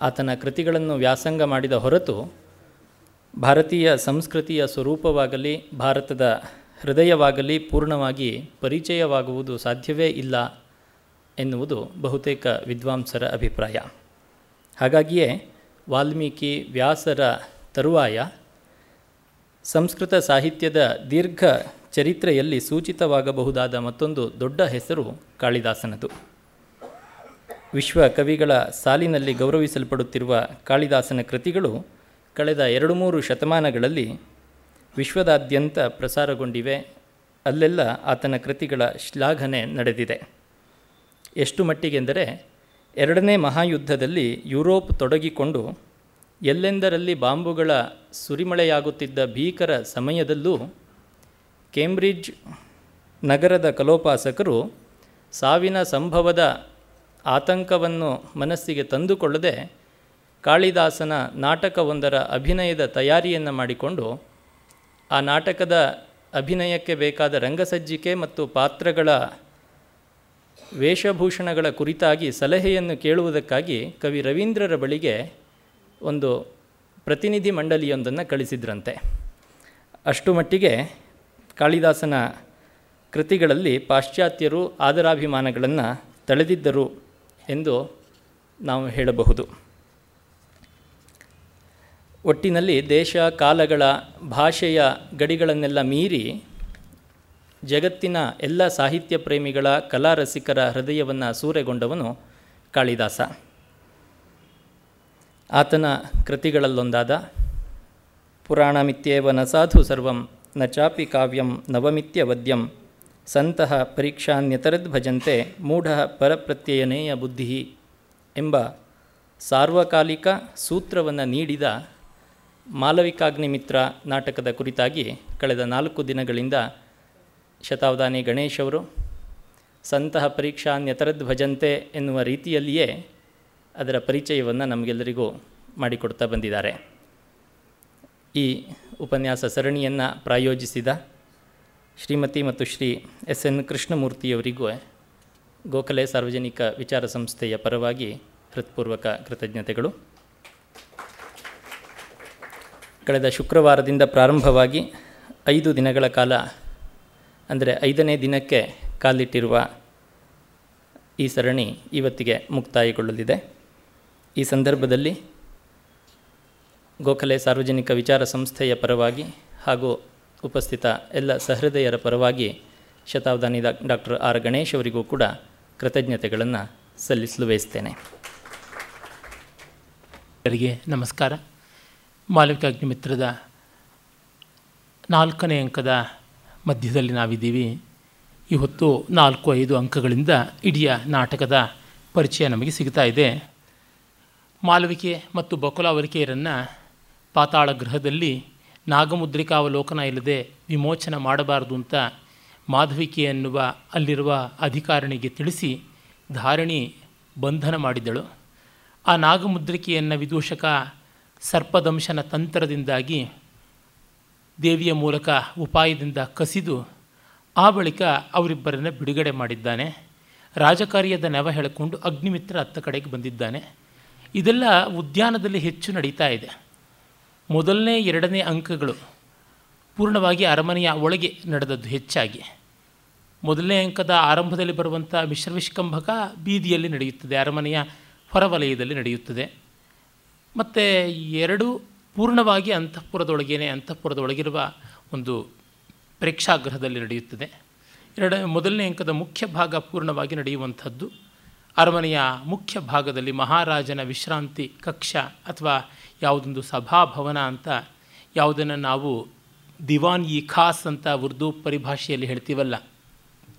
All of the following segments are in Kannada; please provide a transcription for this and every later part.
ಆತನ ಕೃತಿಗಳನ್ನು ವ್ಯಾಸಂಗ ಮಾಡಿದ ಹೊರತು ಭಾರತೀಯ ಸಂಸ್ಕೃತಿಯ ಸ್ವರೂಪವಾಗಲಿ, ಭಾರತದ ಹೃದಯವಾಗಲಿ ಪೂರ್ಣವಾಗಿ ಪರಿಚಯವಾಗುವುದು ಸಾಧ್ಯವೇ ಇಲ್ಲ ಎನ್ನುವುದು ಬಹುತೇಕ ವಿದ್ವಾಂಸರ ಅಭಿಪ್ರಾಯ. ಹಾಗಾಗಿಯೇ ವಾಲ್ಮೀಕಿ ವ್ಯಾಸರ ತರುವಾಯ ಸಂಸ್ಕೃತ ಸಾಹಿತ್ಯದ ದೀರ್ಘ ಚರಿತ್ರೆಯಲ್ಲಿ ಸೂಚಿತವಾಗಬಹುದಾದ ಮತ್ತೊಂದು ದೊಡ್ಡ ಹೆಸರು ಕಾಳಿದಾಸನದು. ವಿಶ್ವ ಕವಿಗಳ ಸಾಲಿನಲ್ಲಿ ಗೌರವಿಸಲ್ಪಡುತ್ತಿರುವ ಕಾಳಿದಾಸನ ಕೃತಿಗಳು ಕಳೆದ ಎರಡು ಮೂರು ಶತಮಾನಗಳಲ್ಲಿ ವಿಶ್ವದಾದ್ಯಂತ ಪ್ರಸಾರಗೊಂಡಿವೆ. ಅಲ್ಲೆಲ್ಲ ಆತನ ಕೃತಿಗಳ ಶ್ಲಾಘನೆ ನಡೆದಿದೆ. ಎಷ್ಟು ಮಟ್ಟಿಗೆಂದರೆ ಎರಡನೇ ಮಹಾಯುದ್ಧದಲ್ಲಿ ಯುರೋಪ್ ತೊಡಗಿಕೊಂಡು ಎಲ್ಲೆಂದರಲ್ಲಿ ಬಾಂಬುಗಳ ಸುರಿಮಳೆಯಾಗುತ್ತಿದ್ದ ಭೀಕರ ಸಮಯದಲ್ಲೂ ಕೇಂಬ್ರಿಡ್ಜ್ ನಗರದ ಕಲೋಪಾಸಕರು ಸಾವಿನ ಸಂಭವದ ಆತಂಕವನ್ನು ಮನಸ್ಸಿಗೆ ತಂದುಕೊಳ್ಳದೆ ಕಾಳಿದಾಸನ ನಾಟಕವೊಂದರ ಅಭಿನಯದ ತಯಾರಿಯನ್ನು ಮಾಡಿಕೊಂಡು ಆ ನಾಟಕದ ಅಭಿನಯಕ್ಕೆ ಬೇಕಾದ ರಂಗಸಜ್ಜಿಕೆ ಮತ್ತು ಪಾತ್ರಗಳ ವೇಷಭೂಷಣಗಳ ಕುರಿತಾಗಿ ಸಲಹೆಯನ್ನು ಕೇಳುವುದಕ್ಕಾಗಿ ಕವಿ ರವೀಂದ್ರರ ಬಳಿಗೆ ಒಂದು ಪ್ರತಿನಿಧಿ ಮಂಡಳಿಯೊಂದನ್ನು ಕಳಿಸಿದ್ರಂತೆ. ಅಷ್ಟು ಮಟ್ಟಿಗೆ ಕಾಳಿದಾಸನ ಕೃತಿಗಳಲ್ಲಿ ಪಾಶ್ಚಾತ್ಯರು ಆದರಾಭಿಮಾನಗಳನ್ನು ತಳೆದಿದ್ದರು. ಎಂದು ನಾವು ಹೇಳಬಹುದು. ಒಟ್ಟಿನಲ್ಲಿ ದೇಶ ಕಾಲಗಳ ಭಾಷೆಯ ಗಡಿಗಳನ್ನೆಲ್ಲ ಮೀರಿ ಜಗತ್ತಿನ ಎಲ್ಲ ಸಾಹಿತ್ಯ ಪ್ರೇಮಿಗಳ ಕಲಾರಸಿಕರ ಹೃದಯವನ್ನು ಸೂರೆಗೊಂಡವನು ಕಾಳಿದಾಸ. ಆತನ ಕೃತಿಗಳಲ್ಲೊಂದಾದ ಪುರಾಣಮಿತ್ಯೇವ ನ ಸಾಧು ಸರ್ವಂ ನ ಚಾಪಿ ಕಾವ್ಯಂ ನವಮಿತ್ಯವದ್ಯಂ ಸಂತಹ ಪರೀಕ್ಷಾನ್ಯತರದ್ಭಜಂತೆ ಮೂಢ ಪರಪ್ರತ್ಯಯನೇಯ ಬುದ್ಧಿ ಎಂಬ ಸಾರ್ವಕಾಲಿಕ ಸೂತ್ರವನ್ನು ನೀಡಿದ ಮಾಲವಿಕಾಗ್ನಿಮಿತ್ರ ನಾಟಕದ ಕುರಿತಾಗಿ ಕಳೆದ ನಾಲ್ಕು ದಿನಗಳಿಂದ ಶತಾವಧಾನಿ ಗಣೇಶ್ ಅವರು ಸಂತಹ ಪರೀಕ್ಷಾನ್ಯತರದ್ ಭಜಂತೆ ಎನ್ನುವ ರೀತಿಯಲ್ಲಿಯೇ ಅದರ ಪರಿಚಯವನ್ನು ನಮಗೆಲ್ಲರಿಗೂ ಮಾಡಿಕೊಡ್ತಾ ಬಂದಿದ್ದಾರೆ. ಈ ಉಪನ್ಯಾಸ ಸರಣಿಯನ್ನು ಪ್ರಾಯೋಜಿಸಿದ ಶ್ರೀಮತಿ ಮತ್ತು ಶ್ರೀ ಎಸ್ ಎನ್ ಕೃಷ್ಣಮೂರ್ತಿಯವರಿಗೂ ಗೋಖಲೆ ಸಾರ್ವಜನಿಕ ವಿಚಾರ ಸಂಸ್ಥೆಯ ಪರವಾಗಿ ಹೃತ್ಪೂರ್ವಕ ಕೃತಜ್ಞತೆಗಳು. ಕಳೆದ ಶುಕ್ರವಾರದಿಂದ ಪ್ರಾರಂಭವಾಗಿ ಐದು ದಿನಗಳ ಕಾಲ, ಅಂದರೆ ಐದನೇ ದಿನಕ್ಕೆ ಕಾಲಿಟ್ಟಿರುವ ಈ ಸರಣಿ ಇವತ್ತಿಗೆ ಮುಕ್ತಾಯಗೊಳ್ಳಲಿದೆ. ಈ ಸಂದರ್ಭದಲ್ಲಿ ಗೋಖಲೆ ಸಾರ್ವಜನಿಕ ವಿಚಾರ ಸಂಸ್ಥೆಯ ಪರವಾಗಿ ಹಾಗೂ ಉಪಸ್ಥಿತ ಎಲ್ಲ ಸಹೃದಯರ ಪರವಾಗಿ ಶತಾವಧಾನಿ ಡಾಕ್ಟರ್ ಆರ್ ಗಣೇಶ್ ಅವರಿಗೂ ಕೂಡ ಕೃತಜ್ಞತೆಗಳನ್ನು ಸಲ್ಲಿಸಲು ಬಯಸ್ತೇನೆ. ನಮಸ್ಕಾರ. ಮಾಲವಿಕಾಗ್ನಿಮಿತ್ರದ ನಾಲ್ಕನೇ ಅಂಕದ ಮಧ್ಯದಲ್ಲಿ ನಾವಿದ್ದೀವಿ. ಇವತ್ತು ನಾಲ್ಕು ಐದು ಅಂಕಗಳಿಂದ ಇಡೀ ನಾಟಕದ ಪರಿಚಯ ನಮಗೆ ಸಿಗ್ತಾ ಇದೆ. ಮಾಲವಿಕೆ ಮತ್ತು ಬಕುಲಾವರಿಕೆಯರನ್ನು ಪಾತಾಳ ಗೃಹದಲ್ಲಿ ನಾಗಮುದ್ರಿಕಾವಲೋಕನ ಇಲ್ಲದೆ ವಿಮೋಚನ ಮಾಡಬಾರದು ಅಂತ ಮಾಧವಿಕೆ ಎನ್ನುವ ಅಲ್ಲಿರುವ ಅಧಿಕಾರಣಿಗೆ ತಿಳಿಸಿ ಧಾರಣಿ ಬಂಧನ ಮಾಡಿದಳು. ಆ ನಾಗಮುದ್ರಿಕೆಯನ್ನು ವಿದೂಷಕ ಸರ್ಪದಂಶನ ತಂತ್ರದಿಂದಾಗಿ ದೇವಿಯ ಮೂಲಕ ಉಪಾಯದಿಂದ ಕಸಿದು ಆ ಬಳಿಕ ಅವರಿಬ್ಬರನ್ನು ಬಿಡುಗಡೆ ಮಾಡಿದ್ದಾನೆ. ರಾಜಕಾರ್ಯದ ನೆವ ಹೇಳಿಕೊಂಡು ಅಗ್ನಿಮಿತ್ರ ಹತ್ತ ಕಡೆಗೆ ಬಂದಿದ್ದಾನೆ. ಇದೆಲ್ಲ ಉದ್ಯಾನದಲ್ಲಿ ಹೆಚ್ಚು ನಡೀತಾ ಇದೆ. ಮೊದಲನೇ ಎರಡನೇ ಅಂಕಗಳು ಪೂರ್ಣವಾಗಿ ಅರಮನೆಯ ಒಳಗೆ ನಡೆದದ್ದು ಹೆಚ್ಚಾಗಿ. ಮೊದಲನೇ ಅಂಕದ ಆರಂಭದಲ್ಲಿ ಬರುವಂಥ ಮಿಶ್ರವಿಷ್ಕಂಭಕ ಬೀದಿಯಲ್ಲಿ ನಡೆಯುತ್ತದೆ, ಅರಮನೆಯ ಹೊರವಲಯದಲ್ಲಿ ನಡೆಯುತ್ತದೆ. ಮತ್ತು ಎರಡು ಪೂರ್ಣವಾಗಿ ಅಂತಃಪುರದೊಳಗೇನೆ ಅಂತಃಪುರದೊಳಗಿರುವ ಒಂದು ಪ್ರೇಕ್ಷಾಗೃಹದಲ್ಲಿ ನಡೆಯುತ್ತದೆ. ಎರಡ, ಮೊದಲನೇ ಅಂಕದ ಮುಖ್ಯ ಭಾಗ ಪೂರ್ಣವಾಗಿ ನಡೆಯುವಂಥದ್ದು ಅರಮನೆಯ ಮುಖ್ಯ ಭಾಗದಲ್ಲಿ ಮಹಾರಾಜನ ವಿಶ್ರಾಂತಿ ಕಕ್ಷ ಅಥವಾ ಯಾವುದೊಂದು ಸಭಾಭವನ ಅಂತ ಯಾವುದನ್ನು ನಾವು ದಿವಾನ್ ಇ ಖಾಸ್ ಅಂತ ಉರ್ದು ಪರಿಭಾಷೆಯಲ್ಲಿ ಹೇಳ್ತೀವಲ್ಲ,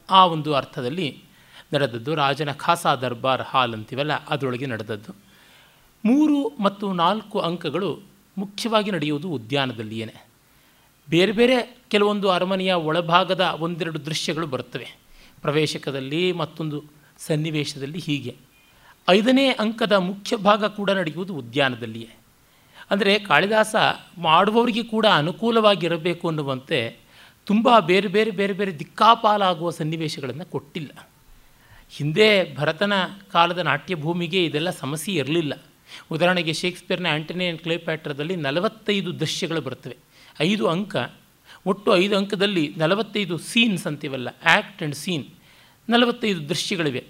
ಆ ಒಂದು ಅರ್ಥದಲ್ಲಿ ನಡೆದದ್ದು ರಾಜನ ಖಾಸಾ ದರ್ಬಾರ್ ಹಾಲ್ ಅಂತೀವಲ್ಲ, ಅದರೊಳಗೆ ನಡೆದದ್ದು. ಮೂರು ಮತ್ತು ನಾಲ್ಕು ಅಂಕಗಳು ಮುಖ್ಯವಾಗಿ ನಡೆಯುವುದು ಉದ್ಯಾನದಲ್ಲಿಯೇ ಬೇರೆ ಬೇರೆ ಕೆಲವೊಂದು ಅರಮನೆಯ ಒಳಭಾಗದ ಒಂದೆರಡು ದೃಶ್ಯಗಳು ಬರುತ್ತವೆ. ಪ್ರವೇಶಕದಲ್ಲಿ ಮತ್ತೊಂದು ಸನ್ನಿವೇಶದಲ್ಲಿ ಹೀಗೆ. ಐದನೇ ಅಂಕದ ಮುಖ್ಯ ಭಾಗ ಕೂಡ ನಡೆಯುವುದು ಉದ್ಯಾನದಲ್ಲಿಯೇ. ಅಂದರೆ ಕಾಳಿದಾಸ ಮಾಡುವವರಿಗೆ ಕೂಡ ಅನುಕೂಲವಾಗಿರಬೇಕು ಅನ್ನುವಂತೆ ತುಂಬ ಬೇರೆ ಬೇರೆ ಬೇರೆ ಬೇರೆ ದಿಕ್ಕಾಪಾಲಾಗುವ ಸನ್ನಿವೇಶಗಳನ್ನು ಕೊಟ್ಟಿಲ್ಲ. ಹಿಂದೆ ಭರತನ ಕಾಲದ ನಾಟ್ಯ ಭೂಮಿಗೆ ಇದೆಲ್ಲ ಸಮಸ್ಯೆ ಇರಲಿಲ್ಲ. ಉದಾಹರಣೆಗೆ ಶೇಕ್ಸ್ಪಿಯರ್ನ ಆ್ಯಂಟನಿ ಆ್ಯಂಡ್ ಕ್ಲೇಪ್ಯಾಟ್ರದಲ್ಲಿ ನಲವತ್ತೈದು ದೃಶ್ಯಗಳು ಬರ್ತವೆ ಐದು ಅಂಕ, ಒಟ್ಟು ಐದು ಅಂಕದಲ್ಲಿ ನಲವತ್ತೈದು ಸೀನ್ಸ್ ಅಂತೀವಲ್ಲ ಆ್ಯಕ್ಟ್ ಆ್ಯಂಡ್ ಸೀನ್, ನಲವತ್ತೈದು ದೃಶ್ಯಗಳಿವೆ.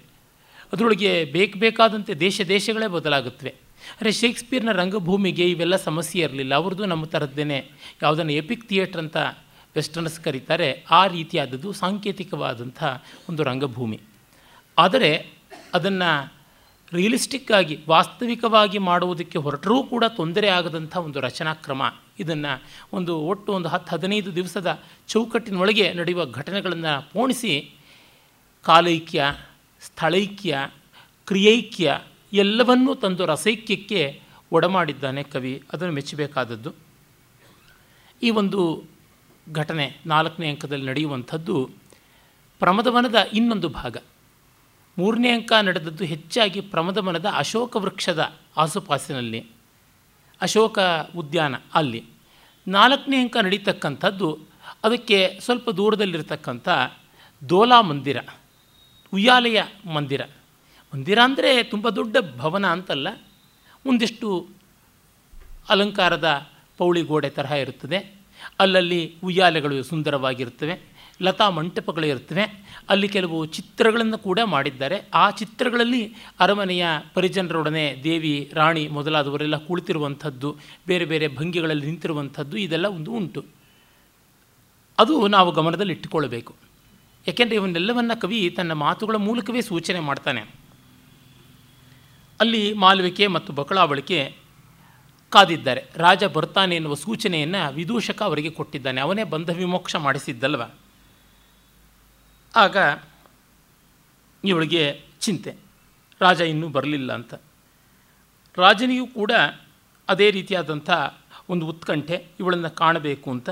ಅದರೊಳಗೆ ಬೇಕು ಬೇಕಾದಂತೆ ದೇಶ ದೇಶಗಳೇ ಬದಲಾಗುತ್ತವೆ. ಆದರೆ ಶೇಕ್ಸ್ಪಿಯರ್ನ ರಂಗಭೂಮಿಗೆ ಇವೆಲ್ಲ ಸಮಸ್ಯೆ ಇರಲಿಲ್ಲ. ಅವ್ರದ್ದು ನಮ್ಮ ಥರದ್ದೇನೆ. ಯಾವುದನ್ನು ಎಪಿಕ್ ಥಿಯೇಟ್ರ್ ಅಂತ ವೆಸ್ಟರ್ನ್ಸ್ ಕರೀತಾರೆ, ಆ ರೀತಿಯಾದದ್ದು ಸಾಂಕೇತಿಕವಾದಂಥ ಒಂದು ರಂಗಭೂಮಿ. ಆದರೆ, ಅದನ್ನು ರಿಯಲಿಸ್ಟಿಕ್ ಆಗಿ, ವಾಸ್ತವಿಕವಾಗಿ ಮಾಡುವುದಕ್ಕೆ ಹೊರಟರೂ ಕೂಡ ತೊಂದರೆ ಆಗದಂಥ ಒಂದು ರಚನಾ ಕ್ರಮ ಇದನ್ನು ಒಂದು ಒಟ್ಟು ಒಂದು ಹತ್ತು, ಹದಿನೈದು ದಿವಸದ ಚೌಕಟ್ಟಿನೊಳಗೆ ನಡೆಯುವ ಘಟನೆಗಳನ್ನು ಪೋಣಿಸಿ ಕಾಲೈಕ್ಯ, ಸ್ಥಳೈಕ್ಯ, ಕ್ರಿಯೈಕ್ಯ ಎಲ್ಲವನ್ನೂ ತಂದು ರಸೈಕ್ಯಕ್ಕೆ ಒಡಮಾಡಿದ್ದಾನೆ ಕವಿ. ಅದನ್ನು ಮೆಚ್ಚಬೇಕಾದದ್ದು. ಈ ಒಂದು ಘಟನೆ ನಾಲ್ಕನೇ ಅಂಕದಲ್ಲಿ ನಡೆಯುವಂಥದ್ದು ಪ್ರಮದವನದ ಇನ್ನೊಂದು ಭಾಗ. ಮೂರನೇ ಅಂಕ ನಡೆದದ್ದು ಹೆಚ್ಚಾಗಿ ಪ್ರಮದವನದ ಅಶೋಕ ವೃಕ್ಷದ ಆಸುಪಾಸಿನಲ್ಲಿ, ಅಶೋಕ ಉದ್ಯಾನ ಅಲ್ಲಿ. ನಾಲ್ಕನೇ ಅಂಕ ನಡೀತಕ್ಕಂಥದ್ದು ಅದಕ್ಕೆ ಸ್ವಲ್ಪ ದೂರದಲ್ಲಿರ್ತಕ್ಕಂಥ ದೋಲಾ ಮಂದಿರ, ಉಯ್ಯಾಲೆಯ ಮಂದಿರ. ಮಂದಿರ ಅಂದರೆ ತುಂಬ ದೊಡ್ಡ ಭವನ ಅಂತಲ್ಲ, ಒಂದಿಷ್ಟು ಅಲಂಕಾರದ ಪೌಳಿ ಗೋಡೆ ತರಹ ಇರುತ್ತದೆ. ಅಲ್ಲಲ್ಲಿ ಉಯ್ಯಾಲೆಗಳು ಸುಂದರವಾಗಿರ್ತವೆ ಲತಾ ಮಂಟಪಗಳು ಇರ್ತವೆ ಅಲ್ಲಿ ಕೆಲವು ಚಿತ್ರಗಳನ್ನು ಕೂಡ ಮಾಡಿದ್ದಾರೆ. ಆ ಚಿತ್ರಗಳಲ್ಲಿ ಅರಮನೆಯ ಪರಿಜನರೊಡನೆ ದೇವಿ, ರಾಣಿ ಮೊದಲಾದವರೆಲ್ಲ ಕುಳಿತಿರುವಂಥದ್ದು, ಬೇರೆ ಬೇರೆ ಭಂಗಿಗಳಲ್ಲಿ ನಿಂತಿರುವಂಥದ್ದು, ಇದೆಲ್ಲ ಒಂದು ಉಂಟು. ಅದು ನಾವು ಗಮನದಲ್ಲಿ ಇಟ್ಟುಕೊಳ್ಳಬೇಕು ಯಾಕೆಂದರೆ ಇವನ್ನೆಲ್ಲವನ್ನು ಕವಿ ತನ್ನ ಮಾತುಗಳ ಮೂಲಕವೇ ಸೂಚನೆ ಮಾಡ್ತಾನೆ. ಅಲ್ಲಿ ಮಾಲ್ವಿಕೆ ಮತ್ತು ಬಕಳಾವಳಿಕೆ ಕಾದಿದ್ದಾರೆ. ರಾಜ ಬರ್ತಾನೆ ಎನ್ನುವ ಸೂಚನೆಯನ್ನು ವಿದೂಷಕ ಅವರಿಗೆ ಕೊಟ್ಟಿದ್ದಾನೆ. ಅವನೇ ಬಂಧ ವಿಮೋಕ್ಷ ಮಾಡಿಸಿದ್ದಲ್ವ? ಆಗ ಇವಳಿಗೆ ಚಿಂತೆ. ರಾಜ ಇನ್ನೂ ಬರಲಿಲ್ಲ ಅಂತ. ರಾಜನಿಗೂ ಕೂಡ ಅದೇ ರೀತಿಯಾದಂಥ ಒಂದು ಉತ್ಕಂಠೆ ಇವಳನ್ನು ಕಾಣಬೇಕು ಅಂತ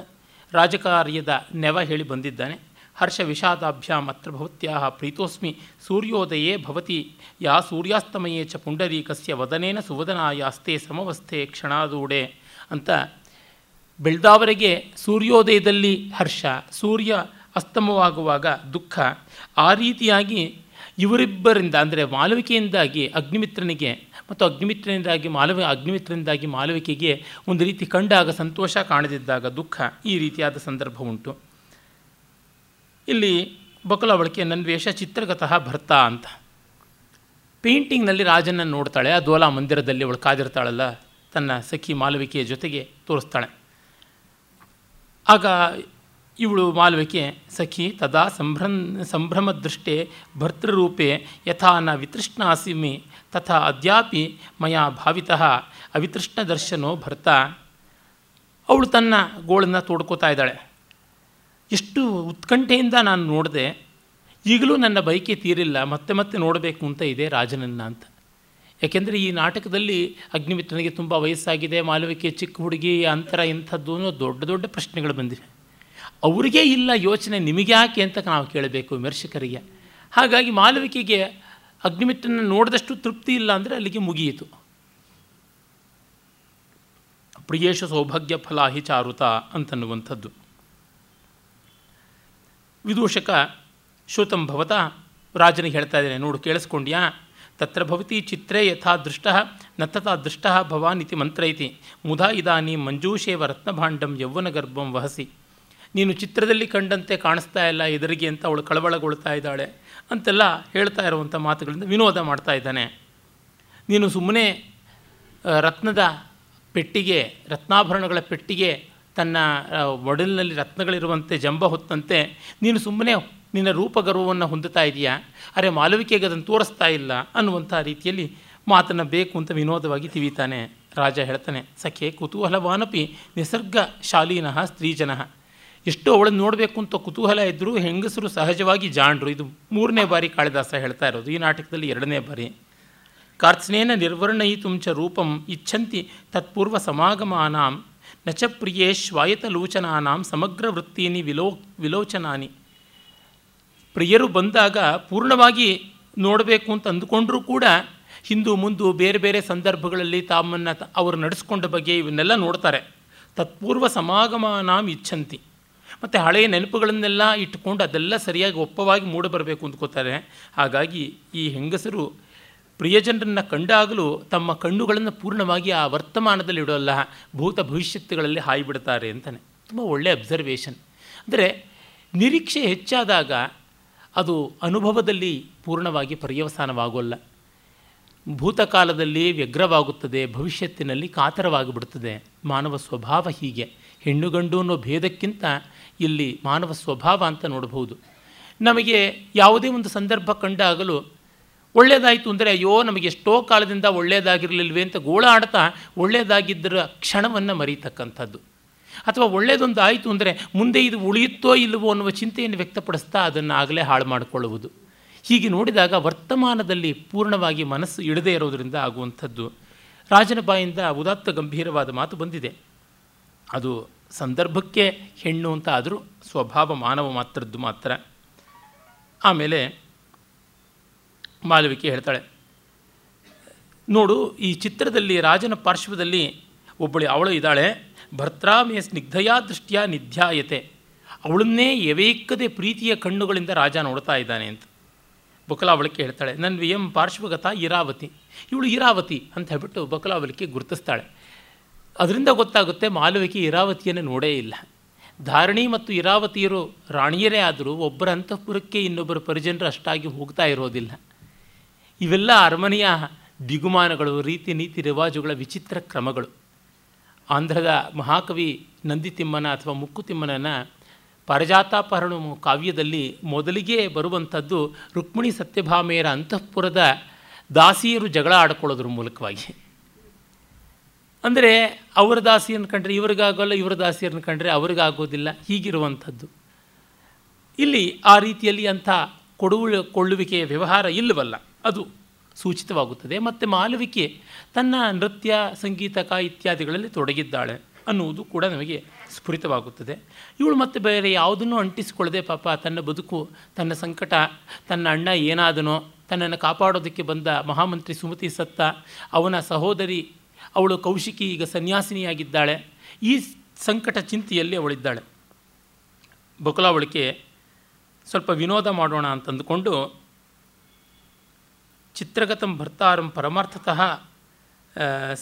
ರಾಜಕಾರ್ಯದ ನೆವ ಹೇಳಿ ಬಂದಿದ್ದಾನೆ. ಹರ್ಷ ವಿಷಾದಾಭ್ಯಾಮ್ ಅತ್ರ ಭವತ್ಯಾ ಪ್ರೀತೋಸ್ಮಿ ಸೂರ್ಯೋದಯೇ ಭವತಿ ಯಾ ಸೂರ್ಯಾಸ್ತಮಯೇ ಚ ಪುಂಡರೀಕಸ್ಯ ವದನೇನ ಸುವದನಾಯಾಸ್ತೆ ಸಮವಸ್ಥೆ ಕ್ಷಣಾದೂಡೆ ಅಂತ ಬೆಳೆದವರೆಗೆ ಸೂರ್ಯೋದಯದಲ್ಲಿ ಹರ್ಷ, ಸೂರ್ಯ ಅಸ್ತಮವಾಗುವಾಗ ದುಃಖ. ಆ ರೀತಿಯಾಗಿ ಇವರಿಬ್ಬರಿಂದ ಅಂದರೆ ಮಾಲವಿಕೆಯಿಂದಾಗಿ ಅಗ್ನಿಮಿತ್ರನಿಗೆ ಮತ್ತು ಅಗ್ನಿಮಿತ್ರನಿಂದಾಗಿ ಮಾಲವ, ಅಗ್ನಿಮಿತ್ರನಿಂದಾಗಿ ಮಾಲವಿಕೆಗೆ ಒಂದು ರೀತಿ ಕಂಡಾಗ ಸಂತೋಷ ಕಾಣದಿದ್ದಾಗ ದುಃಖ ಈ ರೀತಿಯಾದ ಸಂದರ್ಭ ಉಂಟು. ಇಲ್ಲಿ ಬಕಲವಳಿಕೆ ನನ್ನ ವೇಷ ಚಿತ್ರಗತಃ ಭರ್ತಾ ಅಂತ. ಪೇಂಟಿಂಗ್ನಲ್ಲಿ ರಾಜನನ್ನು ನೋಡ್ತಾಳೆ, ಆ ದೋಲಾ ಮಂದಿರದಲ್ಲಿ ಅವಳು ಕಾದಿರ್ತಾಳಲ್ಲ, ತನ್ನ ಸಖಿ ಮಾಲವಿಕೆಯ ಜೊತೆಗೆ ತೋರಿಸ್ತಾಳೆ. ಆಗ ಇವಳು ಮಾಲವಿಕೆ ಸಖಿ ತದಾ ಸಂಭ್ರಮ ಸಂಭ್ರಮದೃಷ್ಟೇ ಭರ್ತೃರೂಪೆ ಯಥಾ ನ ವಿತೃಷ್ಣಾಸಿಮಿ ತಥಾ ಅದ್ಯಾಪಿ ಮಯ ಭಾವಿತಃ ಅವಿತೃಷ್ಣ ದರ್ಶನೋ ಭರ್ತ. ಅವಳು ತನ್ನ ಗೋಳನ್ನು ತೋಡ್ಕೋತಾ ಇದ್ದಾಳೆ. ಎಷ್ಟು ಉತ್ಕಂಠೆಯಿಂದ ನಾನು ನೋಡಿದೆ, ಈಗಲೂ ನನ್ನ ಬಯಕೆ ತೀರಿಲ್ಲ, ಮತ್ತೆ ಮತ್ತೆ ನೋಡಬೇಕು ಅಂತ ಇದೆ ರಾಜನನ್ನು ಅಂತ. ಯಾಕೆಂದರೆ ಈ ನಾಟಕದಲ್ಲಿ ಅಗ್ನಿಮಿತ್ರನಿಗೆ ತುಂಬ ವಯಸ್ಸಾಗಿದೆ, ಮಾಲವಿಕೆ ಚಿಕ್ಕ ಹುಡುಗಿ, ಅಂತರ ಇಂಥದ್ದು ದೊಡ್ಡ ದೊಡ್ಡ ಪ್ರಶ್ನೆಗಳು ಬಂದಿವೆ. ಅವರಿಗೇ ಇಲ್ಲ ಯೋಚನೆ ನಿಮಗ್ಯಾಕೆ ಅಂತ ನಾವು ಕೇಳಬೇಕು ವಿಮರ್ಶಕರಿಗೆ. ಹಾಗಾಗಿ ಮಾಲವಿಕೆಗೆ ಅಗ್ನಿಮಿತ್ರನ ನೋಡಿದಷ್ಟು ತೃಪ್ತಿ ಇಲ್ಲ ಅಂದರೆ ಅಲ್ಲಿಗೆ ಮುಗಿಯಿತು. ಪ್ರಿಯೇಶ ಸೌಭಾಗ್ಯ ಫಲಾಹಿ ಚಾರುತ ಅಂತನ್ನುವಂಥದ್ದು. ವಿದೂಷಕ ಶ್ರುತಂ ಭವತ ರಾಜನಿಗೆ ಹೇಳ್ತಾ ಇದ್ದೇನೆ, ನೋಡು ಕೇಳಿಸ್ಕೊಂಡ್ಯಾ? ತತ್ರ ಭವತಿ ಚಿತ್ರೇ ಯಥಾ ದೃಷ್ಟ ನ ತಥಾ ದೃಷ್ಟ ಭವಾನ್ ಇತಿ ಮಂತ್ರ ಇತಿ ಮುಧಾ ಇದಾನಿ ಮಂಜೂಷೇವ ರತ್ನಭಾಂಡಂ ಯೌವನ ಗರ್ಭಂ ವಹಸಿ. ನೀನು ಚಿತ್ರದಲ್ಲಿ ಕಂಡಂತೆ ಕಾಣಿಸ್ತಾ ಇಲ್ಲ ಎದುರಿಗೆ ಅಂತ ಅವಳು ಕಳವಳಗೊಳ್ತಾ ಇದ್ದಾಳೆ ಅಂತೆಲ್ಲ ಹೇಳ್ತಾ ಇರುವಂಥ ಮಾತುಗಳಿಂದ ವಿನೋದ ಮಾಡ್ತಾ ಇದ್ದಾನೆ. ನೀನು ಸುಮ್ಮನೆ ರತ್ನದ ಪೆಟ್ಟಿಗೆ, ರತ್ನಾಭರಣಗಳ ಪೆಟ್ಟಿಗೆ ತನ್ನ ಒಡಲಿನಲ್ಲಿ ರತ್ನಗಳಿರುವಂತೆ, ಜಂಬ ಹೊತ್ತಂತೆ, ನೀನು ಸುಮ್ಮನೆ ನಿನ್ನ ರೂಪಗರ್ವವನ್ನು ಹೊಂದುತ್ತಾ ಇದೆಯಾ? ಅರೆ ಮಾಲವಿಕೆಗೆ ಅದನ್ನು ತೋರಿಸ್ತಾ ಇಲ್ಲ ಅನ್ನುವಂಥ ರೀತಿಯಲ್ಲಿ ಮಾತನ್ನು ಬೇಕು ಅಂತ ವಿನೋದವಾಗಿ ತಿವಿತಾನೆ ರಾಜ ಹೇಳ್ತಾನೆ, ಸಖೆ ಕುತೂಹಲವಾನಪಿ ನಿಸರ್ಗ ಶಾಲೀನಃ ಸ್ತ್ರೀಜನಃ. ಎಷ್ಟು ಅವಳನ್ನು ನೋಡಬೇಕು ಅಂತ ಕುತೂಹಲ ಇದ್ದರೂ ಹೆಂಗಸರು ಸಹಜವಾಗಿ ಜಾಣರು ಇದು ಮೂರನೇ ಬಾರಿ ಕಾಳಿದಾಸ ಹೇಳ್ತಾ ಇರೋದು, ಈ ನಾಟಕದಲ್ಲಿ ಎರಡನೇ ಬಾರಿ. ಕಾರ್ತ್ಸ್ನೇನ ನಿರ್ವರ್ಣಯಿತುಂ ಚ ರೂಪಂ ಇಚ್ಛಂತಿ ತತ್ಪೂರ್ವ ಸಮಾಗಮಾನಾಂ ನ ಚ ಪ್ರಿಯೇ ಶ್ವಾಯತಲೋಚನಾನಾಂ ಸಮಗ್ರ ವೃತ್ತೀನಿ ವಿಲೋ ವಿಲೋಚನಾನಿ. ಪ್ರಿಯರು ಬಂದಾಗ ಪೂರ್ಣವಾಗಿ ನೋಡಬೇಕು ಅಂತ ಅಂದುಕೊಂಡರೂ ಕೂಡ ಹಿಂದೂ ಮುಂದು ಬೇರೆ ಬೇರೆ ಸಂದರ್ಭಗಳಲ್ಲಿ ತಮ್ಮನ್ನು ಅವರು ನಡೆಸ್ಕೊಂಡ ಬಗ್ಗೆ ಇವನ್ನೆಲ್ಲ ನೋಡ್ತಾರೆ. ತತ್ಪೂರ್ವ ಸಮಾಗಮಾನಾಂ ಇಚ್ಛಂತಿ. ಮತ್ತು ಹಳೆಯ ನೆನಪುಗಳನ್ನೆಲ್ಲ ಇಟ್ಟುಕೊಂಡು ಅದೆಲ್ಲ ಸರಿಯಾಗಿ ಒಪ್ಪವಾಗಿ ಮೂಡಬರಬೇಕು ಅಂದ್ಕೋತಾರೆ. ಹಾಗಾಗಿ ಈ ಹೆಂಗಸರು ಪ್ರಿಯಜನರನ್ನು ಕಂಡಾಗಲೂ ತಮ್ಮ ಕಣ್ಣುಗಳನ್ನು ಪೂರ್ಣವಾಗಿ ಆ ವರ್ತಮಾನದಲ್ಲಿ ಇಡೋಲ್ಲ. ಭೂತ ಭವಿಷ್ಯತ್ತುಗಳಲ್ಲಿ ಹಾಯಿಬಿಡ್ತಾರೆ ಅಂತಾನೆ. ತುಂಬ ಒಳ್ಳೆಯ ಅಬ್ಸರ್ವೇಷನ್ ಅಂದರೆ ನಿರೀಕ್ಷೆ ಹೆಚ್ಚಾದಾಗ ಅದು ಅನುಭವದಲ್ಲಿ ಪೂರ್ಣವಾಗಿ ಪರ್ಯವಸಾನವಾಗೋಲ್ಲ. ಭೂತಕಾಲದಲ್ಲಿ ವ್ಯಗ್ರವಾಗುತ್ತದೆ, ಭವಿಷ್ಯತ್ತಿನಲ್ಲಿ ಕಾತರವಾಗಿಬಿಡುತ್ತದೆ ಮಾನವ ಸ್ವಭಾವ ಹೀಗೆ. ಹೆಣ್ಣು ಗಂಡು ಅನ್ನೋ ಭೇದಕ್ಕಿಂತ ಇಲ್ಲಿ ಮಾನವ ಸ್ವಭಾವ ಅಂತ ನೋಡಬಹುದು. ನಮಗೆ ಯಾವುದೇ ಒಂದು ಸಂದರ್ಭ ಕಂಡಾಗಲೂ ಒಳ್ಳೆಯದಾಯಿತು ಅಂದರೆ ಅಯ್ಯೋ, ನಮಗೆ ಎಷ್ಟೋ ಕಾಲದಿಂದ ಒಳ್ಳೆಯದಾಗಿರಲಿಲ್ವೇ ಅಂತ ಗೋಳಾಡ್ತಾ ಒಳ್ಳೆಯದಾಗಿದ್ದರ ಕ್ಷಣವನ್ನು ಮರೀತಕ್ಕಂಥದ್ದು. ಅಥವಾ ಒಳ್ಳೆಯದೊಂದು ಆಯಿತು ಅಂದರೆ ಮುಂದೆ ಇದು ಉಳಿಯುತ್ತೋ ಇಲ್ಲವೋ ಅನ್ನುವ ಚಿಂತೆಯನ್ನು ವ್ಯಕ್ತಪಡಿಸ್ತಾ ಅದನ್ನು ಆಗಲೇ ಹಾಳು ಮಾಡಿಕೊಳ್ಳುವುದು. ಹೀಗೆ ನೋಡಿದಾಗ ವರ್ತಮಾನದಲ್ಲಿ ಪೂರ್ಣವಾಗಿ ಮನಸ್ಸು ಇಡದೇ ಇರೋದರಿಂದ ಆಗುವಂಥದ್ದು ರಾಜನ ಬಾಯಿಂದ ಉದಾತ್ತ ಗಂಭೀರವಾದ ಮಾತು ಬಂದಿದೆ. ಅದು ಸಂದರ್ಭಕ್ಕೆ ಹೆಣ್ಣು ಅಂತ ಆದರೂ ಸ್ವಭಾವ ಮಾನವ ಮಾತ್ರದ್ದು ಮಾತ್ರ. ಆಮೇಲೆ ಮಾಲವಿಕೆ ಹೇಳ್ತಾಳೆ, ನೋಡು, ಈ ಚಿತ್ರದಲ್ಲಿ ರಾಜನ ಪಾರ್ಶ್ವದಲ್ಲಿ ಒಬ್ಬಳು ಅವಳು ಇದ್ದಾಳೆ. ಭರ್ತ್ರಾಮೆಯ ಸ್ನಿಗ್ಧಯ ದೃಷ್ಟಿಯ ನಿಧ್ಯಾಯತೆ. ಅವಳನ್ನೇ ಯವೇಕದೆ ಪ್ರೀತಿಯ ಕಣ್ಣುಗಳಿಂದ ರಾಜ ನೋಡ್ತಾ ಇದ್ದಾನೆ ಅಂತ. ಬಕಲಾವಳಿಕೆ ಹೇಳ್ತಾಳೆ ನನ್ನ ವಿ ಎಂ ಪಾರ್ಶ್ವಗತ ಇರಾವತಿ. ಇವಳು ಇರಾವತಿ ಅಂತ ಹೇಳ್ಬಿಟ್ಟು ಬಕಲಾವಳಿಕೆ ಗುರುತಿಸ್ತಾಳೆ. ಅದರಿಂದ ಗೊತ್ತಾಗುತ್ತೆ ಮಾಲವಿಕೆ ಇರಾವತಿಯನ್ನು ನೋಡೇ ಇಲ್ಲ. ಧಾರಣಿ ಮತ್ತು ಇರಾವತಿಯರು ರಾಣಿಯರೇ ಆದರೂ ಒಬ್ಬರ ಅಂತಃಪುರಕ್ಕೆ ಇನ್ನೊಬ್ಬರ ಪರಿಜನರು ಅಷ್ಟಾಗಿ ಹೋಗ್ತಾ ಇರೋದಿಲ್ಲ. ಇವೆಲ್ಲ ಅರಮನೆಯ ದಿಗುಮಾನಗಳು, ರೀತಿ ನೀತಿ ರಿವಾಜುಗಳ ವಿಚಿತ್ರ ಕ್ರಮಗಳು. ಆಂಧ್ರದ ಮಹಾಕವಿ ನಂದಿತಿಮ್ಮನ ಅಥವಾ ಮುಕ್ಕುತಿಮ್ಮನನ ಪರಜಾತಾಪಹರಣ ಕಾವ್ಯದಲ್ಲಿ ಮೊದಲಿಗೆ ಬರುವಂಥದ್ದು ರುಕ್ಮಿಣಿ ಸತ್ಯಭಾಮೆಯರ ಅಂತಃಪುರದ ದಾಸಿಯರು ಜಗಳ ಆಡ್ಕೊಳ್ಳೋದ್ರ ಮೂಲಕವಾಗಿ. ಅಂದರೆ ಅವರ ದಾಸಿಯನ್ನು ಕಂಡ್ರೆ ಇವ್ರಿಗಾಗೋಲ್ಲ, ಇವರ ದಾಸಿಯರನ್ನು ಕಂಡ್ರೆ ಅವ್ರಿಗಾಗೋದಿಲ್ಲ, ಹೀಗಿರುವಂಥದ್ದು. ಇಲ್ಲಿ ಆ ರೀತಿಯಲ್ಲಿ ಅಂಥ ಕೊಡುವ ಕೊಳ್ಳುವಿಕೆಯ ವ್ಯವಹಾರ ಇಲ್ಲವಲ್ಲ. ಅದು ಸೂಚಿತವಾಗುತ್ತದೆ. ಮತ್ತು ಮಾಲವಿಕೆ ತನ್ನ ನೃತ್ಯ ಸಂಗೀತಕ ಇತ್ಯಾದಿಗಳಲ್ಲಿ ತೊಡಗಿದ್ದಾಳೆ ಅನ್ನುವುದು ಕೂಡ ನಮಗೆ ಸ್ಫುರಿತವಾಗುತ್ತದೆ. ಇವಳು ಮತ್ತೆ ಬೇರೆ ಯಾವುದನ್ನು ಅಂಟಿಸಿಕೊಳ್ಳದೆ ಪಾಪ ತನ್ನ ಬದುಕು, ತನ್ನ ಸಂಕಟ, ತನ್ನ ಅಣ್ಣ ಏನಾದನೋ, ತನ್ನನ್ನು ಕಾಪಾಡೋದಕ್ಕೆ ಬಂದ ಮಹಾಮಂತ್ರಿ ಸುಮತಿ ಸತ್ತ, ಅವನ ಸಹೋದರಿ, ಅವಳು ಕೌಶಿಕಿ ಈಗ ಸನ್ಯಾಸಿನಿಯಾಗಿದ್ದಾಳೆ. ಈ ಸಂಕಟ ಚಿಂತೆಯಲ್ಲಿ ಅವಳಿದ್ದಾಳೆ. ಬಕುಲಾವಳಿಕೆ ಸ್ವಲ್ಪ ವಿನೋದ ಮಾಡೋಣ ಅಂತಂದುಕೊಂಡು ಚಿತ್ರಗತಂ ಭರ್ತಾರಂ ಪರಮಾರ್ಥತಃ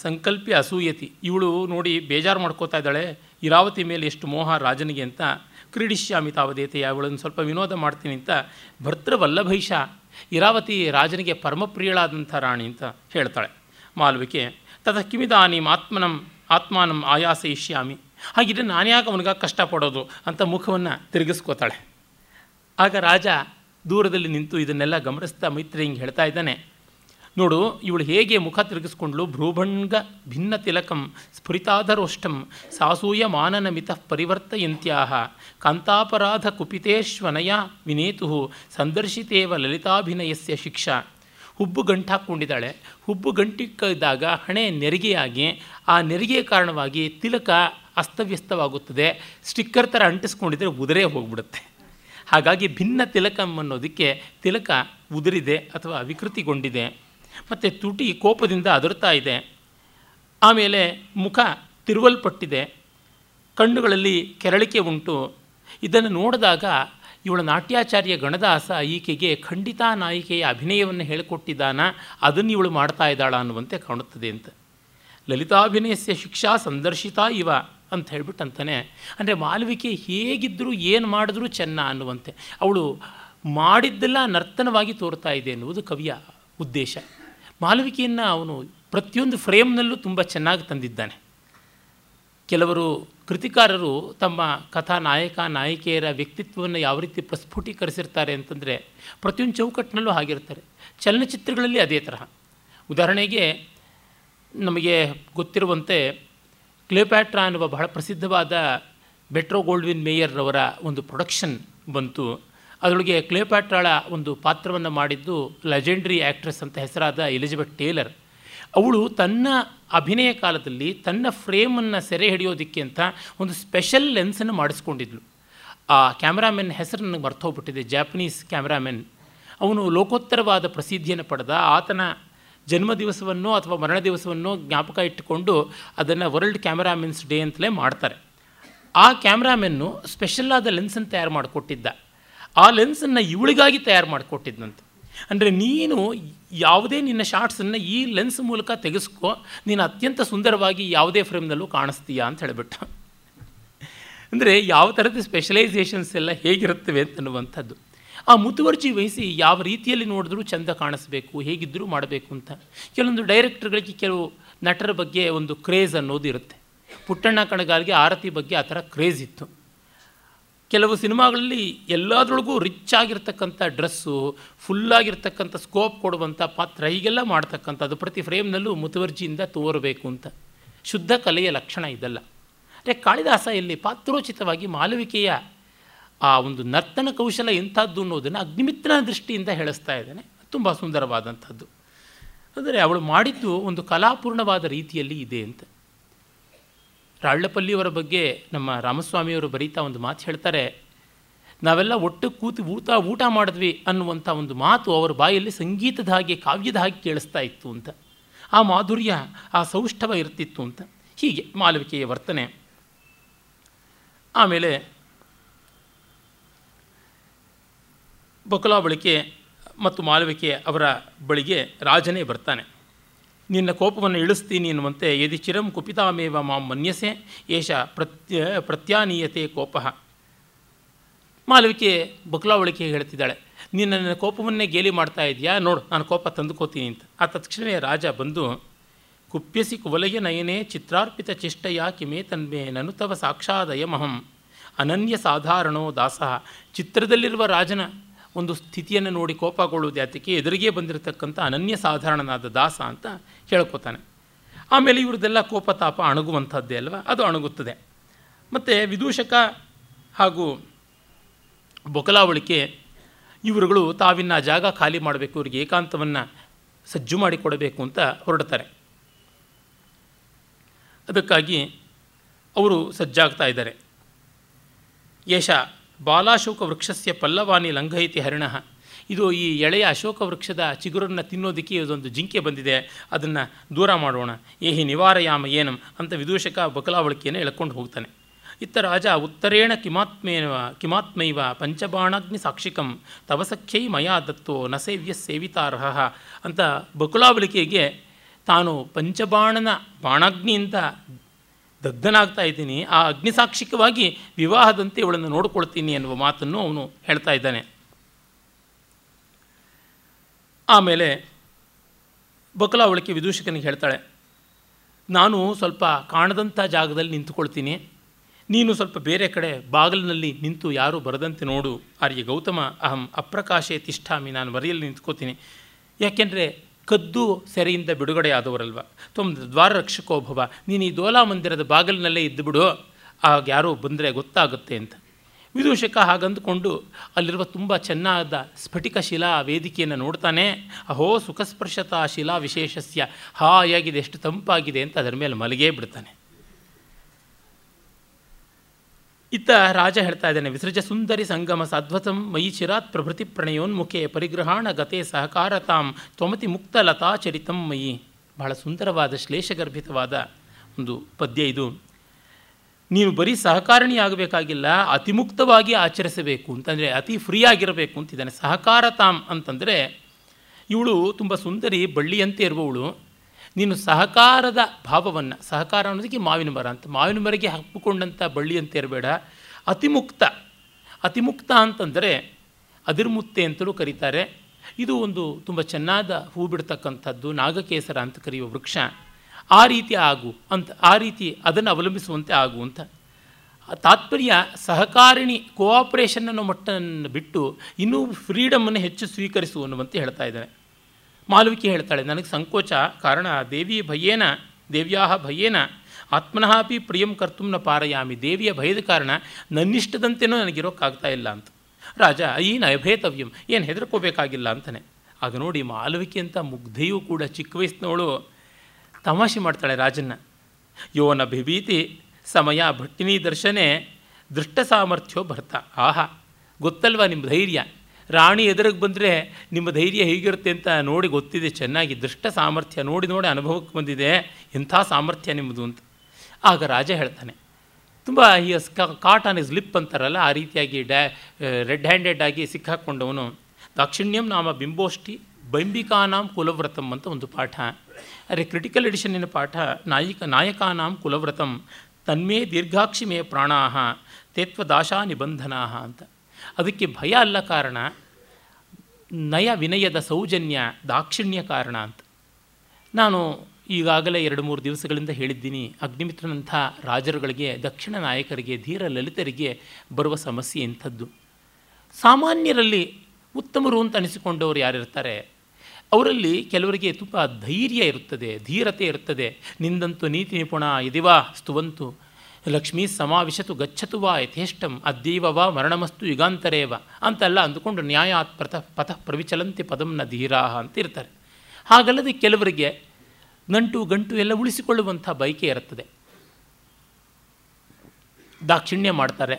ಸಂಕಲ್ಪಿ ಅಸೂಯತಿ. ಇವಳು ನೋಡಿ ಬೇಜಾರು ಮಾಡ್ಕೋತಾ ಇದ್ದಾಳೆ, ಇರಾವತಿ ಮೇಲೆ ಎಷ್ಟು ಮೋಹ ರಾಜನಿಗೆ ಅಂತ ಕ್ರೀಡಿಷ್ಯಾಮಿ ತಾವದೇತೆಯ, ಅವಳನ್ನು ಸ್ವಲ್ಪ ವಿನೋದ ಮಾಡ್ತೀನಿ ಅಂತ ಭರ್ತೃವಲ್ಲಭೈಷ ಇರಾವತಿ ರಾಜನಿಗೆ ಪರಮಪ್ರಿಯಳಾದಂಥ ರಾಣಿ ಅಂತ ಹೇಳ್ತಾಳೆ. ಮಾಲ್ವಿಕೆ ತದ ಕಿಮಿದಾನೀಂ ಆತ್ಮನಂ, ಆತ್ಮಾನಂ ಆಯಾಸಯಿಷ್ಯಾಮಿ. ಹಾಗಿದ್ರೆ ನಾನ್ಯಾಕೆ ಅವನಿಗೆ ಕಷ್ಟಪಡೋದು ಅಂತ ಮುಖವನ್ನು ತಿರುಗಿಸ್ಕೋತಾಳೆ. ಆಗ ರಾಜ ದೂರದಲ್ಲಿ ನಿಂತು ಇದನ್ನೆಲ್ಲ ಗಮನಿಸ್ತಾ ಮೈತ್ರಿ ಹಿಂಗೆ ಹೇಳ್ತಾ ಇದ್ದಾನೆ. ನೋಡು, ಇವಳು ಹೇಗೆ ಮುಖ ತಿರುಗಿಸ್ಕೊಂಡ್ಲು? ಭ್ರೂಭಂಗ ಭಿನ್ನ ತಿಲಕಂ ಸ್ಫುರಿತಾಧರೋಷ್ಟಂ ಸಾಸೂಯ ಮಾನನ ಮಿತಃ ಪರಿವರ್ತಯಂತ್ಯಾಹ ಕಾಂತಾಪರಾಧ ಕುಪಿತೇಶ್ವನಯ ವಿನೇತು ಸಂದರ್ಶಿತೇವ ಲಲಿತಾಭಿನಯಸ್ಯ ಶಿಕ್ಷಾ. ಹುಬ್ಬು ಗಂಟು ಹಾಕ್ಕೊಂಡಿದ್ದಾಳೆ ಹುಬ್ಬು ಗಂಟಿಕ್ಕಿದ್ದಾಗ ಹಣೆ ನೆರಿಗೆಯಾಗಿ, ಆ ನೆರಿಗೆಯ ಕಾರಣವಾಗಿ ತಿಲಕ ಅಸ್ತವ್ಯಸ್ತವಾಗುತ್ತದೆ. ಸ್ಟಿಕ್ಕರ್ ಥರ ಅಂಟಿಸ್ಕೊಂಡಿದ್ರೆ ಉದುರೇ ಹೋಗ್ಬಿಡುತ್ತೆ. ಹಾಗಾಗಿ ಭಿನ್ನ ತಿಲಕಂ ಅನ್ನೋದಕ್ಕೆ ತಿಲಕ ಉದುರಿದೆ ಅಥವಾ ವಿಕೃತಿಗೊಂಡಿದೆ ಮತ್ತು ತುಟಿ ಕೋಪದಿಂದ ಅದರ್ತಾ ಇದೆ. ಆಮೇಲೆ ಮುಖ ತಿರುವಲ್ಪಟ್ಟಿದೆ. ಕಣ್ಣುಗಳಲ್ಲಿ ಕೆರಳಿಕೆ ಉಂಟು. ಇದನ್ನು ನೋಡಿದಾಗ ಇವಳ ನಾಟ್ಯಾಚಾರ್ಯ ಗಣದಾಸ ಈಕೆಗೆ ಖಂಡಿತ ನಾಯಿಕೆಯ ಅಭಿನಯವನ್ನು ಹೇಳಿಕೊಟ್ಟಿದ್ದಾನ, ಅದನ್ನು ಇವಳು ಮಾಡ್ತಾ ಇದ್ದಾಳ ಅನ್ನುವಂತೆ ಕಾಣುತ್ತದೆ ಅಂತ. ಲಲಿತಾಭಿನಯಸ್ಯ ಶಿಕ್ಷಾ ಸಂದರ್ಶಿತಾ ಇವ. ಅಂತ ಹೇಳ್ಬಿಟ್ಟು ಅಂತಾನೆ ಅಂದರೆ ಮಾಲವಿಕೆ ಹೇಗಿದ್ದರೂ ಏನು ಮಾಡಿದ್ರೂ ಚೆನ್ನ ಅನ್ನುವಂತೆ. ಅವಳು ಮಾಡಿದ್ದೆಲ್ಲ ನರ್ತನವಾಗಿ ತೋರ್ತಾ ಇದೆ ಎನ್ನುವುದು ಕವಿಯ ಉದ್ದೇಶ. ಮಾಲವಿಕೆಯನ್ನು ಅವನು ಪ್ರತಿಯೊಂದು ಫ್ರೇಮ್ನಲ್ಲೂ ತುಂಬ ಚೆನ್ನಾಗಿ ತಂದಿದ್ದಾನೆ. ಕೆಲವರು ಕೃತಿಕಾರರು ತಮ್ಮ ಕಥಾ ನಾಯಕ, ನಾಯಕಿಯರ ವ್ಯಕ್ತಿತ್ವವನ್ನು ಯಾವ ರೀತಿ ಪ್ರಸ್ಫುಟೀಕರಿಸಿರ್ತಾರೆ ಅಂತಂದರೆ ಪ್ರತಿಯೊಂದು ಚೌಕಟ್ಟಿನಲ್ಲೂ ಆಗಿರ್ತಾರೆ ಚಲನಚಿತ್ರಗಳಲ್ಲಿ ಅದೇ ತರಹ. ಉದಾಹರಣೆಗೆ ನಮಗೆ ಗೊತ್ತಿರುವಂತೆ ಕ್ಲೇಪ್ಯಾಟ್ರಾ ಅನ್ನುವ ಬಹಳ ಪ್ರಸಿದ್ಧವಾದ ಬೆಟ್ರೋ ಗೋಲ್ಡ್ವಿನ್ ಮೇಯರ್ರವರ ಒಂದು ಪ್ರೊಡಕ್ಷನ್ ಬಂತು. ಅದರೊಳಗೆ ಕ್ಲೇಪ್ಯಾಟ್ರಾಳ ಒಂದು ಪಾತ್ರವನ್ನು ಮಾಡಿದ್ದು ಲೆಜೆಂಡ್ರಿ ಆ್ಯಕ್ಟ್ರೆಸ್ ಅಂತ ಹೆಸರಾದ ಎಲಿಜಬೆತ್ ಟೇಲರ್. ಅವಳು ತನ್ನ ಅಭಿನಯ ಕಾಲದಲ್ಲಿ ತನ್ನ ಫ್ರೇಮನ್ನು ಸೆರೆ ಹಿಡಿಯೋದಕ್ಕೆ ಅಂತ ಒಂದು ಸ್ಪೆಷಲ್ ಲೆನ್ಸನ್ನು ಮಾಡಿಸ್ಕೊಂಡಿದ್ಲು. ಆ ಕ್ಯಾಮ್ರಾಮೆನ್ ಹೆಸರು ನನಗೆ ಮರ್ತೋಗ್ಬಿಟ್ಟಿದೆ, ಜಾಪನೀಸ್ ಕ್ಯಾಮ್ರಾಮೆನ್. ಅವನು ಲೋಕೋತ್ತರವಾದ ಪ್ರಸಿದ್ಧಿಯನ್ನು ಪಡೆದ ಆತನ ಜನ್ಮ ದಿವಸವನ್ನು ಅಥವಾ ಮರಣ ದಿವಸವನ್ನು ಜ್ಞಾಪಕ ಇಟ್ಟುಕೊಂಡು ಅದನ್ನು ವರ್ಲ್ಡ್ ಕ್ಯಾಮ್ರಾಮೆನ್ಸ್ ಡೇ ಅಂತಲೇ ಮಾಡ್ತಾರೆ. ಆ ಕ್ಯಾಮ್ರಾಮೆನ್ನು ಸ್ಪೆಷಲ್ ಆದ ಲೆನ್ಸನ್ನು ತಯಾರು ಮಾಡಿಕೊಟ್ಟಿದ್ದ. ಆ ಲೆನ್ಸನ್ನು ಇವಳಿಗಾಗಿ ತಯಾರು ಮಾಡಿಕೊಟ್ಟಿದ್ದಂತೆ ಅಂದರೆ ನೀನು ಯಾವುದೇ ನಿನ್ನ ಶಾರ್ಟ್ಸನ್ನು ಈ ಲೆನ್ಸ್ ಮೂಲಕ ತೆಗೆಸ್ಕೊ, ನೀನು ಅತ್ಯಂತ ಸುಂದರವಾಗಿ ಯಾವುದೇ ಫ್ರೇಮ್ನಲ್ಲೂ ಕಾಣಿಸ್ತೀಯಾ ಅಂತ ಹೇಳಿಬಿಟ್ಟು. ಅಂದರೆ ಯಾವ ಥರದ ಸ್ಪೆಷಲೈಸೇಷನ್ಸ್ ಎಲ್ಲ ಹೇಗಿರುತ್ತವೆ ಅಂತನ್ನುವಂಥದ್ದು ಆ ಮುತುವರ್ಜಿ ವಹಿಸಿ ಯಾವ ರೀತಿಯಲ್ಲಿ ನೋಡಿದ್ರೂ ಚೆಂದ ಕಾಣಿಸ್ಬೇಕು ಹೇಗಿದ್ದರೂ ಮಾಡಬೇಕು ಅಂತ. ಕೆಲವೊಂದು ಡೈರೆಕ್ಟರ್ಗಳಿಗೆ ಕೆಲವು ನಟರ ಬಗ್ಗೆ ಒಂದು ಕ್ರೇಜ್ ಅನ್ನೋದು ಇರುತ್ತೆ. ಪುಟ್ಟಣ್ಣ ಕಣಗಾಲ್ಗೆ ಆರತಿ ಬಗ್ಗೆ ಆ ಥರ ಕ್ರೇಜ್ ಇತ್ತು. ಕೆಲವು ಸಿನಿಮಾಗಳಲ್ಲಿ ಎಲ್ಲದರೊಳಗೂ ರಿಚ್ ಆಗಿರ್ತಕ್ಕಂಥ ಡ್ರೆಸ್ಸು ಫುಲ್ಲಾಗಿರ್ತಕ್ಕಂಥ ಸ್ಕೋಪ್ ಕೊಡುವಂಥ ಪಾತ್ರ ಹೀಗೆಲ್ಲ ಮಾಡ್ತಕ್ಕಂಥದ್ದು ಪ್ರತಿ ಫ್ರೇಮ್ನಲ್ಲೂ ಮುತುವರ್ಜಿಯಿಂದ ತೋರಬೇಕು ಅಂತ. ಶುದ್ಧ ಕಲೆಯ ಲಕ್ಷಣ ಇದಲ್ಲ. ಅದೇ ಕಾಳಿದಾಸ ಇಲ್ಲಿ ಪಾತ್ರೋಚಿತವಾಗಿ ಮಾಲವಿಕೆಯ ಆ ಒಂದು ನರ್ತನ ಕೌಶಲ ಎಂಥದ್ದು ಅನ್ನೋದನ್ನು ಅಗ್ನಿಮಿತ್ರನ ದೃಷ್ಟಿಯಿಂದ ಹೇಳಿಸ್ತಾ ಇದ್ದಾನೆ. ತುಂಬ ಸುಂದರವಾದಂಥದ್ದು. ಅಂದರೆ ಅವಳು ಮಾಡಿದ್ದು ಒಂದು ಕಲಾಪೂರ್ಣವಾದ ರೀತಿಯಲ್ಲಿ ಇದೆ ಅಂತ. ರಾಳ್ಳಪಲ್ಲಿಯವರ ಬಗ್ಗೆ ನಮ್ಮ ರಾಮಸ್ವಾಮಿಯವರು ಬರೀತಾ ಒಂದು ಮಾತು ಹೇಳ್ತಾರೆ, ನಾವೆಲ್ಲ ಒಟ್ಟು ಕೂತು ಊಟ ಊಟ ಮಾಡಿದ್ವಿ ಅನ್ನುವಂಥ ಒಂದು ಮಾತು ಅವರ ಬಾಯಲ್ಲಿ ಸಂಗೀತದ ಹಾಗೆ, ಕಾವ್ಯದ ಹಾಗೆ ಕೇಳಿಸ್ತಾ ಇತ್ತು ಅಂತ. ಆ ಮಾಧುರ್ಯ, ಆ ಸೌಷ್ಠವ ಇರ್ತಿತ್ತು ಅಂತ. ಹೀಗೆ ಮಾಲವಿಕೆಯ ವರ್ತನೆ. ಆಮೇಲೆ ಬಕುಲಾ ಬಳಿಕೆ ಮತ್ತು ಮಾಲವಿಕೆ ಅವರ ಬಳಿಗೆ ರಾಜನೇ ಬರ್ತಾನೆ. ನಿನ್ನ ಕೋಪವನ್ನು ಇಳಿಸ್ತೀನಿ ಎನ್ನುವಂತೆ ಯದಿ ಚಿರಂ ಕುಪಿತಾಮೇವ ಮಾಂ ಮನ್ಯಸೆ, ಏಷ ಪ್ರತ್ಯ, ಪ್ರತ್ಯಾನೀಯತೆ ಕೋಪ. ಮಾಲವಿಕೆ ಬಕುಲಾವಳಿಕೆ ಹೇಳ್ತಿದ್ದಾಳೆ ನೀನು ನನ್ನ ಕೋಪವನ್ನೇ ಗೇಲಿ ಮಾಡ್ತಾ ಇದೆಯಾ? ನೋಡು, ನಾನು ಕೋಪ ತಂದುಕೋತೀನಿ ಅಂತ. ಆ ತಕ್ಷಣವೇ ರಾಜ ಬಂದು, ಕುಪ್ಯಸಿ ಕುವಲಯ ನಯನೇ ಚಿತ್ರಾರ್ಪಿತ ಚಿಷ್ಟಯ ಕಿಮೇ ತನ್ಮೇ ನನು ತವ ಸಾಕ್ಷಾದಯಮಹಂ. ಅನನ್ಯ ಸಾಧಾರಣೋ ದಾಸ. ಚಿತ್ರದಲ್ಲಿರುವ ರಾಜನ ಒಂದು ಸ್ಥಿತಿಯನ್ನು ನೋಡಿ ಕೋಪಗೊಳ್ಳುವುದು ಯಾತಕ್ಕೆ ಎದುರಿಗೆ ಬಂದಿರತಕ್ಕಂಥ ಅನನ್ಯ ಸಾಧಾರಣನಾದ ದಾಸ ಅಂತ ಹೇಳ್ಕೊತಾನೆ. ಆಮೇಲೆ ಇವ್ರದ್ದೆಲ್ಲ ಕೋಪತಾಪ ಅಣಗುವಂಥದ್ದೇ ಅಲ್ವಾ? ಅದು ಅಣಗುತ್ತದೆ. ಮತ್ತು ವಿದೂಷಕ ಹಾಗೂ ಬೊಕಲಾವಳಿಕೆ ಇವರುಗಳು ತಾವಿನ್ನ ಜಾಗ ಖಾಲಿ ಮಾಡಬೇಕು, ಇವ್ರಿಗೆ ಏಕಾಂತವನ್ನು ಸಜ್ಜು ಮಾಡಿಕೊಡಬೇಕು ಅಂತ ಹೊರಡ್ತಾರೆ. ಅದಕ್ಕಾಗಿ ಅವರು ಸಜ್ಜಾಗ್ತಾ ಇದ್ದಾರೆ. ಯಶ ಬಾಲಾಶೋಕ ವೃಕ್ಷಸ್ಯ ಪಲ್ಲವಾನಿ ಲಂಘಯಿತಿ ಹರಿಣ. ಇದು ಈ ಎಳೆಯ ಅಶೋಕ ವೃಕ್ಷದ ಚಿಗುರನ್ನು ತಿನ್ನೋದಕ್ಕೆ ಇದೊಂದು ಜಿಂಕೆ ಬಂದಿದೆ. ಅದನ್ನು ದೂರ ಮಾಡೋಣ. ಏಹಿ ನಿವಾರಯಾಮ ಏನಂ ಅಂತ ವಿದೂಷಕ ಬಕಲಾವಳಿಕೆಯನ್ನು ಎಳ್ಕೊಂಡು ಹೋಗ್ತಾನೆ. ಇತ್ತ ರಾಜ ಉತ್ತರೇಣ ಕಿಮಾತ್ಮೇವ ಕಿಮಾತ್ಮೈವ ಪಂಚಬಾಣಾಗ್ನಿ ಸಾಕ್ಷಿಕಂ ತವಸಖ್ಯೈ ಮಯಾ ದತ್ತೋ ನ ಸೇವ್ಯ ಸೇವಿತಾರ್ಹ ಅಂತ ಬಕುಲಾವಳಿಕೆಗೆ ತಾನು ಪಂಚಬಾಣನ ಬಾಣಾಗ್ನಿಯಿಂದ ದಗ್ಧನಾಗ್ತಾ ಇದ್ದೀನಿ, ಆ ಅಗ್ನಿಸಾಕ್ಷಿಕವಾಗಿ ವಿವಾಹದಂತೆ ಇವಳನ್ನು ನೋಡಿಕೊಳ್ತೀನಿ ಎನ್ನುವ ಮಾತನ್ನು ಅವನು ಹೇಳ್ತಾ ಇದ್ದಾನೆ. ಆಮೇಲೆ ಬಕಲಾವಳಿಕೆ ವಿದೂಷಕನಿಗೆ ಹೇಳ್ತಾಳೆ, ನಾನು ಸ್ವಲ್ಪ ಕಾಣದಂಥ ಜಾಗದಲ್ಲಿ ನಿಂತುಕೊಳ್ತೀನಿ. ನೀನು ಸ್ವಲ್ಪ ಬೇರೆ ಕಡೆ ಬಾಗಿಲಿನಲ್ಲಿ ನಿಂತು ಯಾರೂ ಬರದಂತೆ ನೋಡು. ಆರ್ಯ ಗೌತಮ, ಅಹಂ ಅಪ್ರಕಾಶೆ ತಿಷ್ಠಾಮಿ. ನಾನು ಮರೆಯಲ್ಲಿ ನಿಂತ್ಕೋತೀನಿ ಯಾಕೆಂದರೆ ಕದ್ದು ಸೆರೆಯಿಂದ ಬಿಡುಗಡೆಯಾದವರಲ್ವ? ತ್ವಮ್ ದ್ವಾರ ರಕ್ಷಕೋಭವ ನೀನು ಈ ದೋಲಾ ಮಂದಿರದ ಬಾಗಿಲಿನಲ್ಲೇ ಇದ್ದುಬಿಡು ಆಗ ಯಾರೋ ಬಂದರೆ ಗೊತ್ತಾಗುತ್ತೆ ಅಂತ. ವಿದೂಷಕ ಹಾಗಂದುಕೊಂಡು ಅಲ್ಲಿರುವ ತುಂಬ ಚೆನ್ನಾದ ಸ್ಫಟಿಕ ಶಿಲಾ ವೇದಿಕೆಯನ್ನು ನೋಡ್ತಾನೆ. ಅಹೋ, ಸುಖಸ್ಪರ್ಶತಾ ಶಿಲಾ ವಿಶೇಷಸ್ಯ. ಹಾಯಾಗಿದೆ, ಎಷ್ಟು ತಂಪಾಗಿದೆ ಅಂತ ಅದರ ಮೇಲೆ ಮಲಗೇ ಬಿಡ್ತಾನೆ. ಇತ್ತ ರಾಜ ಹೇಳ್ತಾ ಇದ್ದಾನೆ, ವಿಸೃಜ ಸುಂದರಿ ಸಂಗಮ ಸಾಧ್ವತಂ ಮಯಿ ಚಿರಾತ್ ಪ್ರಭೃತಿ ಪ್ರಣಯೋನ್ಮುಖೆ ಪರಿಗ್ರಹಾಣ ಗತೆ ಸಹಕಾರತಾಂ ತ್ವಮತಿ ಮುಕ್ತ ಲತಾಚರಿತಂ ಮಯಿ. ಬಹಳ ಸುಂದರವಾದ, ಶ್ಲೇಷಗರ್ಭಿತವಾದ ಒಂದು ಪದ್ಯ ಇದು. ನೀನು ಬರೀ ಸಹಕಾರಣಿ ಆಗಬೇಕಾಗಿಲ್ಲ ಅತಿಮುಕ್ತವಾಗಿ ಆಚರಿಸಬೇಕು ಅಂತಂದರೆ, ಅತಿ ಫ್ರೀ ಆಗಿರಬೇಕು ಅಂತಿದ್ದಾನೆ. ಸಹಕಾರತಾಂ ಅಂತಂದರೆ, ಇವಳು ತುಂಬ ಸುಂದರಿ ಬಳ್ಳಿಯಂತೆ ಇರುವವಳು. ನೀನು ಸಹಕಾರದ ಭಾವವನ್ನು, ಸಹಕಾರ ಅನ್ನೋದಕ್ಕೆ ಮಾವಿನ ಮರ ಅಂತ. ಮಾವಿನ ಮರಗೆ ಬಳ್ಳಿ ಅಂತ ಇರಬೇಡ ಅತಿಮುಕ್ತ ಅತಿಮುಕ್ತ ಅಂತಂದರೆ ಅದಿರ್ಮುತ್ತೆ ಅಂತಲೂ ಕರೀತಾರೆ. ಇದು ಒಂದು ತುಂಬ ಚೆನ್ನಾದ ಹೂ ಬಿಡ್ತಕ್ಕಂಥದ್ದು, ನಾಗಕೇಸರ ಅಂತ ಕರೆಯುವ ವೃಕ್ಷ. ಆ ರೀತಿ ಆಗು ಅಂತ, ಆ ರೀತಿ ಅದನ್ನು ಅವಲಂಬಿಸುವಂತೆ ಆಗು ಅಂತ. ತಾತ್ಪರ್ಯ ಸಹಕಾರಿಣಿ ಕೋಆಪರೇಷನ್ ಅನ್ನೋ ಮಟ್ಟನ್ನು ಬಿಟ್ಟು ಇನ್ನೂ ಫ್ರೀಡಮನ್ನು ಹೆಚ್ಚು ಸ್ವೀಕರಿಸು ಅನ್ನುವಂತೆ ಹೇಳ್ತಾ ಇದ್ದಾನೆ. ಮಾಲವಿಕೆ ಹೇಳ್ತಾಳೆ, ನನಗೆ ಸಂಕೋಚ, ಕಾರಣ ದೇವಿ ಭಯೇನ ದೇವ್ಯಾ ಭಯೇನ ಆತ್ಮನಃ ಅಪಿ ಪ್ರಿಯಂ ಕರ್ತುಂನ ಪಾರಯಾಮಿ, ದೇವಿಯ ಭಯದ ಕಾರಣ ನನ್ನಿಷ್ಟದಂತೆನೂ ನನಗಿರೋಕ್ಕಾಗ್ತಾ ಇಲ್ಲ ಅಂತ. ರಾಜ, ಈ ಅಭೇತವ್ಯಂ ಏನು ಹೆದರ್ಕೋಬೇಕಾಗಿಲ್ಲ ಅಂತಾನೆ. ಆಗ ನೋಡಿ ಮಾಲವಿಕೆ ಅಂತ ಮುಗ್ಧೆಯೂ ಕೂಡ ಚಿಕ್ಕ ವಯಸ್ಸಿನವಳು ತಮಾಷೆ ಮಾಡ್ತಾಳೆ ರಾಜನ್ನ. ಯೋನ ಭಿಭೀತಿ, ಸಮಯ ಭಟ್ಟಿನಿ ದರ್ಶನೆ, ದೃಷ್ಟ ಸಾಮರ್ಥ್ಯೋ ಭರ್ತ, ಆಹಾ, ಗೊತ್ತಲ್ವಾ ನಿಮ್ಮ ಧೈರ್ಯ? ರಾಣಿ ಎದುರಿಗೆ ಬಂದರೆ ನಿಮ್ಮ ಧೈರ್ಯ ಹೇಗಿರುತ್ತೆ ಅಂತ ನೋಡಿ ಗೊತ್ತಿದೆ, ಚೆನ್ನಾಗಿ ದೃಷ್ಟ ಸಾಮರ್ಥ್ಯ ನೋಡಿ ನೋಡಿ ಅನುಭವಕ್ಕೆ ಬಂದಿದೆ ಎಂಥ ಸಾಮರ್ಥ್ಯ ನಿಮ್ಮದು ಅಂತ. ಆಗ ರಾಜ ಹೇಳ್ತಾನೆ, ತುಂಬ ಈ ಕಾಟ್ ಆನ್ ಇಸ್ ಲಿಪ್ ಅಂತಾರಲ್ಲ, ಆ ರೀತಿಯಾಗಿ ಡ್ಯಾ ರೆಡ್ ಹ್ಯಾಂಡೆಡ್ ಆಗಿ ಸಿಕ್ಕಾಕ್ಕೊಂಡವನು ದಾಕ್ಷಿಣ್ಯಂ ನಾಮ ಬಿಂಬೋಷ್ಟಿ, ಬೈಂಬಿಕಾನಾಂ ಕುಲವ್ರತಂ ಅಂತ ಒಂದು ಪಾಠ. ಅರೆ ಕ್ರಿಟಿಕಲ್ ಎಡಿಷನ್ನಿನ ಪಾಠ, ನಾಯಿಕ, ನಾಯಕಾನಾಂ ಕುಲವ್ರತಂ, ತನ್ಮೇ ದೀರ್ಘಾಕ್ಷಿಮೇ ಪ್ರಾಣಾಹ ತೇತ್ವದಾಶಾ ನಿಬಂಧನಾ ಅಂತ. ಅದಕ್ಕೆ ಭಯ ಅಲ್ಲ ಕಾರಣ ನಯ ವಿನಯದ ಸೌಜನ್ಯ ದಾಕ್ಷಿಣ್ಯ ಕಾರಣ ಅಂತ. ನಾನು ಈಗಾಗಲೇ ಎರಡು ಮೂರು ದಿವಸಗಳಿಂದ ಹೇಳಿದ್ದೀನಿ, ಅಗ್ನಿಮಿತ್ರನಂಥ ರಾಜರುಗಳಿಗೆ, ದಕ್ಷಿಣ ನಾಯಕರಿಗೆ, ಧೀರ ಲಲಿತರಿಗೆ ಬರುವ ಸಮಸ್ಯೆ ಇಂಥದ್ದು. ಸಾಮಾನ್ಯರಲ್ಲಿ ಉತ್ತಮರು ಅಂತ ಅನಿಸಿಕೊಂಡವರು ಯಾರಿರ್ತಾರೆ? ಅವರಲ್ಲಿ ಕೆಲವರಿಗೆ ತುಂಬ ಧೈರ್ಯ ಇರುತ್ತದೆ, ಧೀರತೆ ಇರುತ್ತದೆ. ನಿಂದಂತು ನೀತಿ ನಿಪುಣ ಇದಿವಾ, ಸ್ತುವಂತು. ಲಕ್ಷ್ಮೀ ಸಮಾವಿಶತು ಗಚ್ಚತು ವಾ ಯಥೇಷ್ಟಂ ಅದ್ಯೈವ ವಾ ಮರಣಮಸ್ತು ಯುಗಾಂತರೇವ ಅಂತೆಲ್ಲ ಅಂದುಕೊಂಡು ನ್ಯಾಯಾತ್ ಪ್ರಥ ಪಥ ಪ್ರವಿಚಲಂತಿ ಪದಂನ ಧೀರಾಹ ಅಂತ ಇರ್ತಾರೆ ಹಾಗಲ್ಲದೆ ಕೆಲವರಿಗೆ ನಂಟು ಗಂಟು ಎಲ್ಲ ಉಳಿಸಿಕೊಳ್ಳುವಂಥ ಬಯಕೆ ಇರುತ್ತದೆ. ದಾಕ್ಷಿಣ್ಯ ಮಾಡ್ತಾರೆ,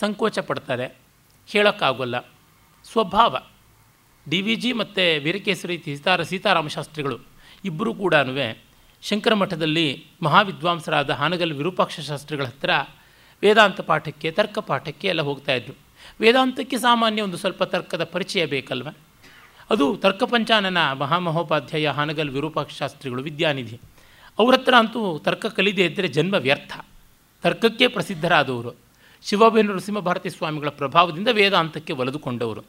ಸಂಕೋಚ ಪಡ್ತಾರೆ, ಹೇಳೋಕ್ಕಾಗೋಲ್ಲ. ಸ್ವಭಾವ. ಡಿ ವಿ ಜಿ ಮತ್ತು ವೀರಕೇಸರಿ ಸೀತಾರ ಸೀತಾರಾಮ ಶಾಸ್ತ್ರಿಗಳು ಇಬ್ಬರೂ ಕೂಡ ಶಂಕರ ಮಠದಲ್ಲಿ ಮಹಾವಿದ್ವಾಂಸರಾದ ಹಾನಗಲ್ ವಿರೂಪಾಕ್ಷ ಶಾಸ್ತ್ರಿಗಳ ಹತ್ರ ವೇದಾಂತ ಪಾಠಕ್ಕೆ, ತರ್ಕ ಪಾಠಕ್ಕೆ ಎಲ್ಲ ಇದ್ದರು ವೇದಾಂತಕ್ಕೆ ಸಾಮಾನ್ಯ ಒಂದು ಸ್ವಲ್ಪ ತರ್ಕದ ಪರಿಚಯ ಬೇಕಲ್ವ? ಅದು ತರ್ಕಪಂಚಾನನ ಮಹಾಮಹೋಪಾಧ್ಯಾಯ ಹಾನಗಲ್ ವಿರೂಪಾಕ್ಷ ಶಾಸ್ತ್ರಿಗಳು ವಿದ್ಯಾನಿಧಿ. ಅವ್ರ ಹತ್ರ ಅಂತೂ ತರ್ಕ ಕಲಿದೇ ಇದ್ದರೆ ಜನ್ಮ ವ್ಯರ್ಥ. ತರ್ಕಕ್ಕೆ ಪ್ರಸಿದ್ಧರಾದವರು ಶಿವಬೇನ ನರಸಿಂಹಭಾರತಿ ಸ್ವಾಮಿಗಳ ಪ್ರಭಾವದಿಂದ ವೇದಾಂತಕ್ಕೆ ಒಲಿದುಕೊಂಡವರು.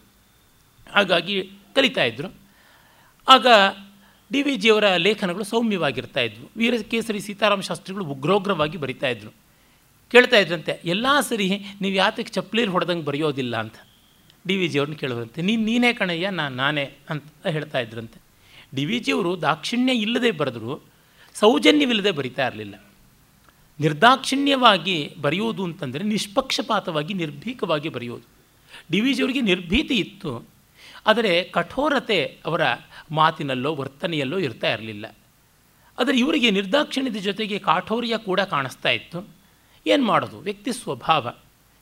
ಹಾಗಾಗಿ ಕಲಿತಾ ಇದ್ದರು ಆಗ ಡಿ ವಿ ಜಿಯವರ ಲೇಖನಗಳು ಸೌಮ್ಯವಾಗಿರ್ತಾ ಇದ್ವು. ವೀರಕೇಸರಿ ಸೀತಾರಾಮ ಶಾಸ್ತ್ರಿಗಳು ಉಗ್ರೋಗ್ರವಾಗಿ ಬರಿತಾ ಇದ್ರು. ಕೇಳ್ತಾ ಇದ್ರಂತೆ, ಎಲ್ಲ ಸರಿ, ನೀವು ಯಾತಕ್ಕೆ ಚಪ್ಪಲಿರ್ ಹೊಡೆದಂಗೆ ಬರೆಯೋದಿಲ್ಲ ಅಂತ. ಡಿ ವಿ ಜಿಯವ್ರನ್ನ ಕೇಳೋದಂತೆ ನೀನು ನೀನೇ ಕಣಯ್ಯ ನಾನು ನಾನೇ ಅಂತ ಹೇಳ್ತಾ ಇದ್ರಂತೆ. ಡಿ ವಿ ಜಿಯವರು ದಾಕ್ಷಿಣ್ಯ ಇಲ್ಲದೆ ಬರೆದ್ರು, ಸೌಜನ್ಯವಿಲ್ಲದೆ ಬರಿತಾ ಇರಲಿಲ್ಲ. ನಿರ್ದಾಕ್ಷಿಣ್ಯವಾಗಿ ಬರೆಯೋದು ಅಂತಂದರೆ ನಿಷ್ಪಕ್ಷಪಾತವಾಗಿ ನಿರ್ಭೀಕವಾಗಿ ಬರೆಯೋದು. ಡಿ ವಿ ನಿರ್ಭೀತಿ ಇತ್ತು. ಆದರೆ ಕಠೋರತೆ ಅವರ ಮಾತಿನಲ್ಲೋ ವರ್ತನೆಯಲ್ಲೋ ಇರ್ತಾ ಇರಲಿಲ್ಲ. ಆದರೆ ಇವರಿಗೆ ನಿರ್ದಾಕ್ಷಿಣ್ಯದ ಜೊತೆಗೆ ಕಾಠೋರ್ಯ ಕೂಡ ಕಾಣಿಸ್ತಾ ಇತ್ತು. ಏನು ಮಾಡೋದು? ವ್ಯಕ್ತಿ ಸ್ವಭಾವ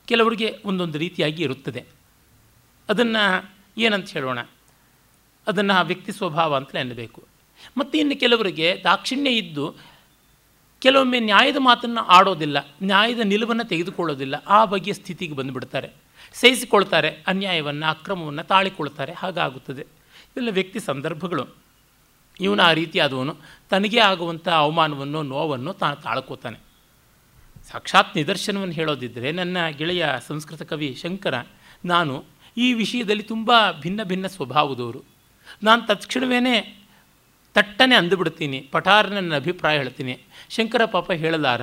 ಕೆಲವರಿಗೆ ಒಂದೊಂದು ರೀತಿಯಾಗಿ ಇರುತ್ತದೆ. ಅದನ್ನು ಏನಂತ ಹೇಳೋಣ? ಅದನ್ನು ವ್ಯಕ್ತಿ ಸ್ವಭಾವ ಅಂತಲೇ ಅನ್ನಬೇಕು. ಮತ್ತು ಇನ್ನು ಕೆಲವರಿಗೆ ದಾಕ್ಷಿಣ್ಯ ಇದ್ದು ಕೆಲವೊಮ್ಮೆ ನ್ಯಾಯದ ಮಾತನ್ನು ಆಡೋದಿಲ್ಲ, ನ್ಯಾಯದ ನಿಲುವನ್ನು ತೆಗೆದುಕೊಳ್ಳೋದಿಲ್ಲ, ಆ ಬಗೆಯ ಸ್ಥಿತಿಗೆ ಬಂದುಬಿಡ್ತಾರೆ. ಸಹಿಸಿಕೊಳ್ತಾರೆ ಅನ್ಯಾಯವನ್ನು, ಅಕ್ರಮವನ್ನು ತಾಳಿಕೊಳ್ತಾರೆ. ಹಾಗಾಗುತ್ತದೆ. ಇವೆಲ್ಲ ವ್ಯಕ್ತಿ ಸಂದರ್ಭಗಳು. ಇವನು ಆ ರೀತಿಯಾದವನು ತನಗೆ ಆಗುವಂಥ ಅವಮಾನವನ್ನು, ನೋವನ್ನು ತಾನು ತಾಳ್ಕೋತಾನೆ. ಸಾಕ್ಷಾತ್ ನಿದರ್ಶನವನ್ನು ಹೇಳೋದಿದ್ದರೆ ನನ್ನ ಗೆಳೆಯ ಸಂಸ್ಕೃತ ಕವಿ ಶಂಕರ, ನಾನು ಈ ವಿಷಯದಲ್ಲಿ ತುಂಬ ಭಿನ್ನ ಭಿನ್ನ ಸ್ವಭಾವದವರು. ನಾನು ತತ್ಕ್ಷಣವೇ ತಟ್ಟನೆ ಅಂದುಬಿಡ್ತೀನಿ. ಪಠಾರ ನನ್ನ ಅಭಿಪ್ರಾಯ ಹೇಳ್ತೀನಿ. ಶಂಕರ ಪಾಪ ಹೇಳಲಾರ.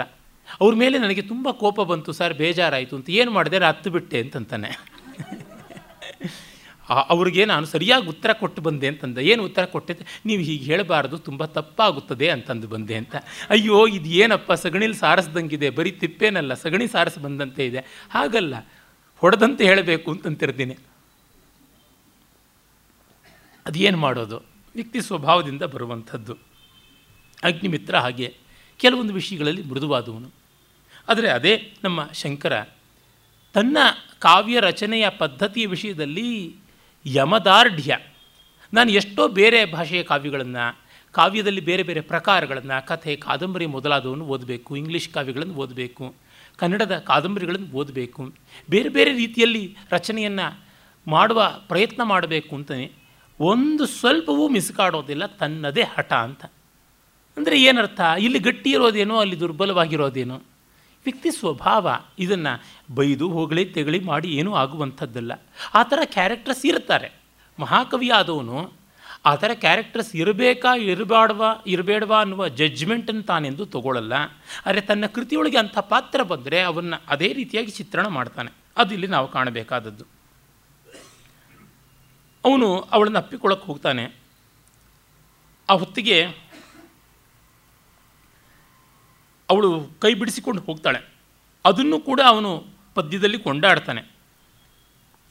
ಅವ್ರ ಮೇಲೆ ನನಗೆ ತುಂಬ ಕೋಪ ಬಂತು, ಸರ್, ಬೇಜಾರಾಯಿತು ಅಂತ ಏನು ಮಾಡಿದೆ? ಹತ್ತು ಬಿಟ್ಟೆ ಅಂತಂತಾನೆ. ಅವ್ರಿಗೆ ನಾನು ಸರಿಯಾಗಿ ಉತ್ತರ ಕೊಟ್ಟು ಬಂದೆ ಅಂತಂದ. ಏನು ಉತ್ತರ ಕೊಟ್ಟೆ? ನೀವು ಹೀಗೆ ಹೇಳಬಾರ್ದು, ತುಂಬ ತಪ್ಪಾಗುತ್ತದೆ ಅಂತಂದು ಬಂದೆ ಅಂತ. ಅಯ್ಯೋ, ಇದು ಏನಪ್ಪ? ಸಗಣಿಲಿ ಸಾರಿಸ್ದಂಗಿದೆ, ಬರೀ ತಿಪ್ಪೇನಲ್ಲ, ಸಗಣಿ ಸಾರಿಸಿ ಬಂದಂತೆ ಇದೆ. ಹಾಗಲ್ಲ, ಹೊಡೆದಂತೆ ಹೇಳಬೇಕು ಅಂತಂತಿರ್ತೀನಿ. ಅದೇನು ಮಾಡೋದು? ವ್ಯಕ್ತಿ ಸ್ವಭಾವದಿಂದ ಬರುವಂಥದ್ದು. ಅಗ್ನಿಮಿತ್ರ ಹಾಗೆ ಕೆಲವೊಂದು ವಿಷಯಗಳಲ್ಲಿ ಮೃದುವಾದವನು. ಆದರೆ ಅದೇ ನಮ್ಮ ಶಂಕರ, ತನ್ನ ಕಾವ್ಯ ರಚನೆಯ ಪದ್ಧತಿಯ ವಿಷಯದಲ್ಲಿ ಯಮದಾರ್ಢ್ಯ, ನಾನು ಎಷ್ಟೋ ಬೇರೆ ಭಾಷೆಯ ಕಾವ್ಯಗಳನ್ನು, ಕಾವ್ಯದಲ್ಲಿ ಬೇರೆ ಬೇರೆ ಪ್ರಕಾರಗಳನ್ನು, ಕಥೆ, ಕಾದಂಬರಿ ಮೊದಲಾದವನ್ನು ಓದಬೇಕು, ಇಂಗ್ಲೀಷ್ ಕಾವ್ಯಗಳನ್ನು ಓದಬೇಕು, ಕನ್ನಡದ ಕಾದಂಬರಿಗಳನ್ನು ಓದಬೇಕು, ಬೇರೆ ಬೇರೆ ರೀತಿಯಲ್ಲಿ ರಚನೆಯನ್ನು ಮಾಡುವ ಪ್ರಯತ್ನ ಮಾಡಬೇಕು ಅಂತಲೇ ಒಂದು ಸ್ವಲ್ಪವೂ ಮಿಸುಕಾಡೋದಿಲ್ಲ, ತನ್ನದೇ ಹಠ ಅಂತ. ಅಂದರೆ ಏನರ್ಥ, ಇಲ್ಲಿ ಗಟ್ಟಿ ಇರೋದೇನೋ ಅಲ್ಲಿ ದುರ್ಬಲವಾಗಿರೋದೇನೋ. ವ್ಯಕ್ತಿ ಸ್ವಭಾವ ಇದನ್ನು ಬೈದು ಹೋಗಲಿ ತೆಗಳಿ ಮಾಡಿ ಏನೂ ಆಗುವಂಥದ್ದಲ್ಲ. ಆ ಥರ ಕ್ಯಾರೆಕ್ಟರ್ಸ್ ಇರ್ತಾರೆ ಮಹಾಕವಿ ಆದವನು ಆ ಥರ ಕ್ಯಾರೆಕ್ಟರ್ಸ್ ಇರಬೇಕಾ, ಇರಬಾಡ್ವಾ, ಇರಬೇಡವಾ ಅನ್ನುವ ಜಡ್ಜ್ಮೆಂಟನ್ನು ತಾನೆಂದು ತಗೊಳ್ಳಲ್ಲ ಆದರೆ ತನ್ನ ಕೃತಿಯೊಳಗೆ ಅಂಥ ಪಾತ್ರ ಬಂದರೆ ಅವನ್ನು ಅದೇ ರೀತಿಯಾಗಿ ಚಿತ್ರಣ ಮಾಡ್ತಾನೆ. ಅದು ಇಲ್ಲಿ ನಾವು ಕಾಣಬೇಕಾದದ್ದು. ಅವನು ಅವಳನ್ನು ಅಪ್ಪಿಕೊಳ್ಳೋಕೆ ಹೋಗ್ತಾನೆ. ಆ ಹೊತ್ತಿಗೆ ಅವಳು ಕೈ ಬಿಡಿಸಿಕೊಂಡು ಹೋಗ್ತಾಳೆ. ಅದನ್ನು ಕೂಡ ಅವನು ಪದ್ಯದಲ್ಲಿ ಕೊಂಡಾಡ್ತಾನೆ.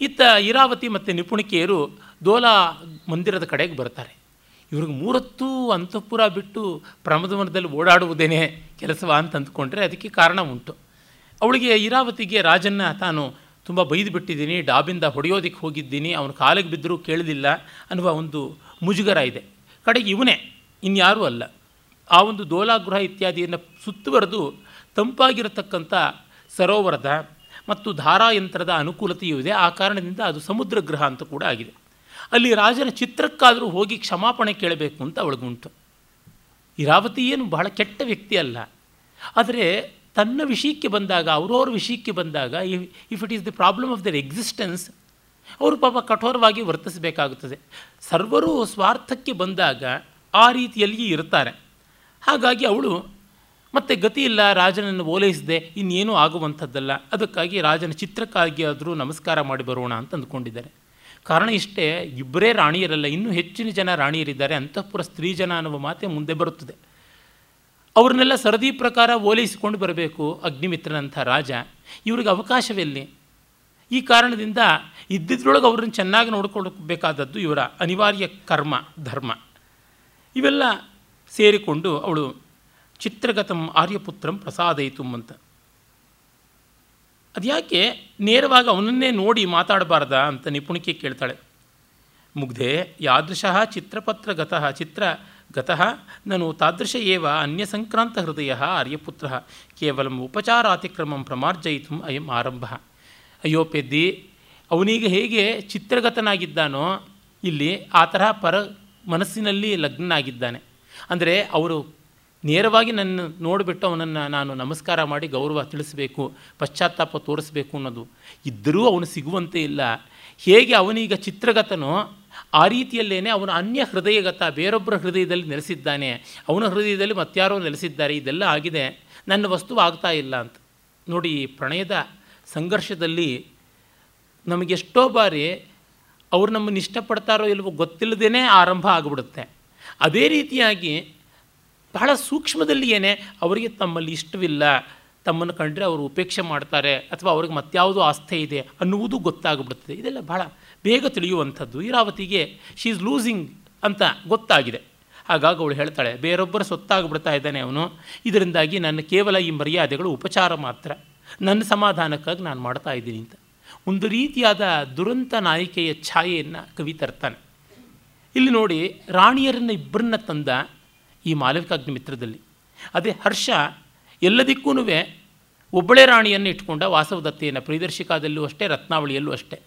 ಇತ್ತ ಇರಾವತಿ ಮತ್ತು ನಿಪುಣಿಕೆಯರು ದೋಲಾ ಮಂದಿರದ ಕಡೆಗೆ ಬರ್ತಾರೆ ಇವ್ರಿಗೆ ಮೂರತ್ತು ಅಂತಃಪುರ ಬಿಟ್ಟು ಪ್ರಮದವನದಲ್ಲಿ ಓಡಾಡುವುದೇನೆ ಕೆಲಸವ ಅಂತ ಅಂದ್ಕೊಂಡ್ರೆ ಅದಕ್ಕೆ ಕಾರಣ ಉಂಟು. ಅವಳಿಗೆ ಇರಾವತಿಗೆ ರಾಜನ್ನ ತಾನು ತುಂಬ ಬೈದು ಬಿಟ್ಟಿದ್ದೀನಿ, ಡಾಬಿಂದ ಹೊಡೆಯೋದಕ್ಕೆ ಹೋಗಿದ್ದೀನಿ, ಅವನು ಕಾಲಿಗೆ ಬಿದ್ದರೂ ಕೇಳಲಿಲ್ಲ ಅನ್ನುವ ಒಂದು ಮುಜುಗರ ಇದೆ. ಕಡೆಗೆ ಇವನೇ, ಇನ್ಯಾರೂ ಅಲ್ಲ. ಆ ಒಂದು ದೋಲಾಗೃಹ ಇತ್ಯಾದಿಯನ್ನು ಸುತ್ತುವರೆದು ತಂಪಾಗಿರತಕ್ಕಂಥ ಸರೋವರದ ಮತ್ತು ಧಾರಾಯಂತ್ರದ ಅನುಕೂಲತೆಯೂ ಇದೆ. ಆ ಕಾರಣದಿಂದ ಅದು ಸಮುದ್ರ ಗೃಹ ಅಂತ ಕೂಡ ಆಗಿದೆ. ಅಲ್ಲಿ ರಾಜನ ಚಿತ್ರಕ್ಕಾದರೂ ಹೋಗಿ ಕ್ಷಮಾಪಣೆ ಕೇಳಬೇಕು ಅಂತ ಅವಳಿಗುಂಟು. ಇರಾವತಿ ಏನು ಬಹಳ ಕೆಟ್ಟ ವ್ಯಕ್ತಿ ಅಲ್ಲ. ಆದರೆ ತನ್ನ ವಿಷಯಕ್ಕೆ ಬಂದಾಗ, ಅವರವ್ರ ವಿಷಯಕ್ಕೆ ಬಂದಾಗ if it is the problem of their existence ಅವರು ಪಾಪ ಕಠೋರವಾಗಿ ವರ್ತಿಸಬೇಕಾಗುತ್ತದೆ. ಸರ್ವರು ಸ್ವಾರ್ಥಕ್ಕೆ ಬಂದಾಗ ಆ ರೀತಿಯಲ್ಲಿ ಇರ್ತಾರೆ ಹಾಗಾಗಿ ಅವಳು, ಮತ್ತೆ ಗತಿ ಇಲ್ಲ ರಾಜನನ್ನು ಓಲೈಸದೆ, ಇನ್ನೇನೂ ಆಗುವಂಥದ್ದಲ್ಲ. ಅದಕ್ಕಾಗಿ ರಾಜನ ಚಿತ್ರಕ್ಕಾಗಿ ಆದರೂ ನಮಸ್ಕಾರ ಮಾಡಿ ಬರೋಣ ಅಂತ ಅಂದ್ಕೊಂಡಿದ್ದಾರೆ. ಕಾರಣ ಇಷ್ಟೇ, ಇಬ್ಬರೇ ರಾಣಿಯರಲ್ಲ, ಇನ್ನೂ ಹೆಚ್ಚಿನ ಜನ ರಾಣಿಯರಿದ್ದಾರೆ, ಅಂತಃಪುರ ಸ್ತ್ರೀ ಜನ ಅನ್ನುವ ಮಾತೇ ಮುಂದೆ ಬರುತ್ತದೆ. ಅವ್ರನ್ನೆಲ್ಲ ಸರದಿ ಪ್ರಕಾರ ಓಲೈಸಿಕೊಂಡು ಬರಬೇಕು, ಅಗ್ನಿಮಿತ್ರನಂಥ ರಾಜ. ಇವ್ರಿಗೆ ಅವಕಾಶವೆಲ್ಲಿ ಈ ಕಾರಣದಿಂದ ಇದ್ದಿದ್ರೊಳಗೆ ಅವ್ರನ್ನ ಚೆನ್ನಾಗಿ ನೋಡ್ಕೊಳ್ಬೇಕಾದದ್ದು ಇವರ ಅನಿವಾರ್ಯ ಕರ್ಮ, ಧರ್ಮ. ಇವೆಲ್ಲ ಸೇರಿಕೊಂಡು ಅವಳು ಚಿತ್ರಗತಂ ಆರ್ಯಪುತ್ರಂ ಪ್ರಸಾದಯಿತುಂ ಅಂತ. ಅದ್ಯಾಕೆ ನೇರವಾಗಿ ಅವನನ್ನೇ ನೋಡಿ ಮಾತಾಡಬಾರ್ದ ಅಂತ ನಿಪುಣಿಕೆ ಕೇಳ್ತಾಳೆ. ಮುಗ್ಧೆ, ಯಾದೃಶಃ ಚಿತ್ರಪತ್ರಗತಃ ಚಿತ್ರ ಗತಃ ನಾನು ತಾದೃಶ ಏವ ಅನ್ಯಸಂಕ್ರಾಂತ ಹೃದಯ ಆರ್ಯಪುತ್ರ ಕೇವಲ ಉಪಚಾರಾತಿಕ್ರಮಂ ಪ್ರಮಾರ್ಜಯಿತು ಅಯಂ ಆರಂಭ. ಅಯ್ಯೋ ಪೆದ್ದಿ, ಅವನೀಗ ಹೇಗೆ ಚಿತ್ರಗತನಾಗಿದ್ದಾನೋ, ಇಲ್ಲಿ ಆ ತರಹ ಪರ ಮನಸ್ಸಿನಲ್ಲಿ ಲಗ್ನಾಗಿದ್ದಾನೆ ಅಂದರೆ ಅವರು ನೇರವಾಗಿ ನನ್ನ ನೋಡಿಬಿಟ್ಟು ಅವನನ್ನು ನಾನು ನಮಸ್ಕಾರ ಮಾಡಿ ಗೌರವ ತಿಳಿಸಬೇಕು, ಪಶ್ಚಾತ್ತಾಪ ತೋರಿಸ್ಬೇಕು ಅನ್ನೋದು. ಇದ್ದರೂ ಅವನು ಸಿಗುವಂತೆ ಇಲ್ಲ. ಹೇಗೆ ಅವನೀಗ ಚಿತ್ರಗತನೋ ಆ ರೀತಿಯಲ್ಲೇ ಅವನು ಅನ್ಯ ಹೃದಯಗತ ಬೇರೊಬ್ಬರ ಹೃದಯದಲ್ಲಿ ನೆಲೆಸಿದ್ದಾನೆ. ಅವನ ಹೃದಯದಲ್ಲಿ ಮತ್ತಾರೋ ನೆಲೆಸಿದ್ದಾರೆ. ಇದೆಲ್ಲ ಆಗಿದೆ. ನನ್ನ ವಸ್ತು ಆಗ್ತಾ ಇಲ್ಲ ಅಂತ. ನೋಡಿ ಪ್ರಣಯದ ಸಂಘರ್ಷದಲ್ಲಿ ನಮಗೆಷ್ಟೋ ಬಾರಿ ಅವ್ರು ನಮ್ಮನ್ನು ಇಷ್ಟಪಡ್ತಾರೋ ಇಲ್ವೋ ಗೊತ್ತಿಲ್ಲದೇ ಆರಂಭ ಆಗಿಬಿಡುತ್ತೆ. ಅದೇ ರೀತಿಯಾಗಿ ಬಹಳ ಸೂಕ್ಷ್ಮದಲ್ಲಿ ಏನೇ ಅವರಿಗೆ ತಮ್ಮಲ್ಲಿ ಇಷ್ಟವಿಲ್ಲ, ತಮ್ಮನ್ನು ಕಂಡರೆ ಅವರು ಉಪೇಕ್ಷೆ ಮಾಡ್ತಾರೆ ಅಥವಾ ಅವ್ರಿಗೆ ಮತ್ಯಾವುದೋ ಆಸ್ಥೆ ಇದೆ ಅನ್ನುವುದು ಗೊತ್ತಾಗ್ಬಿಡುತ್ತದೆ. ಇದೆಲ್ಲ ಬಹಳ ಬೇಗ ತಿಳಿಯುವಂಥದ್ದು. ಇರಾವತಿಗೆ ಶಿ ಈಸ್ ಲೂಸಿಂಗ್ ಅಂತ ಗೊತ್ತಾಗಿದೆ. ಹಾಗಾಗಿ ಅವಳು ಹೇಳ್ತಾಳೆ, ಬೇರೊಬ್ಬರ ಸೊತ್ತಾಗ್ಬಿಡ್ತಾ ಇದ್ದಾನೆ ಅವನು. ಇದರಿಂದಾಗಿ ನನ್ನ ಕೇವಲ ಈ ಮರ್ಯಾದೆಗಳು ಉಪಚಾರ ಮಾತ್ರ. ನನ್ನ ಸಮಾಧಾನಕ್ಕಾಗಿ ನಾನು ಮಾಡ್ತಾ ಇದ್ದೀನಿ ಅಂತ. ಒಂದು ರೀತಿಯಾದ ದುರಂತ ನಾಯಿಕೆಯ ಛಾಯೆಯನ್ನು ಕವಿ ತರ್ತಾನೆ. ಇಲ್ಲಿ ನೋಡಿ ರಾಣಿಯರನ್ನು ಇಬ್ಬರನ್ನ ತಂದ ಈ ಮಾಲವಿಕಾಗ್ನಿ ಮಿತ್ರದಲ್ಲಿ. ಅದೇ ಹರ್ಷ ಎಲ್ಲದಕ್ಕೂ ಒಬ್ಬಳೇ ರಾಣಿಯನ್ನು ಇಟ್ಕೊಂಡ ವಾಸವದತ್ತೆಯನ್ನು ಪ್ರಿಯದರ್ಶಿಕಾದಲ್ಲೂ ಅಷ್ಟೇ, ರತ್ನಾವಳಿಯಲ್ಲೂ ಅಷ್ಟೇ.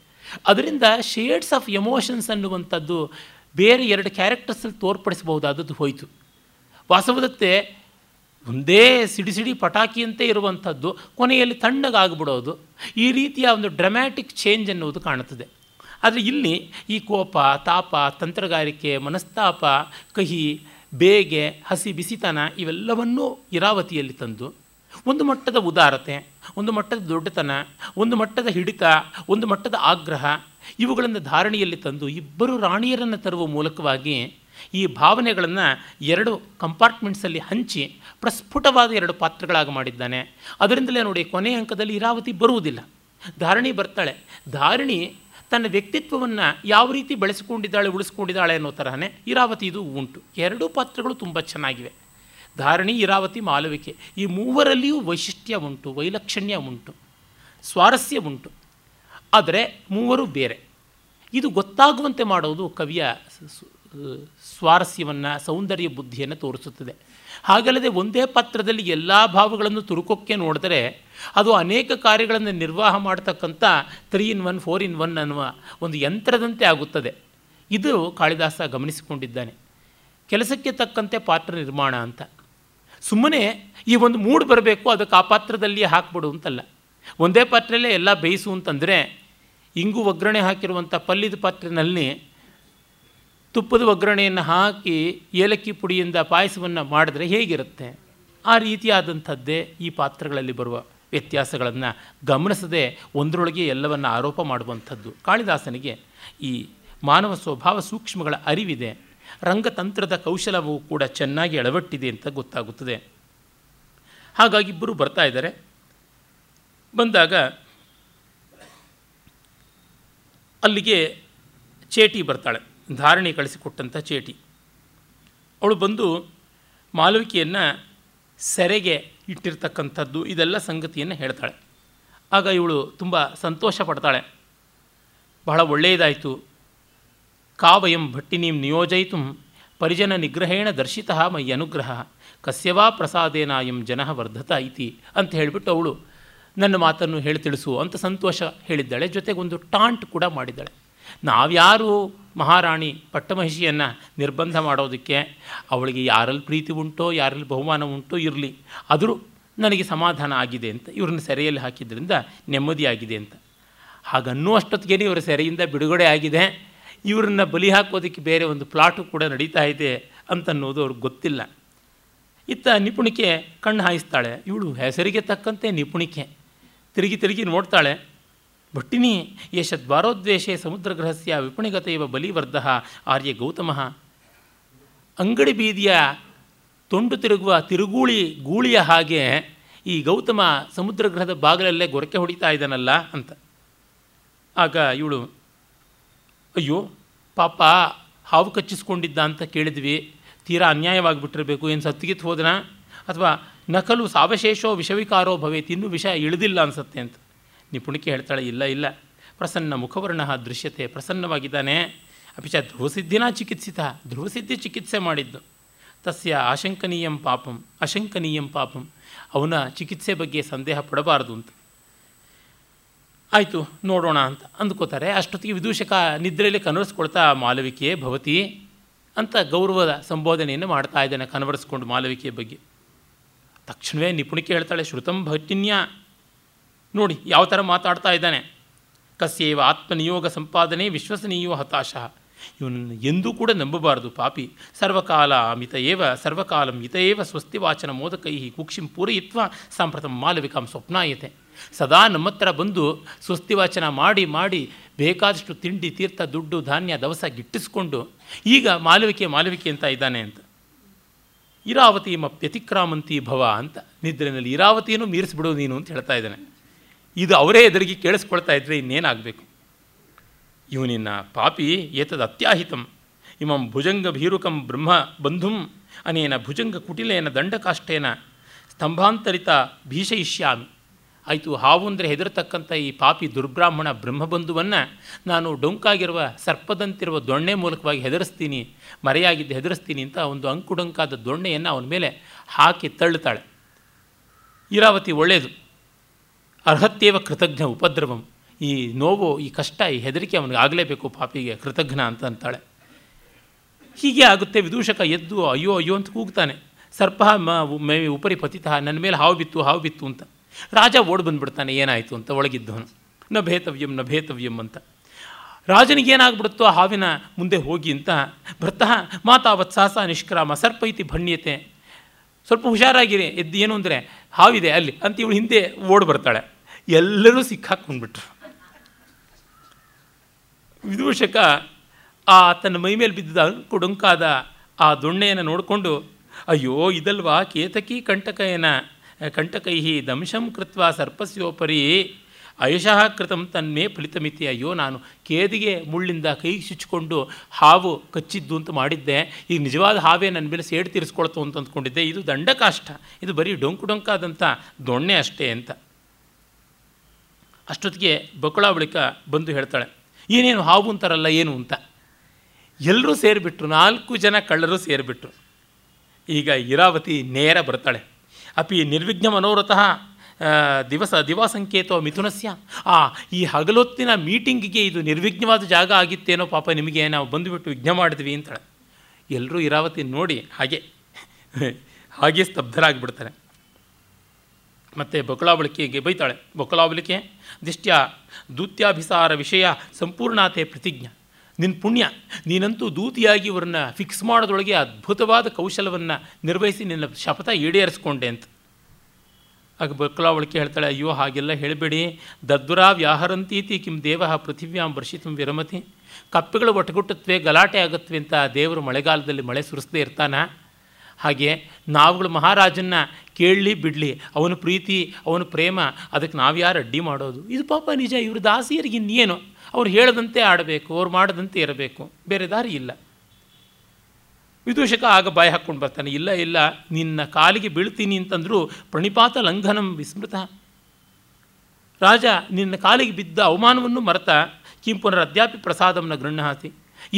ಅದರಿಂದ ಶೇಡ್ಸ್ ಆಫ್ ಎಮೋಷನ್ಸ್ ಅನ್ನುವಂಥದ್ದು ಬೇರೆ ಎರಡು ಕ್ಯಾರೆಕ್ಟರ್ಸಲ್ಲಿ ತೋರ್ಪಡಿಸಬಹುದಾದದ್ದು ಹೋಯಿತು. ವಾಸವದತ್ತೆ ಒಂದೇ ಸಿಡಿ ಸಿಡಿ ಪಟಾಕಿಯಂತೆ ಇರುವಂಥದ್ದು, ಕೊನೆಯಲ್ಲಿ ತಣ್ಣಗಾಗ್ಬಿಡೋದು. ಈ ರೀತಿಯ ಒಂದು ಡ್ರಮ್ಯಾಟಿಕ್ ಚೇಂಜ್ ಅನ್ನುವುದು ಕಾಣುತ್ತದೆ. ಆದರೆ ಇಲ್ಲಿ ಈ ಕೋಪ, ತಾಪ, ತಂತ್ರಗಾರಿಕೆ, ಮನಸ್ತಾಪ, ಕಹಿ, ಬೇಗೆ, ಹಸಿ ಬಿಸಿತನ ಇವೆಲ್ಲವನ್ನೂ ಇರಾವತಿಯಲ್ಲಿ ತಂದು ಒಂದು ಮಟ್ಟದ ಉದಾರತೆ, ಒಂದು ಮಟ್ಟದ ದೊಡ್ಡತನ, ಒಂದು ಮಟ್ಟದ ಹಿಡಿತ, ಒಂದು ಮಟ್ಟದ ಆಗ್ರಹ ಇವುಗಳನ್ನು ಧಾರಣೆಯಲ್ಲಿ ತಂದು ಇಬ್ಬರು ರಾಣಿಯರನ್ನು ತರುವ ಮೂಲಕವಾಗಿ ಈ ಭಾವನೆಗಳನ್ನು ಎರಡು ಕಂಪಾರ್ಟ್ಮೆಂಟ್ಸಲ್ಲಿ ಹಂಚಿ ಪ್ರಸ್ಫುಟವಾದ ಎರಡು ಪಾತ್ರಗಳಾಗಿ ಮಾಡಿದ್ದಾನೆ. ಅದರಿಂದಲೇ ನೋಡಿ ಕೊನೆಯ ಅಂಕದಲ್ಲಿ ಇರಾವತಿ ಬರುವುದಿಲ್ಲ. ಧಾರಣಿ ಬರ್ತಾಳೆ. ಧಾರಣಿ ತನ್ನ ವ್ಯಕ್ತಿತ್ವವನ್ನು ಯಾವ ರೀತಿ ಬೆಳೆಸಿಕೊಂಡಿದ್ದಾಳೆ, ಉಳಿಸ್ಕೊಂಡಿದ್ದಾಳೆ ಅನ್ನೋ ತರಹನೇ ಇರಾವತಿ ಇದು ಉಂಟು. ಎರಡೂ ಪಾತ್ರಗಳು ತುಂಬ ಚೆನ್ನಾಗಿವೆ. ಧಾರಣಿ, ಇರಾವತಿ, ಮಾಲವಿಕೆ ಈ ಮೂವರಲ್ಲಿಯೂ ವೈಶಿಷ್ಟ್ಯ ಉಂಟು, ವೈಲಕ್ಷಣ್ಯ ಉಂಟು, ಸ್ವಾರಸ್ಯ ಉಂಟು. ಆದರೆ ಮೂವರು ಬೇರೆ. ಇದು ಗೊತ್ತಾಗುವಂತೆ ಮಾಡೋದು ಕವಿಯ ಸ್ವಾರಸ್ಯವನ್ನು, ಸೌಂದರ್ಯ ಬುದ್ಧಿಯನ್ನು ತೋರಿಸುತ್ತದೆ. ಹಾಗಲ್ಲದೆ ಒಂದೇ ಪಾತ್ರದಲ್ಲಿ ಎಲ್ಲ ಭಾವಗಳನ್ನು ತುರುಕೋಕ್ಕೆ ನೋಡಿದರೆ ಅದು ಅನೇಕ ಕಾರ್ಯಗಳನ್ನು ನಿರ್ವಾಹ ಮಾಡ್ತಕ್ಕಂಥ three in one four in one ಅನ್ನುವ ಒಂದು ಯಂತ್ರದಂತೆ ಆಗುತ್ತದೆ. ಇದು ಕಾಳಿದಾಸ ಗಮನಿಸಿಕೊಂಡಿದ್ದಾನೆ. ಕೆಲಸಕ್ಕೆ ತಕ್ಕಂತೆ ಪಾತ್ರ ನಿರ್ಮಾಣ ಅಂತ. ಸುಮ್ಮನೆ ಈ ಒಂದು ಮೂಡ್ ಬರಬೇಕು ಅದಕ್ಕೆ ಆ ಪಾತ್ರದಲ್ಲಿ ಹಾಕ್ಬಿಡು ಅಂತಲ್ಲ. ಒಂದೇ ಪಾತ್ರೆಯಲ್ಲೇ ಎಲ್ಲ ಬೇಯಿಸು ಅಂತಂದರೆ, ಇಂಗು ಒಗ್ಗರಣೆ ಹಾಕಿರುವಂಥ ಪಲ್ಲಿದ ಪಾತ್ರೆಯಲ್ಲಿ ತುಪ್ಪದ ಒಗ್ಗರಣೆಯನ್ನು ಹಾಕಿ ಏಲಕ್ಕಿ ಪುಡಿಯಿಂದ ಪಾಯಸವನ್ನು ಮಾಡಿದ್ರೆ ಹೇಗಿರುತ್ತೆ? ಆ ರೀತಿಯಾದಂಥದ್ದೇ ಈ ಪಾತ್ರಗಳಲ್ಲಿ ಬರುವ ವ್ಯತ್ಯಾಸಗಳನ್ನು ಗಮನಿಸದೆ ಒಂದರೊಳಗೆ ಎಲ್ಲವನ್ನು ಆರೋಪ ಮಾಡುವಂಥದ್ದು. ಕಾಳಿದಾಸನಿಗೆ ಈ ಮಾನವ ಸ್ವಭಾವ ಸೂಕ್ಷ್ಮಗಳ ಅರಿವಿದೆ. ರಂಗತಂತ್ರದ ಕೌಶಲವೂ ಕೂಡ ಚೆನ್ನಾಗಿ ಅಳವಟ್ಟಿದೆ ಅಂತ ಗೊತ್ತಾಗುತ್ತದೆ. ಹಾಗಾಗಿ ಇಬ್ಬರು ಬರ್ತಾ ಇದ್ದಾರೆ. ಬಂದಾಗ ಅಲ್ಲಿಗೆ ಚೇಟಿ ಬರ್ತಾಳೆ. ಧಾರಣೆ ಕಳಿಸಿಕೊಟ್ಟಂಥ ಚೇಟಿ. ಅವಳು ಬಂದು ಮಾಲವಿಕೆಯನ್ನು ಸೆರೆಗೆ ಇಟ್ಟಿರ್ತಕ್ಕಂಥದ್ದು, ಇದೆಲ್ಲ ಸಂಗತಿಯನ್ನು ಹೇಳ್ತಾಳೆ. ಆಗ ಇವಳು ತುಂಬ ಸಂತೋಷ ಪಡ್ತಾಳೆ. ಬಹಳ ಒಳ್ಳೆಯದಾಯಿತು. ಕಾವಯಂ ಭಟ್ಟಿನೀಂ ನಿಯೋಜಯಿತು ಪರಿಜನ ನಿಗ್ರಹೇಣ ದರ್ಶಿತ ಮೈ ಅನುಗ್ರಹ. ಕಸ್ಯವಾ ಪ್ರಸಾದೇನಾಯಂ ಜನ ವರ್ಧತ ಇತಿ ಅಂತ ಹೇಳಿಬಿಟ್ಟು ಅವಳು ನನ್ನ ಮಾತನ್ನು ಹೇಳಿ ತಿಳಿಸು ಅಂತ ಸಂತೋಷ ಹೇಳಿದ್ದಾಳೆ. ಜೊತೆಗೊಂದು ಟಾಂಟ್ ಕೂಡ ಮಾಡಿದ್ದಾಳೆ. ನಾವ್ಯಾರು ಮಹಾರಾಣಿ ಪಟ್ಟಮಹಿಷಿಯನ್ನು ನಿರ್ಬಂಧ ಮಾಡೋದಕ್ಕೆ ಅವಳಿಗೆ ಯಾರಲ್ಲಿ ಪ್ರೀತಿ ಉಂಟೋ, ಯಾರಲ್ಲಿ ಬಹುಮಾನ ಉಂಟೋ ಇರಲಿ. ಆದರೂ ನನಗೆ ಸಮಾಧಾನ ಆಗಿದೆ ಅಂತ ಇವ್ರನ್ನ ಸೆರೆಯಲ್ಲಿ ಹಾಕಿದ್ರಿಂದ ನೆಮ್ಮದಿಯಾಗಿದೆ ಅಂತ. ಹಾಗನ್ನುವಷ್ಟೊತ್ತಿಗೆ ಇವರ ಸೆರೆಯಿಂದ ಬಿಡುಗಡೆ ಆಗಿದೆ. ಇವ್ರನ್ನ ಬಲಿ ಹಾಕೋದಕ್ಕೆ ಬೇರೆ ಒಂದು ಪ್ಲಾಟು ಕೂಡ ನಡೀತಾ ಇದೆ ಅಂತನ್ನೋದು ಅವ್ರಿಗೆ ಗೊತ್ತಿಲ್ಲ. ಇತ್ತ ನಿಪುಣಿಕೆ ಕಣ್ಣು ಹಾಯಿಸ್ತಾಳೆ. ಇವಳು ಹೆಸರಿಗೆ ತಕ್ಕಂತೆ ನಿಪುಣಿಕೆ. ತಿರುಗಿ ತಿರುಗಿ ನೋಡ್ತಾಳೆ. ಭಟ್ಟಿನಿ ಯಶದ್ವಾರೋದ್ವೇಷೆ ಸಮುದ್ರಗ್ರಹಸ್ಯ ವಿಪಣಿಗತ ಇವ ಬಲಿವರ್ಧ ಆರ್ಯ ಗೌತಮ. ಅಂಗಡಿ ಬೀದಿಯ ತೊಂಡು ತಿರುಗುವ ತಿರುಗೂಳಿ ಗೂಳಿಯ ಹಾಗೆ ಈ ಗೌತಮ ಸಮುದ್ರಗ್ರಹದ ಬಾಗಿಲಲ್ಲೇ ಗೊರಕೆ ಹೊಡಿತಾ ಇದ್ದಾನಲ್ಲ ಅಂತ. ಆಗ ಇವಳು, ಅಯ್ಯೋ, ಪಾಪ ಹಾವು ಕಚ್ಚಿಸ್ಕೊಂಡಿದ್ದ ಅಂತ ಕೇಳಿದ್ವಿ. ತೀರಾ ಅನ್ಯಾಯವಾಗಿಬಿಟ್ಟಿರಬೇಕು. ಏನು ಸತ್ತಿಗಿತ್ತು ಹೋದನಾ? ಅಥವಾ ನಕಲು ಸಾವಶೇಷೋ ವಿಷವಿಕಾರೋ ಭವೇತ್ ಇನ್ನೂ ವಿಷ ಇಳಿದಿಲ್ಲ ಅನಿಸತ್ತೆ ಅಂತ. ನಿಪುಣಿಕೆ ಹೇಳ್ತಾಳೆ, ಇಲ್ಲ ಇಲ್ಲ. ಪ್ರಸನ್ನ ಮುಖವರ್ಣ ದೃಶ್ಯತೆ, ಪ್ರಸನ್ನವಾಗಿದ್ದಾನೆ. ಅಪಿಚ ಧ್ರುವಸಿದ್ಧಿನ ಚಿಕಿತ್ಸಿತ, ಧ್ರುವಸಿದ್ಧಿ ಚಿಕಿತ್ಸೆ ಮಾಡಿದ್ದು. ತಸ್ಯ ಆಶಂಕನೀಯಂ ಪಾಪಂ, ಅಶಂಕನೀಯಂ ಪಾಪಂ. ಅವನ ಚಿಕಿತ್ಸೆ ಬಗ್ಗೆ ಸಂದೇಹ ಪಡಬಾರದು ಅಂತ. ಆಯಿತು, ನೋಡೋಣ ಅಂತ ಅಂದ್ಕೋತಾರೆ. ಅಷ್ಟೊತ್ತಿಗೆ ವಿದೂಷಕ ನಿದ್ರೆಯಲ್ಲಿ ಕನವರಿಸ್ಕೊಳ್ತಾ ಮಾಲವಿಕೆ ಭವತಿ ಅಂತ ಗೌರವದ ಸಂಬೋಧನೆಯನ್ನು ಮಾಡ್ತಾ ಇದ್ದಾನೆ, ಕನವರಿಸ್ಕೊಂಡು ಮಾಲವಿಕೆಯ ಬಗ್ಗೆ. ತಕ್ಷಣವೇ ನಿಪುಣಿಕೆ ಹೇಳ್ತಾಳೆ, ಶ್ರುತಂ ಭಟ್ಟಿನ್ಯ ನೋಡಿ ಯಾವ ಥರ ಮಾತಾಡ್ತಾ ಇದ್ದಾನೆ. ಕಸ್ಯೇವ ಆತ್ಮನಿಯೋಗ ಸಂಪಾದನೆ ವಿಶ್ವಸನೀಯೋ ಹತಾಶ. ಇವನನ್ನು ಎಂದೂ ಕೂಡ ನಂಬಬಾರದು ಪಾಪಿ. ಸರ್ವಕಾಲ ಮಿತ ಏವ, ಸರ್ವಕಾಲಂ ಸ್ವಸ್ತಿ ವಾಚನ ಮೋದಕೈ ಕುಕ್ಷಿಂ ಪೂರಯಿತ್ವ ಸಾಂಪ್ರತಂ ಮಾಲವಿಕಾಂ ಸ್ವಪ್ನಾಯತೆ. ಸದಾ ನಮ್ಮ ಬಂದು ಸ್ವಸ್ತಿ ವಾಚನ ಮಾಡಿ ಮಾಡಿ ಬೇಕಾದಷ್ಟು ತಿಂಡಿ, ತೀರ್ಥ, ದುಡ್ಡು, ಧಾನ್ಯ, ದವಸ ಗಿಟ್ಟಿಸ್ಕೊಂಡು ಈಗ ಮಾಲವಿಕೆ ಮಾಲವಿಕೆ ಅಂತ ಇದ್ದಾನೆ ಅಂತ. ಇರಾವತಿ ಮಪ್ಯತಿಕ್ರಾಮಂತಿ ಭವ ಅಂತ. ನಿದ್ರೆಯಲ್ಲಿ ಇರಾವತಿಯನ್ನು ಮೀರಿಸ್ಬಿಡು ನೀನು ಅಂತ ಹೇಳ್ತಾ ಇದ್ದಾನೆ. ಇದು ಅವರೇ ಎದುರಿಗೆ ಕೇಳಿಸ್ಕೊಳ್ತಾ ಇದ್ದರೆ ಇನ್ನೇನಾಗಬೇಕು? ಇವನಿನ್ನ ಪಾಪಿ ಏತದ ಅತ್ಯಾಹಿತಂ. ಇಮಂ ಭುಜಂಗ ಭೀರುಕಂ ಬ್ರಹ್ಮ ಬಂಧುಂ ಅನೇನ ಭುಜಂಗ ಕುಟಿಲೇನ ದಂಡಕಾಷ್ಟೇನ ಸ್ತಂಭಾಂತರಿತ ಭೀಷಯಿಷ್ಯಾಮಿ. ಆಯಿತು ಹಾವು ಅಂದರೆ ಹೆದರತಕ್ಕಂಥ ಈ ಪಾಪಿ ದುರ್ಬ್ರಾಹ್ಮಣ ಬ್ರಹ್ಮಬಂಧುವನ್ನು ನಾನು ಡೊಂಕಾಗಿರುವ ಸರ್ಪದಂತಿರುವ ದೊಣ್ಣೆ ಮೂಲಕವಾಗಿ ಹೆದರಿಸ್ತೀನಿ, ಮರೆಯಾಗಿದ್ದು ಹೆದರಿಸ್ತೀನಿ ಅಂತ ಒಂದು ಅಂಕುಡೊಂಕಾದ ದೊಣ್ಣೆಯನ್ನು ಅವನ ಮೇಲೆ ಹಾಕಿ ತಳ್ಳುತ್ತಾಳೆ. ಇರಾವತಿ ಒಳ್ಳೆಯದು ಅರ್ಹತ್ಯೇವ ಕೃತಜ್ಞ ಉಪದ್ರವಂ. ಈ ನೋವು, ಈ ಕಷ್ಟ, ಈ ಹೆದರಿಕೆ ಅವನಿಗೆ ಆಗಲೇಬೇಕು, ಪಾಪಿಗೆ ಕೃತಜ್ಞ ಅಂತ ಅಂತಾಳೆ. ಹೀಗೆ ಆಗುತ್ತೆ, ವಿದೂಷಕ ಎದ್ದು ಅಯ್ಯೋ ಅಯ್ಯೋ ಅಂತ ಕೂಗ್ತಾನೆ. ಸರ್ಪ, ಮ ಉಪರಿ ಪತಿತ, ನನ್ನ ಮೇಲೆ ಹಾವು ಬಿತ್ತು ಹಾವು ಬಿತ್ತು ಅಂತ. ರಾಜ ಓಡ್ ಬಂದ್ಬಿಡ್ತಾನೆ, ಏನಾಯಿತು ಅಂತ ಒಳಗಿದ್ದವನು. ನ ಭೇತವ್ಯಂ ನ ಭೇತವ್ಯಂ ಅಂತ. ರಾಜನಿಗೇನಾಗ್ಬಿಡುತ್ತೋ ಹಾವಿನ ಮುಂದೆ ಹೋಗಿ ಅಂತ ಭರ್ತಃ ಮಾತಾವತ್ ಸಾಹಸ ನಿಷ್ಕ್ರಾಮ ಸರ್ಪ ಇತಿ ಭಣ್ಯತೆ ಸ್ವಲ್ಪ ಹುಷಾರಾಗಿರಿ, ಎದ್ದು ಏನು ಅಂದರೆ ಹಾವಿದೆ ಅಲ್ಲಿ. ಅಂತ ಇವಳು ಹಿಂದೆ ಓಡ್ ಬರ್ತಾಳೆ. ಎಲ್ಲರೂ ಸಿಕ್ಕಾಕೊಂಡ್ಬಿಟ್ರು ವಿದೂಷಕ ಆ ತನ್ನ ಮೈ ಮೇಲೆ ಬಿದ್ದ ಕುಡುಂಕಾದ ಆ ದೊಣ್ಣೆಯನ್ನು ನೋಡಿಕೊಂಡು, ಅಯ್ಯೋ, ಇದಲ್ವಾ ಕೇತಕಿ ಕಂಟಕಯನ, ಕಂಟಕೈಹಿ ದಂಶಂ ಕೃತ್ವ ಸರ್ಪಸ್ಯೋಪರಿ ಅಯಶಃ ಕೃತಂ ತನ್ಮೇ ಫಲಿತಮಿತಿ. ಅಯ್ಯೋ, ನಾನು ಕೇದಿಗೆ ಮುಳ್ಳಿಂದ ಕೈ ಚುಚ್ಚಿಕೊಂಡು ಹಾವು ಕಚ್ಚಿದ್ದು ಅಂತ ಮಾಡಿದ್ದೆ. ಈಗ ನಿಜವಾದ ಹಾವೇ ನನ್ನ ಮೇಲೆ ಸೇಡು ತೀರಿಸ್ಕೊಳ್ತು ಅಂತ ಅಂದ್ಕೊಂಡಿದ್ದೆ. ಇದು ದಂಡಕಾಷ್ಟ ಇದು ಬರೀ ಡೊಂಕು ಡೊಂಕಾದಂಥ ದೊಣ್ಣೆ ಅಷ್ಟೇ ಅಂತ. ಅಷ್ಟೊತ್ತಿಗೆ ಬಕುಳ ಬಳಿಕ ಬಂದು ಹೇಳ್ತಾಳೆ, ಏನೇನು ಹಾವು ಅಂತಾರಲ್ಲ ಏನು ಅಂತ. ಎಲ್ಲರೂ ಸೇರಿಬಿಟ್ರು, ನಾಲ್ಕು ಜನ ಕಳ್ಳರು ಸೇರಿಬಿಟ್ರು. ಈಗ ಇರಾವತಿ ನೇರ ಬರ್ತಾಳೆ. ಅಪಿ ನಿರ್ವಿಘ್ನ ಮನೋರಥಃ ದಿವಸ, ದಿವಾಸಂಕೇತೋ ಮಿಥುನಸ್ಯ. ಆ, ಈ ಹಗಲೊತ್ತಿನ ಮೀಟಿಂಗಿಗೆ ಇದು ನಿರ್ವಿಘ್ನವಾದ ಜಾಗ ಆಗಿತ್ತೇನೋ ಪಾಪ ನಿಮಗೆ ನಾವು ಬಂದುಬಿಟ್ಟು ವಿಘ್ನ ಮಾಡಿದ್ವಿ ಅಂತಾಳೆ. ಎಲ್ಲರೂ ಇರಾವತಿ ನೋಡಿ ಹಾಗೆ ಹಾಗೆ ಸ್ತಬ್ಧರಾಗಿಬಿಡ್ತಾರೆ. ಮತ್ತು ಬಕುಳಾವಳಿಕೆಗೆ ಬೈತಾಳೆ. ಬಕುಳಾವಳಿಕೆ ದಿಷ್ಟ್ಯ, ದೂತ್ಯಾಭಿಸಾರ ವಿಷಯ ಸಂಪೂರ್ಣಾತೆ ಪ್ರತಿಜ್ಞ. ನಿನ್ನ ಪುಣ್ಯ, ನೀನಂತೂ ದೂತಿಯಾಗಿ ಇವರನ್ನ ಫಿಕ್ಸ್ ಮಾಡೋದೊಳಗೆ ಅದ್ಭುತವಾದ ಕೌಶಲವನ್ನು ನಿರ್ವಹಿಸಿ ನಿನ್ನ ಶಪಥ ಈಡೇರಿಸ್ಕೊಂಡೆ ಅಂತ. ಆಗ ಬಕ್ಲಾವಳಿಕೆ ಹೇಳ್ತಾಳೆ, ಅಯ್ಯೋ, ಹಾಗೆಲ್ಲ ಹೇಳಬೇಡಿ. ದದ್ದುರಾ ವ್ಯಾಹರಂತೀತಿ ಕಿಂ ದೇವ ಪೃಥಿವ್ಯಾಂ ವರ್ಷಿತಂ ವಿರಮತಿ. ಕಪ್ಪೆಗಳು ಒಟ್ಟುಗುಟ್ಟತ್ವೆ ಗಲಾಟೆ ಆಗತ್ವೆ ಅಂತ ದೇವರು ಮಳೆಗಾಲದಲ್ಲಿ ಮಳೆ ಸುರಿಸದೇ ಇರ್ತಾನ? ಹಾಗೆ ನಾವುಗಳು ಮಹಾರಾಜನ್ನ ಕೇಳಲಿ ಬಿಡಲಿ, ಅವನ ಪ್ರೀತಿ, ಅವನ ಪ್ರೇಮ, ಅದಕ್ಕೆ ನಾವ್ಯಾರು ಅಡ್ಡಿ ಮಾಡೋದು? ಇದು ಪಾಪ ನಿಜ, ಇವ್ರ ದಾಸಿಯರಿಗೆ ಇನ್ನೇನು? ಅವ್ರು ಹೇಳದಂತೆ ಆಡಬೇಕು, ಅವ್ರು ಮಾಡದಂತೆ ಇರಬೇಕು. ಬೇರೆ ದಾರಿ ಇಲ್ಲ. ವಿದೂಷಕ ಆಗ ಬಾಯಿ ಹಾಕ್ಕೊಂಡು ಬರ್ತಾನೆ, ಇಲ್ಲ ಇಲ್ಲ, ನಿನ್ನ ಕಾಲಿಗೆ ಬೀಳ್ತೀನಿ ಅಂತಂದರೂ ಪ್ರಣಿಪಾತ ಲಂಘನಂ ವಿಸ್ಮೃತ. ರಾಜ, ನಿನ್ನ ಕಾಲಿಗೆ ಬಿದ್ದ ಅವಮಾನವನ್ನು ಮರೆತ ಕಿಂ ಪುನರ್ ಅದ್ಯಾಪಿ ಪ್ರಸಾದಂನ ಗೃಹಹಾಸಿ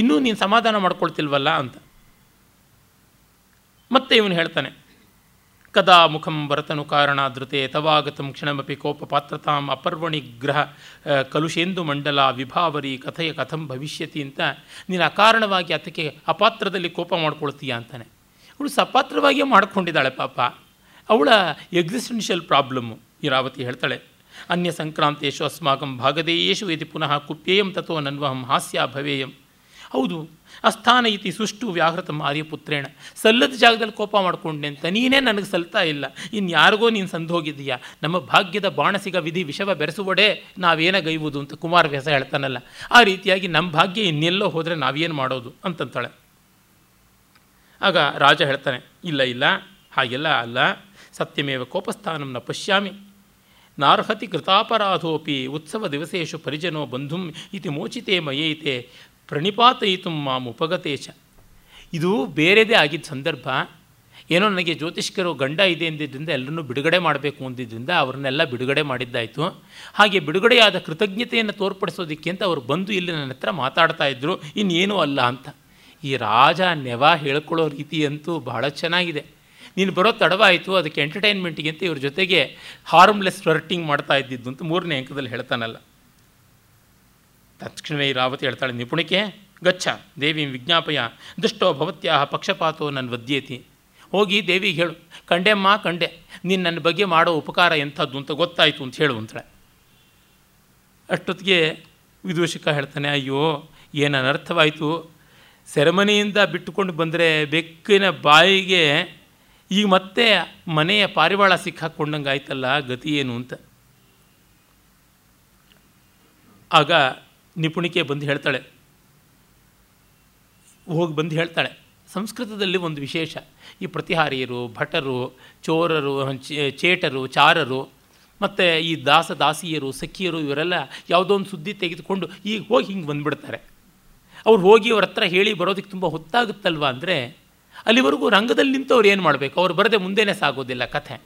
ಇನ್ನೂ ನೀನು ಸಮಾಧಾನ ಮಾಡ್ಕೊಳ್ತಿಲ್ವಲ್ಲ ಅಂತ. ಮತ್ತೆ ಇವನು ಹೇಳ್ತಾನೆ ಕದಾ ಮುಖಂ ಭರತನು ಕಾರಣಾದೃತೆ ತವಾಗತಂ ಕ್ಷಣಮಪಿ ಕೋಪ ಪಾತ್ರತಾಂ ಅಪರ್ವಣಿ ಗ್ರಹ ಕಲುಷೇಂದು ಮಂಡಲ ವಿಭಾವರಿ ಕಥೆಯ ಕಥಂ ಭವಿಷ್ಯತಿ ಅಂತ ನೀನು ಅಕಾರಣವಾಗಿ ಅದಕ್ಕೆ ಅಪಾತ್ರದಲ್ಲಿ ಕೋಪ ಮಾಡ್ಕೊಳ್ತೀಯ ಅಂತಾನೆ. ಅವಳು ಸಪಾತ್ರವಾಗಿಯೇ ಮಾಡ್ಕೊಂಡಿದ್ದಾಳೆ ಪಾಪ. ಅವಳ ಎಕ್ಸಿಸ್ಟೆನ್ಷಿಯಲ್ ಪ್ರಾಬ್ಲಮ್ಮು, ಇರಾವತಿ ಹೇಳ್ತಾಳೆ. ಅನ್ಯ ಸಂಕ್ರಾಂತೇಶು ಅಸ್ಮಾಕಂ ಭಾಗದೇಯೇಶು ಯದಿ ಪುನಃ ಕುಪ್ಯೇಯಂ ತಥೋ ನನ್ವಹಂ ಹಾಸ್ಯ ಭವೇಯಂ ಹೌದು ಅಸ್ಥಾನ ಇತಿ ಸುಷ್ಟು ವ್ಯಾಹೃತಂ ಆರ್ಯಪುತ್ರೇಣ ಸಲ್ಲದ ಜಾಗದಲ್ಲಿ ಕೋಪ ಮಾಡಿಕೊಂಡೆ ಅಂತ ನೀನೇ ನನಗೆ ಸಲ್ತಾ ಇಲ್ಲ. ಇನ್ಯಾರಿಗೋ ನೀನು ಸಂದು ಹೋಗಿದ್ದೀಯಾ ನಮ್ಮ ಭಾಗ್ಯದ ಬಾಣಸಿಗ ವಿಧಿ ವಿಷವ ಬೆರೆಸುವಡೆ, ನಾವೇನ ಗೈವುದು ಅಂತ ಕುಮಾರ ವ್ಯಾಸ ಹೇಳ್ತಾನಲ್ಲ. ಆ ರೀತಿಯಾಗಿ ನಮ್ಮ ಭಾಗ್ಯ ಇನ್ನೆಲ್ಲೋ ಹೋದರೆ ನಾವೇನು ಮಾಡೋದು ಅಂತಂತಾಳೆ. ಆಗ ರಾಜ ಹೇಳ್ತಾನೆ, ಇಲ್ಲ ಇಲ್ಲ, ಹಾಗೆಲ್ಲ ಅಲ್ಲ. ಸತ್ಯಮೇವ ಕೋಪಸ್ಥಾನಂನ ಪಶ್ಯಾಮಿ. ನಾರ್ಹತಿ ಕೃತಾಪರಾಧೋಪಿ, ಉತ್ಸವ ದಿವಸೇಶು ಪರಿಜನೋ ಬಂಧುಂ ಇತಿ ಮೋಚಿತೆ ಮಯೈತೆ. ಪ್ರಣಿಪಾತಯಿತು ಮಾಂ ಉಪಗತೇಶ. ಚ ಇದು ಬೇರೆದೇ ಆಗಿದ್ದ ಸಂದರ್ಭ. ಏನೋ ನನಗೆ ಜ್ಯೋತಿಷ್ಕರು ಗಂಡ ಇದೆ ಎಂದಿದ್ದರಿಂದ ಎಲ್ಲರನ್ನೂ ಬಿಡುಗಡೆ ಮಾಡಬೇಕು ಅಂದಿದ್ದರಿಂದ ಅವ್ರನ್ನೆಲ್ಲ ಬಿಡುಗಡೆ ಮಾಡಿದ್ದಾಯಿತು. ಹಾಗೆ ಬಿಡುಗಡೆಯಾದ ಕೃತಜ್ಞತೆಯನ್ನು ತೋರ್ಪಡಿಸೋದಕ್ಕೆ ಅಂತ ಅವರು ಬಂದು ಇಲ್ಲಿ ನನ್ನ ಹತ್ರ ಮಾತಾಡ್ತಾ ಇದ್ದರು ಇನ್ನೇನೂ ಅಲ್ಲ ಅಂತ. ಈ ರಾಜ ನೆವ ಹೇಳ್ಕೊಳ್ಳೋ ರೀತಿ ಅಂತೂ ಬಹಳ ಚೆನ್ನಾಗಿದೆ. ನೀನು ಬರೋ ತಡವಾಯಿತು, ಅದಕ್ಕೆ ಎಂಟರ್ಟೈನ್ಮೆಂಟಿಗೆ ಅಂತ ಇವ್ರ ಜೊತೆಗೆ ಹಾರ್ಮ್ಲೆಸ್ ಫ್ಲರ್ಟಿಂಗ್ ಮಾಡ್ತಾ ಇದ್ದಿದ್ದು ಅಂತ ಮೂರನೇ ಅಂಕದಲ್ಲಿ ಹೇಳ್ತಾನಲ್ಲ. ತಕ್ಷಣವೇ ರಾವತಿ ಹೇಳ್ತಾಳೆ, ನಿಪುಣಿಕೆ, ಗಚ್ಚ, ದೇವಿ ವಿಜ್ಞಾಪಯ, ದುಷ್ಟೋ ಭವತ್ಯಾಹ ಪಕ್ಷಪಾತೋ ನನ್ನ ವದ್ಯೇತಿ. ಹೋಗಿ ದೇವಿಗೆ ಹೇಳು, ಕಂಡೆಮ್ಮ, ಕಂಡೆ, ನೀನು ನನ್ನ ಬಗ್ಗೆ ಮಾಡೋ ಉಪಕಾರ ಎಂಥದ್ದು ಅಂತ ಗೊತ್ತಾಯಿತು ಅಂತ ಹೇಳು ಅಂತಳೆ ಅಷ್ಟೊತ್ತಿಗೆ ವಿದೂಷಕ ಹೇಳ್ತಾನೆ, ಅಯ್ಯೋ, ಏನು ಅನರ್ಥವಾಯಿತು? ಸೆರೆಮನಿಯಿಂದ ಬಿಟ್ಟುಕೊಂಡು ಬಂದರೆ ಬೆಕ್ಕಿನ ಬಾಯಿಗೆ ಈಗ ಮತ್ತೆ ಮನೆಯ ಪಾರಿವಾಳ ಸಿಕ್ಕಾಕೊಂಡಂಗೆ ಆಯ್ತಲ್ಲ ಗತಿ ಏನು ಅಂತ. ಆಗ ನಿಪುಣಿಕೆ ಬಂದು ಹೇಳ್ತಾಳೆ. ಹೋಗಿ ಬಂದು ಹೇಳ್ತಾಳೆ. ಸಂಸ್ಕೃತದಲ್ಲಿ ಒಂದು ವಿಶೇಷ. ಈ ಪ್ರತಿಹಾರಿಯರು, ಭಟರು, ಚೋರರು ಚೇಟರು, ಚಾರರು, ಮತ್ತು ಈ ದಾಸ ದಾಸಿಯರು, ಸಖಿಯರು ಇವರೆಲ್ಲ ಯಾವುದೋ ಒಂದು ಸುದ್ದಿ ತೆಗೆದುಕೊಂಡು ಈಗ ಹೋಗಿ ಹಿಂಗೆ ಬಂದುಬಿಡ್ತಾರೆ. ಅವ್ರು ಹೋಗಿ ಅವ್ರ ಹತ್ರ ಹೇಳಿ ಬರೋದಕ್ಕೆ ತುಂಬ ಹೊತ್ತಾಗುತ್ತಲ್ವ ಅಂದರೆ, ಅಲ್ಲಿವರೆಗೂ ರಂಗದಲ್ಲಿ ನಿಂತವ್ರು ಏನು ಮಾಡಬೇಕು? ಅವ್ರು ಬರದೆ ಮುಂದೆನೇ ಸಾಗೋದಿಲ್ಲ ಕಥೆ.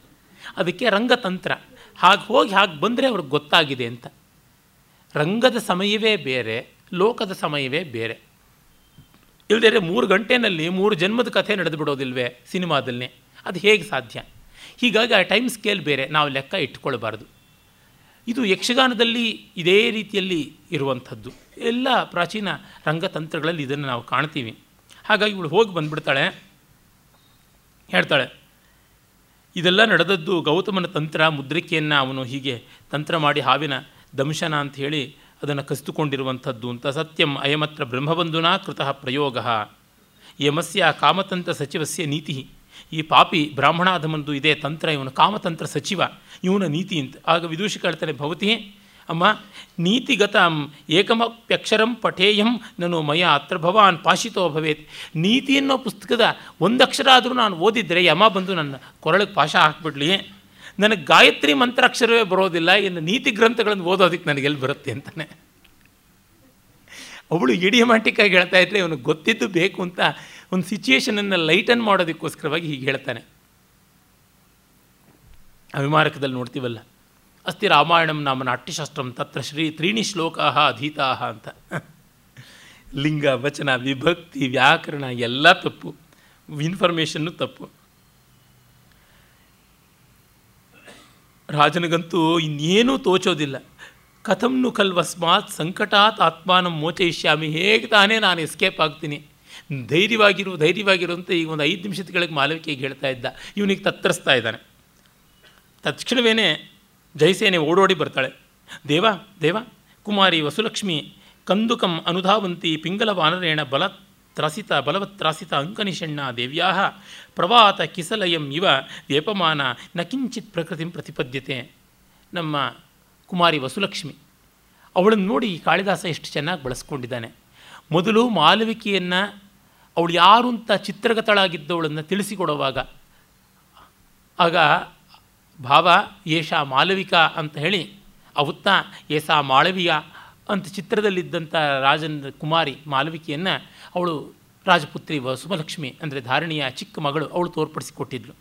ಅದಕ್ಕೆ ರಂಗತಂತ್ರ. ಹಾಗೆ ಹೋಗಿ ಹಾಗೆ ಬಂದರೆ ಅವ್ರಿಗೆ ಗೊತ್ತಾಗಿದೆ ಅಂತ. ರಂಗದ ಸಮಯವೇ ಬೇರೆ, ಲೋಕದ ಸಮಯವೇ ಬೇರೆ. ಇಲ್ಲದೇ ಮೂರು ಗಂಟೆನಲ್ಲಿ ಮೂರು ಜನ್ಮದ ಕಥೆ ನಡೆದು ಬಿಡೋದಿಲ್ವೇ ಸಿನಿಮಾದಲ್ಲಿ ಅದು ಹೇಗೆ ಸಾಧ್ಯ? ಹೀಗಾಗಿ ಆ ಟೈಮ್ ಸ್ಕೇಲ್ ಬೇರೆ, ನಾವು ಲೆಕ್ಕ ಇಟ್ಕೊಳ್ಬಾರ್ದು ಇದು ಯಕ್ಷಗಾನದಲ್ಲಿ ಇದೇ ರೀತಿಯಲ್ಲಿ ಇರುವಂಥದ್ದು. ಎಲ್ಲ ಪ್ರಾಚೀನ ರಂಗತಂತ್ರಗಳಲ್ಲಿ ಇದನ್ನು ನಾವು ಕಾಣ್ತೀವಿ. ಹಾಗಾಗಿ ಇವಳು ಹೋಗಿ ಬಂದುಬಿಡ್ತಾಳೆ. ಹೇಳ್ತಾಳೆ, ಇದೆಲ್ಲ ನಡೆದದ್ದು ಗೌತಮನ ತಂತ್ರ, ಮುದ್ರಿಕೆಯನ್ನು ಅವನು ಹೀಗೆ ತಂತ್ರ ಮಾಡಿ ಹಾವಿನ ದಂಶನ ಅಂತ ಹೇಳಿ ಅದನ್ನು ಕಸಿದುಕೊಂಡಿರುವಂಥದ್ದು ಅಂತ ಸತ್ಯಂ ಅಯಮತ್ರ ಬ್ರಹ್ಮಬಂಧುನಾ ಕೃತಃ ಪ್ರಯೋಗ. ಯಮಸ್ಯ ಕಾಮತಂತ್ರ ಸಚಿವಸ್ಯ ನೀತಿ. ಈ ಪಾಪಿ ಬ್ರಾಹ್ಮಣಾಧಮಂದು ಇದೇ ತಂತ್ರ, ಇವನು ಕಾಮತಂತ್ರ ಸಚಿವ, ಇವನ ನೀತಿ ಅಂತ. ಆಗ ವಿದೂಷಿ ಕೇಳ್ತಾನೆ ಭವತಿ ಅಮ್ಮ, ನೀತಿಗತ ಏಕಮಪ್ಯಕ್ಷರಂ ಪಠೇಯಂ ನಾನು ಮಯ ಅತ್ರ ಭವಾನ್ ಪಾಶಿತೋ ಭವೇತ್. ನೀತಿ ಅನ್ನೋ ಪುಸ್ತಕದ ಒಂದಕ್ಷರ ಆದರೂ ನಾನು ಓದಿದರೆ ಯಮ ಬಂದು ನನ್ನ ಕೊರಳಿಗೆ ಪಾಶ ಹಾಕ್ಬಿಡ್ಲಿ ನನಗೆ ಗಾಯತ್ರಿ ಮಂತ್ರಾಕ್ಷರವೇ ಬರೋದಿಲ್ಲ, ಇನ್ನು ನೀತಿ ಗ್ರಂಥಗಳನ್ನು ಓದೋದಕ್ಕೆ ನನಗೆ ಎಲ್ಲಿ ಬರುತ್ತೆ ಅಂತಾನೆ. ಅವಳು ಇಡಿಯಮ್ಯಾಟಿಕ್ಕಾಗಿ ಹೇಳ್ತಾ ಇದ್ರೆ ಇವನಿಗೆ ಗೊತ್ತಿದ್ದು ಬೇಕು ಅಂತ ಒಂದು ಸಿಚುಯೇಷನನ್ನು ಲೈಟನ್ ಮಾಡೋದಕ್ಕೋಸ್ಕರವಾಗಿ ಹೀಗೆ ಹೇಳ್ತಾನೆ. ಅಭಿಮಾರಕದಲ್ಲಿ ನೋಡ್ತೀವಲ್ಲ ಅಸ್ತಿ ರಾಮಾಯಣಂ ನಾಮ ನಾಟ್ಯಶಾಸ್ತ್ರಂ ತತ್ರ ಶ್ರೀ ತ್ರೀಣಿ ಶ್ಲೋಕಾ ಅಧೀತಾ ಅಂತ. ಲಿಂಗ ವಚನ ವಿಭಕ್ತಿ ವ್ಯಾಕರಣ ಎಲ್ಲ ತಪ್ಪು ಇನ್ಫಾರ್ಮೇಷನ್ನು ತಪ್ಪು. ರಾಜನಿಗಂತೂ ಇನ್ನೇನೂ ತೋಚೋದಿಲ್ಲ. ಕಥಂನು ಕಲ್ವಸ್ಮಾತ್ ಸಂಕಟಾತ್ ಆತ್ಮಾನ ಮೋಚಯಿಷ್ಯಾಮಿ, ಹೇಗೆ ತಾನೇ ನಾನು ಎಸ್ಕೇಪ್ ಆಗ್ತೀನಿ. ಧೈರ್ಯವಾಗಿರು ಧೈರ್ಯವಾಗಿರು ಅಂತ ಈಗ ಒಂದು ಐದು ನಿಮಿಷದ ಕೆಳಗೆ ಮಾಲವಿಕೆಗೆ ಹೇಳ್ತಾ ಇದ್ದ. ಇವನಿಗೆ ತತ್ತರಿಸ್ತಾ ಇದ್ದಾನೆ. ತಕ್ಷಣವೇ ಜಯಸೇನೆ ಓಡೋಡಿ ಬರ್ತಾಳೆ. ದೇವ ದೇವ, ಕುಮಾರಿ ವಸುಲಕ್ಷ್ಮಿ, ಕಂದುಕಂ ಅನುಧಾವಂತಿ ಪಿಂಗಲ ವಾನರೇಣ ಬಲ ತ್ರಾಸಿತ ಬಲವತ್ರಾಸಿತ ಅಂಕನಿಷಣ್ಣ ದೇವ್ಯಾ ಪ್ರವಾತ ಕಿಸಲಯಂ ಇವ ವ್ಯಪಮಾನ, ನ ಕಿಂಚಿತ್ ಪ್ರಕೃತಿ ಪ್ರತಿಪದ್ಯತೆ. ನಮ್ಮ ಕುಮಾರಿ ವಸುಲಕ್ಷ್ಮಿ, ಅವಳನ್ನು ನೋಡಿ ಕಾಳಿದಾಸ ಎಷ್ಟು ಚೆನ್ನಾಗಿ ಬಳಸ್ಕೊಂಡಿದ್ದಾನೆ. ಮೊದಲು ಮಾಲವಿಕೆಯನ್ನು ಅವಳು ಯಾರು ಅಂತ ಚಿತ್ರಗತಳಾಗಿದ್ದವಳನ್ನು ತಿಳಿಸಿಕೊಡುವಾಗ, ಆಗ ಭಾವ, ಏಷಾ ಮಾಲವಿಕಾ ಅಂತ ಹೇಳಿ, ಅವತ್ತ ಏಸಾ ಮಾಳವಿಯ ಅಂತ ಚಿತ್ರದಲ್ಲಿದ್ದಂಥ ರಾಜನ ಕುಮಾರಿ ಮಾಲವಿಕೆಯನ್ನು ಅವಳು ರಾಜಪುತ್ರಿ ಸುಮಲಕ್ಷ್ಮಿ ಅಂದರೆ ಧಾರಣಿಯ ಚಿಕ್ಕ ಮಗಳು ಅವಳು ತೋರ್ಪಡಿಸಿಕೊಟ್ಟಿದ್ಳು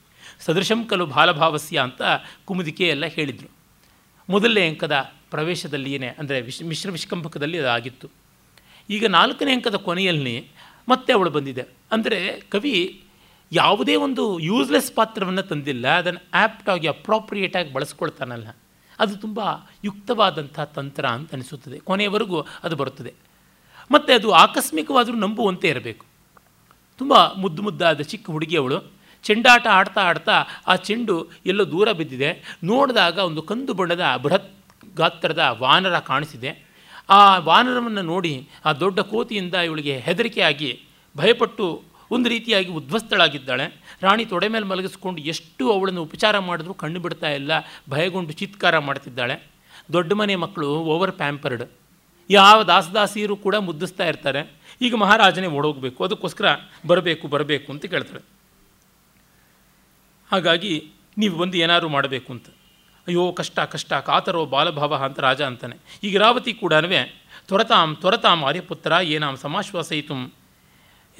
ಸದೃಶಂ ಕಲು ಬಾಲಭಾವಸ್ಯ ಅಂತ ಕುಮುದಿಕೆ ಎಲ್ಲ ಹೇಳಿದರು. ಮೊದಲನೇ ಅಂಕದ ಪ್ರವೇಶದಲ್ಲಿಯೇ ಅಂದರೆ ವಿಶ್ ಮಿಶ್ರ ವಿಷ್ಕಂಭಕದಲ್ಲಿ ಅದಾಗಿತ್ತು. ಈಗ ನಾಲ್ಕನೇ ಅಂಕದ ಕೊನೆಯಲ್ಲಿ ಮತ್ತೆ ಅವಳು ಬಂದಿದೆ. ಅಂದರೆ ಕವಿ ಯಾವುದೇ ಒಂದು ಯೂಸ್ಲೆಸ್ ಪಾತ್ರವನ್ನು ತಂದಿಲ್ಲ, ಅದನ್ನು ಆ್ಯಪ್ಟಾಗಿ ಅಪ್ರಾಪ್ರಿಯೇಟಾಗಿ ಬಳಸ್ಕೊಳ್ತಾನಲ್ಲ. ಅದು ತುಂಬ ಯುಕ್ತವಾದಂಥ ತಂತ್ರ ಅಂತ ಅನಿಸುತ್ತದೆ. ಕೊನೆಯವರೆಗೂ ಅದು ಬರುತ್ತದೆ. ಮತ್ತು ಅದು ಆಕಸ್ಮಿಕವಾದರೂ ನಂಬುವಂತೆ ಇರಬೇಕು. ತುಂಬ ಮುದ್ದು ಮುದ್ದಾದ ಚಿಕ್ಕ ಹುಡುಗಿಯವಳು ಚೆಂಡಾಟ ಆಡ್ತಾ ಆಡ್ತಾ ಆ ಚೆಂಡು ಎಲ್ಲೋ ದೂರ ಬಿದ್ದಿದೆ. ನೋಡಿದಾಗ ಒಂದು ಕಂದು ಬಣ್ಣದ ಬೃಹತ್ ಗಾತ್ರದ ವಾನರ ಕಾಣಿಸಿದೆ. ಆ ವಾನರವನ್ನು ನೋಡಿ ಆ ದೊಡ್ಡ ಕೋತಿಯಿಂದ ಇವಳಿಗೆ ಹೆದರಿಕೆಯಾಗಿ ಭಯಪಟ್ಟು ಒಂದು ರೀತಿಯಾಗಿ ಉದ್ವಸ್ತಳಾಗಿದ್ದಾಳೆ ರಾಣಿ ತೊಡೆ ಮೇಲೆ ಮಲಗಿಸ್ಕೊಂಡು ಎಷ್ಟು ಅವಳನ್ನು ಉಪಚಾರ ಮಾಡಿದ್ರೂ ಕಣ್ಣು ಬಿಡ್ತಾ ಇಲ್ಲ. ಭಯಗೊಂಡು ಚಿತ್ಕಾರ ಮಾಡ್ತಿದ್ದಾಳೆ. ದೊಡ್ಡ ಮನೆ ಮಕ್ಕಳು ಓವರ್ ಪ್ಯಾಂಪರ್ಡ್. ಯಾವ ದಾಸದಾಸಿಯರು ಕೂಡ ಮುದ್ದಿಸ್ತಾ ಇರ್ತಾರೆ. ಈಗ ಮಹಾರಾಜನೇ ಓಡೋಗಬೇಕು. ಅದಕ್ಕೋಸ್ಕರ ಬರಬೇಕು ಬರಬೇಕು ಅಂತ ಕೇಳ್ತಾಳೆ ಹಾಗಾಗಿ ನೀವು ಬಂದು ಏನಾದರೂ ಮಾಡಬೇಕು ಅಂತ. ಅಯ್ಯೋ, ಕಷ್ಟ ಕಷ್ಟ, ಕಾತರೋ ಬಾಲಭಾವ ಅಂತ ರಾಜ ಅಂತಾನೆ. ಈಗ ರಾವತಿ ಕೂಡ ತ್ವರತಾಂ ತ್ವರತಾಂ ಆರ್ಯಪುತ್ರ ಏನಾಂ ಸಮಾಶ್ವಾಸಯಿತು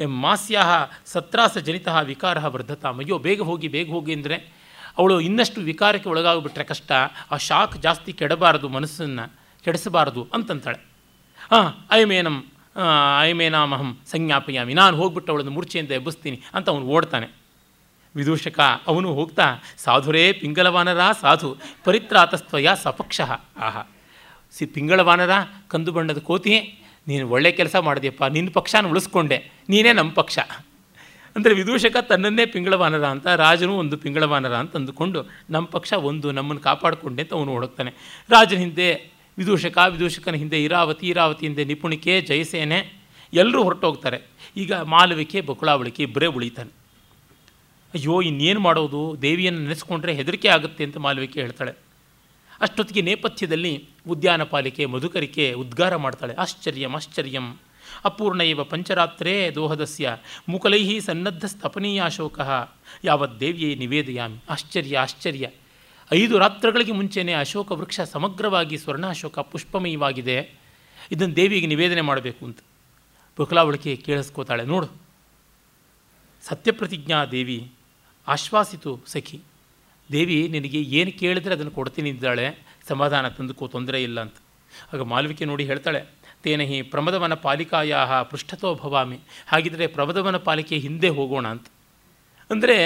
ಮಾಸ್ಯಾಹ ಸತ್ರಾಸ ಜನಿತ ವಿಕಾರ ವರ್ಧತಾಂ. ಅಯ್ಯೋ, ಬೇಗ ಹೋಗಿ ಬೇಗ ಹೋಗಿ ಅಂದರೆ ಅವಳು ಇನ್ನಷ್ಟು ವಿಕಾರಕ್ಕೆ ಒಳಗಾಗ್ಬಿಟ್ರೆ ಕಷ್ಟ. ಆ ಶಾಕ್ ಜಾಸ್ತಿ ಕೆಡಬಾರದು ಮನಸ್ಸನ್ನು, ಕೆಡಿಸಬಾರದು ಅಂತಂತಾಳೆ. ಹಾಂ ಅಯಮೇನಂ ಐಮೇನಾಮಹಂ ಸಂಜ್ಞಾಪಯಾಮಿ. ನಾನು ಹೋಗ್ಬಿಟ್ಟು ಅವಳನ್ನು ಮೂರ್ಛೆಯಿಂದ ಎಬ್ಬಿಸ್ತೀನಿ ಅಂತ ಅವನು ಓಡ್ತಾನೆ. ವಿದೂಷಕ, ಅವನು ಹೋಗ್ತಾ, ಸಾಧುರೇ, ಪಿಂಗಲವಾನರ, ಸಾಧು, ಪರಿತ್ರಾತಸ್ತ್ವಯ ಸಪಕ್ಷ. ಆಹ. ಸಿ ಪಿಂಗಳವಾನರ ಕಂದು ಬಣ್ಣದ ಕೋತಿ ನೀನು ಒಳ್ಳೆ ಕೆಲಸ ಮಾಡಿದೆಯಪ್ಪ, ನಿನ್ನ ಪಕ್ಷನ ಉಳಿಸ್ಕೊಂಡೆ, ನೀನೇ ನಮ್ಮ ಪಕ್ಷ. ಅಂದರೆ ವಿದೂಷಕ ತನ್ನನ್ನೇ ಪಿಂಗಳವಾನರ ಅಂತ, ರಾಜನು ಒಂದು ಪಿಂಗಳವಾನರ ಅಂತ ಅಂದುಕೊಂಡು ನಮ್ಮ ಪಕ್ಷ ಒಂದು, ನಮ್ಮನ್ನು ಕಾಪಾಡಿಕೊಂಡೆ ಅಂತ ಅವನು ರಾಜನ ಹಿಂದೆ ವಿದೂಷಕ, ವಿದೂಷಕನ ಹಿಂದೆ ಇರಾವತಿ ಇರಾವತಿ ಹಿಂದೆ ನಿಪುಣಿಕೆ, ಜಯಸೇನೆ, ಎಲ್ಲರೂ ಹೊರಟೋಗ್ತಾರೆ. ಈಗ ಮಾಲವಿಕೆ, ಬಕುಳಾವಳಿಕೆ, ಇಬ್ಬರೇ ಉಳಿತಾನೆ. ಅಯ್ಯೋ, ಇನ್ನೇನು ಮಾಡೋದು? ದೇವಿಯನ್ನು ನೆನೆಸ್ಕೊಂಡ್ರೆ ಹೆದರಿಕೆ ಆಗುತ್ತೆ ಅಂತ ಮಾಲವಿಕೆ ಹೇಳ್ತಾಳೆ. ಅಷ್ಟೊತ್ತಿಗೆ ನೇಪಥ್ಯದಲ್ಲಿ ಉದ್ಯಾನ ಪಾಲಿಕೆ, ಮಧುಕರಿಕೆ ಉದ್ಗಾರ ಮಾಡ್ತಾಳೆ. ಆಶ್ಚರ್ಯಂ ಆಶ್ಚರ್ಯಂ. ಅಪೂರ್ಣ ಇವ ಪಂಚರಾತ್ರೇ ದೋಹದಸ್ಯ. ಮುಕಲೈಹಿ ಸನ್ನದ್ಧ ಸ್ಥಪನೀಯ ಅಶೋಕ. ಯಾವತ್ ದೇವಿಯೇ ನಿವೇದಯಾಮಿ. ಆಶ್ಚರ್ಯ ಆಶ್ಚರ್ಯ. ಐದು ರಾತ್ರಗಳಿಗೆ ಮುಂಚೆಯೇ ಅಶೋಕ ವೃಕ್ಷ ಸಮಗ್ರವಾಗಿ ಸ್ವರ್ಣಾಶೋಕ ಪುಷ್ಪಮಯವಾಗಿದೆ. ಇದನ್ನು ದೇವಿಗೆ ನಿವೇದನೆ ಮಾಡಬೇಕು ಅಂತ. ಬುಕಲಾವಳಿಕೆ ಕೇಳಿಸ್ಕೋತಾಳೆ, ನೋಡು. ಸತ್ಯಪ್ರತಿಜ್ಞಾ ದೇವಿ, ಆಶ್ವಾಸಿತು ಸಖಿ. ದೇವಿ, ನಿನಗೆ ಏನು ಕೇಳಿದ್ರೆ ಅದನ್ನು ಕೊಡ್ತೀನಿ ಇದ್ದಾಳೆ ಸಮಾಧಾನ ತಂದುಕೋ, ತೊಂದರೆ ಇಲ್ಲ ಅಂತ. ಆಗ ಮಾಲ್ವಿಕೆ ನೋಡಿ ಹೇಳ್ತಾಳೆ, ತೇನಹಿ ಪ್ರಮದವನ ಪಾಲಿಕಾಯ ಪೃಷ್ಠತೋ ಭವಾಮಿ. ಹಾಗಿದ್ದರೆ ಪ್ರಮದವನ ಪಾಲಿಕೆ ಹಿಂದೆ ಹೋಗೋಣ ಅಂತ. ಅಂದರೆ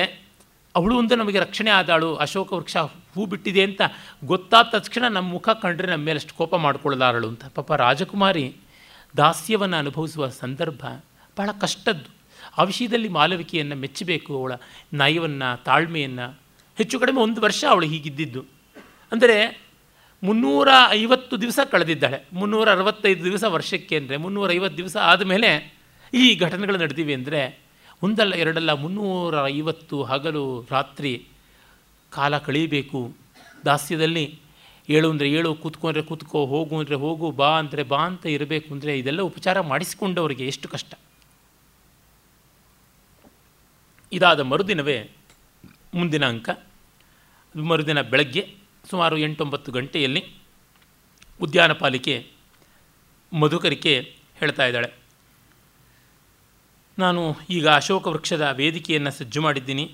ಅವಳು ಒಂದು ನಮಗೆ ರಕ್ಷಣೆ ಆದಾಳು ಅಶೋಕ ವೃಕ್ಷ ಹೂ ಬಿಟ್ಟಿದೆ ಅಂತ ಗೊತ್ತಾದ ತಕ್ಷಣ ನಮ್ಮ ಮುಖ ಕಂಡ್ರೆ ನಮ್ಮ ಮೇಲೆ ಅಷ್ಟು ಕೋಪ ಮಾಡಿಕೊಳ್ಳಲಾರಳು ಅಂತ. ಪಾಪ ರಾಜಕುಮಾರಿ ದಾಸ್ಯವನ್ನು ಅನುಭವಿಸುವ ಸಂದರ್ಭ ಬಹಳ ಕಷ್ಟದ್ದು. ಆ ವಿಷಯದಲ್ಲಿ ಮಾಲವಿಕೆಯನ್ನು ಮೆಚ್ಚಬೇಕು, ಅವಳ ನಯವನ್ನು, ತಾಳ್ಮೆಯನ್ನು. ಹೆಚ್ಚು ಕಡಿಮೆ ಒಂದು ವರ್ಷ ಅವಳು ಹೀಗಿದ್ದಿದ್ದು. ಅಂದರೆ ಮುನ್ನೂರ ಐವತ್ತು ದಿವಸ ಕಳೆದಿದ್ದಾಳೆ. ಮುನ್ನೂರ ಅರವತ್ತೈದು ದಿವಸ ವರ್ಷಕ್ಕೆ ಅಂದರೆ ಮುನ್ನೂರ ಐವತ್ತು ದಿವಸ ಆದಮೇಲೆ ಈ ಘಟನೆಗಳು ನಡೆದಿವೆ ಅಂದರೆ ಒಂದಲ್ಲ ಎರಡಲ್ಲ ಮುನ್ನೂರ ಐವತ್ತು ಹಗಲು ರಾತ್ರಿ ಕಾಲ ಕಳೀಬೇಕು. ದಾಸ್ಯದಲ್ಲಿ ಏಳು ಅಂದರೆ ಏಳು ಕೂತ್ಕೊಂಡ್ರೆ ಕೂತ್ಕೋ, ಹೋಗು ಅಂದರೆ ಹೋಗು, ಬಾ ಅಂದರೆ ಬಾ ಅಂತ ಇರಬೇಕು ಅಂದರೆ ಇದೆಲ್ಲ ಉಪಚಾರ ಮಾಡಿಸಿಕೊಂಡವರಿಗೆ ಎಷ್ಟು ಕಷ್ಟ. ಇದಾದ ಮರುದಿನವೇ ಮುಂದಿನ ಅಂಕ ಮರುದಿನ ಬೆಳಗ್ಗೆ ಸುಮಾರು ಎಂಟೊಂಬತ್ತು ಗಂಟೆಯಲ್ಲಿ ಉದ್ಯಾನ ಪಾಲಿಕೆ ಮಧುಕರಿಕೆ ಹೇಳ್ತಾ ಇದ್ದಾಳೆ. ನಾನು ಈಗ ಅಶೋಕ ವೃಕ್ಷದ ವೇದಿಕೆಯನ್ನು ಸಜ್ಜು ಮಾಡಿದ್ದೀನಿ.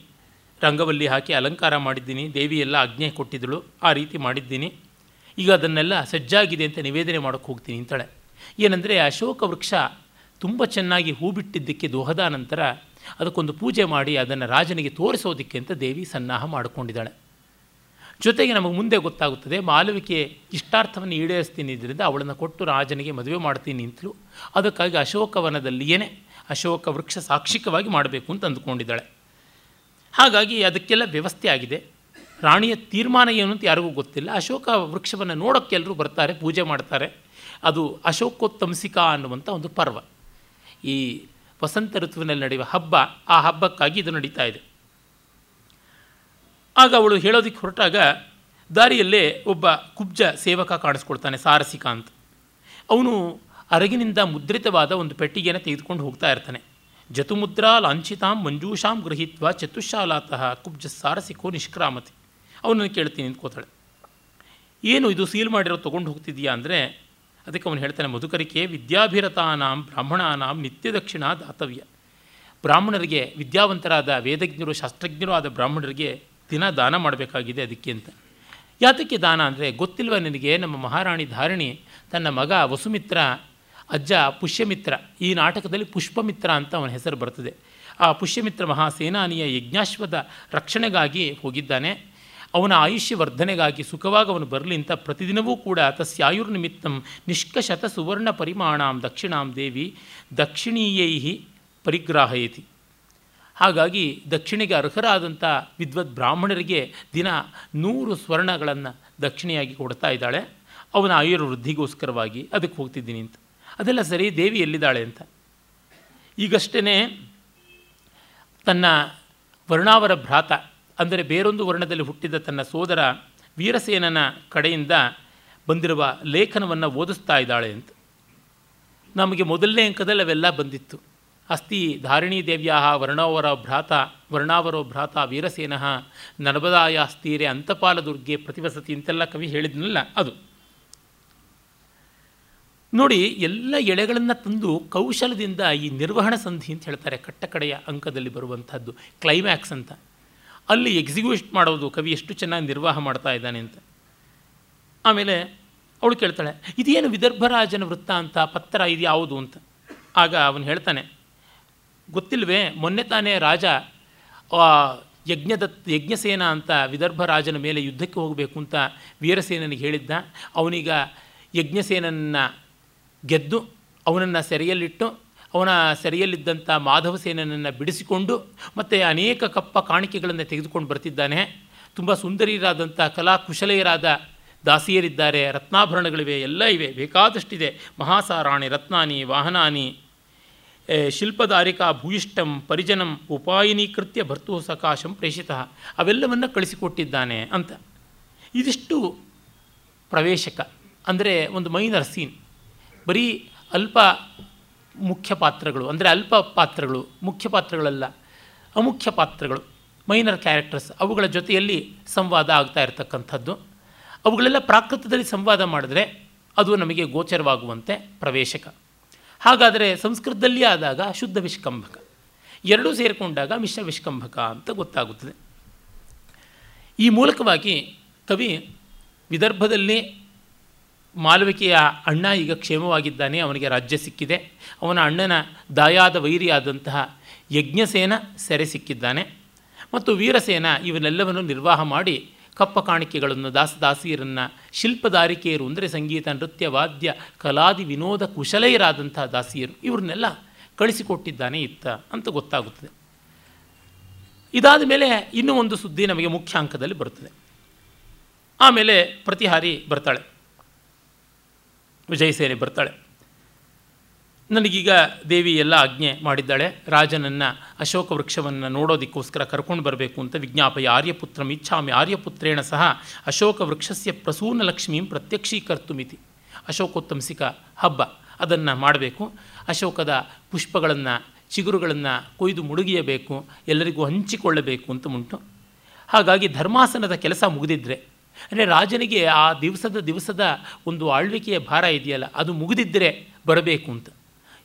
ರಂಗವಲ್ಲಿ ಹಾಕಿ ಅಲಂಕಾರ ಮಾಡಿದ್ದೀನಿ. ದೇವಿಯೆಲ್ಲ ಆಜ್ಞೆ ಕೊಟ್ಟಿದ್ದಳು. ಆ ರೀತಿ ಮಾಡಿದ್ದೀನಿ. ಈಗ ಅದನ್ನೆಲ್ಲ ಸಜ್ಜಾಗಿದೆ ಅಂತ ನಿವೇದನೆ ಮಾಡೋಕ್ಕೆ ಹೋಗ್ತೀನಿ ಅಂತಾಳೆ ಏನಂದರೆ ಅಶೋಕ ವೃಕ್ಷ ತುಂಬ ಚೆನ್ನಾಗಿ ಹೂ ಬಿಟ್ಟಿದ್ದಕ್ಕೆ ದೋಹದ ನಂತರ ಅದಕ್ಕೊಂದು ಪೂಜೆ ಮಾಡಿ ಅದನ್ನು ರಾಜನಿಗೆ ತೋರಿಸೋದಕ್ಕೆ ಅಂತ ದೇವಿ ಸನ್ನಾಹ ಮಾಡಿಕೊಂಡಿದ್ದಾಳೆ. ಜೊತೆಗೆ ನಮಗೆ ಮುಂದೆ ಗೊತ್ತಾಗುತ್ತದೆ, ಮಾಲವಿಕೆ ಇಷ್ಟಾರ್ಥವನ್ನು ಈಡೇರಿಸ್ತೀನಿ ಇದರಿಂದ ಅವಳನ್ನು ಕೊಟ್ಟು ರಾಜನಿಗೆ ಮದುವೆ ಮಾಡ್ತೀನಿ ಅಂತಲೂ. ಅದಕ್ಕಾಗಿ ಅಶೋಕವನದಲ್ಲಿಯೇ ಅಶೋಕ ವೃಕ್ಷ ಸಾಕ್ಷಿಕವಾಗಿ ಮಾಡಬೇಕು ಅಂತ ಅಂದುಕೊಂಡಿದ್ದಾಳೆ. ಹಾಗಾಗಿ ಅದಕ್ಕೆಲ್ಲ ವ್ಯವಸ್ಥೆ ಆಗಿದೆ. ರಾಣಿಯ ತೀರ್ಮಾನ ಏನು ಅಂತ ಯಾರಿಗೂ ಗೊತ್ತಿಲ್ಲ. ಅಶೋಕ ವೃಕ್ಷವನ್ನು ನೋಡೋಕ್ಕೆ ಎಲ್ಲರೂ ಬರ್ತಾರೆ, ಪೂಜೆ ಮಾಡ್ತಾರೆ. ಅದು ಅಶೋಕೋತ್ತಮಸಿಕಾ ಅನ್ನುವಂಥ ಒಂದು ಪರ್ವ. ಈ ವಸಂತ ಋತುವಿನಲ್ಲಿ ನಡೆಯುವ ಹಬ್ಬ, ಆ ಹಬ್ಬಕ್ಕಾಗಿ ಇದು ನಡೀತಾ ಇದೆ. ಆಗ ಅವಳು ಹೇಳೋದಕ್ಕೆ ಹೊರಟಾಗ ದಾರಿಯಲ್ಲೇ ಒಬ್ಬ ಕುಬ್ಜ ಸೇವಕ ಕಾಣಿಸ್ಕೊಳ್ತಾನೆ, ಸಾರಸಿಕ ಅಂತ. ಅವನು ಅರಗಿನಿಂದ ಮುದ್ರಿತವಾದ ಒಂದು ಪೆಟ್ಟಿಗೆಯನ್ನು ತೆಗೆದುಕೊಂಡು ಹೋಗ್ತಾ ಇರ್ತಾನೆ. ಜತುಮುದ್ರಾ ಲಾಂಛಿತಾಂ ಮಂಜೂಷಾಂ ಗೃಹೀತ್ವ ಚತುಶಾಲಾತಃ ಕುಬ್ಜ ಸಾರಸಿಕೋ ನಿಷ್ಕ್ರಾಮತಿ. ಅವನನ್ನು ಕೇಳ್ತೀನಿ ನಿಂತ್ಕೋತಾಳೆ. ಏನು ಇದು ಸೀಲ್ ಮಾಡಿರೋ ತೊಗೊಂಡು ಹೋಗ್ತಿದ್ಯಾ ಅಂದರೆ ಅದಕ್ಕೆ ಅವನು ಹೇಳ್ತಾನೆ, ಮಧುಕರಿಕೆ ವಿದ್ಯಾಭಿರತಾನಾಂ ಬ್ರಾಹ್ಮಣಾನಾಂ ನಿತ್ಯ ದಕ್ಷಿಣ ದಾತವ್ಯ. ಬ್ರಾಹ್ಮಣರಿಗೆ ವಿದ್ಯಾವಂತರಾದ ವೇದಜ್ಞರು, ಶಾಸ್ತ್ರಜ್ಞರು ಆದ ಬ್ರಾಹ್ಮಣರಿಗೆ ದಿನ ದಾನ ಮಾಡಬೇಕಾಗಿದೆ ಅದಕ್ಕೆ ಅಂತ. ಯಾತಕ್ಕೆ ದಾನ ಅಂದರೆ ಗೊತ್ತಿಲ್ವ ನಿನಗೆ ನಮ್ಮ ಮಹಾರಾಣಿ ಧಾರಣಿ ತನ್ನ ಮಗ ವಸುಮಿತ್ರ ಅಜ್ಜ ಪುಷ್ಯಮಿತ್ರ, ಈ ನಾಟಕದಲ್ಲಿ ಪುಷ್ಪಮಿತ್ರ ಅಂತ ಅವನ ಹೆಸರು ಬರ್ತದೆ. ಆ ಪುಷ್ಯಮಿತ್ರ ಮಹಾಸೇನಾನಿಯ ಯಜ್ಞಾಶ್ವದ ರಕ್ಷಣೆಗಾಗಿ ಹೋಗಿದ್ದಾನೆ. ಅವನ ಆಯುಷ್ಯ ವರ್ಧನೆಗಾಗಿ ಸುಖವಾಗಿ ಅವನು ಬರಲಿ ಅಂತ ಪ್ರತಿದಿನವೂ ಕೂಡ ತಸ್ಯ ಆಯುರ್ನಿಮಿತ್ತಂ ನಿಷ್ಕಶತ ಸುವರ್ಣ ಪರಿಮಾಣಾಂ ದಕ್ಷಿಣಾಂ ದೇವಿ ದಕ್ಷಿಣೀಯೈ ಪರಿಗ್ರಾಹಯತಿ. ಹಾಗಾಗಿ ದಕ್ಷಿಣೆಗೆ ಅರ್ಹರಾದಂಥ ವಿದ್ವತ್ ಬ್ರಾಹ್ಮಣರಿಗೆ ದಿನ ನೂರು ಸ್ವರ್ಣಗಳನ್ನು ದಕ್ಷಿಣೆಯಾಗಿ ಕೊಡ್ತಾ ಇದ್ದಾಳೆ. ಅವನ ಆಯುರ್ವೃದ್ಧಿಗೋಸ್ಕರವಾಗಿ ಅದಕ್ಕೆ ಹೋಗ್ತಿದ್ದೀನಿ ಅಂತ. ಅದೆಲ್ಲ ಸರಿ, ದೇವಿ ಎಲ್ಲಿದ್ದಾಳೆ ಅಂತ. ಈಗಷ್ಟೇ ತನ್ನ ವರ್ಣಾವರ ಭ್ರಾತ, ಅಂದರೆ ಬೇರೊಂದು ವರ್ಣದಲ್ಲಿ ಹುಟ್ಟಿದ ತನ್ನ ಸೋದರ ವೀರಸೇನನ ಕಡೆಯಿಂದ ಬಂದಿರುವ ಲೇಖನವನ್ನು ಓದಿಸ್ತಾ ಇದ್ದಾಳೆ ಅಂತ. ನಮಗೆ ಮೊದಲನೇ ಅಂಕದಲ್ಲಿ ಅವೆಲ್ಲ ಬಂದಿತ್ತು. ಅಸ್ತಿ ಧಾರಿಣೀ ದೇವ್ಯಾ ವರ್ಣಾವರ ಭ್ರಾತ, ವರ್ಣಾವರೋ ಭ್ರಾತ ವೀರಸೇನಃ ನರ್ಮದಾಯಾಸ್ತೀರೆ ಅಂತಪಾಲ ಅಂತಪಾಲದುರ್ಗೆ ಪ್ರತಿವಸತಿ ಅಂತೆಲ್ಲ ಕವಿ ಹೇಳಿದ್ನಲ್ಲ ಅದು. ನೋಡಿ, ಎಲ್ಲ ಎಳೆಗಳನ್ನು ತಂದು ಕೌಶಲದಿಂದ ಈ ನಿರ್ವಹಣ ಸಂಧಿ ಅಂತ ಹೇಳ್ತಾರೆ, ಕಟ್ಟಕಡೆಯ ಅಂಕದಲ್ಲಿ ಬರುವಂಥದ್ದು ಕ್ಲೈಮ್ಯಾಕ್ಸ್ ಅಂತ. ಅಲ್ಲಿ ಎಕ್ಸಿಕ್ಯೂಟ್ ಮಾಡೋದು, ಕವಿ ಎಷ್ಟು ಚೆನ್ನಾಗಿ ನಿರ್ವಾಹ ಮಾಡ್ತಾ ಇದ್ದಾನೆ ಅಂತ. ಆಮೇಲೆ ಅವಳು ಕೇಳ್ತಾಳೆ, ಇದೇನು ವಿದರ್ಭರಾಜನ ವೃತ್ತ ಅಂತ, ಪತ್ರ ಇದು ಯಾವುದು ಅಂತ. ಆಗ ಅವನು ಹೇಳ್ತಾನೆ, ಗೊತ್ತಿಲ್ವೇ, ಮೊನ್ನೆ ತಾನೇ ರಾಜ ಯಜ್ಞದತ್, ಯಜ್ಞಸೇನ ಅಂತ ವಿದರ್ಭ ರಾಜನ ಮೇಲೆ ಯುದ್ಧಕ್ಕೆ ಹೋಗಬೇಕು ಅಂತ ವೀರಸೇನನಿಗೆ ಹೇಳಿದ್ದ. ಅವನೀಗ ಯಜ್ಞಸೇನನ್ನು ಗೆದ್ದು ಅವನನ್ನು ಸೆರೆಯಲ್ಲಿಟ್ಟು ಅವನ ಸೆರೆಯಲ್ಲಿದ್ದಂಥ ಮಾಧವಸೇನನನ್ನು ಬಿಡಿಸಿಕೊಂಡು ಮತ್ತು ಅನೇಕ ಕಪ್ಪ ಕಾಣಿಕೆಗಳನ್ನು ತೆಗೆದುಕೊಂಡು ಬರ್ತಿದ್ದಾನೆ. ತುಂಬ ಸುಂದರಿಯರಾದಂಥ ಕಲಾಕುಶಲೆಯರಾದ ದಾಸಿಯರಿದ್ದಾರೆ. ರತ್ನಾಭರಣಗಳಿವೆ, ಎಲ್ಲ ಇವೆ. ಬೇಕಾದಷ್ಟಿದೆ. ಮಹಾಸಾರಾಣಿ, ರತ್ನಾನಿ, ವಾಹನಾನಿ ಶಿಲ್ಪದಾರಿಕಾ ಭೂಯಿಷ್ಟಂ ಪರಿಜನಂ ಉಪಾಯನೀಕೃತ್ಯ ಭರ್ತು ಸಕಾಶಂ ಪ್ರೇಷಿತ ಅವೆಲ್ಲವನ್ನು ಕಳಿಸಿಕೊಟ್ಟಿದ್ದಾನೆ ಅಂತ. ಇದಿಷ್ಟು ಪ್ರವೇಶಕ. ಅಂದರೆ ಒಂದು ಮೈನರ್ ಸೀನ್. ಬರೀ ಅಲ್ಪ ಮುಖ್ಯ ಪಾತ್ರಗಳು, ಅಂದರೆ ಅಲ್ಪ ಪಾತ್ರಗಳು, ಮುಖ್ಯ ಪಾತ್ರಗಳಲ್ಲ, ಅಮುಖ್ಯ ಪಾತ್ರಗಳು ಮೈನರ್ ಕ್ಯಾರೆಕ್ಟರ್ಸ್ ಅವುಗಳ ಜೊತೆಯಲ್ಲಿ ಸಂವಾದ ಆಗ್ತಾ ಇರತಕ್ಕಂಥದ್ದು. ಅವುಗಳೆಲ್ಲ ಪ್ರಾಕೃತದಲ್ಲಿ ಸಂವಾದ ಮಾಡಿದ್ರೆ ಅದು ನಮಗೆ ಗೋಚರವಾಗುವಂತೆ ಪ್ರವೇಶಕ. ಹಾಗಾದರೆ ಸಂಸ್ಕೃತದಲ್ಲಿ ಆದಾಗ ಶುದ್ಧ ವಿಷ್ಕಂಭಕ. ಎರಡೂ ಸೇರಿಕೊಂಡಾಗ ಮಿಶ್ರ ವಿಷ್ಕಂಭಕ ಅಂತ ಗೊತ್ತಾಗುತ್ತದೆ. ಈ ಮೂಲಕವಾಗಿ ಕವಿ ವಿದರ್ಭದಲ್ಲಿ ಮಾಲವಿಕೆಯ ಅಣ್ಣ ಈಗ ಕ್ಷೇಮವಾಗಿದ್ದಾನೆ, ಅವನಿಗೆ ರಾಜ್ಯ ಸಿಕ್ಕಿದೆ. ಅವನ ಅಣ್ಣನ ದಾಯಾದ ವೈರಿಯಾದಂತಹ ಯಜ್ಞಸೇನ ಸೆರೆ ಸಿಕ್ಕಿದ್ದಾನೆ. ಮತ್ತು ವೀರಸೇನ ಇವನ್ನೆಲ್ಲವನ್ನು ನಿರ್ವಾಹ ಮಾಡಿ ಕಪ್ಪ ಕಾಣಿಕೆಗಳನ್ನು ದಾಸದಾಸಿಯರನ್ನು ಶಿಲ್ಪದಾರಿಕೆಯರು ಅಂದರೆ ಸಂಗೀತ, ನೃತ್ಯ, ವಾದ್ಯ, ಕಲಾದಿ, ವಿನೋದ ಕುಶಲೆಯರಾದಂಥ ದಾಸಿಯರು ಇವ್ರನ್ನೆಲ್ಲ ಕಳಿಸಿಕೊಟ್ಟಿದ್ದಾನೆ ಇತ್ತ ಅಂತ ಗೊತ್ತಾಗುತ್ತದೆ. ಇದಾದ ಮೇಲೆ ಇನ್ನೂ ಒಂದು ಸುದ್ದಿ ನಮಗೆ ಮುಖ್ಯ ಅಂಕದಲ್ಲಿ ಬರುತ್ತದೆ. ಆಮೇಲೆ ಪ್ರತಿಹಾರಿ ಬರ್ತಾಳೆ. ವಿಜಯಸೇನೆ ಬರ್ತಾಳೆ. ನನಗೀಗ ದೇವಿ ಎಲ್ಲ ಆಜ್ಞೆ ಮಾಡಿದ್ದಾಳೆ. ರಾಜನನ್ನು, ಅಶೋಕ ವೃಕ್ಷವನ್ನು ನೋಡೋದಕ್ಕೋಸ್ಕರ ಕರ್ಕೊಂಡು ಬರಬೇಕು ಅಂತ ವಿಜ್ಞಾಪಯ ಆರ್ಯಪುತ್ರಂ ಇಚ್ಛಾಮಿ ಆರ್ಯಪುತ್ರೇಣ ಸಹ ಅಶೋಕ ವೃಕ್ಷಸ್ಯ ಪ್ರಸೂನ ಲಕ್ಷ್ಮೀಂ ಪ್ರತ್ಯಕ್ಷೀಕರ್ತುಮಿತಿ. ಅಶೋಕೋತ್ತಂಸಿಕ ಹಬ್ಬ, ಅದನ್ನು ಮಾಡಬೇಕು. ಅಶೋಕದ ಪುಷ್ಪಗಳನ್ನು, ಚಿಗುರುಗಳನ್ನು ಕೊಯ್ದು ಮುಡುಗಿಯಬೇಕು ಎಲ್ಲರಿಗೂ ಹಂಚಿಕೊಳ್ಳಬೇಕು ಅಂತ ಉಂಟು. ಹಾಗಾಗಿ ಧರ್ಮಾಸನದ ಕೆಲಸ ಮುಗಿದಿದ್ರೆ ಅಂದರೆ ರಾಜನಿಗೆ ಆ ದಿವಸದ ದಿವಸದ ಒಂದು ಆಳ್ವಿಕೆಯ ಭಾರ ಇದೆಯಲ್ಲ, ಅದು ಮುಗಿದಿದ್ದರೆ ಬರಬೇಕು ಅಂತ.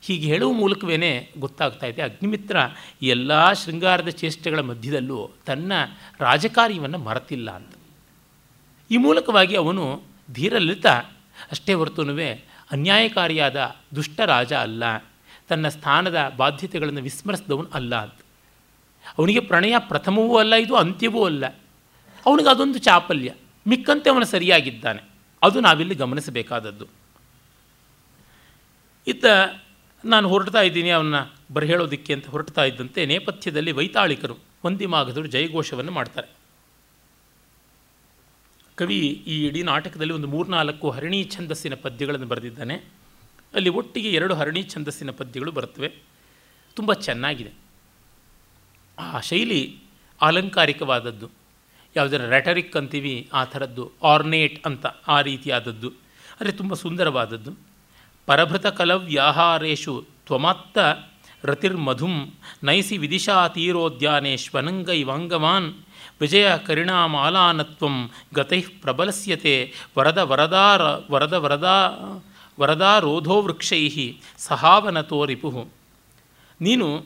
ಹೀಗೆ ಹೇಳುವ ಮೂಲಕವೇ ಗೊತ್ತಾಗ್ತಾ ಇದೆ, ಅಗ್ನಿಮಿತ್ರ ಎಲ್ಲ ಶೃಂಗಾರದ ಚೇಷ್ಟೆಗಳ ಮಧ್ಯದಲ್ಲೂ ತನ್ನ ರಾಜಕಾರ್ಯವನ್ನು ಮರೆತಿಲ್ಲ ಅಂತ. ಈ ಮೂಲಕವಾಗಿ ಅವನು ಧೀರಲಿತ ಅಷ್ಟೇ ಹೊರತುನುವೆ ಅನ್ಯಾಯಕಾರಿಯಾದ ದುಷ್ಟ ರಾಜ ಅಲ್ಲ, ತನ್ನ ಸ್ಥಾನದ ಬಾಧ್ಯತೆಗಳನ್ನು ವಿಸ್ಮರಿಸಿದವನು ಅಲ್ಲ ಅಂತ. ಅವನಿಗೆ ಪ್ರಣಯ ಪ್ರಥಮವೂ ಅಲ್ಲ, ಇದು ಅಂತ್ಯವೂ ಅಲ್ಲ. ಅವನಿಗೆ ಅದೊಂದು ಚಾಪಲ್ಯ. ಮಿಕ್ಕಂತೆ ಅವನು ಸರಿಯಾಗಿದ್ದಾನೆ. ಅದು ನಾವಿಲ್ಲಿ ಗಮನಿಸಬೇಕಾದದ್ದು. ಇತ್ತ ನಾನು ಹೊರಡ್ತಾ ಇದ್ದೀನಿ, ಅವನ್ನ ಬರಹೇಳೋದಿಕ್ಕೆ ಅಂತ ಹೊರಡ್ತಾ ಇದ್ದಂತೆ ನೇಪಥ್ಯದಲ್ಲಿ ವೈತಾಳಿಕರು ವಂದಿಮಾಗದರು ಜಯಘೋಷವನ್ನು ಮಾಡ್ತಾರೆ. ಕವಿ ಈ ಇಡೀ ನಾಟಕದಲ್ಲಿ ಒಂದು ಮೂರ್ನಾಲ್ಕು ಹರಣಿ ಛಂದಸ್ಸಿನ ಪದ್ಯಗಳನ್ನು ಬರೆದಿದ್ದಾನೆ. ಅಲ್ಲಿ ಒಟ್ಟಿಗೆ ಎರಡು ಹರಣಿ ಛಂದಸ್ಸಿನ ಪದ್ಯಗಳು ಬರುತ್ತವೆ. ತುಂಬ ಚೆನ್ನಾಗಿದೆ. ಆ ಶೈಲಿ ಆಲಂಕಾರಿಕವಾದದ್ದು ಯಾವುದರ ರೆಟರಿಕ್ ಅಂತೀವಿ, ಆ ಥರದ್ದು ಆರ್ನೇಟ್ ಅಂತ ಆ ರೀತಿಯಾದದ್ದು. ಅಂದರೆ ತುಂಬ ಸುಂದರವಾದದ್ದು. ಪರಭೃತ ಕಲವ್ಯಾಹಾರೇಶು ತ್ವಮತ್ತ ರತಿರ್ಮಧುಂ ನೈಸಿ ವಿದಿಶಾ ತೀರೋದ್ಯಾನೆ ಶ್ವನಂಗೈವಾಂಗವಾನ್ ವಿಜಯ ಕರಿಣಾಮಾಲಾನತ್ವಂ ಗತೈ ಪ್ರಬಲಸ್ಯತೆ ವರದ ವರದಾರ ವರದ ವರದಾ ವರದಾರೋಧೋ ವೃಕ್ಷೈ ಸಹಾವನತೋ ರಿಪು. ನೀನು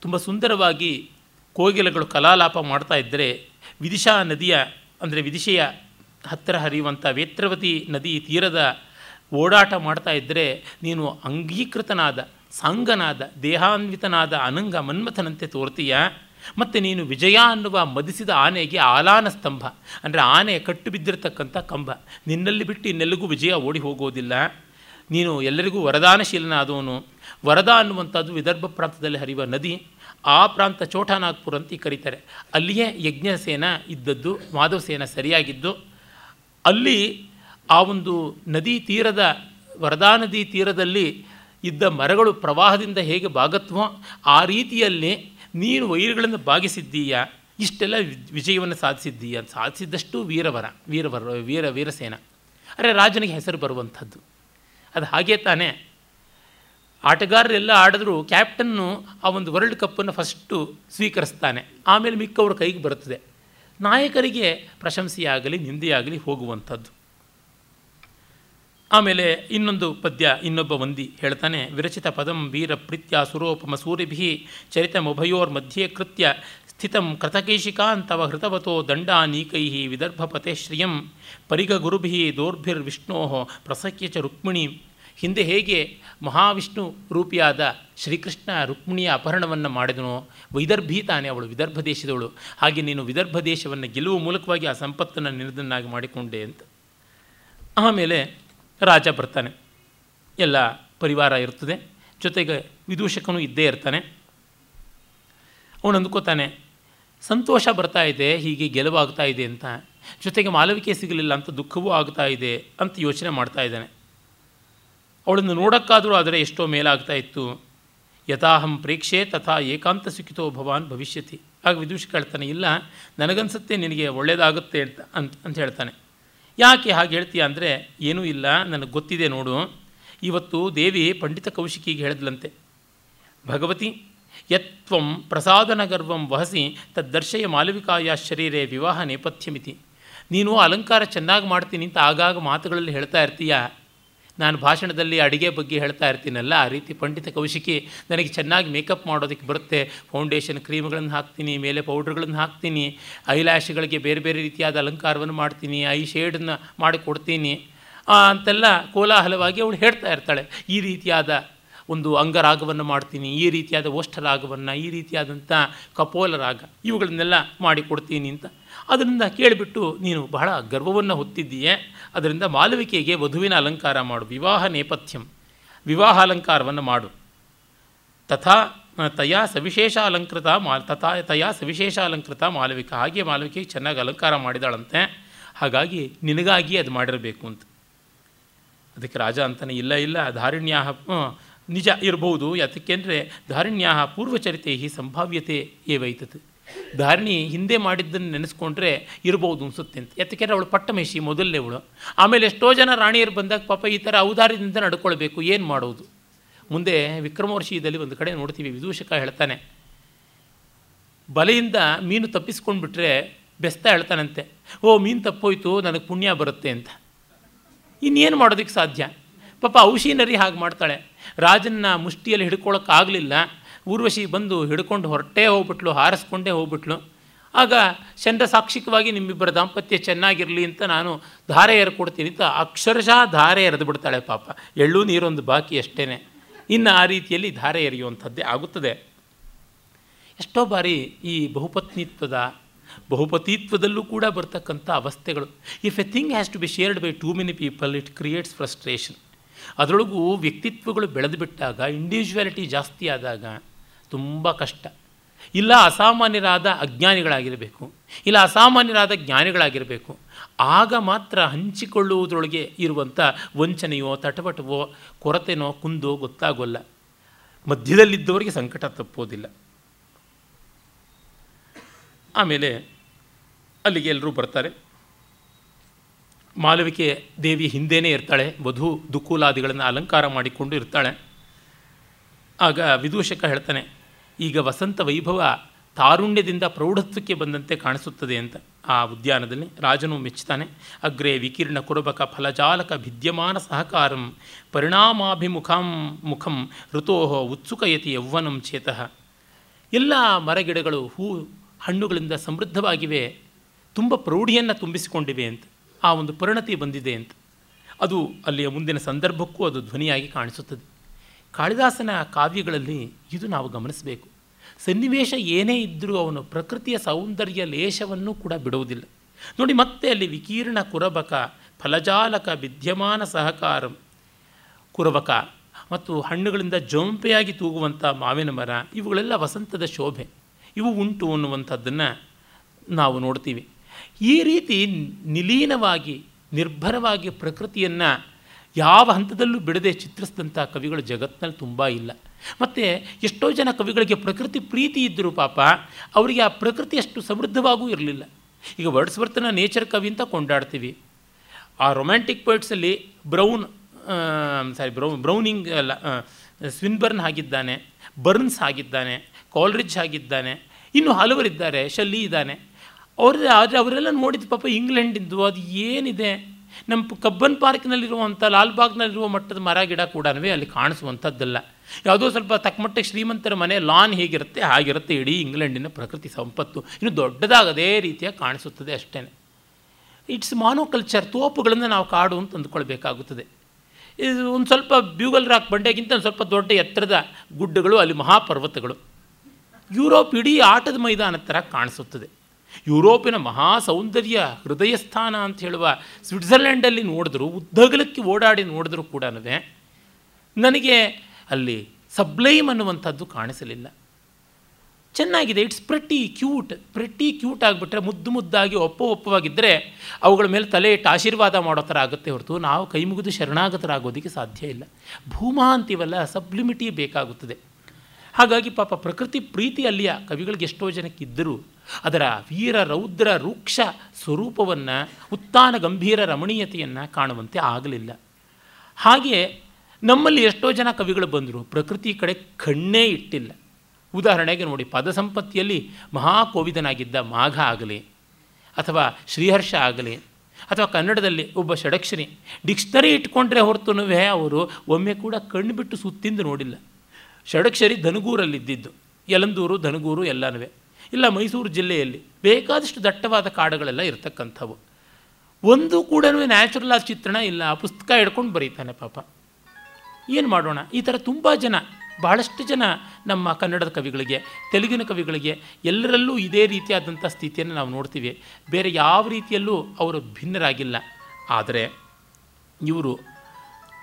ತುಂಬ ಸುಂದರವಾಗಿ ಕೋಗಿಲೆಗಳು ಕಲಾಲಾಪ ಮಾಡ್ತಾ ಇದ್ದರೆ ವಿದಿಶಾ ನದಿಯ, ಅಂದರೆ ವಿದಿಶೆಯ ಹತ್ತಿರ ಹರಿಯುವಂಥ ವೇತ್ರವತಿ ನದಿ ತೀರದ ಓಡಾಟ ಮಾಡ್ತಾ ಇದ್ದರೆ ನೀನು ಅಂಗೀಕೃತನಾದ, ಸಾಂಗನಾದ, ದೇಹಾನ್ವಿತನಾದ ಅನಂಗ ಮನ್ಮಥನಂತೆ ತೋರ್ತೀಯ. ಮತ್ತು ನೀನು ವಿಜಯ ಅನ್ನುವ ಮದಿಸಿದ ಆನೆಗೆ ಆಲಾನ ಸ್ತಂಭ, ಅಂದರೆ ಆನೆ ಕಟ್ಟು ಬಿದ್ದಿರತಕ್ಕಂಥ ಕಂಬ. ನಿನ್ನಲ್ಲಿ ಬಿಟ್ಟು ಇನ್ನೆಲ್ಲಿಗೂ ವಿಜಯ ಓಡಿ ಹೋಗೋದಿಲ್ಲ. ನೀನು ಎಲ್ಲರಿಗೂ ವರದಾನಶೀಲನಾದವನು. ವರದ ಅನ್ನುವಂಥದ್ದು ವಿದರ್ಭ ಪ್ರಾಂತದಲ್ಲಿ ಹರಿಯುವ ನದಿ. ಆ ಪ್ರಾಂತ ಚೋಟಾನಾಗ್ಪುರ್ ಅಂತ ಕರೀತಾರೆ. ಅಲ್ಲಿಯೇ ಯಜ್ಞಸೇನ ಇದ್ದದ್ದು ಮಾಧವಸೇನ ಸರಿಯಾಗಿದ್ದು, ಅಲ್ಲಿ ಆ ಒಂದು ನದಿ ತೀರದ, ವರದಾ ನದಿ ತೀರದಲ್ಲಿ ಇದ್ದ ಮರಗಳು ಪ್ರವಾಹದಿಂದ ಹೇಗೆ ಬಾಗತ್ವೋ ಆ ರೀತಿಯಲ್ಲಿ ನೀನು ವೈರ್ಗಳನ್ನು ಬಾಗಿಸಿದ್ದೀಯಾ, ಇಷ್ಟೆಲ್ಲ ವಿಜಯವನ್ನು ಸಾಧಿಸಿದ್ದೀಯ ಸಾಧಿಸಿದ್ದಷ್ಟು ವೀರವರ ವೀರವರ, ವೀರ, ವೀರಸೇನ. ಅರೆ ರಾಜನಿಗೆ ಹೆಸರು ಬರುವಂಥದ್ದು. ಅದು ಹಾಗೇ ತಾನೇ. ಆಟಗಾರರೆಲ್ಲ ಆಡಿದ್ರು ಕ್ಯಾಪ್ಟನ್ನು ಆ ಒಂದು ವರ್ಲ್ಡ್ ಕಪ್ಪನ್ನು ಫಸ್ಟು ಸ್ವೀಕರಿಸ್ತಾನೆ. ಆಮೇಲೆ ಮಿಕ್ಕವ್ರ ಕೈಗೆ ಬರುತ್ತದೆ. ನಾಯಕರಿಗೆ ಪ್ರಶಂಸೆಯಾಗಲಿ, ನಿಂದೆಯಾಗಲಿ ಹೋಗುವಂಥದ್ದು. ಆಮೇಲೆ ಇನ್ನೊಂದು ಪದ್ಯ ಇನ್ನೊಬ್ಬ ವಂದಿ ಹೇಳ್ತಾನೆ, ವಿರಚಿತ ಪದಂ ವೀರ ಪ್ರೀತ್ಯ ಸುರೋಪಮ ಸೂರಿಭಿ ಚರಿತಮುಭಯೋರ್ ಮಧ್ಯೆ ಕೃತ್ಯ ಸ್ಥಿತಂ ಕೃತಕೇಶಿಕಾಂತವ ಹೃತವತೋ ದಂಡಾನೀಕೈ ವಿದರ್ಭಪತೆ ಶ್ರಿಯಂ ಪರಿಗ ಗುರುಭಿ ದೋರ್ಭಿರ್ವಿಷ್ಣೋ ಪ್ರಸಕ್ಯ ಚ ರುಕ್ಮಿಣಿ. ಹಿಂದೆ ಹೇಗೆ ಮಹಾವಿಷ್ಣು ರೂಪಿಯಾದ ಶ್ರೀಕೃಷ್ಣ ರುಕ್ಮಿಣಿಯ ಅಪಹರಣವನ್ನು ಮಾಡಿದನು. ವೈದರ್ಭಿ ತಾನೇ ಅವಳು ವಿದರ್ಭ ದೇಶದವಳು. ಹಾಗೆ ನೀನು ವಿದರ್ಭ ದೇಶವನ್ನು ಗೆಲ್ಲುವ ಮೂಲಕವಾಗಿ ಆ ಸಂಪತ್ತನ್ನು ನಿರ್ದನ್ನಾಗಿ ಮಾಡಿಕೊಂಡೆ ಅಂತ. ಆಮೇಲೆ ರಾಜ ಬರ್ತಾನೆ. ಎಲ್ಲ ಪರಿವಾರ ಇರ್ತದೆ. ಜೊತೆಗೆ ವಿದೂಷಕನು ಇದ್ದೇ ಇರ್ತಾನೆ. ಅವನು ಅಂದ್ಕೋತಾನೆ ಸಂತೋಷ ಬರ್ತಾ ಇದೆ, ಹೀಗೆ ಗೆಲುವಾಗ್ತಾ ಇದೆ ಅಂತ. ಜೊತೆಗೆ ಮಾಲವಿಕೆ ಸಿಗಲಿಲ್ಲ ಅಂತ ದುಃಖವೂ ಆಗ್ತಾ ಇದೆ ಅಂತ ಯೋಚನೆ ಮಾಡ್ತಾ ಇದ್ದಾನೆ. ಅವಳನ್ನು ನೋಡೋಕ್ಕಾದರೂ ಆದರೆ ಎಷ್ಟೋ ಮೇಲಾಗ್ತಾ ಇತ್ತು. ಯಥಾಹಂ ಪ್ರೇಕ್ಷೆ ತಥಾ ಏಕಾಂತ ಸುಖಿತೋ ಭವಾನ್ ಭವಿಷ್ಯತಿ. ಆಗ ವಿದೂಷಕ ಹೇಳ್ತಾನೆ ಇಲ್ಲ, ನನಗನ್ಸುತ್ತೆ ನಿನಗೆ ಒಳ್ಳೆಯದಾಗುತ್ತೆ ಅಂತ ಅಂತ ಅಂತ ಹೇಳ್ತಾನೆ. ಯಾಕೆ ಹಾಗೆ ಹೇಳ್ತೀಯ ಅಂದರೆ, ಏನೂ ಇಲ್ಲ, ನನಗೆ ಗೊತ್ತಿದೆ ನೋಡು. ಇವತ್ತು ದೇವಿ ಪಂಡಿತ ಕೌಶಿಕಿಗೆ ಹೇಳಿದ್ಲಂತೆ. ಭಗವತಿ ಯತ್ವಂ ಪ್ರಸಾದನ ಗರ್ವಂ ವಹಸಿ ತದ್ದರ್ಶಯ ಮಾಲವಿಕಾಯ ಶರೀರೇ ವಿವಾಹ ನೇಪಥ್ಯಮಿತಿ. ನೀನು ಅಲಂಕಾರ ಚೆನ್ನಾಗಿ ಮಾಡ್ತೀನಿ ಅಂತ ಆಗಾಗ ಮಾತುಗಳಲ್ಲಿ ಹೇಳ್ತಾ ಇರ್ತೀಯ. ನಾನು ಭಾಷಣದಲ್ಲಿ ಅಡುಗೆ ಬಗ್ಗೆ ಹೇಳ್ತಾ ಇರ್ತೀನಲ್ಲ, ಆ ರೀತಿ ಪಂಡಿತ ಕೌಶಿಕಿ ನನಗೆ ಚೆನ್ನಾಗಿ ಮೇಕಪ್ ಮಾಡೋದಕ್ಕೆ ಬರುತ್ತೆ. ಫೌಂಡೇಶನ್ ಕ್ರೀಮ್ಗಳನ್ನು ಹಾಕ್ತೀನಿ, ಮೇಲೆ ಪೌಡ್ರ್ಗಳನ್ನು ಹಾಕ್ತೀನಿ ಐಲ್ಯಾಶ್ಗಳಿಗೆ ಬೇರೆ ಬೇರೆ ರೀತಿಯಾದ ಅಲಂಕಾರವನ್ನು ಮಾಡ್ತೀನಿ ಐ ಶೇಡನ್ನು ಮಾಡಿ ಕೊಡ್ತೀನಿ. ಅಂತೆಲ್ಲ ಕೋಲಾಹಲವಾಗಿ ಅವಳು ಹೇಳ್ತಾ ಇರ್ತಾಳೆ. ಈ ರೀತಿಯಾದ ಒಂದು ಅಂಗರಾಗವನ್ನು ಮಾಡ್ತೀನಿ, ಈ ರೀತಿಯಾದ ಓಷ್ಠರಾಗವನ್ನು ಈ ರೀತಿಯಾದಂಥ ಕಪೋಲ ರಾಗ ಇವುಗಳನ್ನೆಲ್ಲ ಮಾಡಿಕೊಡ್ತೀನಿ ಅಂತ. ಅದರಿಂದ ಕೇಳಿಬಿಟ್ಟು ನೀನು ಬಹಳ ಗರ್ವವನ್ನು ಹೊತ್ತಿದ್ದೀಯೆ. ಅದರಿಂದ ಮಾಲವಿಕೆಗೆ ವಧುವಿನ ಅಲಂಕಾರ ಮಾಡು, ವಿವಾಹ ನೇಪಥ್ಯಂ, ವಿವಾಹ ಅಲಂಕಾರವನ್ನು ಮಾಡು. ತಥಾ ತಯಾ ಸವಿಶೇಷ ಅಲಂಕೃತ ಮಾ, ತಥಾ, ತಯಾ ಸವಿಶೇಷ ಅಲಂಕೃತ ಮಾಲವಿಕ. ಹಾಗೆ ಮಾಲವಿಕೆಗೆ ಚೆನ್ನಾಗಿ ಅಲಂಕಾರ ಮಾಡಿದಾಳಂತೆ. ಹಾಗಾಗಿ ನಿನಗಾಗಿ ಅದು ಮಾಡಿರಬೇಕು ಅಂತ. ಅದಕ್ಕೆ ರಾಜ ಅಂತಾನೆ, ಇಲ್ಲ ಇಲ್ಲ ಧಾರಿಣ್ಯ ನಿಜ ಇರಬಹುದು ಯಾತಕ್ಕೆಂದರೆ ಧಾರಿಣ್ಯ ಪೂರ್ವಚರಿತೆ ಸಂಭಾವ್ಯತೆ ಏವೈತತ್ ಧಾರಣಿ ಹಿಂದೆ ಮಾಡಿದ್ದನ್ನು ನೆನೆಸ್ಕೊಂಡ್ರೆ ಇರ್ಬೋದು ಅನಿಸುತ್ತೆ ಅಂತ. ಯಾಕೆಂದರೆ ಅವಳು ಪಟ್ಟಮೇಶಿ ಮೊದಲನೇವಳು ಆಮೇಲೆ ಎಷ್ಟೋ ಜನ ರಾಣಿಯರು ಬಂದಾಗ ಪಾಪ ಈ ಥರ ಔದಾರ್ಯದಿಂದ ನಡ್ಕೊಳ್ಬೇಕು, ಏನು ಮಾಡೋದು? ಮುಂದೆ ವಿಕ್ರಮವರ್ಷೀಯದಲ್ಲಿ ಒಂದು ಕಡೆ ನೋಡ್ತೀವಿ, ವಿದೂಷಕ ಹೇಳ್ತಾನೆ. ಬಲೆಯಿಂದ ಮೀನು ತಪ್ಪಿಸ್ಕೊಂಡ್ಬಿಟ್ರೆ ಬೆಸ್ತ ಹೇಳ್ತಾನಂತೆ. ಓ, ಮೀನು ತಪ್ಪೋಯ್ತು, ನನಗೆ ಪುಣ್ಯ ಬರುತ್ತೆ ಅಂತ. ಇನ್ನೇನು ಮಾಡೋದಕ್ಕೆ ಸಾಧ್ಯ? ಪಾಪ ಔಷಿನರಿ ಹಾಗೆ ಮಾಡ್ತಾಳೆ. ರಾಜನ್ನ ಮುಷ್ಟಿಯಲ್ಲಿ ಹಿಡ್ಕೊಳ್ಳೋಕ್ಕಾಗಲಿಲ್ಲ ಊರ್ವಶಿ ಬಂದು ಹಿಡ್ಕೊಂಡು ಹೊರಟೇ ಹೋಗ್ಬಿಟ್ಲು, ಹಾರಿಸ್ಕೊಂಡೇ ಹೋಗ್ಬಿಟ್ಲು. ಆಗ ಚಂದ್ರ ಸಾಕ್ಷಿಕವಾಗಿ ನಿಮ್ಮಿಬ್ಬರ ದಾಂಪತ್ಯ ಚೆನ್ನಾಗಿರಲಿ ಅಂತ ನಾನು ಧಾರೆ ಕೊಡ್ತೀನಿ ಅಂತ ಅಕ್ಷರಶಃ ಧಾರೆ ಎರೆದು ಬಿಡ್ತಾಳೆ ಪಾಪ. ಎಳ್ಳು ನೀರೊಂದು ಬಾಕಿ ಅಷ್ಟೇ ಇನ್ನು ಆ ರೀತಿಯಲ್ಲಿ ಧಾರೆ ಎರೆಯುವಂಥದ್ದೇ ಆಗುತ್ತದೆ. ಎಷ್ಟೋ ಬಾರಿ ಈ ಬಹುಪತ್ನಿತ್ವದ, ಬಹುಪತಿತ್ವದಲ್ಲೂ ಕೂಡ ಬರ್ತಕ್ಕಂಥ ಅವಸ್ಥೆಗಳು. If a thing has to be shared by too many people it creates frustration ಅದರೊಳಗೂ ವ್ಯಕ್ತಿತ್ವಗಳು ಬೆಳೆದು ಬಿಟ್ಟಾಗ ಇಂಡಿವಿಜುವಾಲಿಟಿ ಜಾಸ್ತಿ ಆದಾಗ ತುಂಬ ಕಷ್ಟ. ಇಲ್ಲ ಅಸಾಮಾನ್ಯರಾದ ಅಜ್ಞಾನಿಗಳಾಗಿರಬೇಕು, ಇಲ್ಲ ಅಸಾಮಾನ್ಯರಾದ ಜ್ಞಾನಿಗಳಾಗಿರಬೇಕು, ಆಗ ಮಾತ್ರ ಹಂಚಿಕೊಳ್ಳುವುದರೊಳಗೆ ಇರುವಂಥ ವಂಚನೆಯೋ ತಟಪಟವೋ ಕೊರತೆನೋ, ಕುಂದೋ ಗೊತ್ತಾಗೋಲ್ಲ. ಮಧ್ಯದಲ್ಲಿದ್ದವರಿಗೆ ಸಂಕಟ ತಪ್ಪೋದಿಲ್ಲ. ಆಮೇಲೆ ಅಲ್ಲಿಗೆ ಎಲ್ಲರೂ ಬರ್ತಾರೆ. ಮಾಲವಿಕೆ ದೇವಿ ಹಿಂದೆಯೇ ಇರ್ತಾಳೆ, ವಧು ದುಕುಲಾದಿಗಳನ್ನು ಅಲಂಕಾರ ಮಾಡಿಕೊಂಡು ಇರ್ತಾಳೆ. ಆಗ ವಿದೂಷಕ ಹೇಳ್ತಾನೆ ಈಗ ವಸಂತ ವೈಭವ ತಾರುಣ್ಯದಿಂದ ಪ್ರೌಢತ್ವಕ್ಕೆ ಬಂದಂತೆ ಕಾಣಿಸುತ್ತದೆ ಅಂತ ಆ ಉದ್ಯಾನದಲ್ಲಿ ರಾಜನು ಮೆಚ್ಚುತ್ತಾನೆ ಅಗ್ರೆ ವಿಕಿರಣ ಕುರುಬಕ ಫಲಜಾಲಕ ಭಿದ್ಯಮಾನ ಸಹಕಾರಂ ಪರಿಣಾಮಾಭಿಮುಖಂ ಮುಖಂ ಋತೋಹ ಉತ್ಸುಕಯತಿ ಯೌವನಂ ಚೇತಃ. ಎಲ್ಲ ಮರಗಿಡಗಳು ಹೂ ಹಣ್ಣುಗಳಿಂದ ಸಮೃದ್ಧವಾಗಿವೆ. ತುಂಬ ಪ್ರೌಢಿಯನ್ನು ತುಂಬಿಸಿಕೊಂಡಿವೆ ಅಂತ ಆ ಒಂದು ಪರಿಣತಿ ಬಂದಿದೆ ಅಂತ. ಅದು ಅಲ್ಲಿಯ ಮುಂದಿನ ಸಂದರ್ಭಕ್ಕೂ ಅದು ಧ್ವನಿಯಾಗಿ ಕಾಣಿಸುತ್ತದೆ. ಕಾಳಿದಾಸನ ಕಾವ್ಯಗಳಲ್ಲಿ ಇದು ನಾವು ಗಮನಿಸಬೇಕು. ಸನ್ನಿವೇಶ ಏನೇ ಇದ್ದರೂ ಅವನು ಪ್ರಕೃತಿಯ ಸೌಂದರ್ಯ ಲೇಷವನ್ನು ಕೂಡ ಬಿಡುವುದಿಲ್ಲ. ನೋಡಿ, ಮತ್ತೆ ಅಲ್ಲಿ ವಿಕೀರ್ಣ ಕುರಬಕ, ಫಲಜಾಲಕ, ವಿದ್ಯಮಾನ ಸಹಕಾರಂ ಕುರಬಕ ಮತ್ತು ಹಣ್ಣುಗಳಿಂದ ಜೊಂಪೆಯಾಗಿ ತೂಗುವಂಥ ಮಾವಿನ ಮರ, ಇವುಗಳೆಲ್ಲ ವಸಂತದ ಶೋಭೆ. ಇವು ಉಂಟು ಅನ್ನುವಂಥದ್ದನ್ನು ನಾವು ನೋಡ್ತೀವಿ. ಈ ರೀತಿ ನಿಲೀನವಾಗಿ, ನಿರ್ಭರವಾಗಿ ಪ್ರಕೃತಿಯನ್ನು ಯಾವ ಹಂತದಲ್ಲೂ ಬಿಡದೆ ಚಿತ್ರಿಸಿದಂಥ ಕವಿಗಳು ಜಗತ್ತಿನಲ್ಲಿ ತುಂಬ ಇಲ್ಲ. ಮತ್ತು ಎಷ್ಟೋ ಜನ ಕವಿಗಳಿಗೆ ಪ್ರಕೃತಿ ಪ್ರೀತಿ ಇದ್ದರೂ ಪಾಪ ಅವರಿಗೆ ಆ ಪ್ರಕೃತಿ ಅಷ್ಟು ಸಮೃದ್ಧವಾಗೂ ಇರಲಿಲ್ಲ. ಈಗ ವರ್ಡ್ಸ್ವರ್ತನ ನೇಚರ್ ಕವಿ ಅಂತ ಕೊಂಡಾಡ್ತೀವಿ. ಆ ರೊಮ್ಯಾಂಟಿಕ್ ಪೋಯಿಟ್ಸಲ್ಲಿ ಬ್ರೌನ್ ಸಾರಿ ಬ್ರೌ, ಬ್ರೌನಿಂಗ್ ಅಲ್ಲ ಸ್ವಿನ್ಬರ್ನ್ ಆಗಿದ್ದಾನೆ ಬರ್ನ್ಸ್ ಆಗಿದ್ದಾನೆ ಕಾಲ್ರಿಜ್ ಆಗಿದ್ದಾನೆ ಇನ್ನು ಹಲವರಿದ್ದಾರೆ, ಶಲ್ಲಿ ಇದ್ದಾನೆ. ಅವ್ರ, ಆದರೆ ಅವರೆಲ್ಲ ನೋಡಿದ ಪಾಪ ಇಂಗ್ಲೆಂಡಿಂದು, ಅದು ಏನಿದೆ? ನಮ್ಮ ಕಬ್ಬನ್ ಪಾರ್ಕ್ನಲ್ಲಿರುವಂಥ ಲಾಲ್ಬಾಗ್ನಲ್ಲಿರುವ ಮಟ್ಟದ ಮರ ಗಿಡ ಕೂಡ ಅಲ್ಲಿ ಕಾಣಿಸುವಂಥದ್ದಲ್ಲ. ಯಾವುದೋ ಸ್ವಲ್ಪ ತಕ್ಕಮಟ್ಟಿಗೆ ಶ್ರೀಮಂತರ ಮನೆ, ಲಾನ್ ಹೇಗಿರುತ್ತೆ, ಹಾಗಿರುತ್ತೆ, ಇಡೀ ಇಂಗ್ಲೆಂಡಿನ ಪ್ರಕೃತಿ ಸಂಪತ್ತು. ಇನ್ನು ದೊಡ್ಡದಾಗದೇ ರೀತಿಯಾಗಿ ಕಾಣಿಸುತ್ತದೆ ಅಷ್ಟೇ. ಇಟ್ಸ್ ಮಾನೋಕಲ್ಚರ್, ತೋಪುಗಳನ್ನು ನಾವು ಕಾಡು ಅಂತ ಅಂದ್ಕೊಳ್ಬೇಕಾಗುತ್ತದೆ. ಇದು ಒಂದು ಸ್ವಲ್ಪ ಬ್ಯೂಗಲ್ ರಾಕ್ ಬಂಡೆಗಿಂತ ಒಂದು ಸ್ವಲ್ಪ ದೊಡ್ಡ ಎತ್ತರದ ಗುಡ್ಡಗಳು, ಅಲ್ಲಿ ಮಹಾಪರ್ವತಗಳು. ಯುರೋಪ್ ಇಡೀ ಆಟದ ಮೈದಾನದ ಥರ ಕಾಣಿಸುತ್ತದೆ. ಯುರೋಪಿನ ಮಹಾ ಸೌಂದರ್ಯ ಹೃದಯ ಸ್ಥಾನ ಅಂತ ಹೇಳುವ ಸ್ವಿಟ್ಜರ್ಲೆಂಡಲ್ಲಿ ನೋಡಿದ್ರು, ಉದ್ದಗಲಕ್ಕೆ ಓಡಾಡಿ ನೋಡಿದ್ರು ಕೂಡ ನನಗೆ ಅಲ್ಲಿ ಸಬ್ಲೈಮ್ ಅನ್ನುವಂಥದ್ದು ಕಾಣಿಸಲಿಲ್ಲ. ಚೆನ್ನಾಗಿದೆ, it's pretty cute pretty cute ಆಗಿಬಿಟ್ರೆ ಮುದ್ದು ಮುದ್ದಾಗಿ ಒಪ್ಪ ಒಪ್ಪವಾಗಿದ್ದರೆ ಅವುಗಳ ಮೇಲೆ ತಲೆ ಇಟ್ಟು ಆಶೀರ್ವಾದ ಮಾಡೋ ಥರ ಆಗುತ್ತೆ ಹೊರತು ನಾವು ಕೈ ಮುಗಿದು ಶರಣಾಗತರಾಗೋದಕ್ಕೆ ಸಾಧ್ಯ ಇಲ್ಲ. ಭೂಮಾ ಅಂತೀವಲ್ಲ, ಸಬ್ಲಿಮಿಟಿ ಬೇಕಾಗುತ್ತದೆ. ಹಾಗಾಗಿ ಪಾಪ ಪ್ರಕೃತಿ ಪ್ರೀತಿ ಅಲ್ಲಿಯ ಕವಿಗಳಿಗೆ ಎಷ್ಟೋ ಜನಕ್ಕೆ ಇದ್ದರೂ ಅದರ ವೀರ ರೌದ್ರ ರೂಕ್ಷ ಸ್ವರೂಪವನ್ನು ಉತ್ತಾನ ಗಂಭೀರ ರಮಣೀಯತೆಯನ್ನು ಕಾಣುವಂತೆ ಆಗಲಿಲ್ಲ. ಹಾಗೆಯೇ ನಮ್ಮಲ್ಲಿ ಎಷ್ಟೋ ಜನ ಕವಿಗಳು ಬಂದರು, ಪ್ರಕೃತಿ ಕಡೆ ಕಣ್ಣೇ ಇಟ್ಟಿಲ್ಲ. ಉದಾಹರಣೆಗೆ ನೋಡಿ ಪದ ಸಂಪತ್ತಿಯಲ್ಲಿ ಮಹಾಕೋವಿದನಾಗಿದ್ದ ಮಾಘ ಆಗಲಿ, ಅಥವಾ ಶ್ರೀಹರ್ಷ ಆಗಲಿ, ಅಥವಾ ಕನ್ನಡದಲ್ಲಿ ಒಬ್ಬ ಷಡಕ್ಷರಿ, ಡಿಕ್ಷನರಿ ಇಟ್ಕೊಂಡ್ರೆ ಹೊರತುನುವೇ ಅವರು ಒಮ್ಮೆ ಕೂಡ ಕಣ್ಣು ಬಿಟ್ಟು ಸುತ್ತಿಂದು ನೋಡಿಲ್ಲ. ಷಡಕ್ಷರಿ ಧನುಗೂರಲ್ಲಿದ್ದಿದ್ದು, ಯಲಂದೂರು, ಧನಗೂರು ಎಲ್ಲನೂ ಇಲ್ಲ ಮೈಸೂರು ಜಿಲ್ಲೆಯಲ್ಲಿ ಬೇಕಾದಷ್ಟು ದಟ್ಟವಾದ ಕಾಡುಗಳೆಲ್ಲ ಇರತಕ್ಕಂಥವು. ಒಂದು ಕೂಡ ನ್ಯಾಚುರಲ್ ಆದ ಚಿತ್ರಣ ಇಲ್ಲ, ಆ ಪುಸ್ತಕ ಹಿಡ್ಕೊಂಡು ಬರೀತಾನೆ ಪಾಪ. ಏನು ಮಾಡೋಣ? ಈ ಥರ ತುಂಬ ಜನ, ಬಹಳಷ್ಟು ಜನ ನಮ್ಮ ಕನ್ನಡದ ಕವಿಗಳಿಗೆ, ತೆಲುಗಿನ ಕವಿಗಳಿಗೆ ಎಲ್ಲರಲ್ಲೂ ಇದೇ ರೀತಿಯಾದಂಥ ಸ್ಥಿತಿಯನ್ನು ನಾವು ನೋಡ್ತೀವಿ. ಬೇರೆ ಯಾವ ರೀತಿಯಲ್ಲೂ ಅವರು ಭಿನ್ನರಾಗಿಲ್ಲ. ಆದರೆ ಇವರು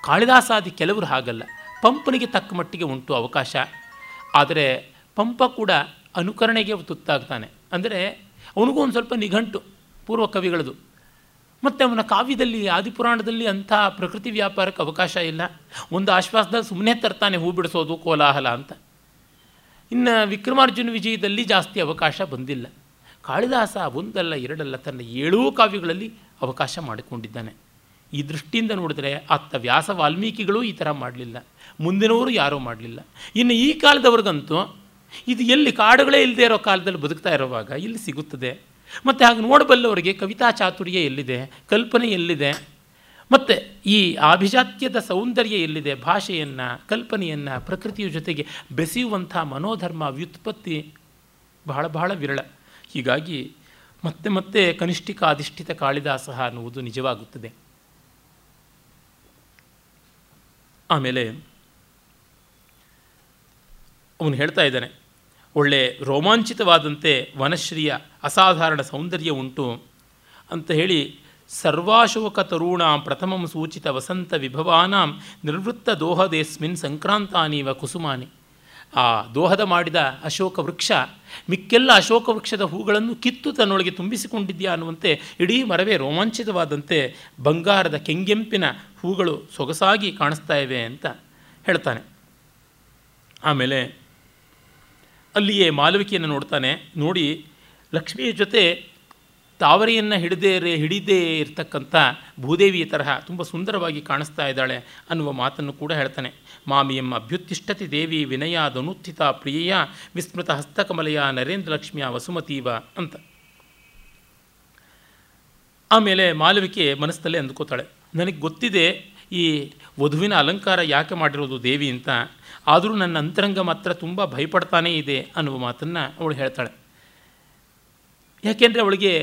ಕಾಳಿದಾಸಾದಿ ಕೆಲವರು ಹಾಗಲ್ಲ. ಪಂಪನಿಗೆ ತಕ್ಕ ಮಟ್ಟಿಗೆ ಉಂಟು ಅವಕಾಶ. ಆದರೆ ಪಂಪ ಕೂಡ ಅನುಕರಣೆಗೆ ತುತ್ತಾಗ್ತಾನೆ. ಅಂದರೆ ಅವನಿಗೂ ಒಂದು ಸ್ವಲ್ಪ ನಿಘಂಟು ಪೂರ್ವ ಕವಿಗಳದು. ಮತ್ತು ಅವನ ಕಾವ್ಯದಲ್ಲಿ, ಆದಿಪುರಾಣದಲ್ಲಿ ಅಂಥ ಪ್ರಕೃತಿ ವ್ಯಾಪಾರಕ್ಕೆ ಅವಕಾಶ ಇಲ್ಲ. ಒಂದು ಆಶ್ವಾಸದಲ್ಲಿ ಸುಮ್ಮನೆ ತರ್ತಾನೆ, ಹೂ ಬಿಡಿಸೋದು, ಕೋಲಾಹಲ ಅಂತ. ಇನ್ನು ವಿಕ್ರಮಾರ್ಜುನ ವಿಜಯದಲ್ಲಿ ಜಾಸ್ತಿ ಅವಕಾಶ ಬಂದಿಲ್ಲ. ಕಾಳಿದಾಸ ಒಂದಲ್ಲ ಎರಡಲ್ಲ ತನ್ನ ಏಳೂ ಕಾವ್ಯಗಳಲ್ಲಿ ಅವಕಾಶ ಮಾಡಿಕೊಂಡಿದ್ದಾನೆ. ಈ ದೃಷ್ಟಿಯಿಂದ ನೋಡಿದ್ರೆ ಅತ್ತ ವ್ಯಾಸ ವಾಲ್ಮೀಕಿಗಳು ಈ ಥರ ಮಾಡಲಿಲ್ಲ. ಮುಂದಿನವರು ಯಾರೂ ಮಾಡಲಿಲ್ಲ. ಇನ್ನು ಈ ಕಾಲದವ್ರಿಗಂತೂ ಇದು ಎಲ್ಲಿ ಕಾಡುಗಳೇ ಇಲ್ಲದೆ ಇರೋ ಕಾಲದಲ್ಲಿ ಬದುಕ್ತಾ ಇರುವಾಗ ಇಲ್ಲಿ ಸಿಗುತ್ತದೆ. ಮತ್ತು ಹಾಗೆ ನೋಡಬಲ್ಲವರಿಗೆ ಕವಿತಾ ಚಾತುರ್ಯ ಎಲ್ಲಿದೆ, ಕಲ್ಪನೆ ಎಲ್ಲಿದೆ, ಮತ್ತು ಈ ಆಭಿಜಾತ್ಯದ ಸೌಂದರ್ಯ ಎಲ್ಲಿದೆ, ಭಾಷೆಯನ್ನು, ಕಲ್ಪನೆಯನ್ನು, ಪ್ರಕೃತಿಯ ಜೊತೆಗೆ ಬೆಸೆಯುವಂಥ ಮನೋಧರ್ಮ, ವ್ಯುತ್ಪತ್ತಿ ಬಹಳ ಬಹಳ ವಿರಳ. ಹೀಗಾಗಿ ಮತ್ತೆ ಮತ್ತೆ ಕನಿಷ್ಠಿಕ ಅಧಿಷ್ಠಿತ ಕಾಳಿದಾಸ ಅನ್ನುವುದು ನಿಜವಾಗುತ್ತದೆ. ಆಮೇಲೆ ಅವನು ಹೇಳ್ತಾ ಇದ್ದಾನೆ ಒಳ್ಳೆ ರೋಮಾಂಚಿತವಾದಂತೆ ವನಶ್ರೀಯ ಅಸಾಧಾರಣ ಸೌಂದರ್ಯ ಉಂಟು ಅಂತ ಹೇಳಿ ಸರ್ವಾಶೋಕ ತರುಣಾಂ ಪ್ರಥಮಂ ಸೂಚಿತ ವಸಂತ ವಿಭವಾನಾಂ ನಿರ್ವೃತ್ತ ದೋಹದೇಸ್ಮಿನ್ ಸಂಕ್ರಾಂತಾನೀವ ಕುಸುಮಾನಿ. ಆ ದೋಹದ ಮಾಡಿದ ಅಶೋಕ ವೃಕ್ಷ, ಮಿಕ್ಕೆಲ್ಲ ಅಶೋಕ ವೃಕ್ಷದ ಹೂಗಳನ್ನು ಕಿತ್ತು ತನ್ನೊಳಗೆ ತುಂಬಿಸಿಕೊಂಡಿದ್ಯಾ ಅನ್ನುವಂತೆ ಇಡೀ ಮರವೇ ರೋಮಾಂಚಿತವಾದಂತೆ ಬಂಗಾರದ ಕೆಂಗೆಂಪಿನ ಹೂಗಳು ಸೊಗಸಾಗಿ ಕಾಣಿಸ್ತಾ ಇವೆ ಅಂತ ಹೇಳ್ತಾನೆ. ಆಮೇಲೆ ಅಲ್ಲಿಯೇ ಮಾಲವಿಕೆಯನ್ನು ನೋಡ್ತಾನೆ. ನೋಡಿ, ಲಕ್ಷ್ಮಿಯ ಜೊತೆ ತಾವರೆಯನ್ನು ಹಿಡಿದೇ ಹಿಡಿದೇ ಇರತಕ್ಕಂಥ ಭೂದೇವಿಯ ತರಹ ತುಂಬ ಸುಂದರವಾಗಿ ಕಾಣಿಸ್ತಾ ಇದ್ದಾಳೆ ಅನ್ನುವ ಮಾತನ್ನು ಕೂಡ ಹೇಳ್ತಾನೆ. ಮಾಮಿಯಂ ಅಭ್ಯುತ್ತಿಷ್ಠತಿ ದೇವಿ ವಿನಯಾದನುತ್ಥಿತ ಪ್ರಿಯೆಯ ವಿಸ್ಮೃತ ಹಸ್ತಕಮಲೆಯ ನರೇಂದ್ರ ಲಕ್ಷ್ಮಿಯ ವಸುಮತೀವ ಅಂತ. ಆಮೇಲೆ ಮಾಲವಿಕೆ ಮನಸ್ಸಲ್ಲೇ ಅಂದ್ಕೋತಾಳೆ. ನನಗೆ ಗೊತ್ತಿದೆ ಈ ವಧುವಿನ ಅಲಂಕಾರ ಯಾಕೆ ಮಾಡಿರೋದು ದೇವಿ ಅಂತ, ಆದರೂ ನನ್ನ ಅಂತರಂಗ ಮಾತ್ರ ತುಂಬ ಭಯಪಡ್ತಾನೇ ಇದೆ ಅನ್ನುವ ಮಾತನ್ನು ಅವಳು ಹೇಳ್ತಾಳೆ. ಯಾಕೆಂದರೆ ಅವಳಿಗೆ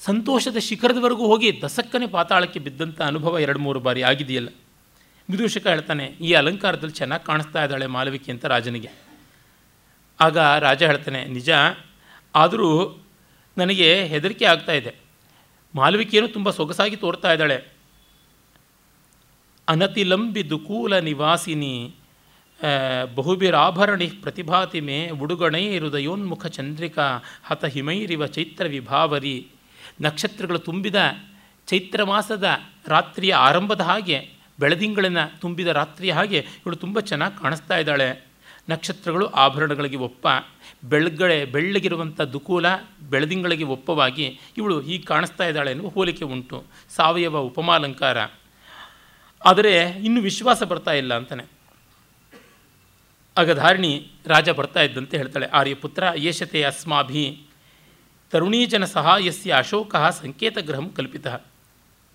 ಸಂತೋಷದ ಶಿಖರದವರೆಗೂ ಹೋಗಿ ದಸಕ್ಕನೆ ಪಾತಾಳಕ್ಕೆ ಬಿದ್ದಂಥ ಅನುಭವ ಎರಡು ಮೂರು ಬಾರಿ ಆಗಿದೆಯಲ್ಲ. ವಿದೂಷಕ ಹೇಳ್ತಾನೆ, ಈ ಅಲಂಕಾರದಲ್ಲಿ ಚೆನ್ನಾಗಿ ಕಾಣಿಸ್ತಾ ಇದ್ದಾಳೆ ಮಾಲವಿಕೆ ಅಂತ ರಾಜನಿಗೆ. ಆಗ ರಾಜ ಹೇಳ್ತಾನೆ, ನಿಜ, ಆದರೂ ನನಗೆ ಹೆದರಿಕೆ ಆಗ್ತಾ ಇದೆ. ಮಾಲವಿಕೆಯನ್ನು ತುಂಬ ಸೊಗಸಾಗಿ ತೋರ್ತಾ ಇದ್ದಾಳೆ. ಅನತಿಲಂಬಿ ದುಕೂಲ ನಿವಾಸಿನಿ ಬಹುಬಿರಾಭರಣಿ ಪ್ರತಿಭಾತಿ ಮೇ ಉಡುಗಣೈ ಹೃದಯೋನ್ಮುಖ ಚಂದ್ರಿಕಾ ಹತ ಹಿಮೈರಿವ ಚೈತ್ರ ವಿಭಾವರಿ. ನಕ್ಷತ್ರಗಳು ತುಂಬಿದ ಚೈತ್ರ ಮಾಸದ ರಾತ್ರಿಯ ಆರಂಭದ ಹಾಗೆ, ಬೆಳದಿಂಗಳಿನ ತುಂಬಿದ ರಾತ್ರಿಯ ಹಾಗೆ ಇವಳು ತುಂಬ ಚೆನ್ನಾಗಿ ಕಾಣಿಸ್ತಾ ಇದ್ದಾಳೆ. ನಕ್ಷತ್ರಗಳು ಆಭರಣಗಳಿಗೆ ಒಪ್ಪ. ಬೆಳಗಡೆ ಬೆಳ್ಳಗಿರುವಂಥ ದುಕೂಲ ಬೆಳದಿಂಗಳಿಗೆ ಒಪ್ಪವಾಗಿ ಇವಳು ಹೀಗೆ ಕಾಣಿಸ್ತಾ ಇದ್ದಾಳೆ ಎನ್ನುವ ಹೋಲಿಕೆ ಉಂಟು. ಸಾವಯವ ಉಪಮಾಲಂಕಾರ. ಆದರೆ ಇನ್ನು ವಿಶ್ವಾಸ ಬರ್ತಾ ಇಲ್ಲ ಅಂತಾನೆ. ಆಗ ಧಾರಣಿ ರಾಜ ಬರ್ತಾ ಇದ್ದಂತೆ ಹೇಳ್ತಾಳೆ, ಆರ್ಯಪುತ್ರ ಯೇಷತೆ ಅಸ್ಮಾಭಿ, ತರುಣೀಜನ ಸಹಾಯಸ್ಯ ಅಶೋಕ ಸಂಕೇತಗ್ರಹಂ ಕಲ್ಪಿತ.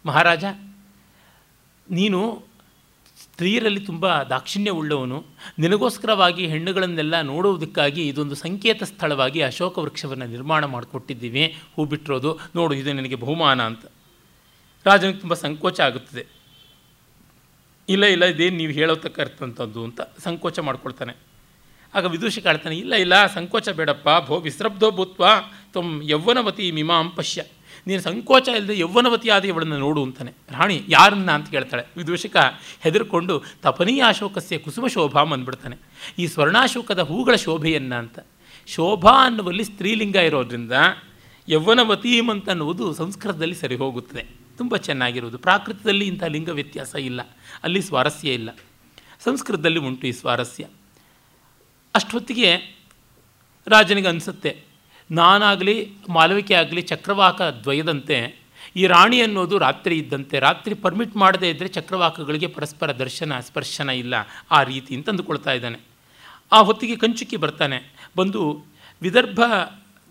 ಮಹಾರಾಜ, ನೀನು ಸ್ತ್ರೀಯರಲ್ಲಿ ತುಂಬ ದಾಕ್ಷಿಣ್ಯ ಉಳ್ಳವನು. ನಿನಗೋಸ್ಕರವಾಗಿ ಹೆಣ್ಣುಗಳನ್ನೆಲ್ಲ ನೋಡುವುದಕ್ಕಾಗಿ ಇದೊಂದು ಸಂಕೇತ ಸ್ಥಳವಾಗಿ ಅಶೋಕ ವೃಕ್ಷವನ್ನು ನಿರ್ಮಾಣ ಮಾಡಿಕೊಟ್ಟಿದ್ದೀವಿ. ಹೂ ಬಿಟ್ಟಿರೋದು, ನೋಡು, ಇದು ನಿನಗೆ ಬಹುಮಾನ ಅಂತ. ರಾಜನಿಗೆ ತುಂಬ ಸಂಕೋಚ ಆಗುತ್ತದೆ. ಇಲ್ಲ ಇಲ್ಲ, ಇದೇನು ನೀವು ಹೇಳೋತಕ್ಕಂಥದ್ದು ಅಂತ ಸಂಕೋಚ ಮಾಡ್ಕೊಳ್ತಾನೆ. ಆಗ ವಿದೂಷಿ ಕಾಡ್ತಾನೆ ಇಲ್ಲ ಇಲ್ಲ, ಸಂಕೋಚ ಬೇಡಪ್ಪ, ಭೋ ವಿಸ್ರಬ್ಧೋ ಭೂತ್ವ ತ್ವಂ ಯೌವನವತಿ ಮಿಮಾಂ ಪಶ್ಯ. ನೀನು ಸಂಕೋಚ ಇಲ್ಲದೆ ಯೌವನವತಿ ಆದ ಇವಳನ್ನು ನೋಡು ಅಂತಾನೆ. ರಾಣಿ ಯಾರನ್ನ ಅಂತ ಕೇಳ್ತಾಳೆ ವಿದೂಷಕ ಹೆದರ್ಕೊಂಡು ತಪನೀಯ ಅಶೋಕಸ್ಯ ಕುಸುಮ ಶೋಭಾ ಅಂದ್ಬಿಡ್ತಾನೆ. ಈ ಸ್ವರ್ಣಾಶೋಕದ ಹೂಗಳ ಶೋಭೆಯನ್ನ ಅಂತ. ಶೋಭಾ ಅನ್ನುವಲ್ಲಿ ಸ್ತ್ರೀಲಿಂಗ ಇರೋದ್ರಿಂದ ಯೌವನವತೀಂ ಅಂತ ಅನ್ನುವುದು ಸಂಸ್ಕೃತದಲ್ಲಿ ಸರಿ ಹೋಗುತ್ತದೆ ತುಂಬ ಚೆನ್ನಾಗಿರುವುದು. ಪ್ರಾಕೃತದಲ್ಲಿ ಇಂಥ ಲಿಂಗ ವ್ಯತ್ಯಾಸ ಇಲ್ಲ. ಅಲ್ಲಿ ಸ್ವಾರಸ್ಯ ಇಲ್ಲ. ಸಂಸ್ಕೃತದಲ್ಲಿ ಉಂಟು ಈ ಸ್ವಾರಸ್ಯ. ಅಷ್ಟೊತ್ತಿಗೆ ರಾಜನಿಗೆ ಅನಿಸುತ್ತೆ, ನಾನಾಗಲಿ ಮಾಲವಿಕೆ ಆಗಲಿ, ಚಕ್ರವಾಕ ದ್ವಯದಂತೆ ಈ ರಾಣಿ ಅನ್ನೋದು ರಾತ್ರಿ ಇದ್ದಂತೆ, ರಾತ್ರಿ ಪರ್ಮಿಟ್ ಮಾಡದೇ ಇದ್ದರೆ ಚಕ್ರವಾಕಗಳಿಗೆ ಪರಸ್ಪರ ದರ್ಶನ, ಸ್ಪರ್ಶನ ಇಲ್ಲ. ಆ ರೀತಿ ಅಂತ ಅಂದುಕೊಳ್ತಾ ಇದ್ದಾನೆ. ಆ ಹೊತ್ತಿಗೆ ಕಂಚುಕಿ ಬರ್ತಾನೆ. ಬಂದು ವಿದರ್ಭ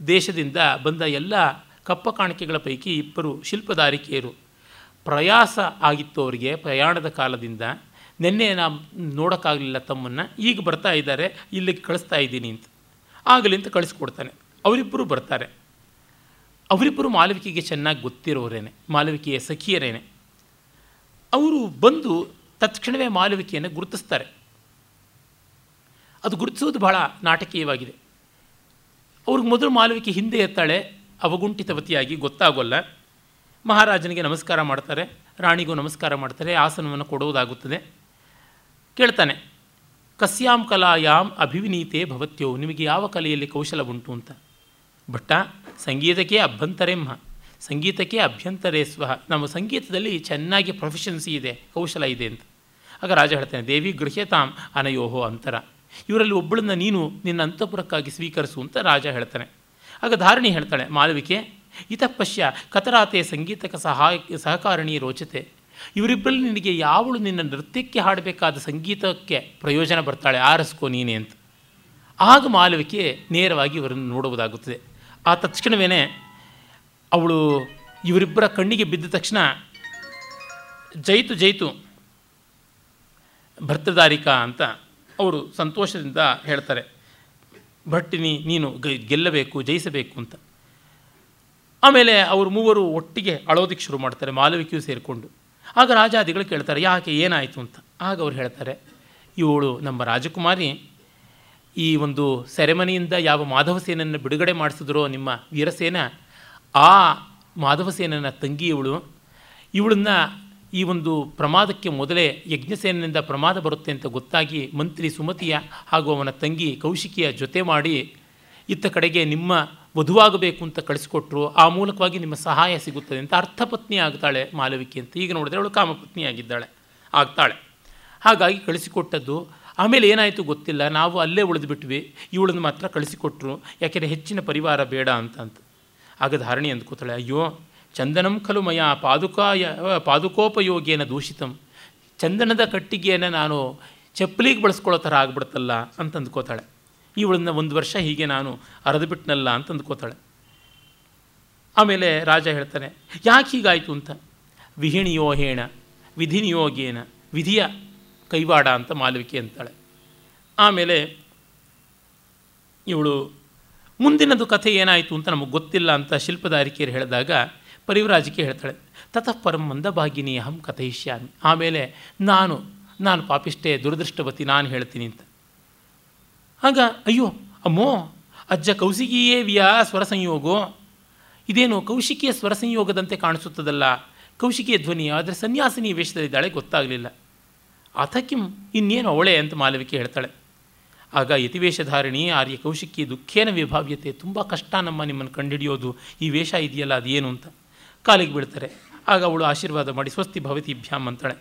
ದೇಶದಿಂದ ಬಂದ ಎಲ್ಲ ಕಪ್ಪ ಕಾಣಿಕೆಗಳ ಪೈಕಿ ಇಬ್ಬರು ಶಿಲ್ಪದಾರಿಕೆಯರು ಪ್ರಯಾಸ ಆಗಿತ್ತು ಅವರಿಗೆ ಪ್ರಯಾಣದ ಕಾಲದಿಂದ. ನಿನ್ನೆ ನಾ ನೋಡೋಕ್ಕಾಗಲಿಲ್ಲ ತಮ್ಮನ್ನು. ಈಗ ಬರ್ತಾ ಇದ್ದಾರೆ. ಇಲ್ಲಿಗೆ ಕಳಿಸ್ತಾ ಇದ್ದೀನಿ ಅಂತ. ಆಗಲಿ ಅಂತ ಕಳಿಸ್ಕೊಡ್ತಾನೆ. ಅವರಿಬ್ಬರು ಬರ್ತಾರೆ. ಅವರಿಬ್ಬರು ಮಾಲವಿಕೆಗೆ ಚೆನ್ನಾಗಿ ಗೊತ್ತಿರೋರೇನೆ. ಮಾಲವಿಕೆಯ ಸಖಿಯರೇನೆ. ಅವರು ಬಂದು ತತ್ಕ್ಷಣವೇ ಮಾಲವಿಕೆಯನ್ನು ಗುರುತಿಸ್ತಾರೆ. ಅದು ಗುರುತಿಸೋದು ಬಹಳ ನಾಟಕೀಯವಾಗಿದೆ. ಅವ್ರಿಗೆ ಮೊದಲು ಮಾಲವಿಕೆ ಹಿಂದೆ ಎತ್ತಾಳೆ ಅವಗುಂಠಿತವತಿಯಾಗಿ ಗೊತ್ತಾಗೋಲ್ಲ. ಮಹಾರಾಜನಿಗೆ ನಮಸ್ಕಾರ ಮಾಡ್ತಾರೆ, ರಾಣಿಗೂ ನಮಸ್ಕಾರ ಮಾಡ್ತಾರೆ, ಆಸನವನ್ನು ಕೊಡುವುದಾಗುತ್ತದೆ. ಕೇಳ್ತಾನೆ, ಕಸ್ಯಾಂ ಕಲಾಯಾಮ್ ಅಭಿವಿನೀತೆ ಭವತ್ಯೋ, ನಿಮಗೆ ಯಾವ ಕಲೆಯಲ್ಲಿ ಕೌಶಲ ಉಂಟು? ಅಂತ. ಭಟ್ಟ, ಸಂಗೀತಕ್ಕೆ ಅಭ್ಯಂತರೇಮ್ಮ ಸಂಗೀತಕ್ಕೆ ಅಭ್ಯಂತರೇ ಸ್ವಹ. ನಮ್ಮ ಸಂಗೀತದಲ್ಲಿ ಚೆನ್ನಾಗಿ ಪ್ರೊಫೆಷನ್ಸಿ ಇದೆ, ಕೌಶಲ ಇದೆ ಅಂತ. ಆಗ ರಾಜ ಹೇಳ್ತಾನೆ, ದೇವಿ ಗೃಹ್ಯತಾಂ ಅನಯೋಹೋ ಅಂತರ. ಇವರಲ್ಲಿ ಒಬ್ಬಳನ್ನು ನೀನು ನಿನ್ನ ಅಂತಃಪುರಕ್ಕಾಗಿ ಸ್ವೀಕರಿಸು ಅಂತ ರಾಜ ಹೇಳ್ತಾನೆ. ಆಗ ಧಾರಣಿ ಹೇಳ್ತಾಳೆ ಮಾಲವಿಕೆ ಹಿತಪಶ್ಯ ಪಶ್ಯ ಕತರಾತೆ ಸಂಗೀತಕ ಸಹಾಯ, ಸಹಕಾರಣಿ ರೋಚತೆ. ಇವರಿಬ್ಬರಲ್ಲಿ ನಿನಗೆ ಯಾವಳು ನಿನ್ನ ನೃತ್ಯಕ್ಕೆ ಹಾಡಬೇಕಾದ ಸಂಗೀತಕ್ಕೆ ಪ್ರಯೋಜನ ಬರ್ತಾಳೆ? ಆರಿಸ್ಕೋ ನೀನೆ ಅಂತ. ಆಗ ಮಾಲವಿಕೆ ನೇರವಾಗಿ ಇವರನ್ನು ನೋಡುವುದಾಗುತ್ತದೆ. ಆ ತಕ್ಷಣವೇ ಅವಳು ಇವರಿಬ್ಬರ ಕಣ್ಣಿಗೆ ಬಿದ್ದ ತಕ್ಷಣ, ಜೈತು ಜೈತು, ಭರ್ತದಾರಿಕಾ ಅಂತ ಅವರು ಸಂತೋಷದಿಂದ ಹೇಳ್ತಾರೆ. ಭಟ್ಟಿನಿ, ನೀನು ಗೆಲ್ಲಬೇಕು, ಜಯಿಸಬೇಕು ಅಂತ. ಆಮೇಲೆ ಅವರು ಮೂವರು ಒಟ್ಟಿಗೆ ಅಳೋದಕ್ಕೆ ಶುರು ಮಾಡ್ತಾರೆ, ಮಾಲವಿಕೆಯು ಸೇರಿಕೊಂಡು. ಆಗ ರಾಜಾದಿಗಳು ಕೇಳ್ತಾರೆ, ಯಾಕೆ ಏನಾಯಿತು ಅಂತ. ಆಗ ಅವ್ರು ಹೇಳ್ತಾರೆ, ಇವಳು ನಮ್ಮ ರಾಜಕುಮಾರಿ. ಈ ಒಂದು ಸೆರೆಮನಿಯಿಂದ ಯಾವ ಮಾಧವಸೇನನ್ನು ಬಿಡುಗಡೆ ಮಾಡಿಸಿದ್ರೋ ನಿಮ್ಮ ವೀರಸೇನ, ಆ ಮಾಧವಸೇನನ ತಂಗಿ ಇವಳು ಇವಳನ್ನ ಈ ಒಂದು ಪ್ರಮಾದಕ್ಕೆ ಮೊದಲೇ ಯಜ್ಞಸೇನಿಂದ ಪ್ರಮಾದ ಬರುತ್ತೆ ಅಂತ ಗೊತ್ತಾಗಿ ಮಂತ್ರಿ ಸುಮತಿಯ ಹಾಗೂ ಅವನ ತಂಗಿ ಕೌಶಿಕಿಯ ಜೊತೆ ಮಾಡಿ ಇತ್ತ ಕಡೆಗೆ ನಿಮ್ಮ ವಧುವಾಗಬೇಕು ಅಂತ ಕಳಿಸಿಕೊಟ್ರು, ಆ ಮೂಲಕವಾಗಿ ನಿಮ್ಮ ಸಹಾಯ ಸಿಗುತ್ತದೆ ಅಂತ ಅರ್ಥಪತ್ನಿ ಆಗ್ತಾಳೆ ಮಾಲವಿಕೆ ಅಂತ. ಈಗ ನೋಡಿದ್ರೆ ಅವಳು ಕಾಮಪತ್ನಿ ಆಗಿದ್ದಾಳೆ, ಆಗ್ತಾಳೆ. ಹಾಗಾಗಿ ಕಳಿಸಿಕೊಟ್ಟದ್ದು. ಆಮೇಲೆ ಏನಾಯಿತು ಗೊತ್ತಿಲ್ಲ. ನಾವು ಅಲ್ಲೇ ಉಳಿದುಬಿಟ್ವಿ ಇವಳನ್ನು ಮಾತ್ರ ಕಳಿಸಿಕೊಟ್ರು. ಯಾಕೆಂದರೆ ಹೆಚ್ಚಿನ ಪರಿವಾರ ಬೇಡ ಅಂತ ಅಂತ. ಆಗ ಧಾರಣಿ ಅಂದ್ಕೋತಾಳೆ, ಅಯ್ಯೋ ಚಂದನಂ ಖಲು ಮಯ ಪಾದುಕಾಯ ಪಾದುಕೋಪಯೋಗೇನ ದೂಷಿತಂ. ಚಂದನದ ಕಟ್ಟಿಗೆಯನ್ನು ನಾನು ಚಪ್ಪಲಿಗೆ ಬಳಸ್ಕೊಳ್ಳೋ ಥರ ಆಗ್ಬಿಡ್ತಲ್ಲ ಅಂತ ಅಂದ್ಕೋತಾಳೆ ಇವಳನ್ನ ಒಂದು ವರ್ಷ ಹೀಗೆ ನಾನು ಅರೆದು ಬಿಟ್ನಲ್ಲ ಅಂತ ಅಂದ್ಕೋತಾಳೆ ಆಮೇಲೆ ರಾಜ ಹೇಳ್ತಾನೆ, ಯಾಕೆ ಹೀಗಾಯಿತು ಅಂತ? ವಿಹಿಣಿಯೋ ಹೇಣ ವಿಧಿನಿಯೋಗೇನ ವಿಧಿಯ ಕೈವಾಡ ಅಂತ ಮಾಲವಿಕೆ ಅಂತಾಳೆ. ಆಮೇಲೆ ಇವಳು, ಮುಂದಿನದು ಕಥೆ ಏನಾಯಿತು ಅಂತ ನಮಗೆ ಗೊತ್ತಿಲ್ಲ ಅಂತ ಶಿಲ್ಪದಾರಿಕೆಯರು ಹೇಳಿದಾಗ ಪರಿವರಾಜಿಕೆ ಹೇಳ್ತಾಳೆ. ತತಃ ಪರಂ ಮಂದಭಾಗಿನಿ ಅಹಂ ಕಥಯಿಷ್ಯಾಮಿ. ಆಮೇಲೆ ನಾನು ನಾನು ಪಾಪಿಷ್ಟೇ ದುರದೃಷ್ಟವತಿ, ನಾನು ಹೇಳ್ತೀನಿ ಅಂತ. ಆಗ, ಅಯ್ಯೋ, ಅಮ್ಮೋ, ಅಜ್ಜ ಕೌಶಿಕಿಯೇ ವ್ಯಾ ಸ್ವರ ಸಂಯೋಗೋ ಇದೇನು ಕೌಶಿಕಿಯ ಸ್ವರ ಸಂಯೋಗದಂತೆ ಕಾಣಿಸುತ್ತದಲ್ಲ. ಕೌಶಿಕಿಯ ಧ್ವನಿ ಆದರೆ ಸನ್ಯಾಸಿನಿ ವೇಷದಲ್ಲಿದ್ದಾಳೆ, ಗೊತ್ತಾಗಲಿಲ್ಲ. ಅಥಕಿಂ ಇನ್ನೇನು ಅವಳೆ ಅಂತ ಮಾಲವಿಕೆ ಹೇಳ್ತಾಳೆ. ಆಗ ಯತಿವೇಷಧಾರಿಣಿ, ಆರ್ಯ ಕೌಶಿಕಿ ದುಃಖೇನ ವಿಭಾವ್ಯತೆ, ತುಂಬ ಕಷ್ಟ ನಮ್ಮ ನಿಮ್ಮನ್ನು ಕಂಡುಹಿಡಿಯೋದು ಈ ವೇಷ ಇದೆಯಲ್ಲ, ಅದೇನು ಅಂತ. ಕಾಲಿಗೆ ಬೀಳ್ತಾರೆ. ಆಗ ಅವಳು ಆಶೀರ್ವಾದ ಮಾಡಿ, ಸ್ವಸ್ತಿ ಭವತಿ ಭ್ಯಾಮ್ ಅಂತಾಳೆ.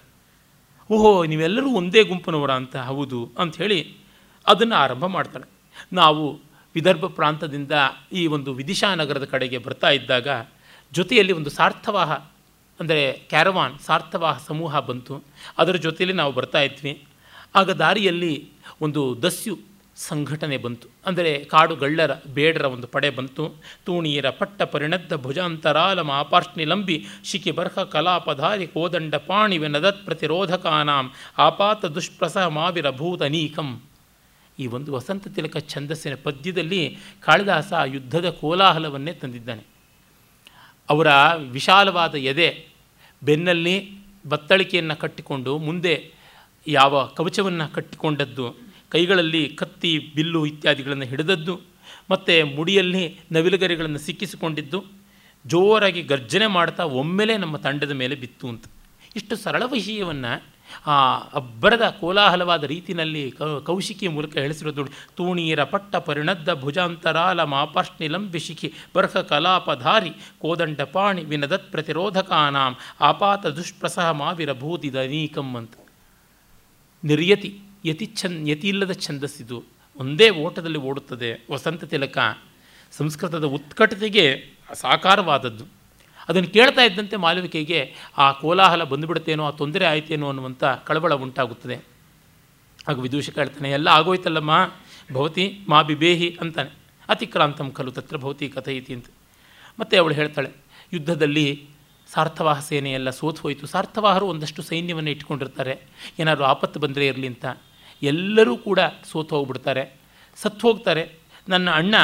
ಓಹೋ, ನೀವೆಲ್ಲರೂ ಒಂದೇ ಗುಂಪನವರ ಅಂತ ಹೌದು ಅಂಥೇಳಿ ಅದನ್ನು ಆರಂಭ ಮಾಡ್ತಾಳೆ. ನಾವು ವಿದರ್ಭ ಪ್ರಾಂತದಿಂದ ಈ ಒಂದು ವಿದಿಶಾ ನಗರದ ಕಡೆಗೆ ಬರ್ತಾ ಇದ್ದಾಗ ಜೊತೆಯಲ್ಲಿ ಒಂದು ಸಾರ್ಥವಾಹ, ಅಂದರೆ ಕ್ಯಾರವಾನ್, ಸಾರ್ಥವಾಹ ಸಮೂಹ ಬಂತು. ಅದರ ಜೊತೆಯಲ್ಲಿ ನಾವು ಬರ್ತಾ ಇದ್ವಿ. ಆಗ ದಾರಿಯಲ್ಲಿ ಒಂದು ದಸ್ಯು ಸಂಘಟನೆ ಬಂತು. ಅಂದರೆ ಕಾಡುಗಳ್ಳರ ಬೇಡರ ಒಂದು ಪಡೆ ಬಂತು. ತೂಣಿಯರ ಪಟ್ಟ ಪರಿಣದ್ದ ಭುಜಾಂತರಾಲ ಮಾಪಾರ್ಷ್ನಿಲಂಬಿ ಶಿಖಿ ಬರ್ಹ ಕಲಾಪಧಾರಿ ಕೋದಂಡ ಪಾಣಿ ನದತ್ ಪ್ರತಿರೋಧಕಾನಾಂ ಆಪಾತ ದುಷ್ಪ್ರಸಹ ಮಾವಿರ ಭೂತನೀಕಂ ಈ ಒಂದು ವಸಂತ ತಿಲಕ ಛಂದಸ್ಸಿನ ಪದ್ಯದಲ್ಲಿ ಕಾಳಿದಾಸ ಯುದ್ಧದ ಕೋಲಾಹಲವನ್ನೇ ತಂದಿದ್ದಾನೆ. ಅವರ ವಿಶಾಲವಾದ ಎದೆ, ಬೆನ್ನಲ್ಲಿ ಬತ್ತಳಿಕೆಯನ್ನು ಕಟ್ಟಿಕೊಂಡು ಮುಂದೆ ಯಾವ ಕವಚವನ್ನು ಕಟ್ಟಿಕೊಂಡದ್ದು ಕೈಗಳಲ್ಲಿ ಕತ್ತಿ, ಬಿಲ್ಲು ಇತ್ಯಾದಿಗಳನ್ನು ಹಿಡಿದದ್ದು, ಮತ್ತು ಮುಡಿಯಲ್ಲಿ ನವಿಲುಗರಿಗಳನ್ನು ಸಿಕ್ಕಿಸಿಕೊಂಡಿದ್ದು, ಜೋರಾಗಿ ಗರ್ಜನೆ ಮಾಡ್ತಾ ಒಮ್ಮೆಲೇ ನಮ್ಮ ತಂಡದ ಮೇಲೆ ಬಿತ್ತು ಅಂತ. ಇಷ್ಟು ಸರಳ ವಿಷಯವನ್ನು ಆ ಅಬ್ಬರದ ಕೋಲಾಹಲವಾದ ರೀತಿಯಲ್ಲಿ ಕೌಶಿಕಿ ಮೂಲಕ ಹೇಳಿಸಿರೋದು ತೂಣೀರ ಪಟ್ಟ ಪರಿಣದ್ದ ಭುಜಾಂತರಾಲ ಮಾಪಾರ್ಷ್ಣಿಲಂಬಿ ಶಿಖಿ ಬರ್ಹ ಕಲಾಪಧಾರಿ ಕೋದಂಡ ಪಾಣಿ ವಿನದತ್ ಪ್ರತಿರೋಧಕಾನಾಂ ಆಪಾತ ದುಷ್ಪ್ರಸಹ ಮಾವಿರಭೂತಿದನೀಕಂ ಅಂತ. ನಿರ್ಯತಿ. ಯತಿ ಛಂದ್ ಯತಿ ಇಲ್ಲದ ಛಂದಸ್ಸಿದು ಒಂದೇ ಓಟದಲ್ಲಿ ಓಡುತ್ತದೆ. ವಸಂತ ತಿಲಕ ಸಂಸ್ಕೃತದ ಉತ್ಕಟತೆಗೆ ಸಾಕಾರವಾದದ್ದು. ಅದನ್ನು ಕೇಳ್ತಾ ಇದ್ದಂತೆ ಮಾಲವಿಕೆಗೆ, ಆ ಕೋಲಾಹಲ ಬಂದುಬಿಡುತ್ತೇನೋ, ಆ ತೊಂದರೆ ಆಯ್ತೇನೋ ಅನ್ನುವಂಥ ಕಳವಳ ಉಂಟಾಗುತ್ತದೆ. ಆಗ ವಿದೂಷ ಹೇಳ್ತಾನೆ, ಎಲ್ಲ ಆಗೋಯ್ತಲ್ಲಮ್ಮ, ಭವತಿ ಮಾ ಬಿಬೇಹಿ ಅಂತಾನೆ. ಅತಿಕ್ರಾಂತಂ ಖಲು, ತತ್ರ ಭವತಿ ಕಥೈತಿ ಅಂತ. ಮತ್ತು ಅವಳು ಹೇಳ್ತಾಳೆ, ಯುದ್ಧದಲ್ಲಿ ಸಾರ್ಥವಾಹ ಸೇನೆಯೆಲ್ಲ ಸೋತು ಹೋಯಿತು ಸಾರ್ಥವಾಹರು ಒಂದಷ್ಟು ಸೈನ್ಯವನ್ನು ಇಟ್ಕೊಂಡಿರ್ತಾರೆ. ಏನಾದರೂ ಆಪತ್ತು ಬಂದರೆ ಇರಲಿ ಅಂತ. ಎಲ್ಲರೂ ಕೂಡ ಸೋತು ಹೋಗ್ಬಿಡ್ತಾರೆ, ಸತ್ತು ಹೋಗ್ತಾರೆ. ನನ್ನ ಅಣ್ಣ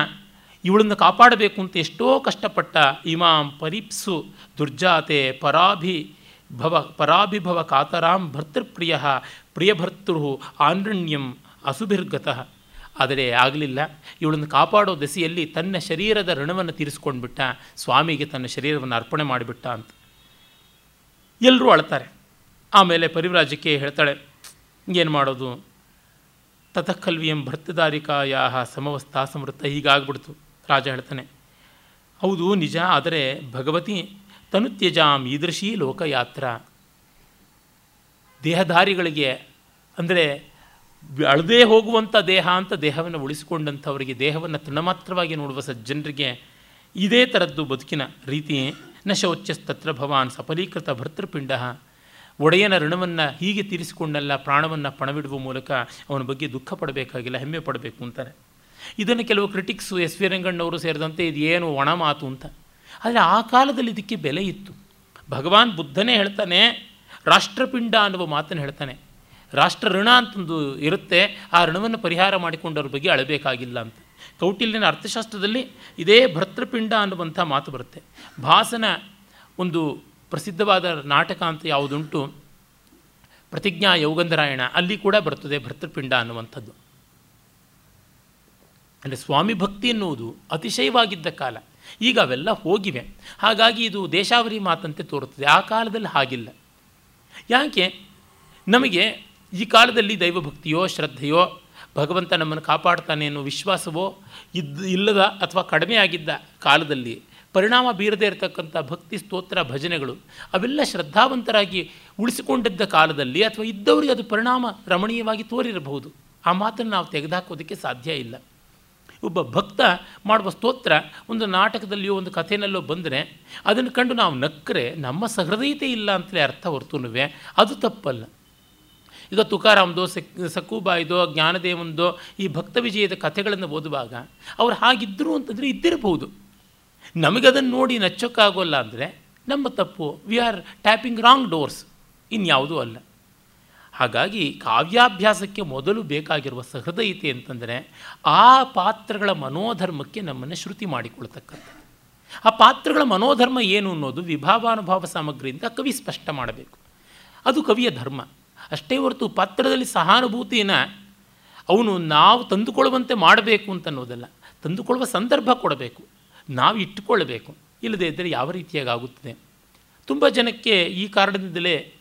ಇವಳನ್ನು ಕಾಪಾಡಬೇಕು ಅಂತ ಎಷ್ಟೋ ಕಷ್ಟಪಟ್ಟ ಇಮಾಂ ಪರೀಪ್ಸು ದುರ್ಜಾತೆ ಪರಾಭಿ ಭವ, ಪರಾಭಿಭವ ಕಾತರಾಂ ಭರ್ತೃಪ್ರಿಯ ಪ್ರಿಯಭರ್ತೃ ಆನ್ರಣ್ಯಂ ಅಸುಭಿರ್ಗತಃ. ಆದರೆ ಆಗಲಿಲ್ಲ. ಇವಳನ್ನು ಕಾಪಾಡೋ ದೆಸೆಯಲ್ಲಿ ತನ್ನ ಶರೀರದ ಋಣವನ್ನು ತೀರಿಸ್ಕೊಂಡ್ಬಿಟ್ಟ, ಸ್ವಾಮಿಗೆ ತನ್ನ ಶರೀರವನ್ನು ಅರ್ಪಣೆ ಮಾಡಿಬಿಟ್ಟ ಅಂತ. ಎಲ್ಲರೂ ಅಳ್ತಾರೆ. ಆಮೇಲೆ ಪರಿವ್ರಾಜಕ್ಕೆ ಹೇಳ್ತಾಳೆ, ಏನು ಮಾಡೋದು? ತತಃಕಲ್ವಿಯಂ ಭರ್ತದಾರಿಕಾಯಾ ಸಮವಸ್ಥಾ ಸಮೃದ್ಧ ಹೀಗಾಗ್ಬಿಡ್ತು. ರಾಜ ಹೇಳ್ತಾನೆ, ಹೌದು ನಿಜ, ಆದರೆ ಭಗವತಿ ತನುತ್ಯಜಾಂ ಈದೃಶಿ ಲೋಕಯಾತ್ರ. ದೇಹಧಾರಿಗಳಿಗೆ, ಅಂದರೆ ಅಳದೇ ಹೋಗುವಂಥ ದೇಹ ಅಂತ ದೇಹವನ್ನು ಉಳಿಸಿಕೊಂಡಂಥವರಿಗೆ, ದೇಹವನ್ನು ತೃಣಮಾತ್ರವಾಗಿ ನೋಡುವ ಸಜ್ಜನರಿಗೆ ಇದೇ ಥರದ್ದು ಬದುಕಿನ ರೀತಿ. ನ ಶೌಚ್ಯಸ್ತತ್ರ ಭವಾನ್ ಸಫಲೀಕೃತ ಭರ್ತೃಪಿಂಡ. ಒಡೆಯನ ಋಣವನ್ನು ಹೀಗೆ ತೀರಿಸಿಕೊಂಡಲ್ಲ ಪ್ರಾಣವನ್ನು ಪಣವಿಡುವ ಮೂಲಕ ಅವನ ಬಗ್ಗೆ ದುಃಖ ಪಡಬೇಕಾಗಿಲ್ಲ, ಹೆಮ್ಮೆ ಪಡಬೇಕು ಅಂತಾರೆ. ಇದನ್ನು ಕೆಲವು ಕ್ರಿಟಿಕ್ಸು ಎಸ್ ವಿ ರಂಗಣ್ಣವರು ಸೇರಿದಂತೆ ಇದು ಏನು ಒಣ ಮಾತು ಅಂತ. ಆದರೆ ಆ ಕಾಲದಲ್ಲಿ ಇದಕ್ಕೆ ಬೆಲೆ ಇತ್ತು. ಭಗವಾನ್ ಬುದ್ಧನೇ ಹೇಳ್ತಾನೆ, ರಾಷ್ಟ್ರಪಿಂಡ ಅನ್ನುವ ಮಾತನ್ನು ಹೇಳ್ತಾನೆ. ರಾಷ್ಟ್ರ ಋಣ ಅಂತಂದು ಇರುತ್ತೆ, ಆ ಋಣವನ್ನು ಪರಿಹಾರ ಮಾಡಿಕೊಂಡವ್ರ ಬಗ್ಗೆ ಅಳಬೇಕಾಗಿಲ್ಲ ಅಂತ. ಕೌಟಿಲ್ಯನ ಅರ್ಥಶಾಸ್ತ್ರದಲ್ಲಿ ಇದೇ ಭರ್ತೃಪಿಂಡ ಅನ್ನುವಂಥ ಮಾತು ಬರುತ್ತೆ. ಭಾಸನ ಒಂದು ಪ್ರಸಿದ್ಧವಾದ ನಾಟಕ ಅಂತ ಯಾವುದುಂಟು? ಪ್ರತಿಜ್ಞಾ ಯೌಗಂಧರಾಯಣ ಅಲ್ಲಿ ಕೂಡ ಬರ್ತದೆ ಭರ್ತೃಪಿಂಡ ಅನ್ನುವಂಥದ್ದು. ಅಂದರೆ ಸ್ವಾಮಿ ಭಕ್ತಿ ಎನ್ನುವುದು ಅತಿಶಯವಾಗಿದ್ದ ಕಾಲ. ಈಗ ಅವೆಲ್ಲ ಹೋಗಿವೆ. ಹಾಗಾಗಿ ಇದು ದೇಶಾವರಿ ಮಾತಂತೆ ತೋರುತ್ತದೆ. ಆ ಕಾಲದಲ್ಲಿ ಹಾಗಿಲ್ಲ. ಯಾಕೆ? ನಮಗೆ ಈ ಕಾಲದಲ್ಲಿ ದೈವಭಕ್ತಿಯೋ, ಶ್ರದ್ಧೆಯೋ, ಭಗವಂತ ನಮ್ಮನ್ನು ಕಾಪಾಡ್ತಾನೆ ಅನ್ನೋ ವಿಶ್ವಾಸವೋ ಇದ್ದ ಇಲ್ಲದ ಅಥವಾ ಕಡಿಮೆ ಆಗಿದ್ದ ಕಾಲದಲ್ಲಿ ಪರಿಣಾಮ ಬೀರದೇ ಇರತಕ್ಕಂಥ ಭಕ್ತಿ ಸ್ತೋತ್ರ ಭಜನೆಗಳು ಅವೆಲ್ಲ ಶ್ರದ್ಧಾವಂತರಾಗಿ ಉಳಿಸಿಕೊಂಡಿದ್ದ ಕಾಲದಲ್ಲಿ ಅಥವಾ ಇದ್ದವರಿಗೆ ಅದು ಪರಿಣಾಮ ರಮಣೀಯವಾಗಿ ತೋರಿರಬಹುದು. ಆ ಮಾತನ್ನು ನಾವು ತೆಗೆದುಹಾಕೋದಕ್ಕೆ ಸಾಧ್ಯ ಇಲ್ಲ. ಒಬ್ಬ ಭಕ್ತ ಮಾಡುವ ಸ್ತೋತ್ರ ಒಂದು ನಾಟಕದಲ್ಲಿಯೋ ಒಂದು ಕಥೆನಲ್ಲೋ ಬಂದರೆ ಅದನ್ನು ಕಂಡು ನಾವು ನಕ್ಕರೆ, ನಮ್ಮ ಸಹೃದಯತೆ ಇಲ್ಲ ಅಂತಲೇ ಅರ್ಥ ಹೊರತುನುವೆ, ಅದು ತಪ್ಪಲ್ಲ. ಈಗ ತುಕಾರಾಮ್ದೋ ಸಕ್ ಸಕ್ಕೂಬಾಯ್ದೋ ಜ್ಞಾನದೇವಂದೋ ಈ ಭಕ್ತ ವಿಜಯದ ಕಥೆಗಳನ್ನು ಓದುವಾಗ ಅವ್ರು ಹಾಗಿದ್ದರು ಅಂತಂದರೆ ಇದ್ದಿರಬಹುದು. ನಮಗದನ್ನು ನೋಡಿ ನಚ್ಚೋಕ್ಕಾಗೋಲ್ಲ ಅಂದರೆ ನಮ್ಮ ತಪ್ಪು. We are tapping wrong doors ಇನ್ಯಾವುದೂ ಅಲ್ಲ. ಹಾಗಾಗಿ ಕಾವ್ಯಾಭ್ಯಾಸಕ್ಕೆ ಮೊದಲು ಬೇಕಾಗಿರುವ ಸಹೃದಯತೆ ಅಂತಂದರೆ ಆ ಪಾತ್ರಗಳ ಮನೋಧರ್ಮಕ್ಕೆ ನಮ್ಮನ್ನು ಶ್ರುತಿ ಮಾಡಿಕೊಳ್ತಕ್ಕಂಥದ್ದು. ಆ ಪಾತ್ರಗಳ ಮನೋಧರ್ಮ ಏನು ಅನ್ನೋದು ವಿಭಾವಾನುಭಾವ ಸಾಮಗ್ರಿಯಿಂದ ಕವಿ ಸ್ಪಷ್ಟ ಮಾಡಬೇಕು. ಅದು ಕವಿಯ ಧರ್ಮ. ಅಷ್ಟೇ ಹೊರತು ಪಾತ್ರದಲ್ಲಿ ಸಹಾನುಭೂತಿಯನ್ನು ಅವನು ನಾವು ತಂದುಕೊಳ್ಳುವಂತೆ ಮಾಡಬೇಕು ಅಂತ ಅನ್ನೋದಲ್ಲ ತಂದುಕೊಳ್ಳುವ ಸಂದರ್ಭ ಕೊಡಬೇಕು. ನಾವು ಇಟ್ಟುಕೊಳ್ಳಬೇಕು. ಇಲ್ಲದೇ ಇದ್ದರೆ ಯಾವ ರೀತಿಯಾಗಿ ಆಗುತ್ತದೆ ತುಂಬ ಜನಕ್ಕೆ ಈ ಕಾರಣದಿಂದಲೇ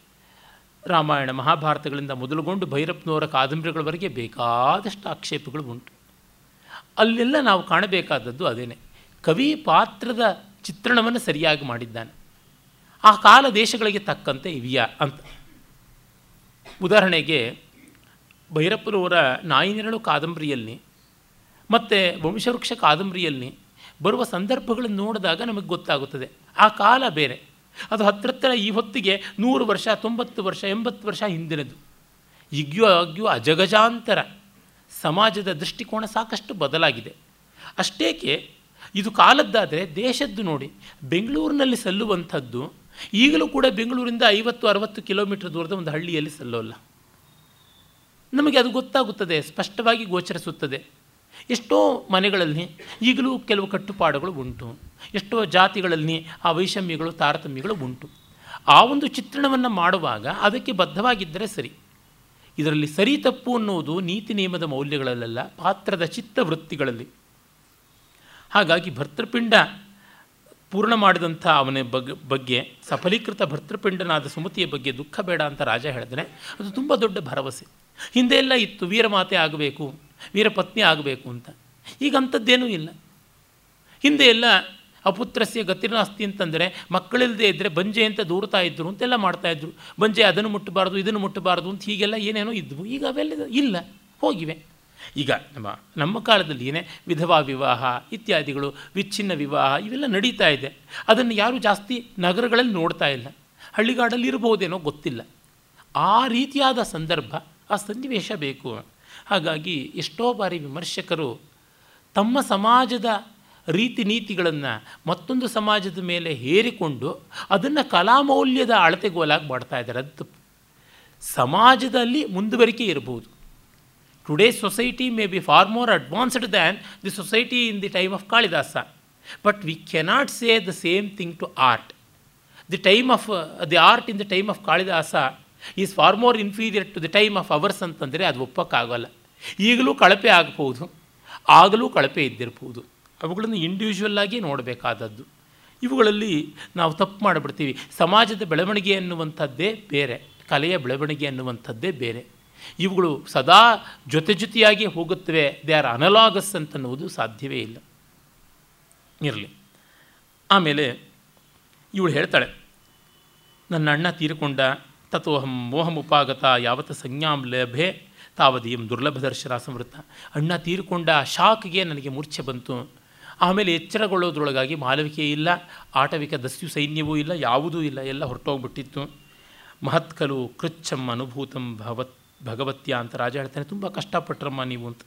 ರಾಮಾಯಣ ಮಹಾಭಾರತಗಳಿಂದ ಮೊದಲುಗೊಂಡು ಭೈರಪ್ಪನವರ ಕಾದಂಬರಿಗಳವರೆಗೆ ಬೇಕಾದಷ್ಟು ಆಕ್ಷೇಪಗಳು ಉಂಟು. ಅಲ್ಲೆಲ್ಲ ನಾವು ಕಾಣಬೇಕಾದದ್ದು ಅದೇನೆ. ಕವಿ ಪಾತ್ರದ ಚಿತ್ರಣವನ್ನು ಸರಿಯಾಗಿ ಮಾಡಿದ್ದಾನೆ. ಆ ಕಾಲ ದೇಶಗಳಿಗೆ ತಕ್ಕಂತೆ ಇವೆಯಾ ಅಂತ. ಉದಾಹರಣೆಗೆ ಭೈರಪ್ಪನವರ ನಾಯಿನೆರಳು ಕಾದಂಬರಿಯಲ್ಲಿ, ಮತ್ತು ವಂಶವೃಕ್ಷ ಕಾದಂಬರಿಯಲ್ಲಿ ಬರುವ ಸಂದರ್ಭಗಳನ್ನು ನೋಡಿದಾಗ ನಮಗೆ ಗೊತ್ತಾಗುತ್ತದೆ. ಆ ಕಾಲ ಬೇರೆ. ಅದು ಹತ್ತಿರ ಈ ಹೊತ್ತಿಗೆ ನೂರು ವರ್ಷ, ತೊಂಬತ್ತು ವರ್ಷ, ಎಂಬತ್ತು ವರ್ಷ ಹಿಂದಿನದು. ಈಗ್ಯೂ ಆಗ್ಯೂ ಅಜಗಜಾಂತರ. ಸಮಾಜದ ದೃಷ್ಟಿಕೋನ ಸಾಕಷ್ಟು ಬದಲಾಗಿದೆ. ಅಷ್ಟೇಕೆ, ಇದು ಕಾಲದ್ದಾದರೆ ದೇಶದ್ದು ನೋಡಿ, ಬೆಂಗಳೂರಿನಲ್ಲಿ ಸಲ್ಲುವಂಥದ್ದು ಈಗಲೂ ಕೂಡ ಬೆಂಗಳೂರಿಂದ ಐವತ್ತು, ಅರವತ್ತು ಕಿಲೋಮೀಟರ್ ದೂರದ ಒಂದು ಹಳ್ಳಿಯಲ್ಲಿ ಸಲ್ಲೋಲ್ಲ. ನಮಗೆ ಅದು ಗೊತ್ತಾಗುತ್ತದೆ, ಸ್ಪಷ್ಟವಾಗಿ ಗೋಚರಿಸುತ್ತದೆ. ಎಷ್ಟೋ ಮನೆಗಳಲ್ಲಿ ಈಗಲೂ ಕೆಲವು ಕಟ್ಟುಪಾಡುಗಳು ಉಂಟು. ಎಷ್ಟೋ ಜಾತಿಗಳಲ್ಲಿ ಆ ವೈಷಮ್ಯಗಳು, ತಾರತಮ್ಯಗಳು ಉಂಟು. ಆ ಒಂದು ಚಿತ್ರಣವನ್ನು ಮಾಡುವಾಗ ಅದಕ್ಕೆ ಬದ್ಧವಾಗಿದ್ದರೆ ಸರಿ. ಇದರಲ್ಲಿ ಸರಿ ತಪ್ಪು ಅನ್ನೋದು ನೀತಿ ನಿಯಮದ ಮೌಲ್ಯಗಳಲ್ಲ ಪಾತ್ರದ ಚಿತ್ತ ವೃತ್ತಿಗಳಲ್ಲಿ ಹಾಗಾಗಿ ಭರ್ತೃಪಿಂಡ ಪೂರ್ಣ ಮಾಡಿದಂಥ ಅವನ ಬಗ್ಗೆ ಬಗ್ಗೆ, ಸಫಲೀಕೃತ ಭರ್ತೃಪಿಂಡನಾದ ಸುಮತಿಯ ಬಗ್ಗೆ ದುಃಖ ಬೇಡ ಅಂತ ರಾಜ ಹೇಳಿದ್ರೆ ಅದು ತುಂಬ ದೊಡ್ಡ ಭರವಸೆ. ಹಿಂದೆ ಎಲ್ಲ ಇತ್ತು, ವೀರಮಾತೆ ಆಗಬೇಕು ವೀರಪತ್ನಿ ಆಗಬೇಕು ಅಂತ. ಈಗ ಅಂಥದ್ದೇನೂ ಇಲ್ಲ. ಹಿಂದೆ ಎಲ್ಲ ಅಪುತ್ರಸ್ಯ ಗತಿನಾಸ್ತಿ ಅಂತಂದರೆ ಮಕ್ಕಳಿಲ್ಲದೆ ಇದ್ದರೆ ಬಂಜೆ ಅಂತ ದೂರ್ತಾ ಇದ್ದರು ಅಂತೆಲ್ಲ ಮಾಡ್ತಾಯಿದ್ರು ಬಂಜೆ ಅದನ್ನು ಮುಟ್ಟಬಾರ್ದು, ಇದನ್ನು ಮುಟ್ಟಬಾರ್ದು ಅಂತ ಹೀಗೆಲ್ಲ ಏನೇನೋ ಇದ್ವು. ಈಗ ಅವೆಲ್ಲ ಇಲ್ಲ, ಹೋಗಿವೆ. ಈಗ ನಮ್ಮ ನಮ್ಮ ಕಾಲದಲ್ಲಿ ಏನೇ ವಿಧವಾ ವಿವಾಹ ಇತ್ಯಾದಿಗಳು, ವಿಚ್ಛಿನ್ನ ವಿವಾಹ ಇವೆಲ್ಲ ನಡೀತಾ ಇದೆ. ಅದನ್ನು ಯಾರೂ ಜಾಸ್ತಿ ನಗರಗಳಲ್ಲಿ ನೋಡ್ತಾ ಇಲ್ಲ. ಹಳ್ಳಿಗಾಡಲ್ಲಿ ಇರ್ಬೋದೇನೋ ಗೊತ್ತಿಲ್ಲ. ಆ ರೀತಿಯಾದ ಸಂದರ್ಭ, ಆ ಸನ್ನಿವೇಶ ಬೇಕು. ಹಾಗಾಗಿ ಎಷ್ಟೋ ಬಾರಿ ವಿಮರ್ಶಕರು ತಮ್ಮ ಸಮಾಜದ ರೀತಿ ನೀತಿಗಳನ್ನು ಮತ್ತೊಂದು ಸಮಾಜದ ಮೇಲೆ ಹೇರಿಕೊಂಡು ಅದನ್ನು ಕಲಾಮೌಲ್ಯದ ಅಳತೆಗೋಲಾಗಿ ಮಾಡ್ತಾ ಇದ್ದಾರೆ. ಅದು ಸಮಾಜದಲ್ಲಿ ಮುಂದುವರಿಕೆ ಇರಬಹುದು today society may be far more advanced than the society in the time of Kalidasa but we cannot say the same thing to art the time of the art in the time of Kalidasa is far more inferior to the time of ours ಅಂತಂದರೆ ಅದು ಒಪ್ಪಕ್ಕಾಗಲ್ಲ. ಈಗಲೂ ಕಳಪೆ ಆಗಬಹುದು, ಆಗಲೂ ಕಳಪೆ ಇದ್ದಿರ್ಬೋದು. ಅವುಗಳನ್ನು ಇಂಡಿವಿಜುವಲ್ ಆಗಿ ನೋಡಬೇಕಾದದ್ದು. ಇವುಗಳಲ್ಲಿ ನಾವು ತಪ್ಪು ಮಾಡಿಬಿಡ್ತೀವಿ. ಸಮಾಜದ ಬೆಳವಣಿಗೆ ಅನ್ನುವಂಥದ್ದೇ ಬೇರೆ, ಕಲೆಯ ಬೆಳವಣಿಗೆ ಅನ್ನುವಂಥದ್ದೇ ಬೇರೆ. ಇವುಗಳು ಸದಾ ಜೊತೆ ಜೊತೆಯಾಗಿ ಹೋಗುತ್ತವೆ, ದೇ ಆರ್ ಅನಲಾಗಸ್ ಅಂತನ್ನುವುದು ಸಾಧ್ಯವೇ ಇಲ್ಲ. ಇರಲಿ. ಆಮೇಲೆ ಇವಳು ಹೇಳ್ತಾಳೆ, ನನ್ನ ಅಣ್ಣ ತೀರಿಕೊಂಡ ತಥೋಹಂ ಮೋಹಮುಪಾಗತ ಯಾವತ್ತ ಸಂಜ್ಞಾಂ ಲಭೆ ತಾವದೀಯಂ ದುರ್ಲಭ ದರ್ಶನ ಸಂವೃತ್ತ ಅಣ್ಣ ತೀರಿಕೊಂಡ ಶಾಕ್ಗೆ ನನಗೆ ಮೂರ್ಛೆ ಬಂತು. ಆಮೇಲೆ ಎಚ್ಚರಗೊಳ್ಳೋದ್ರೊಳಗಾಗಿ ಮಾಲವಿಕೆ ಇಲ್ಲ, ಆಟವಿಕ ದಸ್ಯು ಸೈನ್ಯವೂ ಇಲ್ಲ, ಯಾವುದೂ ಇಲ್ಲ, ಎಲ್ಲ ಹೊರಟೋಗ್ಬಿಟ್ಟಿತ್ತು. ಮಹತ್ಕಲು ಕೃಚ್ಛಂ ಅನುಭೂತಂ ಭವತ್, ಭಗವತ್ಯ ಅಂತ ರಾಜ ಹೇಳ್ತಾನೆ, ತುಂಬ ಕಷ್ಟಪಟ್ರಮ್ಮ ನೀವು ಅಂತ.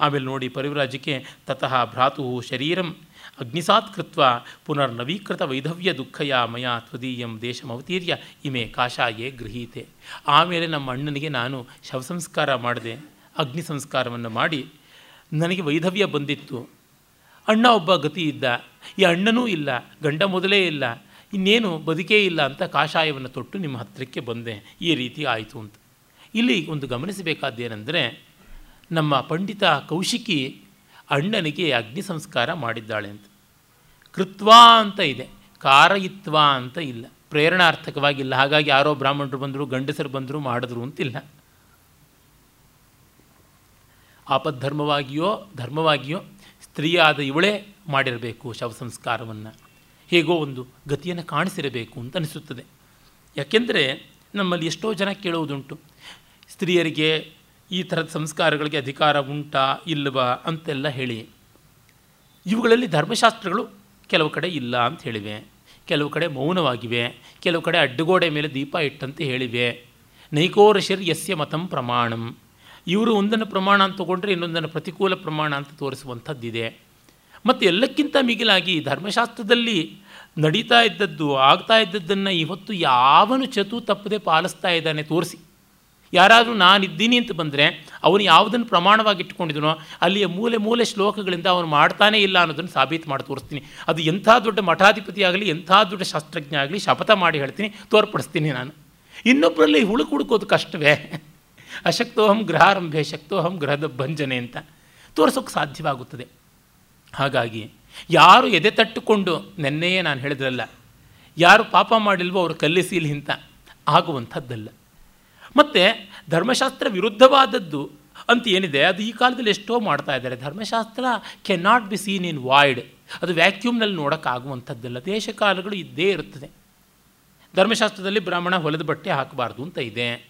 ಆಮೇಲೆ ನೋಡಿ ಪರಿವ್ರಾಜ್ಯಕ್ಕೆ ತತಃ ಭ್ರಾತು ಶರೀರಂ ಅಗ್ನಿಸಾತ್ ಕೃತ್ವ ಪುನರ್ನವೀಕೃತ ವೈಧವ್ಯ ದುಃಖಯ ಮಯ ತ್ವದೀಯಂ ದೇಶಮವತೀರ್ಯ ಇಮೆ ಕಾಷಾಯೇ ಗೃಹೀತೆ. ಆಮೇಲೆ ನಮ್ಮ ಅಣ್ಣನಿಗೆ ನಾನು ಶವ ಸಂಸ್ಕಾರ ಮಾಡಿದೆ. ಅಗ್ನಿ ಸಂಸ್ಕಾರವನ್ನು ಮಾಡಿ ನನಗೆ ವೈಧವ್ಯ ಬಂದಿತ್ತು. ಅಣ್ಣ ಒಬ್ಬ ಗತಿ ಇದ್ದ. ಈ ಅಣ್ಣನೂ ಇಲ್ಲ, ಗಂಡ ಮೊದಲೇ ಇಲ್ಲ. ಇನ್ನೇನು ಬದುಕೇ ಇಲ್ಲ ಅಂತ ಕಾಷಾಯವನ್ನು ತೊಟ್ಟು ನಿಮ್ಮ ಹತ್ತಿರಕ್ಕೆ ಬಂದೆ. ಈ ರೀತಿ ಆಯಿತು ಅಂತ. ಇಲ್ಲಿ ಒಂದು ಗಮನಿಸಬೇಕಾದ್ದೇನೆಂದರೆ ನಮ್ಮ ಪಂಡಿತ ಕೌಶಿಕಿ ಅಣ್ಣನಿಗೆ ಅಗ್ನಿ ಸಂಸ್ಕಾರ ಮಾಡಿದ್ದಾಳೆ ಅಂತ. ಕೃತ್ವಾ ಅಂತ ಇದೆ. ಕಾರಯಿತ್ವ ಅಂತ ಇಲ್ಲ. ಪ್ರೇರಣಾರ್ಥಕವಾಗಿಲ್ಲ. ಹಾಗಾಗಿ ಯಾರೋ ಬ್ರಾಹ್ಮಣರು ಬಂದರು, ಗಂಡಸರು ಬಂದರು, ಮಾಡಿದ್ರು ಅಂತಿಲ್ಲ. ಆಪದ್ಧರ್ಮವಾಗಿಯೋ, ಧರ್ಮವಾಗಿಯೋ ಸ್ತ್ರೀಯಾದ ಇವಳೇ ಮಾಡಿರಬೇಕು ಶವ ಸಂಸ್ಕಾರವನ್ನು. ಹೇಗೋ ಒಂದು ಗತಿಯನ್ನು ಕಾಣಿಸಿರಬೇಕು ಅಂತ ಅನಿಸುತ್ತದೆ. ಯಾಕೆಂದರೆ ನಮ್ಮಲ್ಲಿ ಎಷ್ಟೋ ಜನ ಕೇಳುವುದುಂಟು. ಸ್ತ್ರೀಯರಿಗೆ ಈ ಥರದ ಸಂಸ್ಕಾರಗಳಿಗೆ ಅಧಿಕಾರ ಉಂಟಾ ಇಲ್ಲವಾ ಅಂತೆಲ್ಲ ಹೇಳಿ. ಇವುಗಳಲ್ಲಿ ಧರ್ಮಶಾಸ್ತ್ರಗಳು ಕೆಲವು ಕಡೆ ಇಲ್ಲ ಅಂತ ಹೇಳಿವೆ. ಕೆಲವು ಕಡೆ ಮೌನವಾಗಿವೆ. ಕೆಲವು ಕಡೆ ಅಡ್ಡಗೋಡೆ ಮೇಲೆ ದೀಪ ಇಟ್ಟಂತೆ ಹೇಳಿವೆ. ನೈಕೋರಶಿರ್ ಯಸ್ಯ ಮತಂ ಪ್ರಮಾಣಂ. ಇವರು ಒಂದನ್ನು ಪ್ರಮಾಣ ಅಂತ ತಗೊಂಡ್ರೆ ಇನ್ನೊಂದನ್ನು ಪ್ರತಿಕೂಲ ಪ್ರಮಾಣ ಅಂತ ತೋರಿಸುವಂಥದ್ದಿದೆ. ಮತ್ತು ಎಲ್ಲಕ್ಕಿಂತ ಮಿಗಿಲಾಗಿ ಧರ್ಮಶಾಸ್ತ್ರದಲ್ಲಿ ನಡೀತಾ ಇದ್ದದ್ದು, ಆಗ್ತಾ ಇದ್ದದ್ದನ್ನು ಇವತ್ತು ಯಾವನು ಚತು ತಪ್ಪದೆ ಪಾಲಿಸ್ತಾ ಇದ್ದಾನೆ ತೋರಿಸಿ. ಯಾರಾದರೂ ನಾನಿದ್ದೀನಿ ಅಂತ ಬಂದರೆ ಅವನು ಯಾವುದನ್ನು ಪ್ರಮಾಣವಾಗಿ ಇಟ್ಕೊಂಡಿದನೋ ಅಲ್ಲಿಯ ಮೂಲೆ ಮೂಲೆ ಶ್ಲೋಕಗಳಿಂದ ಅವನು ಮಾಡ್ತಾನೇ ಇಲ್ಲ ಅನ್ನೋದನ್ನು ಸಾಬೀತು ಮಾಡಿ ತೋರಿಸ್ತೀನಿ. ಅದು ಎಂಥ ದೊಡ್ಡ ಮಠಾಧಿಪತಿ ಆಗಲಿ, ಎಂಥ ದೊಡ್ಡ ಶಾಸ್ತ್ರಜ್ಞ ಆಗಲಿ ಶಪಥ ಮಾಡಿ ಹೇಳ್ತೀನಿ, ತೋರ್ಪಡಿಸ್ತೀನಿ ನಾನು. ಇನ್ನೊಬ್ಬರಲ್ಲಿ ಹುಳುಕು ಹುಡುಕೋದು ಕಷ್ಟವೇ. ಅಶಕ್ತೋಹಂ ಗೃಹಾರಂಭೆ, ಶಕ್ತೋಹಂ ಗೃಹದ ಭಂಜನೆ ಅಂತ ತೋರಿಸೋಕ್ಕೆ ಸಾಧ್ಯವಾಗುತ್ತದೆ. ಹಾಗಾಗಿ ಯಾರು ಎದೆ ತಟ್ಟುಕೊಂಡು ನೆನ್ನೆಯೇ ನಾನು ಹೇಳಿದ್ರಲ್ಲ, ಯಾರು ಪಾಪ ಮಾಡಿಲ್ವೋ ಅವರು ಕಲ್ಲಿಸೀಲಿ ಇಂಥ ಆಗುವಂಥದ್ದಲ್ಲ. ಮತ್ತು ಧರ್ಮಶಾಸ್ತ್ರ ವಿರುದ್ಧವಾದದ್ದು ಅಂತ ಏನಿದೆ? ಅದು ಈ ಕಾಲದಲ್ಲಿ ಎಷ್ಟೋ ಮಾಡ್ತಾ ಇದ್ದಾರೆ. ಧರ್ಮಶಾಸ್ತ್ರ can not be seen in void ಅದು ವ್ಯಾಕ್ಯೂಮ್ನಲ್ಲಿ ನೋಡೋಕ್ಕಾಗುವಂಥದ್ದಲ್ಲ. ದೇಶಕಾಲಗಳು ಇದ್ದೇ ಇರುತ್ತದೆ. ಧರ್ಮಶಾಸ್ತ್ರದಲ್ಲಿ ಬ್ರಾಹ್ಮಣ ಹೊಲದ ಬಟ್ಟೆ ಹಾಕಬಾರ್ದು ಅಂತ ಇದೆ.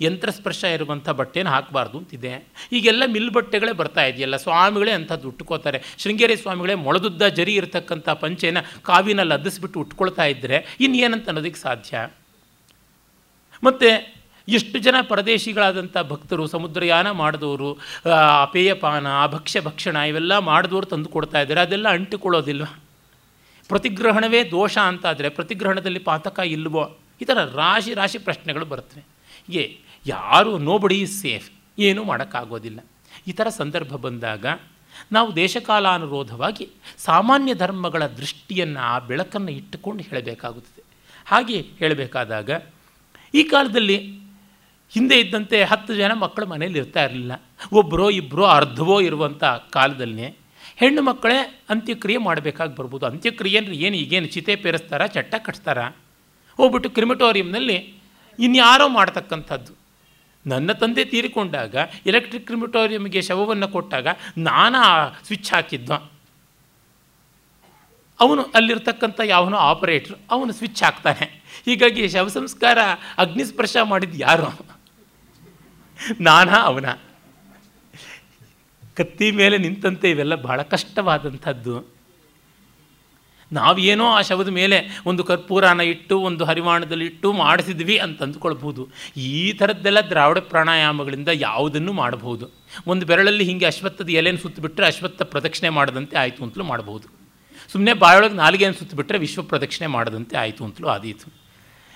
ಯಂತ್ರಸ್ಪರ್ಶ ಇರುವಂಥ ಬಟ್ಟೆನ ಹಾಕಬಾರ್ದು ಅಂತಿದೆ ಈಗೆಲ್ಲ ಮಿಲ್ ಬಟ್ಟೆಗಳೇ ಬರ್ತಾ ಇದೆಯಲ್ಲ. ಸ್ವಾಮಿಗಳೇ ಅಂಥದ್ದು ಉಟ್ಕೋತಾರೆ. ಶೃಂಗೇರಿ ಸ್ವಾಮಿಗಳೇ ಮೊಳದುದ್ದ ಜರಿ ಇರತಕ್ಕಂಥ ಪಂಚೆನ ಕಾವಿನಲ್ಲಿ ಅದ್ದಿಸ್ಬಿಟ್ಟು ಉಟ್ಕೊಳ್ತಾ ಇದ್ದರೆ ಇನ್ನೇನಂತ ಅನ್ನೋದಕ್ಕೆ ಸಾಧ್ಯ? ಮತ್ತು ಎಷ್ಟು ಜನ ಪರದೇಶಿಗಳಾದಂಥ ಭಕ್ತರು, ಸಮುದ್ರಯಾನ ಮಾಡಿದವರು ಅಪೇಯಪಾನ ಭಕ್ಷ್ಯ ಭಕ್ಷಣ ಇವೆಲ್ಲ ಮಾಡಿದವರು ತಂದು ಕೊಡ್ತಾ ಇದ್ದಾರೆ. ಅದೆಲ್ಲ ಅಂಟಿಕೊಳ್ಳೋದಿಲ್ವ? ಪ್ರತಿಗ್ರಹಣವೇ ದೋಷ ಅಂತಾದರೆ ಪ್ರತಿಗ್ರಹಣದಲ್ಲಿ ಪಾತಕ ಇಲ್ವೋ? ಈ ಥರ ರಾಶಿ ರಾಶಿ ಪ್ರಶ್ನೆಗಳು ಬರ್ತವೆ ಹೀಗೆ ಯಾರು ನೋಬಡಿ ಈಸ್ ಸೇಫ್ ಏನೂ ಮಾಡೋಕ್ಕಾಗೋದಿಲ್ಲ. ಈ ಥರ ಸಂದರ್ಭ ಬಂದಾಗ ನಾವು ದೇಶಕಾಲಾನುರೋಧವಾಗಿ ಸಾಮಾನ್ಯ ಧರ್ಮಗಳ ದೃಷ್ಟಿಯನ್ನು, ಆ ಬೆಳಕನ್ನು ಇಟ್ಟುಕೊಂಡು ಹೇಳಬೇಕಾಗುತ್ತದೆ. ಹಾಗೆ ಹೇಳಬೇಕಾದಾಗ ಈ ಕಾಲದಲ್ಲಿ ಹಿಂದೆ ಇದ್ದಂತೆ ಹತ್ತು ಜನ ಮಕ್ಕಳು ಮನೇಲಿ ಇರ್ತಾ ಇರಲಿಲ್ಲ. ಒಬ್ಬರೋ ಇಬ್ಬರೋ ಅರ್ಧವೋ ಇರುವಂಥ ಕಾಲದಲ್ಲಿ ಹೆಣ್ಣು ಮಕ್ಕಳೇ ಅಂತ್ಯಕ್ರಿಯೆ ಮಾಡಬೇಕಾಗಿ ಬರ್ಬೋದು. ಅಂತ್ಯಕ್ರಿಯೆ ಅಂದರೆ ಏನು ಈಗೇನು ಚಿತೆ ಪೇರಿಸ್ತಾರ, ಚಟ್ಟ ಕಟ್ತಾರ ಹೋಗ್ಬಿಟ್ಟು ಕ್ರಿಮಿಟೋರಿಯಂನಲ್ಲಿ ಇನ್ಯಾರೋ ಮಾಡ್ತಕ್ಕಂಥದ್ದು. ನನ್ನ ತಂದೆ ತೀರಿಕೊಂಡಾಗ, ಎಲೆಕ್ಟ್ರಿಕ್ ಕ್ರಿಮಿಟೋರಿಯಂಗೆ ಶವವನ್ನು ಕೊಟ್ಟಾಗ ನಾನು ಸ್ವಿಚ್ ಹಾಕಿದ್ವ ಅವನು ಅಲ್ಲಿರ್ತಕ್ಕಂಥ ಯಾವನೋ ಆಪರೇಟ್ರು, ಅವನು ಸ್ವಿಚ್ ಹಾಕ್ತಾನೆ. ಹೀಗಾಗಿ ಶವ ಸಂಸ್ಕಾರ ಅಗ್ನಿಸ್ಪರ್ಶ ಮಾಡಿದ್ದು ಯಾರು? ನಾನಾ ಅವನ. ಕತ್ತಿ ಮೇಲೆ ನಿಂತಂತೆ ಇವೆಲ್ಲ ಬಹಳ ಕಷ್ಟವಾದಂಥದ್ದು. ನಾವೇನೋ ಆ ಶವದ ಮೇಲೆ ಒಂದು ಕರ್ಪೂರನ ಇಟ್ಟು, ಒಂದು ಹರಿವಾಣದಲ್ಲಿ ಇಟ್ಟು ಮಾಡಿಸಿದ್ವಿ ಅಂತ ಅಂದ್ಕೊಳ್ಬೋದು ಈ ಥರದ್ದೆಲ್ಲ ದ್ರಾವಿಡ ಪ್ರಾಣಾಯಾಮಗಳಿಂದ ಯಾವುದನ್ನು ಮಾಡಬಹುದು. ಒಂದು ಬೆರಳಲ್ಲಿ ಹೀಗೆ ಅಶ್ವತ್ಥದ ಎಲೆಯನ್ನು ಸುತ್ತಬಿಟ್ರೆ ಅಶ್ವತ್ಥ ಪ್ರದಕ್ಷಿಣೆ ಮಾಡದಂತೆ ಆಯಿತು ಅಂತಲೂ ಮಾಡಬಹುದು. ಸುಮ್ಮನೆ ಬಾಯೊಳಗೆ ನಾಲಿಗೆಯನ್ನು ಸುತ್ತಬಿಟ್ರೆ ವಿಶ್ವ ಪ್ರದಕ್ಷಿಣೆ ಮಾಡದಂತೆ ಆಯಿತು ಅಂತಲೂ ಆದೀತು.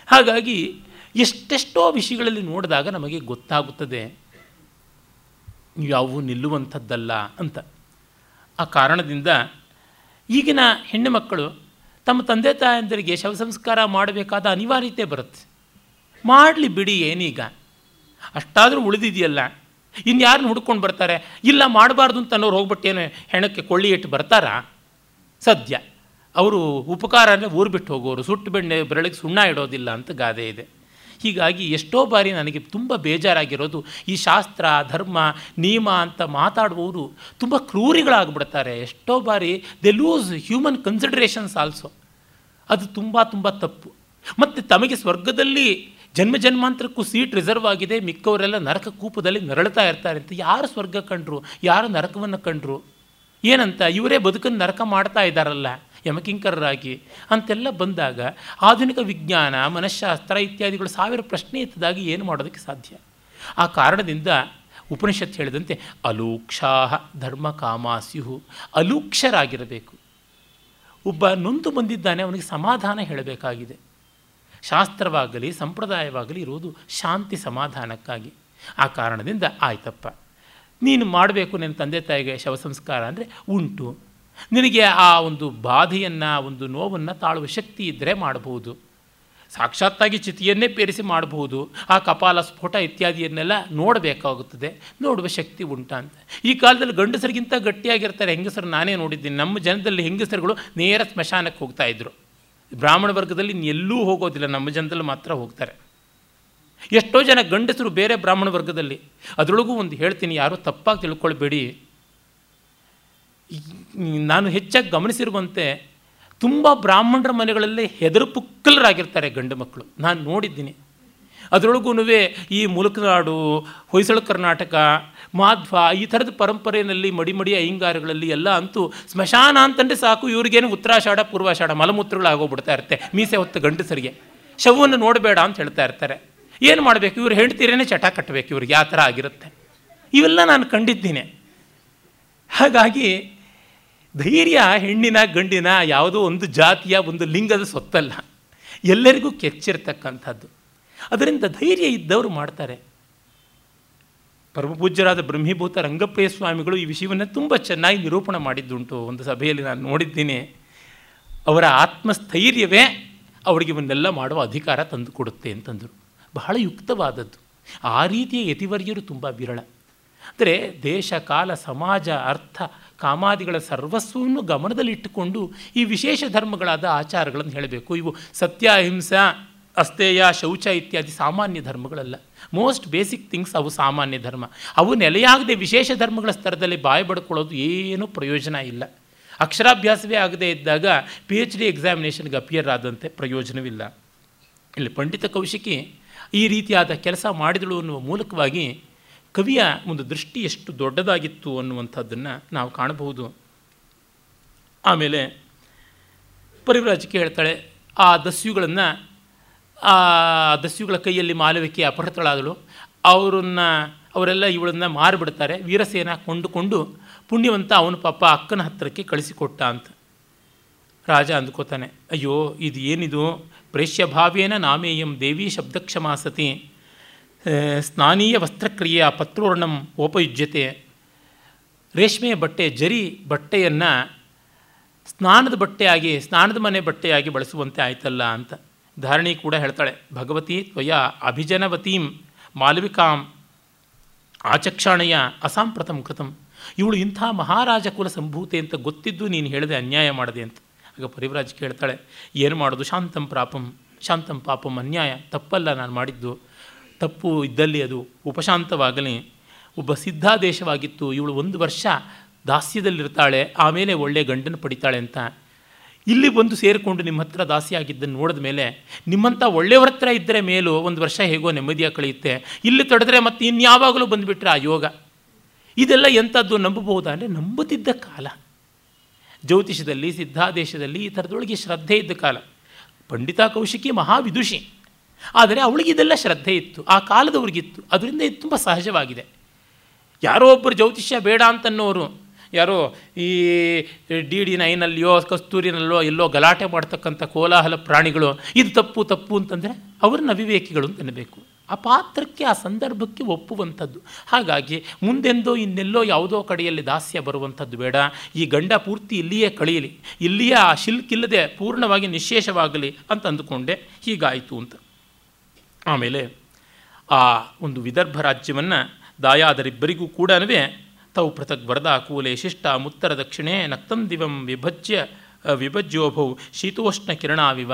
ಹಾಗಾಗಿ ಎಷ್ಟೆಷ್ಟೋ ವಿಷಯಗಳಲ್ಲಿ ನೋಡಿದಾಗ ನಮಗೆ ಗೊತ್ತಾಗುತ್ತದೆ, ಯಾವುವು ನಿಲ್ಲುವಂಥದ್ದಲ್ಲ ಅಂತ. ಆ ಕಾರಣದಿಂದ ಈಗಿನ ಹೆಣ್ಣು ಮಕ್ಕಳು ತಮ್ಮ ತಂದೆ ತಾಯಂದರಿಗೆ ಶವ ಸಂಸ್ಕಾರ ಮಾಡಬೇಕಾದ ಅನಿವಾರ್ಯತೆ ಬರುತ್ತೆ. ಮಾಡಲಿ ಬಿಡಿ ಏನೀಗ? ಅಷ್ಟಾದರೂ ಉಳಿದಿದೆಯಲ್ಲ? ಇನ್ಯಾರನ್ನ ಹುಡ್ಕೊಂಡು ಬರ್ತಾರೆ? ಇಲ್ಲ ಮಾಡಬಾರ್ದು ಅಂತ ಅನ್ನೋರು ಹೋಗ್ಬಿಟ್ಟೇನು ಹೆಣಕ್ಕೆ ಕೊಳ್ಳಿ ಇಟ್ಟು ಬರ್ತಾರಾ? ಸದ್ಯ. ಅವರು ಉಪಕಾರ ಅಂದರೆ ಊರು ಬಿಟ್ಟು ಹೋಗೋರು, ಸುಟ್ಟು ಬೆಣ್ಣೆ ಬೆರಳಿಗೆ ಸುಣ್ಣ ಇಡೋದಿಲ್ಲ ಅಂತ ಗಾದೆ ಇದೆ. ಹೀಗಾಗಿ ಎಷ್ಟೋ ಬಾರಿ ನನಗೆ ತುಂಬ ಬೇಜಾರಾಗಿರೋದು, ಈ ಶಾಸ್ತ್ರ, ಧರ್ಮ ನಿಯಮ ಅಂತ ಮಾತಾಡುವವರು ತುಂಬ ಕ್ರೂರಿಗಳಾಗ್ಬಿಡ್ತಾರೆ. ಎಷ್ಟೋ ಬಾರಿ they lose human considerations also ಅದು ತುಂಬ ತುಂಬ ತಪ್ಪು. ಮತ್ತು ತಮಗೆ ಸ್ವರ್ಗದಲ್ಲಿ ಜನ್ಮ ಜನ್ಮಾಂತರಕ್ಕೂ ಸೀಟ್ ರಿಸರ್ವ್ ಆಗಿದೆ, ಮಿಕ್ಕವರೆಲ್ಲ ನರಕ ಕೂಪದಲ್ಲಿ ನರಳ್ತಾ ಇರ್ತಾರೆ ಅಂತ ಯಾರು ಸ್ವರ್ಗ ಕಂಡ್ರು? ಯಾರು ನರಕವನ್ನು ಕಂಡ್ರು? ಏನಂತ, ಇವರೇ ಬದುಕನ್ನು ನರಕ ಮಾಡ್ತಾ ಇದ್ದಾರಲ್ಲ. ಯಮಕಿಂಕರರಾಗಿ ಅಂತೆಲ್ಲ ಬಂದಾಗ ಆಧುನಿಕ ವಿಜ್ಞಾನ ಮನಃಶಾಸ್ತ್ರ ಇತ್ಯಾದಿಗಳು ಸಾವಿರ ಪ್ರಶ್ನೆ ಎತ್ತದಾಗಿ ಏನು ಮಾಡೋದಕ್ಕೆ ಸಾಧ್ಯ? ಆ ಕಾರಣದಿಂದ ಉಪನಿಷತ್ತು ಹೇಳಿದಂತೆ ಅಲೂಕ್ಷಾಹ ಧರ್ಮ ಕಾಮಾಸ್ಯು ಅಲೂಕ್ಷರಾಗಿರಬೇಕು. ಒಬ್ಬ ನೊಂದು ಬಂದಿದ್ದಾನೆ, ಅವನಿಗೆ ಸಮಾಧಾನ ಹೇಳಬೇಕಾಗಿದೆ. ಶಾಸ್ತ್ರವಾಗಲಿ, ಸಂಪ್ರದಾಯವಾಗಲಿ ಇರುವುದು ಶಾಂತಿ ಸಮಾಧಾನಕ್ಕಾಗಿ. ಆ ಕಾರಣದಿಂದ ಆಯ್ತಪ್ಪ. ನೀನು ಮಾಡಬೇಕು ನಿನ್ನ ತಂದೆ ತಾಯಿಗೆ ಶವ ಸಂಸ್ಕಾರ ಅಂದರೆ ಉಂಟು. ನಿನಗೆ ಆ ಒಂದು ಬಾಧೆಯನ್ನು, ಒಂದು ನೋವನ್ನು ತಾಳುವ ಶಕ್ತಿ ಇದ್ದರೆ ಮಾಡಬಹುದು ಸಾಕ್ಷಾತ್ತಾಗಿ ಚಿತಿಯನ್ನೇ ಪೇರಿಸಿ ಮಾಡಬಹುದು ಆ ಕಪಾಲ ಸ್ಫೋಟ ಇತ್ಯಾದಿಯನ್ನೆಲ್ಲ ನೋಡಬೇಕಾಗುತ್ತದೆ. ನೋಡುವ ಶಕ್ತಿ ಉಂಟಾ ಅಂತ ಈ ಕಾಲದಲ್ಲಿ ಗಂಡಸರಿಗಿಂತ ಗಟ್ಟಿಯಾಗಿರ್ತಾರೆ ಹೆಂಗಸರು. ನಾನೇ ನೋಡಿದ್ದೀನಿ. ನಮ್ಮ ಜನದಲ್ಲಿ ಹೆಂಗಸರುಗಳು ನೇರ ಸ್ಮಶಾನಕ್ಕೆ ಹೋಗ್ತಾ ಇದ್ರು. ಬ್ರಾಹ್ಮಣ ವರ್ಗದಲ್ಲಿ ಎಲ್ಲೂ ಹೋಗೋದಿಲ್ಲ. ನಮ್ಮ ಜನದಲ್ಲಿ ಮಾತ್ರ ಹೋಗ್ತಾರೆ. ಎಷ್ಟೋ ಜನ ಗಂಡಸರು ಬೇರೆ ಬ್ರಾಹ್ಮಣ ವರ್ಗದಲ್ಲಿ. ಅದರೊಳಗೂ ಒಂದು ಹೇಳ್ತೀನಿ. ಯಾರೂ ತಪ್ಪಾಗಿ ತಿಳ್ಕೊಳ್ಬೇಡಿ. ನಾನು ಹೆಚ್ಚಾಗಿ ಗಮನಿಸಿರುವಂತೆ ತುಂಬ ಬ್ರಾಹ್ಮಣರ ಮನೆಗಳಲ್ಲಿ ಹೆದರು ಪುಕ್ಕಲರಾಗಿರ್ತಾರೆ ಗಂಡು ಮಕ್ಕಳು. ನಾನು ನೋಡಿದ್ದೀನಿ. ಅದರೊಳಗೂ ಈ ಮುಲಕನಾಡು, ಹೊಯ್ಸಳ ಕರ್ನಾಟಕ, ಮಾಧ್ವ ಈ ಥರದ ಪರಂಪರೆಯಲ್ಲಿ ಮಡಿಮಡಿ ಅಯ್ಯಂಗಾರಗಳಲ್ಲಿ ಎಲ್ಲ ಅಂತೂ ಸ್ಮಶಾನ ಅಂತಂದರೆ ಸಾಕು, ಇವ್ರಿಗೇನು ಉತ್ತರಾಷಾಢ, ಪೂರ್ವಾಷಾಢ ಮಲಮೂತ್ರಗಳಾಗೋಗ್ಬಿಡ್ತಾ ಇರುತ್ತೆ ಮೀಸೆ ಹೊತ್ತು ಗಂಡಸರಿಗೆ. ಶವವನ್ನು ನೋಡಬೇಡ ಅಂತ ಹೇಳ್ತಾ ಇರ್ತಾರೆ. ಏನು ಮಾಡಬೇಕು? ಇವ್ರು ಹೆಂಡ್ತೀರೇನೆ ಚಟ ಕಟ್ಟಬೇಕು ಇವ್ರಿಗೆ, ಆ ಥರ ಆಗಿರುತ್ತೆ. ಇವೆಲ್ಲ ನಾನು ಕಂಡಿದ್ದೀನಿ. ಹಾಗಾಗಿ ಧೈರ್ಯ ಹೆಣ್ಣಿನ ಗಂಡಿನ ಯಾವುದೋ ಒಂದು ಜಾತಿಯ ಒಂದು ಲಿಂಗದ ಸೊತ್ತಲ್ಲ. ಎಲ್ಲರಿಗೂ ಕೆಚ್ಚಿರ್ತಕ್ಕಂಥದ್ದು. ಅದರಿಂದ ಧೈರ್ಯ ಇದ್ದವರು ಮಾಡ್ತಾರೆ. ಪರಮಪೂಜ್ಯರಾದ ಬ್ರಹ್ಮೀಭೂತ ರಂಗಪ್ರಿಯ ಸ್ವಾಮಿಗಳು ಈ ವಿಷಯವನ್ನು ತುಂಬ ಚೆನ್ನಾಗಿ ನಿರೂಪಣೆ ಮಾಡಿದ್ದುಂಟು. ಒಂದು ಸಭೆಯಲ್ಲಿ ನಾನು ನೋಡಿದ್ದೀನಿ. ಅವರ ಆತ್ಮಸ್ಥೈರ್ಯವೇ ಅವರಿಗೆ ಇವನ್ನೆಲ್ಲ ಮಾಡುವ ಅಧಿಕಾರ ತಂದುಕೊಡುತ್ತೆ ಅಂತಂದರು. ಬಹಳ ಯುಕ್ತವಾದದ್ದು. ಆ ರೀತಿಯ ಯತಿವರ್ಯರು ತುಂಬ ವಿರಳ. ಅಂದರೆ ದೇಶ, ಕಾಲ, ಸಮಾಜ, ಅರ್ಥ, ಕಾಮಾದಿಗಳ ಸರ್ವಸ್ವವನ್ನು ಗಮನದಲ್ಲಿಟ್ಟುಕೊಂಡು ಈ ವಿಶೇಷ ಧರ್ಮಗಳಾದ ಆಚಾರಗಳನ್ನು ಹೇಳಬೇಕು. ಇವು ಸತ್ಯ, ಅಹಿಂಸೆ ಅಸ್ತೇಯ ಶೌಚ ಇತ್ಯಾದಿ ಸಾಮಾನ್ಯ ಧರ್ಮಗಳಲ್ಲ. ಮೋಸ್ಟ್ ಬೇಸಿಕ್ ಥಿಂಗ್ಸ್ ಅವು ಸಾಮಾನ್ಯ ಧರ್ಮ. ಅವು ನೆಲೆಯಾಗದೆ ವಿಶೇಷ ಧರ್ಮಗಳ ಸ್ತರದಲ್ಲಿ ಬಾಯಿ ಬಡ್ಕೊಳ್ಳೋದು ಏನೂ ಪ್ರಯೋಜನ ಇಲ್ಲ. ಅಕ್ಷರಾಭ್ಯಾಸವೇ ಆಗದೇ ಇದ್ದಾಗ ಪಿ ಎಚ್ ಡಿ ಎಕ್ಸಾಮಿನೇಷನ್ಗೆ ಅಪಿಯರ್ ಆದಂತೆ ಪ್ರಯೋಜನವಿಲ್ಲ. ಇಲ್ಲಿ ಪಂಡಿತ ಕೌಶಿಕಿ ಈ ರೀತಿಯಾದ ಕೆಲಸ ಮಾಡಿದಳು ಅನ್ನುವ ಮೂಲಕವಾಗಿ ಕವಿಯ ಒಂದು ದೃಷ್ಟಿ ಎಷ್ಟು ದೊಡ್ಡದಾಗಿತ್ತು ಅನ್ನುವಂಥದ್ದನ್ನು ನಾವು ಕಾಣಬಹುದು. ಆಮೇಲೆ ಪರಿವ್ರಾಜಕ್ಕೆ ಹೇಳ್ತಾಳೆ ಆ ದಸ್ಯುಗಳನ್ನು, ಆ ದಸ್ಯುಗಳ ಕೈಯಲ್ಲಿ ಮಾಲವಿಕೆ ಅಪಹೃತಳಾದಳು. ಅವರನ್ನು, ಅವರೆಲ್ಲ ಇವಳನ್ನು ಮಾರಿಬಿಡ್ತಾರೆ. ವೀರಸೇನ ಕೊಂಡುಕೊಂಡು ಪುಣ್ಯವಂತ ಅವನು ಪಾಪ ಅಕ್ಕನ ಹತ್ತಿರಕ್ಕೆ ಕಳಿಸಿಕೊಟ್ಟ ಅಂತ. ರಾಜ ಅಂದ್ಕೋತಾನೆ, ಅಯ್ಯೋ ಇದು ಏನಿದು ಪ್ರೇಷ್ಯಭಾವೇನ ನಾಮೇಯಂ ದೇವಿ ಶಬ್ದಕ್ಷಮಾಸತಿ. ಸ್ನಾನೀಯ ವಸ್ತ್ರಕ್ರಿಯೆಯ ಪತ್ರೋರ್ಣಂ ಉಪಯುಜ್ಯತೆ. ರೇಷ್ಮೆಯ ಬಟ್ಟೆ ಜರಿ ಬಟ್ಟೆಯನ್ನು ಸ್ನಾನದ ಬಟ್ಟೆಯಾಗಿ, ಸ್ನಾನದ ಮನೆ ಬಟ್ಟೆಯಾಗಿ ಬಳಸುವಂತೆ ಆಯ್ತಲ್ಲ ಅಂತ. ಧಾರಣಿ ಕೂಡ ಹೇಳ್ತಾಳೆ, ಭಗವತಿ ತ್ವಯ ಅಭಿಜನವತೀಂ ಮಾಲವಿಕಾಂ ಆಚಕ್ಷಾಣೆಯ ಅಸಾಂಪ್ರತಂ ಕೃತಂ. ಇವಳು ಇಂಥ ಮಹಾರಾಜ ಕುಲ ಸಂಭೂತೆ ಅಂತ ಗೊತ್ತಿದ್ದು ನೀನು ಹೇಳಿದೆ, ಅನ್ಯಾಯ ಮಾಡಿದೆ ಅಂತ. ಆಗ ಪರಿವ್ರಾಜ್ ಕೇಳ್ತಾಳೆ, ಏನು ಮಾಡೋದು? ಶಾಂತಂ ಪ್ರಾಪಂ, ಶಾಂತಂ ಪಾಪಂ ಅನ್ಯಾಯ, ತಪ್ಪಲ್ಲ ನಾನು ಮಾಡಿದ್ದು. ತಪ್ಪು ಇದ್ದಲ್ಲಿ ಅದು ಉಪಶಾಂತವಾಗಲಿ, ಒಬ್ಬ ಸಿದ್ಧಾದೇಶವಾಗಿತ್ತು ಇವಳು ಒಂದು ವರ್ಷ ದಾಸ್ಯದಲ್ಲಿರ್ತಾಳೆ, ಆಮೇಲೆ ಒಳ್ಳೆಯ ಗಂಡನ್ನು ಪಡಿತಾಳೆ ಅಂತ. ಇಲ್ಲಿ ಬಂದು ಸೇರಿಕೊಂಡು ನಿಮ್ಮ ಹತ್ರ ದಾಸಿಯಾಗಿದ್ದನ್ನು ನೋಡಿದ ಮೇಲೆ, ನಿಮ್ಮಂಥ ಒಳ್ಳೆಯವ್ರ ಹತ್ರ ಇದ್ದರೆ ಮೇಲೂ ಒಂದು ವರ್ಷ ಹೇಗೋ ನೆಮ್ಮದಿಯಾಗಿ ಕಳೆಯುತ್ತೆ. ಇಲ್ಲಿ ತಡೆದ್ರೆ ಮತ್ತೆ ಇನ್ಯಾವಾಗಲೂ ಬಂದುಬಿಟ್ರೆ ಆ ಯೋಗ. ಇದೆಲ್ಲ ಎಂಥದ್ದು ನಂಬಬಹುದಾ? ಅಂದರೆ ನಂಬುತ್ತಿದ್ದ ಕಾಲ. ಜ್ಯೋತಿಷದಲ್ಲಿ, ಸಿದ್ಧಾದೇಶದಲ್ಲಿ ಈ ಥರದೊಳಗೆ ಶ್ರದ್ಧೆ ಇದ್ದ ಕಾಲ. ಪಂಡಿತ ಕೌಶಿಕಿ ಮಹಾವಿದುಷಿ. ಆದರೆ ಅವಳಿಗೆ ಇದೆಲ್ಲ ಶ್ರದ್ಧೆ ಇತ್ತು. ಆ ಕಾಲದವ್ರಿಗಿತ್ತು. ಅದರಿಂದ ಇದು ತುಂಬ ಸಹಜವಾಗಿದೆ. ಯಾರೋ ಒಬ್ಬರು ಜ್ಯೋತಿಷ್ಯ ಬೇಡ ಅಂತನ್ನೋರು, ಯಾರೋ ಈ ಡಿ ಡಿ ನೈನಲ್ಲಿಯೋ ಕಸ್ತೂರಿನಲ್ಲೋ ಎಲ್ಲೋ ಗಲಾಟೆ ಮಾಡ್ತಕ್ಕಂಥ ಕೋಲಾಹಲ ಪ್ರಾಣಿಗಳು, ಇದು ತಪ್ಪು ತಪ್ಪು ಅಂತಂದರೆ ಅವ್ರನ್ನ ಅವಿವೇಕಿಗಳು ಅಂತನಬೇಕು ಆ ಪಾತ್ರಕ್ಕೆ, ಆ ಸಂದರ್ಭಕ್ಕೆ ಒಪ್ಪುವಂಥದ್ದು. ಹಾಗಾಗಿ ಮುಂದೆಂದೋ ಇನ್ನೆಲ್ಲೋ ಯಾವುದೋ ಕಡೆಯಲ್ಲಿ ದಾಸ್ಯ ಬರುವಂಥದ್ದು ಬೇಡ. ಈ ಗಂಡ ಪೂರ್ತಿ ಇಲ್ಲಿಯೇ ಕಳೆಯಲಿ ಇಲ್ಲಿಯೇ ಆ ಶಿಲ್ಕಿಲ್ಲದೆ ಪೂರ್ಣವಾಗಿ ನಿಶೇಷವಾಗಲಿ ಅಂತ ಅಂದುಕೊಂಡೆ. ಹೀಗಾಯಿತು ಅಂತ. ಆಮೇಲೆ ಆ ಒಂದು ವಿದರ್ಭ ರಾಜ್ಯವನ್ನು ದಾಯಾದರಿಬ್ಬರಿಗೂ ಕೂಡ ತಾವು ಪೃಥಕ್ ಬರದ ಕೂಲೆ ಶಿಷ್ಟ ಮುತ್ತರ ದಕ್ಷಿಣೆ ನಕ್ತಂ ದಿವಂ ವಿಭಜ್ಯ ವಿಭಜ್ಯೋಭೌ ಶೀತೋಷ್ಣ ಕಿರಣಾವಿವ.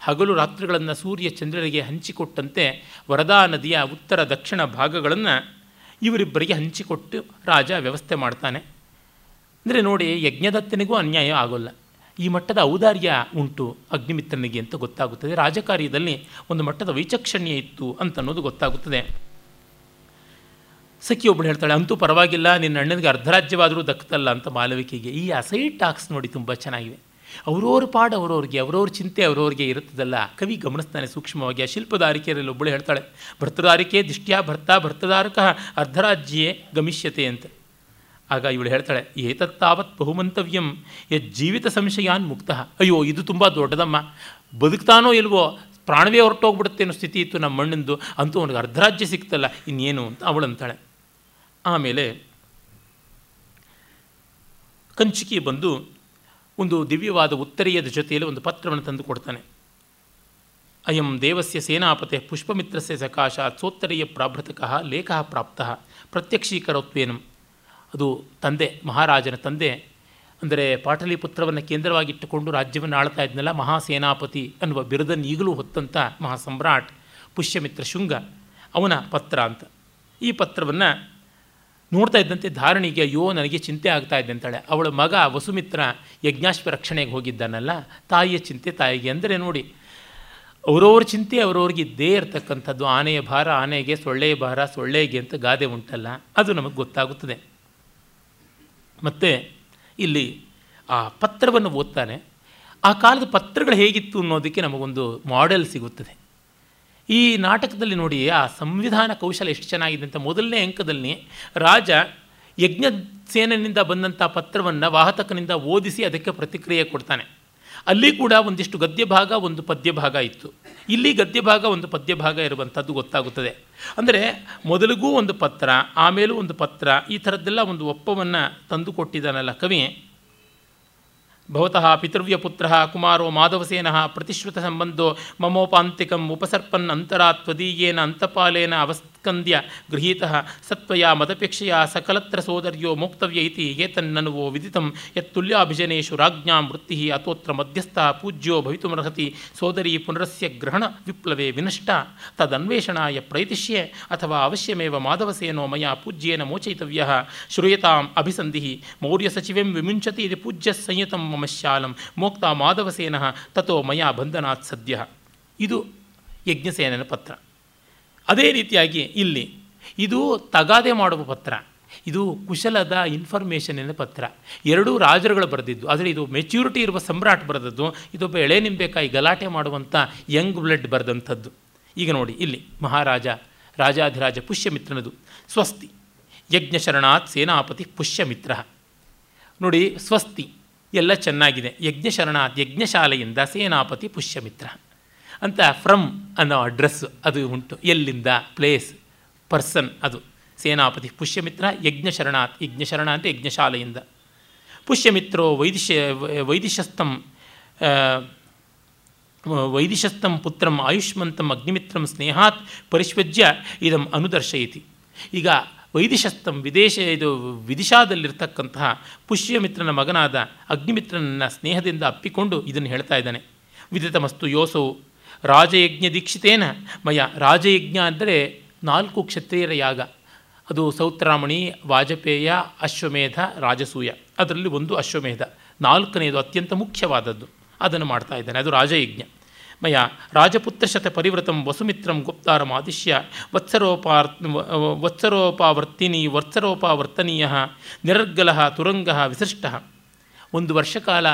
ಹಗಲು ರಾತ್ರಿಗಳನ್ನು ಸೂರ್ಯ ಚಂದ್ರರಿಗೆ ಹಂಚಿಕೊಟ್ಟಂತೆ ವರದಾ ನದಿಯ ಉತ್ತರ ದಕ್ಷಿಣ ಭಾಗಗಳನ್ನು ಇವರಿಬ್ಬರಿಗೆ ಹಂಚಿಕೊಟ್ಟು ರಾಜ ವ್ಯವಸ್ಥೆ ಮಾಡ್ತಾನೆ. ಅಂದರೆ ನೋಡಿ ಯಜ್ಞದತ್ತನಿಗೂ ಅನ್ಯಾಯ ಆಗೋಲ್ಲ. ಈ ಮಟ್ಟದ ಔದಾರ್ಯ ಉಂಟು ಅಗ್ನಿಮಿತ್ರನಿಗೆ ಅಂತ ಗೊತ್ತಾಗುತ್ತದೆ. ರಾಜಕಾರ್ಯದಲ್ಲಿ ಒಂದು ಮಟ್ಟದ ವೈಚಕ್ಷಣ್ಯ ಇತ್ತು ಅಂತ ಅನ್ನೋದು ಗೊತ್ತಾಗುತ್ತದೆ. ಸಖಿ ಒಬ್ಬಳು ಹೇಳ್ತಾಳೆ, ಅಂತೂ ಪರವಾಗಿಲ್ಲ, ನಿನ್ನ ಅಣ್ಣನಿಗೆ ಅರ್ಧರಾಜ್ಯವಾದರೂ ದಕ್ಕತಲ್ಲ ಅಂತ ಮಾಲವಿಕೆಗೆ. ಈ ಅಸೈಡ್ ಟಾಕ್ಸ್ ನೋಡಿ ತುಂಬ ಚೆನ್ನಾಗಿದೆ ಅವರವ್ರ ಪಾಡು ಅವರವ್ರಿಗೆ, ಅವರವ್ರ ಚಿಂತೆ ಅವರವ್ರಿಗೆ ಇರುತ್ತದಲ್ಲ. ಕವಿ ಗಮನಿಸ್ತಾನೆ ಸೂಕ್ಷ್ಮವಾಗಿ, ಆ ಶಿಲ್ಪದಾರಿಕೆಯಲ್ಲಿ ಒಬ್ಬಳು ಹೇಳ್ತಾಳೆ, ಭರ್ತದಾರಿಕೆ ದಿಷ್ಟ್ಯಾ ಭರ್ತ ಭರ್ತದಾರಕ, ಅರ್ಧರಾಜ್ಯೇ ಗಮಿಷ್ಯತೆ ಅಂತ. ಆಗ ಇವಳು ಹೇಳ್ತಾಳೆ ಏತತ್ತಾವತ್ ಬಹುಮಂತವ್ಯಂ ಜೀವಿತ ಸಂಶಯಾನ್ ಮುಕ್ತ. ಅಯ್ಯೋ, ಇದು ತುಂಬ ದೊಡ್ಡದಮ್ಮ. ಬದುಕ್ತಾನೋ ಇಲ್ವೋ, ಪ್ರಾಣವೇ ಹೊರಟೋಗ್ಬಿಡುತ್ತೆ ಅನ್ನೋ ಸ್ಥಿತಿ ಇತ್ತು ನಮ್ಮ ಮಣ್ಣಿಂದು ಅಂತೂ ಅವನಿಗೆ ಅರ್ಧರಾಜ್ಯ ಸಿಕ್ತಲ್ಲ, ಇನ್ನೇನು ಅಂತ ಅವಳು ಅಂತಾಳೆ. ಆಮೇಲೆ ಕಂಚಿಕಿ ಬಂದು ಒಂದು ದಿವ್ಯವಾದ ಉತ್ತರೀಯದ ಜೊತೆಯಲ್ಲಿ ಒಂದು ಪತ್ರವನ್ನು ತಂದು ಕೊಡ್ತಾನೆ. ಅಯಂ ದೇವಸ್ಯ ಸೇನಾಪತೆ ಪುಷ್ಪಮಿತ್ರಸ್ಯ ಸಕಾಶ ಸೋತ್ತರೀಯ ಪ್ರಾಭೃತಕಃ ಲೇಖ ಪ್ರಾಪ್ತಃ ಪ್ರತ್ಯಕ್ಷೀಕರೋತ್ವೇನಂ. ಅದು ತಂದೆ, ಮಹಾರಾಜನ ತಂದೆ, ಅಂದರೆ ಪಾಟಲಿಪುತ್ರವನ್ನು ಕೇಂದ್ರವಾಗಿಟ್ಟುಕೊಂಡು ರಾಜ್ಯವನ್ನು ಆಳ್ತಾ ಇದ್ನಲ್ಲ, ಮಹಾಸೇನಾಪತಿ ಅನ್ನುವ ಬಿರುದನ್ನು ಈಗಲೂ ಹೊತ್ತಂಥ ಮಹಾಸಮ್ರಾಟ್ ಪುಷ್ಯಮಿತ್ರ ಶುಂಗ ಅವನ ಪತ್ರ ಅಂತ. ಈ ಪತ್ರವನ್ನು ನೋಡ್ತಾ ಇದ್ದಂತೆ ಧಾರಣಿಗೆ, ಅಯ್ಯೋ, ನನಗೆ ಚಿಂತೆ ಆಗ್ತಾ ಇದೆ ಅಂತಾಳೆ. ಅವಳ ಮಗ ವಸುಮಿತ್ರ ಯಜ್ಞಾಶ್ವ ರಕ್ಷಣೆಗೆ ಹೋಗಿದ್ದಾನಲ್ಲ, ತಾಯಿಯ ಚಿಂತೆ ತಾಯಿಗೆ. ಅಂದರೆ ನೋಡಿ, ಅವರವ್ರ ಚಿಂತೆ ಅವರವ್ರಿಗೆ ಇದ್ದೇ ಇರತಕ್ಕಂಥದ್ದು. ಆನೆಯ ಭಾರ, ಆನೆಗೆ ಸೊಳ್ಳೆಯ ಭಾರ, ಸೊಳ್ಳೆಗೆ ಅಂತ ಗಾದೆ ಉಂಟಲ್ಲ, ಅದು ನಮಗೆ ಗೊತ್ತಾಗುತ್ತದೆ. ಮತ್ತು ಇಲ್ಲಿ ಆ ಪತ್ರವನ್ನು ಓದ್ತಾನೆ. ಆ ಕಾಲದ ಪತ್ರಗಳು ಹೇಗಿತ್ತು ಅನ್ನೋದಕ್ಕೆ ನಮಗೊಂದು ಮಾಡೆಲ್ ಸಿಗುತ್ತದೆ. ಈ ನಾಟಕದಲ್ಲಿ ನೋಡಿ ಆ ಸಂವಿಧಾನ ಕೌಶಲ ಎಷ್ಟು ಚೆನ್ನಾಗಿದೆ ಅಂತ ಮೊದಲನೇ ಅಂಕದಲ್ಲಿ ರಾಜ ಯಜ್ಞ ಸೇನನಿಂದ ಬಂದಂಥ ಪತ್ರವನ್ನು ವಾಹತಕನಿಂದ ಓದಿಸಿ ಅದಕ್ಕೆ ಪ್ರತಿಕ್ರಿಯೆ ಕೊಡ್ತಾನೆ. ಅಲ್ಲಿ ಕೂಡ ಒಂದಿಷ್ಟು ಗದ್ಯ ಭಾಗ ಒಂದು ಪದ್ಯ ಭಾಗ ಇತ್ತು. ಇಲ್ಲಿ ಗದ್ಯ ಭಾಗ ಒಂದು ಪದ್ಯ ಭಾಗ ಇರುವಂಥದ್ದು ಗೊತ್ತಾಗುತ್ತದೆ. ಅಂದರೆ ಮೊದಲಿಗೂ ಒಂದು ಪತ್ರ, ಆಮೇಲೂ ಒಂದು ಪತ್ರ, ಈ ಥರದ್ದೆಲ್ಲ ಒಂದು ಒಪ್ಪವನ್ನು ತಂದುಕೊಟ್ಟಿದ್ದಾನಲ್ಲ ಕವಿ. ಭವತಃ ಪಿತೃವ್ಯಪುತ್ರಃ ಕುಮಾರೋ ಮಾಧವಸೇನಃ ಪ್ರತಿಶ್ರುತ ಸಂಬಂಧೋ ಮಮೋಪಾಂತಿಕಂ ಉಪಸರ್ಪನ್ ಅಂತರಾ ತ್ವದೀಯೇನ ಅಂತಪಾಲೇನ ಅವಸ್ಕಂದ್ಯ ಗೃಹೀತಃ ಸತ್ವಯ ಮದಪೇಕ್ಷೆಯ ಸಕಲತ್ರ ಸೋದರ್ಯೋ ಮೋಕ್ತವ್ಯ ಇತಿ ಏತನ್ನನುವೋ ವಿದಿತಂ ಯತ್ತುಲ್ಯಾಭಿಜನೇಷು ರಾಜ್ಞಾಂ ವೃತ್ತಿ ಅತೋತ್ರ ಮಧ್ಯಸ್ಥ ಪೂಜ್ಯೋ ಭವಿತುಮರ್ಹತಿ ಸೋದರಿ ಪುನರಸ್ಯ ಗ್ರಹಣ ವಿಪ್ಲವೇ ವಿನಷ್ಟ ತದನ್ವೇಷಣಾಯ ಪ್ರೈತಿಷ್ಯೆ ಅಥವಾ ಅವಶ್ಯಮೇವ ಮಾಧವಸೇನೋ ಮಯ ಪೂಜ್ಯೇನ ಮೋಚಯಿತವ್ಯ ಶ್ರೂಯತಾಂ ಅಭಿಸಂಧಿ ಮೌರ್ಯ ಮೌರ್ಯಸಚಿವೆಂ ವಿಮುಂಚತಿ ಇದು ಪೂಜ್ಯ ಸಂಯುತಂ ಮಮ ಶಾಲಂ ಮೋಕ್ತ ಮಾಧವಸೇನಃ ತಥೋ ಮಯ ಬಂಧನಾತ್ ಸದ್ಯ. ಇದು ಯಜ್ಞಸೇನನ ಪತ್ರ. ಅದೇ ರೀತಿಯಾಗಿ ಇಲ್ಲಿ, ಇದು ತಗಾದೆ ಮಾಡುವ ಪತ್ರ. ಇದು ಕುಶಲದ ಇನ್ಫಾರ್ಮೇಷನಿನ ಪತ್ರ. ಎರಡೂ ರಾಜರುಗಳು ಬರೆದಿದ್ದು, ಆದರೆ ಇದು ಮೆಚ್ಯೂರಿಟಿ ಇರುವ ಸಮ್ರಾಟ್ ಬರೆದದ್ದು, ಇದೊಬ್ಬ ಎಳೆ ನಿಂಬೆಕಾಯಿ ಗಲಾಟೆ ಮಾಡುವಂಥ ಯಂಗ್ ಬ್ಲಡ್ ಬರೆದಂಥದ್ದು. ಈಗ ನೋಡಿ, ಇಲ್ಲಿ ಮಹಾರಾಜ, ರಾಜಾಧಿರಾಜ ಪುಷ್ಯಮಿತ್ರನದು. ಸ್ವಸ್ತಿ. ಯಜ್ಞಶರಣಾತ್ ಸೇನಾಪತಿ ಪುಷ್ಯಮಿತ್ರ. ನೋಡಿ, ಸ್ವಸ್ತಿ. ಎಲ್ಲ ಚೆನ್ನಾಗಿದೆ. ಯಜ್ಞಶರಣಾತ್, ಯಜ್ಞಶಾಲೆಯಿಂದ ಸೇನಾಪತಿ ಪುಷ್ಯಮಿತ್ರ. ಅಂತ ಫ್ರಮ್ ಅನ್ನೋ ಅಡ್ರೆಸ್ ಅದು ಉಂಟು. ಎಲ್ಲಿಂದ? ಪ್ಲೇಸ್ ಪರ್ಸನ್ ಅದು. ಸೇನಾಪತಿ ಪುಷ್ಯಮಿತ್ರ, ಯಜ್ಞಶರಣಾತ್, ಯಜ್ಞಶರಣ ಅಂತ ಯಜ್ಞಶಾಲೆಯಿಂದ. ಪುಷ್ಯಮಿತ್ರೋ ವೈದಿಶ ವೈದಿಶಸ್ಥಂ ವೈದಿಶಸ್ಥಂ ಪುತ್ರಂ ಆಯುಷ್ಮಂತಂ ಅಗ್ನಿಮಿತ್ರಂ ಸ್ನೇಹಾತ್ ಪರಿಶ್ವಜ್ಯ ಇದಂ ಅನುದರ್ಶಯತಿ. ಈಗ ವೈದಿಶಸ್ಥಂ ವಿದೇಶ ಇದು ವಿದಿಶಾದಲ್ಲಿರ್ತಕ್ಕಂತಹ ಪುಷ್ಯಮಿತ್ರನ ಮಗನಾದ ಅಗ್ನಿಮಿತ್ರನನ್ನ ಸ್ನೇಹದಿಂದ ಅಪ್ಪಿಕೊಂಡು ಇದನ್ನು ಹೇಳ್ತಾ ಇದ್ದಾನೆ. ವಿದಿತಮಸ್ತು ಯೋಸೌ, ರಾಜಯಜ್ಞ ದೀಕ್ಷಿತೇನ, ಮಯ ರಾಜಯಜ್ಞ ಅಂದರೆ ನಾಲ್ಕು ಕ್ಷತ್ರಿಯರ ಯಾಗ. ಅದು ಸೌತ್ರಾಮಣಿ, ವಾಜಪೇಯ, ಅಶ್ವಮೇಧ, ರಾಜಸೂಯ. ಅದರಲ್ಲಿ ಒಂದು ಅಶ್ವಮೇಧ. ನಾಲ್ಕನೆಯದು ಅತ್ಯಂತ ಮುಖ್ಯವಾದದ್ದು. ಅದನ್ನು ಮಾಡ್ತಾ ಇದ್ದಾನೆ. ಅದು ರಾಜಯಜ್ಞ. ಮಯ ರಾಜಪುತ್ರಶತ ಪರಿವೃತಂ ವಸುಮಿತ್ರಂ ಗುಪ್ತಾರಂ ಆದಿಶ್ಯ. ವತ್ಸರೋಪಾರ್ ವತ್ಸರೋಪಾವರ್ತಿನಿ ವತ್ಸರೋಪಾವರ್ತನೀಯ ನಿರರ್ಗಲ ತುರಂಗ ವಿಸೃಷ್ಟ. ಒಂದು ವರ್ಷ ಕಾಲ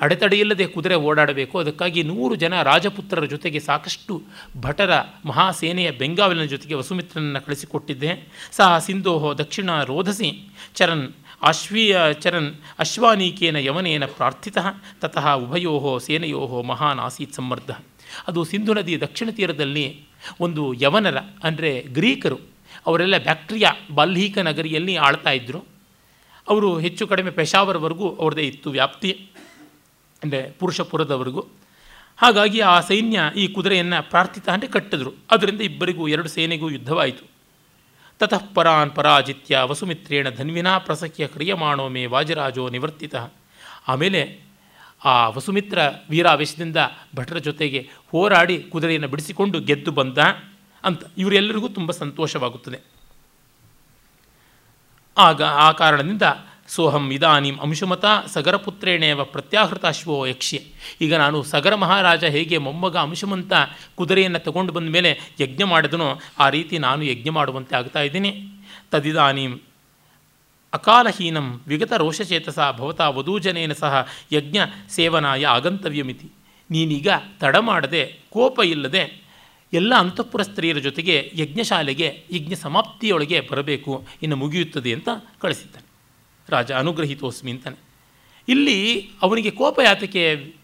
ಅಡೆತಡೆಯಿಲ್ಲದೆ ಕುದುರೆ ಓಡಾಡಬೇಕು. ಅದಕ್ಕಾಗಿ ನೂರು ಜನ ರಾಜಪುತ್ರರ ಜೊತೆಗೆ ಸಾಕಷ್ಟು ಭಟರ ಮಹಾಸೇನೆಯ ಬೆಂಗಾವಲಿನ ಜೊತೆಗೆ ವಸುಮಿತ್ರನನ್ನು ಕಳಿಸಿಕೊಟ್ಟಿದ್ದೆ. ಸಹ ಸಿಂಧೋಹೋ ದಕ್ಷಿಣ ರೋಧಸಿ ಚರನ್ ಅಶ್ವೀಯ ಚರನ್ ಅಶ್ವಾನೀಕೇನ ಯವನೇನ ಪ್ರಾರ್ಥಿತ, ತತಃ ಉಭಯೋ ಸೇನೆಯೋ ಮಹಾನ್ ಆಸೀತ್ ಸಮರ್ಧ ಅದು ಸಿಂಧು ನದಿ ದಕ್ಷಿಣ ತೀರದಲ್ಲಿ ಒಂದು ಯವನರ, ಅಂದರೆ ಗ್ರೀಕರು, ಅವರೆಲ್ಲ ಬ್ಯಾಕ್ಟ್ರಿಯಾ ಬಾಲ್ಹೀಕ ನಗರಿಯಲ್ಲಿ ಆಳ್ತಾ ಇದ್ದರು ಅವರು ಹೆಚ್ಚು ಕಡಿಮೆ ಪೆಶಾವರ್ವರೆಗೂ ಅವ್ರದ್ದೇ ಇತ್ತು ವ್ಯಾಪ್ತಿ, ಅಂದರೆ ಪುರುಷಪುರದವರೆಗೂ. ಹಾಗಾಗಿ ಆ ಸೈನ್ಯ ಈ ಕುದುರೆಯನ್ನು ಪ್ರಾರ್ಥಿತ ಅಂದರೆ ಕಟ್ಟಿದ್ರು. ಅದರಿಂದ ಇಬ್ಬರಿಗೂ, ಎರಡು ಸೇನೆಗೂ ಯುದ್ಧವಾಯಿತು. ತತಃ ಪರಾನ್ ಪರಾಜಿತ್ಯ ವಸುಮಿತ್ರೇಣ ಧನ್ವಿನಾ ಪ್ರಸಖ್ಯ ಕ್ರಿಯಮಾಣೋ ಮೇ ವಾಜರಾಜೋ ನಿವರ್ತಿತ ಆಮೇಲೆ ಆ ವಸುಮಿತ್ರ ವೀರಾವೇಶದಿಂದ ಭಟರ ಜೊತೆಗೆ ಹೋರಾಡಿ ಕುದುರೆಯನ್ನು ಬಿಡಿಸಿಕೊಂಡು ಗೆದ್ದು ಬಂದ ಅಂತ ಇವರೆಲ್ಲರಿಗೂ ತುಂಬ ಸಂತೋಷವಾಗುತ್ತದೆ. ಆಗ ಆ ಕಾರಣದಿಂದ ಸೋಹಂ ಇದಾನಿಂ ಅಂಶುಮತ ಸಗರಪುತ್ರೇಣೇವ ಪ್ರತ್ಯಾಹೃತಾಶ್ವೋ ಯಕ್ಷೆ ಈಗ ನಾನು ಸಗರ ಮಹಾರಾಜ ಹೇಗೆ ಮೊಮ್ಮಗ ಅಂಶುಮಂತ ಕುದುರೆಯನ್ನು ತಗೊಂಡು ಬಂದ ಮೇಲೆ ಯಜ್ಞ ಮಾಡಿದನೋ ಆ ರೀತಿ ನಾನು ಯಜ್ಞ ಮಾಡುವಂತೆ ಆಗ್ತಾ ಇದ್ದೀನಿ. ತದಿದಾನೀಂ ಅಕಾಲಹೀನಂ ವಿಗತ ರೋಷಚೇತಸ ಭವತಾ ವಧೂಜನೇನ ಸಹ ಯಜ್ಞ ಸೇವನಾಯ ಆಗಂತವ್ಯಮಿತಿ. ನೀನೀಗ ತಡ ಮಾಡದೆ ಕೋಪ ಇಲ್ಲದೆ ಎಲ್ಲ ಅಂತಃಪುರ ಸ್ತ್ರೀಯರ ಜೊತೆಗೆ ಯಜ್ಞಶಾಲೆಗೆ ಯಜ್ಞ ಸಮಾಪ್ತಿಯೊಳಗೆ ಬರಬೇಕು. ಇನ್ನು ಮುಗಿಯುತ್ತದೆ ಅಂತ ಕಳಿಸಿದ್ದಾನೆ. ರಾಜ ಅನುಗ್ರಹಿತೋಸ್ಮಿ ಅಂತಾನೆ ಇಲ್ಲಿ ಅವನಿಗೆ ಕೋಪ ಯಾತಕ್ಕೆ